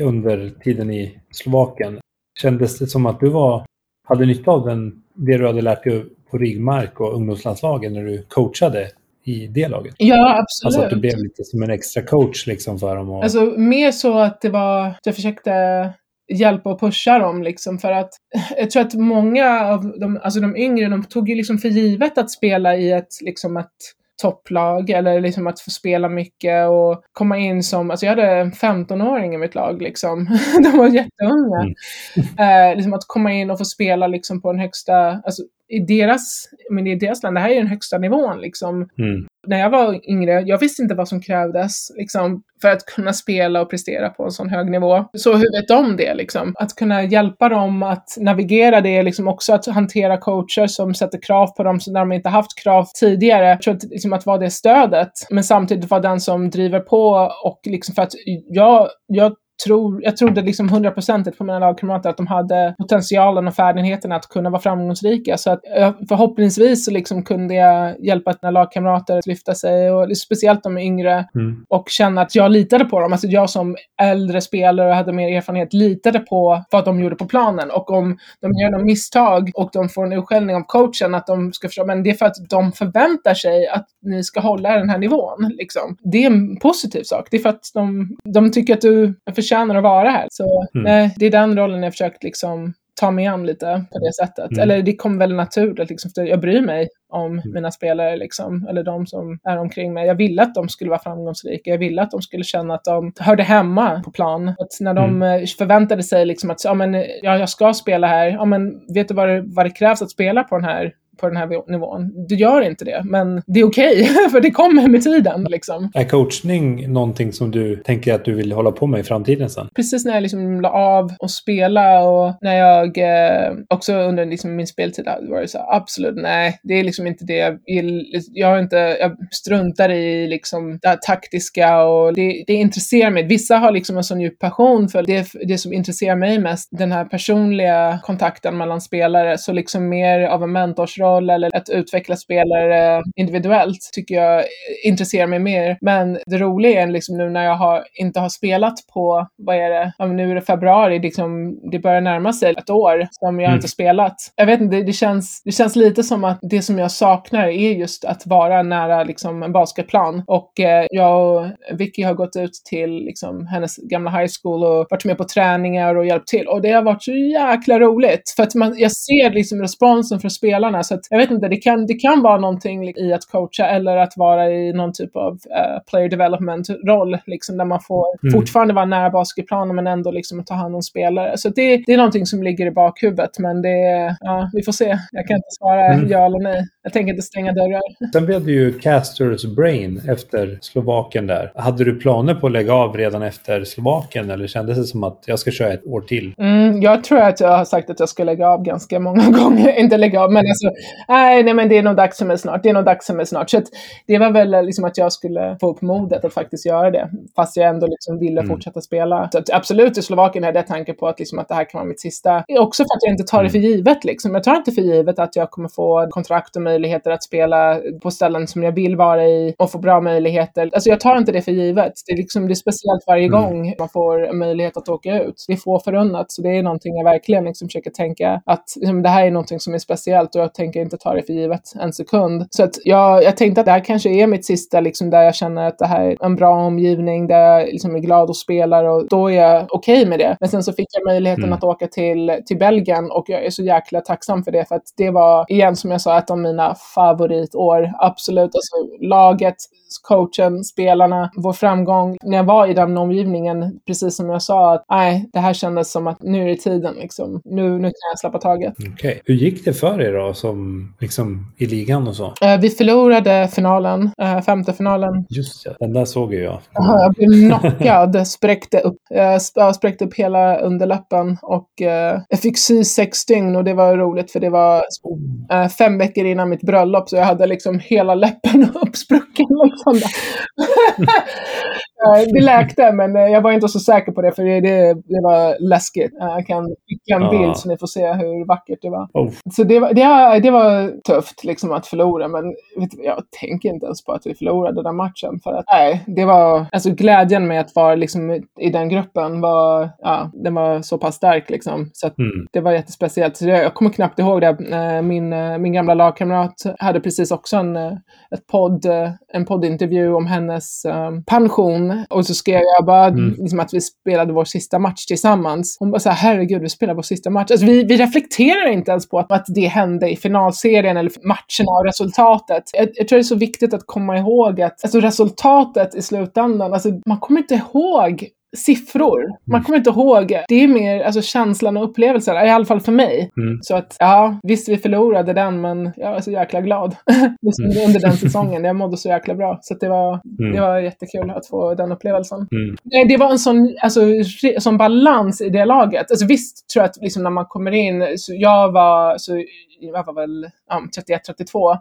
under tiden i Slovakien. Kändes det som att du var, hade nytta av den, det du hade lärt dig på ryggmark och ungdomslandslagen när du coachade i det laget?
Ja, absolut.
Alltså att du blev lite som en extra coach liksom för dem? Och...
Alltså mer så att det var, jag försökte hjälpa och pusha dem liksom för att jag tror att många av de, alltså de yngre, de tog ju liksom för givet att spela i ett, liksom ett topplag eller liksom att få spela mycket och komma in som, alltså jag hade en 15-åring i mitt lag liksom. De var jätteunga. Mm. eh, liksom att komma in och få spela liksom på den högsta, alltså i deras, men i deras land, det här är den högsta nivån liksom. Mm. När jag var yngre, jag visste inte vad som krävdes liksom, för att kunna spela och prestera på en sån hög nivå. Så hur vet de det liksom? Att kunna hjälpa dem att navigera det, liksom också att hantera coacher som sätter krav på dem när de inte haft krav tidigare. Tror att, liksom, att vara det stödet, men samtidigt vara den som driver på och liksom för att jag, jag tror, jag trodde liksom hundraprocentigt på mina lagkamrater att de hade potentialen och färdigheten att kunna vara framgångsrika. Så att förhoppningsvis så liksom kunde jag hjälpa mina lagkamrater att lyfta sig, och speciellt de yngre, mm. och känna att jag litade på dem. Alltså jag som äldre spelare och hade mer erfarenhet litade på vad de gjorde på planen. Och om de gör något misstag och de får en utskällning av coachen, att de ska förstå, men det är för att de förväntar sig att ni ska hålla den här nivån. Liksom. Det är en positiv sak. Det är för att de, de tycker att du förtjänar att vara här. Så mm. nej, det är den rollen jag försökt liksom ta mig an lite på det sättet. Mm. Eller det kom väl naturligt, liksom, för jag bryr mig om mm. mina spelare, liksom, eller de som är omkring mig. Jag ville att de skulle vara framgångsrika, jag ville att de skulle känna att de hörde hemma på plan. Att när de mm. Eh, förväntade sig liksom att ja, men, ja, jag ska spela här, ja, men, vet du vad det, vad det krävs att spela på den här på den här nivån. Du gör inte det, men det är okej, okay, för det kommer med tiden. Liksom.
Är coachning någonting som du tänker att du vill hålla på med i framtiden sen?
Precis när jag liksom la av och spela och när jag eh, också under liksom min speltid var det så absolut nej, det är liksom inte det jag vill. Jag inte, jag struntar i liksom det här taktiska och det, det intresserar mig. Vissa har liksom en sån djup passion för det, det som intresserar mig mest, den här personliga kontakten mellan spelare, så liksom mer av en mentorsroll eller att utveckla spelare individuellt tycker jag intresserar mig mer. Men det roliga är liksom nu när jag har, inte har spelat på, vad är det, ja, nu är det februari, liksom, det börjar närma sig ett år som jag mm. inte spelat. Jag vet inte, det, det, känns, det känns lite som att det som jag saknar är just att vara nära liksom, en basketplan. Och eh, jag och Vicky har gått ut till liksom, hennes gamla high school och varit med på träningar och hjälpt till. Och det har varit så jäkla roligt. För att man, jag ser liksom responsen från spelarna. Så att, jag vet inte, det kan, det kan vara någonting i att coacha eller att vara i någon typ av uh, player development-roll. Liksom, där man får mm. fortfarande vara nära basketplanen men ändå liksom, ta hand om spelare. Så det, det är någonting som ligger i bakhuvudet. Men det, ja, vi får se. Jag kan inte svara mm. ja eller nej. Jag tänker inte stänga dörrar.
Sen blev det ju Casters Brain efter Slovakien där. Hade du planer på att lägga av redan efter Slovakien eller kändes det som att jag ska köra ett år till?
Mm, jag tror att jag har sagt att jag ska lägga av ganska många gånger. inte lägga av, men alltså, nej, nej, men det är nog dags för mig snart. Det är nog dags för mig snart. Så det var väl liksom att jag skulle få upp modet att faktiskt göra det. Fast jag ändå liksom ville mm. fortsätta spela. Så absolut, i Slovakien hade jag tanke på att, liksom, att det här kan vara mitt sista. Också för att jag inte tar det för mm. givet. Liksom. Jag tar inte för givet att jag kommer få kontrakt och möjligheter att spela på ställen som jag vill vara i och få bra möjligheter. Alltså jag tar inte det för givet. Det är, liksom, det är speciellt varje mm. gång man får möjlighet att åka ut. Det är få förunnat, så det är någonting jag verkligen liksom försöker tänka att liksom, det här är någonting som är speciellt och jag tänker inte ta det för givet en sekund. Så att jag, jag tänkte att det här kanske är mitt sista, liksom, där jag känner att det här är en bra omgivning, där jag liksom är glad och spelar och då är jag okej okay med det. Men sen så fick jag möjligheten mm. att åka till, till Belgien och jag är så jäkla tacksam för det för att det var, igen som jag sa, ett av mina favoritår. Absolut, alltså laget, coachen, spelarna, vår framgång. När jag var i den omgivningen, precis som jag sa, att nej, det här kändes som att nu är tiden liksom. Nu, nu kan jag släppa taget.
Okej. Okay. Hur gick det för er då, som liksom i ligan och så?
Uh, vi förlorade finalen, uh, femte finalen.
Just det, den där såg ju jag. Uh,
jag blev knockad, spräckte upp, uh, spräckte upp hela underläppen och jag fick sy sex dygn och det var roligt för det var fem veckor innan mitt bröllop så jag hade liksom hela läppen uppsprucken. Liksom. det läkte, men eh, jag var inte så säker på det, för det, det, det var läskigt. Jag kan skicka en bild så ni får se hur vackert det var. Oh. Så det det, det var tufft liksom, att förlora, men du, jag tänker inte ens på att vi förlorade den matchen. För att, nej, det var, alltså glädjen med att vara liksom, i den gruppen var, ja, den var så pass stark. Liksom, så mm. det var jättespeciellt. Så jag, jag kommer knappt ihåg det. Eh, min, eh, min gamla lagkamrat hade precis också en, ett podd, en poddintervju om hennes um, pension och så skrev jag bara mm. liksom att vi spelade vår sista match tillsammans. Hon bara så här, herregud, vi spelar vår sista match. Alltså, vi, vi reflekterar inte ens på att, att det hände i finalserien eller matcherna och resultatet. Jag, jag, tror det är så viktigt att komma ihåg att alltså, resultatet i slutändan, alltså, man kommer inte ihåg siffror. Man mm. kommer inte ihåg. Det är mer alltså, känslan och upplevelsen, i alla fall för mig. Mm. Så att, ja, visst vi förlorade den, men jag var så jäkla glad mm. under den säsongen. Jag mådde så jäkla bra. Så det, var, mm. det var jättekul att få den upplevelsen. Mm. Det var en sån, alltså, sån balans i det laget. Alltså, visst tror jag att liksom, när man kommer in, så jag var, så, jag var väl ja, 31-32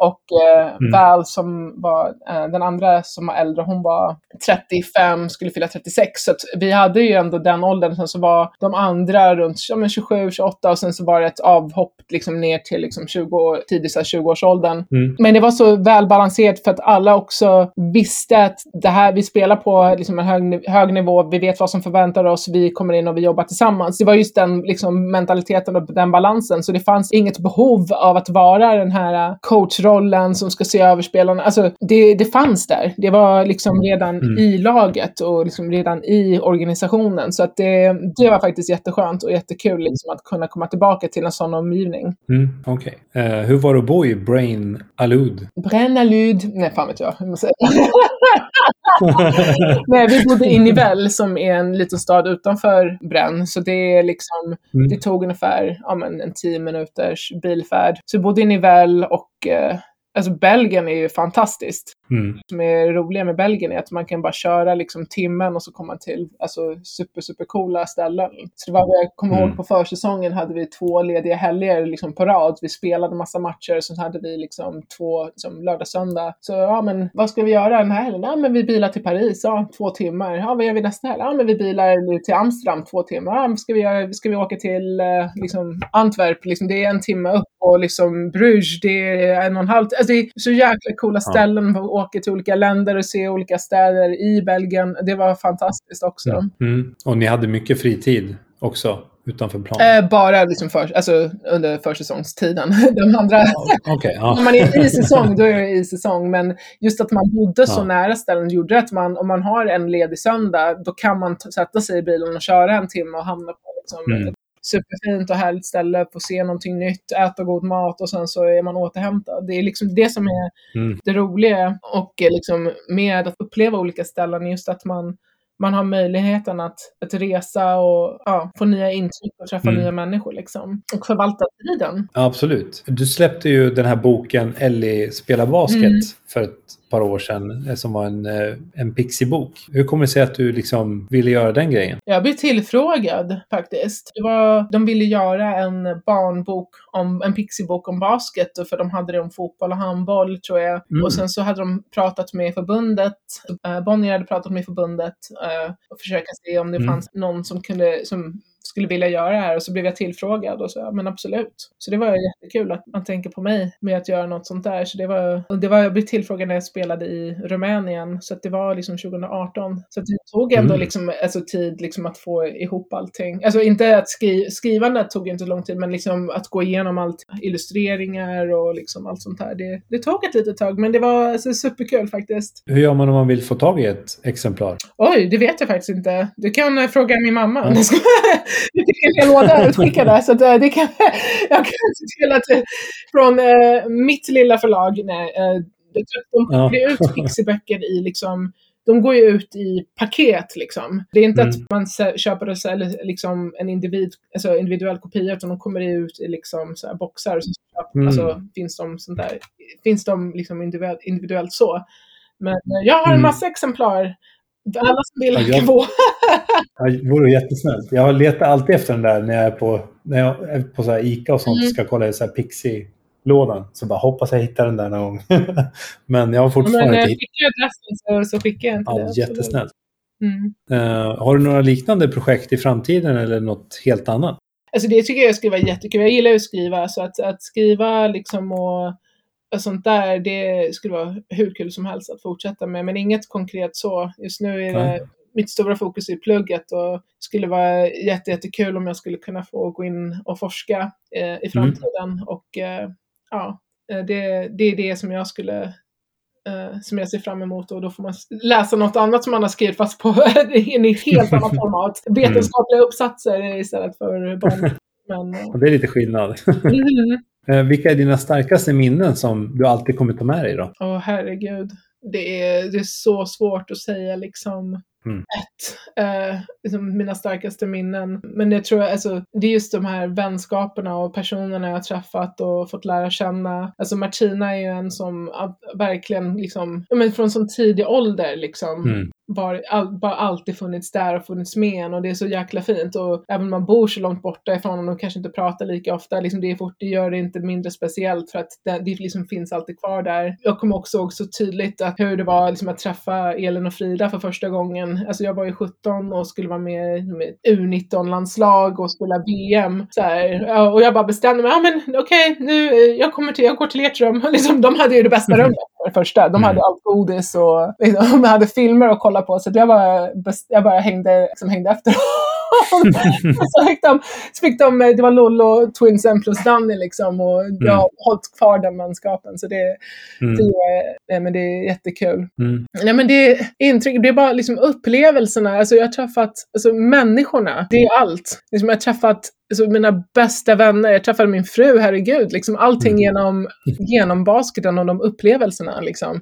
och eh, mm. Val som var eh, den andra som var äldre, hon var 35, skulle fylla 36. Så vi hade ju ändå den åldern. Sen så var de andra runt ja, 27, 28 och sen så var det ett avhopp liksom ner till liksom 20, tidigt 20-årsåldern. Mm. Men det var så välbalanserat för att alla också visste att det här, vi spelar på liksom en hög, hög nivå, vi vet vad som förväntar oss, vi kommer in och vi jobbar tillsammans. Det var just den liksom, mentaliteten och den balansen. Så det fanns inget behov av att vara den här coachrollen rollen som ska se över spelarna. Alltså, det, det fanns där. Det var liksom redan mm. i laget och liksom redan i organisationen. Så att det, det var faktiskt jätteskönt och jättekul liksom, att kunna komma tillbaka till en sån omgivning.
Mm, Okej. Okay. Uh, eh, hur var det att bo i Brain Alud?
Brain Alud? Nej, fan vet jag. Nej, vi bodde i Nivelles som är en liten stad utanför Bränn. Så det är liksom,
Mm.
det tog ungefär ja, men en tio minuters bilfärd. Så vi bodde i Nivelles och eh, Alltså Belgien är ju fantastiskt.
Mm.
som är roliga med Belgien är att man kan bara köra liksom timmen och så kommer man till alltså, super, super coola ställen. Så det var, jag kommer
Mm.
ihåg på försäsongen hade vi två lediga helger liksom på rad. Vi spelade massa matcher, så hade vi liksom två liksom, lördag, söndag. Så ja, men vad ska vi göra den här helgen? Ja, men vi bilar till Paris, ja, två timmar. Ja, vad gör vi nästa helg? Ja, men vi bilar till Amsterdam, två timmar. Ja, ska vi, göra, ska vi åka till eh, liksom, Antwerp? Liksom, det är en timme upp och liksom Bruges, det är en och en halv. Alltså, det är så jäkla coola
Ja.
ställen. Vi åker till olika länder och ser olika städer i Belgien. Det var fantastiskt också.
Mm. Och ni hade mycket fritid också utanför plan?
Eh, bara liksom för, alltså, under försäsongstiden. De andra,
Okej, ja.
när man är i säsong, då är det i säsong. Men just att man bodde så
Ja.
nära ställen gjorde att man, om man har en ledig söndag, då kan man sätta sig i bilen och köra en timme och hamna på liksom,
Mm.
Superfint och härligt ställe, få se någonting nytt, äta god mat och sen så är man återhämtad. Det är liksom det som är
Mm.
det roliga och eh, liksom med att uppleva olika ställen, just att man, man har möjligheten att, att resa och ja, få nya intryck och träffa
Mm.
nya människor liksom. Och förvalta tiden.
Ja, absolut. Du släppte ju den här boken Ellie spelar basket
Mm.
för ett par år sedan eh, som var en, eh, en Pixie-bok. Hur kommer det sig att du liksom ville göra den grejen?
Jag blev tillfrågad faktiskt. Det var, de ville göra en barnbok, om, en pixibok om basket, för de hade det om fotboll och handboll tror jag.
Mm.
Och sen så hade de pratat med förbundet, uh, Bonnier hade pratat med förbundet eh, och försöka se om det
Mm.
fanns någon som kunde, som skulle vilja göra det här och så blev jag tillfrågad och så, ja men absolut. Så det var jättekul att man tänker på mig med att göra något sånt där. Så det var, och det var, jag blev tillfrågad när jag spelade i Rumänien, så att det var liksom 2018. Så det tog ändå
Mm.
liksom, alltså, tid liksom att få ihop allting. Alltså inte att skri skrivandet tog inte lång tid, men liksom att gå igenom allt, illustreringar och liksom allt sånt här. Det, det tog ett litet tag, men det var alltså, superkul faktiskt.
Hur gör man om man vill få tag i ett exemplar?
Oj, det vet jag faktiskt inte. Du kan eh, fråga min mamma.
Mm.
Jag fick en hel låda utskickade, så eh, det kan, jag kan se till att det- från eh, mitt lilla förlag, nej, eh, de
Ja.
ger ut pixiböcker i liksom de går ju ut i paket liksom. Det är inte
Mm.
att man köper och säljer liksom en individ, alltså individuell kopia, utan de kommer ut i liksom så boxar. Så
Mm.
alltså, finns de sånt där, finns de liksom individuellt, så. Men eh, jag har en
Mm.
massa exemplar. Alla som vill få.
Ja, Det vore jättesnällt. Jag letar alltid efter den där när jag är på, när jag är på så här Ica och sånt
Mm.
ska kolla i så här Pixie-lådan. Så bara hoppas jag hittar den där någon gång. Men jag har fortfarande inte hittat
skickar jag adressen så, så skickar jag inte
Ja,
det.
jättesnällt.
Mm.
Eh, har du några liknande projekt i framtiden eller något helt annat?
Alltså det tycker jag skulle vara jättekul. Jag gillar ju att skriva, så att, att skriva liksom och sånt där, det skulle vara hur kul som helst att fortsätta med. Men inget konkret så. Just nu är det mitt stora fokus i plugget och skulle vara jätte, jättekul om jag skulle kunna få gå in och forska eh,
Mm.
i framtiden. Och eh, ja, eh, det, det är det som jag skulle eh, som jag ser fram emot och då får man läsa något annat som man har skrivit fast på i helt annat format. Vetenskapliga uppsatser istället för barn. Men, eh,
Det är lite skillnad.
mm.
Eh, vilka är dina starkaste minnen som du alltid kommer ta med dig då?
Åh herregud. Det är, det är så svårt att säga liksom
Mm.
ett, eh, liksom mina starkaste minnen. Men jag tror alltså, det är just de här vänskaperna och personerna jag har träffat och fått lära känna. Alltså Martina är ju en som verkligen liksom, ja, men från sån tidig ålder liksom
Mm.
var, all, bara alltid funnits där och funnits med en och det är så jäkla fint. Och även om man bor så långt borta ifrån honom och kanske inte pratar lika ofta, liksom det, är fort, det gör det inte mindre speciellt för att det, det liksom finns alltid kvar där. Jag kommer också ihåg så tydligt att hur det var liksom att träffa Elin och Frida för första gången. Alltså jag var ju 17 och skulle vara med med U19-landslag och spela VM. Så här, och jag bara bestämde mig, ja men okej, nu, eh, jag kommer till, jag går till ert rum. Liksom, de hade ju det bästa rummet för det första. De hade
Mm.
allt godis och liksom, de hade filmer att kolla på. Så jag bara, jag bara hängde, liksom, hängde efter dem. Så, fick de, så fick de, det var Lollo, Twinsen plus Danny liksom. Och jag har hållit kvar den vänskapen. Så det,
Mm.
det, är- nej, men det är jättekul.
Mm.
Nej men det är intryck, det är bara liksom upplevelserna. Alltså jag har träffat alltså människorna, det är allt. Liksom jag har träffat alltså mina bästa vänner, jag träffade min fru, herregud. Liksom allting
Mm.
genom, genom basketen och de upplevelserna. Liksom.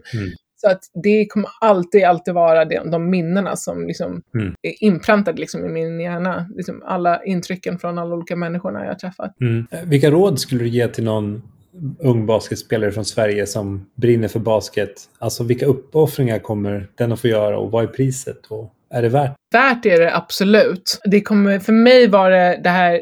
Så att det kommer alltid, alltid vara de, de minnena som liksom
Mm.
är inprantade liksom i min hjärna. Liksom alla intrycken från alla olika människorna jag har träffat.
Mm. Eh, Vilka råd skulle du ge till någon ung basketspelare från Sverige som brinner för basket? Alltså vilka uppoffringar kommer den att få göra och vad är priset? Och är det värt?
Värt är det absolut. Det kommer, för mig var det det här,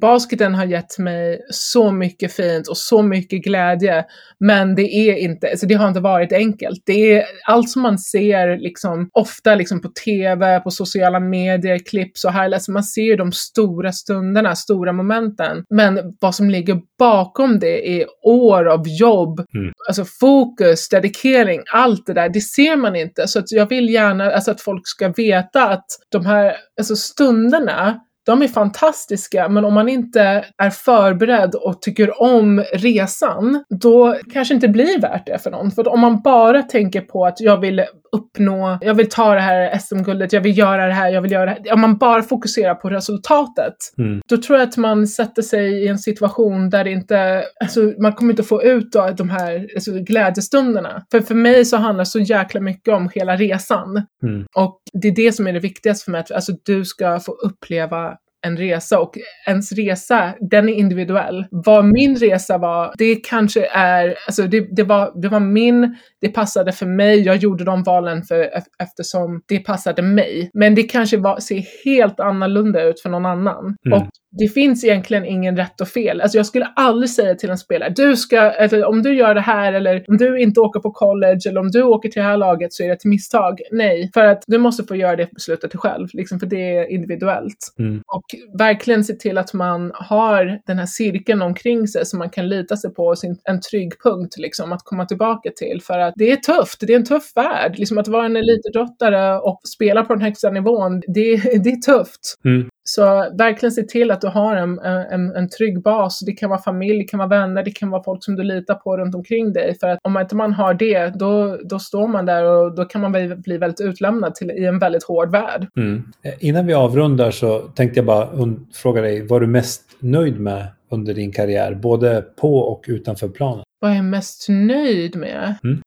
basketen har gett mig så mycket fint och så mycket glädje. Men det är inte, alltså det har inte varit enkelt. Det är allt som man ser liksom, ofta liksom på tv, på sociala medier, klipps och highlights. Man ser ju de stora stunderna, stora momenten. Men vad som ligger bakom det är år av jobb,
Mm.
alltså fokus, dedikering, allt det där. Det ser man inte. Så att jag vill gärna alltså att folk ska veta att de här alltså stunderna, de är fantastiska, men om man inte är förberedd och tycker om resan, då kanske inte blir värt det för någon. För om man bara tänker på att jag vill uppnå, jag vill ta det här SM-guldet, jag vill göra det här, jag vill göra det här. Om man bara fokuserar på resultatet,
Mm.
då tror jag att man sätter sig i en situation där det inte, alltså man kommer inte få ut då de här alltså, glädjestunderna. För för mig så handlar det så jäkla mycket om hela resan.
Mm.
Och det är det som är det viktigaste för mig, att alltså, du ska få uppleva en resa och ens resa, den är individuell. Vad min resa var, det kanske är, alltså det, det, var, det var min, det passade för mig, jag gjorde de valen för, ef- eftersom det passade mig. Men det kanske var, ser helt annorlunda ut för någon annan.
Mm.
Och det finns egentligen ingen rätt och fel. Alltså jag skulle aldrig säga till en spelare, du ska, eller om du gör det här eller om du inte åker på college eller om du åker till det här laget så är det ett misstag. Nej, för att du måste få göra det beslutet själv, liksom för det är individuellt.
Mm.
Och verkligen se till att man har den här cirkeln omkring sig som man kan lita sig på, sin, en trygg punkt liksom att komma tillbaka till. För att det är tufft, det är en tuff värld. Liksom att vara en elitidrottare och spela på den högsta nivån, det, det är tufft.
Mm.
Så verkligen se till att du har en, en, en trygg bas. Det kan vara familj, det kan vara vänner, det kan vara folk som du litar på runt omkring dig. För att om man inte man har det, då, då står man där och då kan man bli, bli väldigt utlämnad till, i en väldigt hård värld.
Mm. Eh, Innan vi avrundar så tänkte jag bara fråga dig vad du är mest nöjd med under din karriär, både på och utanför planen?
Vad är jag mest nöjd med?
Mm.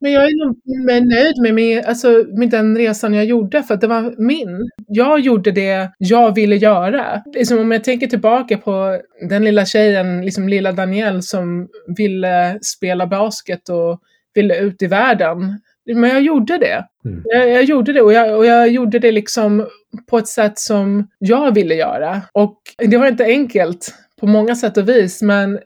Men jag är nog mer nöjd med, med, alltså, med den resan jag gjorde, för att det var min. Jag gjorde det jag ville göra. Liksom, om jag tänker tillbaka på den lilla tjejen, liksom lilla Danielle, som ville spela basket och ville ut i världen. Men jag gjorde det.
Mm.
Jag, jag gjorde det och jag, och jag gjorde det liksom på ett sätt som jag ville göra. Och det var inte enkelt på många sätt och vis, men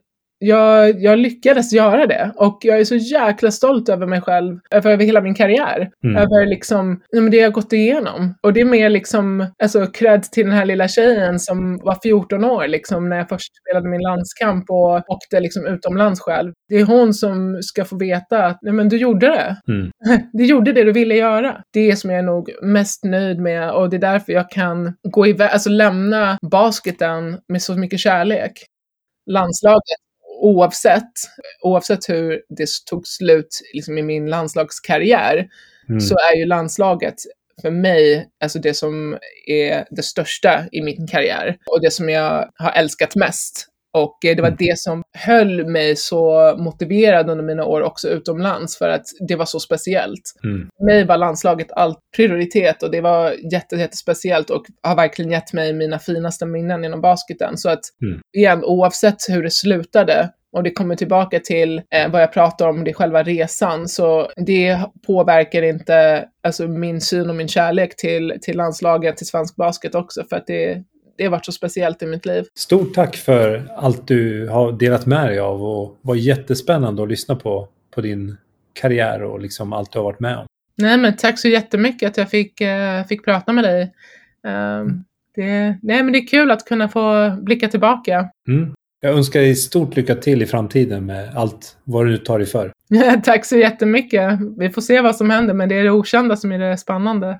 jag, jag lyckades göra det och jag är så jäkla stolt över mig själv, över, över hela min karriär.
Mm.
Över liksom, det jag gått igenom. Och det är mer liksom, alltså cred till den här lilla tjejen som var 14 år liksom när jag först spelade min landskamp och åkte liksom utomlands själv. Det är hon som ska få veta att, nej men du gjorde det.
Mm.
Du gjorde det du ville göra. Det är som jag är nog mest nöjd med och det är därför jag kan gå iväg, alltså lämna basketen med så mycket kärlek. Landslaget oavsett, oavsett hur det tog slut liksom i min landslagskarriär,
Mm.
så är ju landslaget för mig alltså det som är det största i min karriär och det som jag har älskat mest. Och eh, det var det som höll mig så motiverad under mina år också utomlands för att det var så speciellt.
Mm.
För mig var landslaget all prioritet och det var jätte, jättespeciellt och har verkligen gett mig mina finaste minnen inom basketen. Så att
Mm.
igen, oavsett hur det slutade och det kommer tillbaka till eh, vad jag pratar om, det är själva resan, så det påverkar inte alltså, min syn och min kärlek till, till landslaget, till svensk basket också, för att det, det har varit så speciellt i mitt liv.
Stort tack för allt du har delat med dig av och var jättespännande att lyssna på, på din karriär och liksom allt du har varit med om.
Nej, men tack så jättemycket att jag fick, eh, fick prata med dig. Um, det, nej, men det är kul att kunna få blicka tillbaka.
Mm. Jag önskar dig stort lycka till i framtiden med allt vad du nu tar dig för.
tack så jättemycket. Vi får se vad som händer, men det är det okända som är det spännande.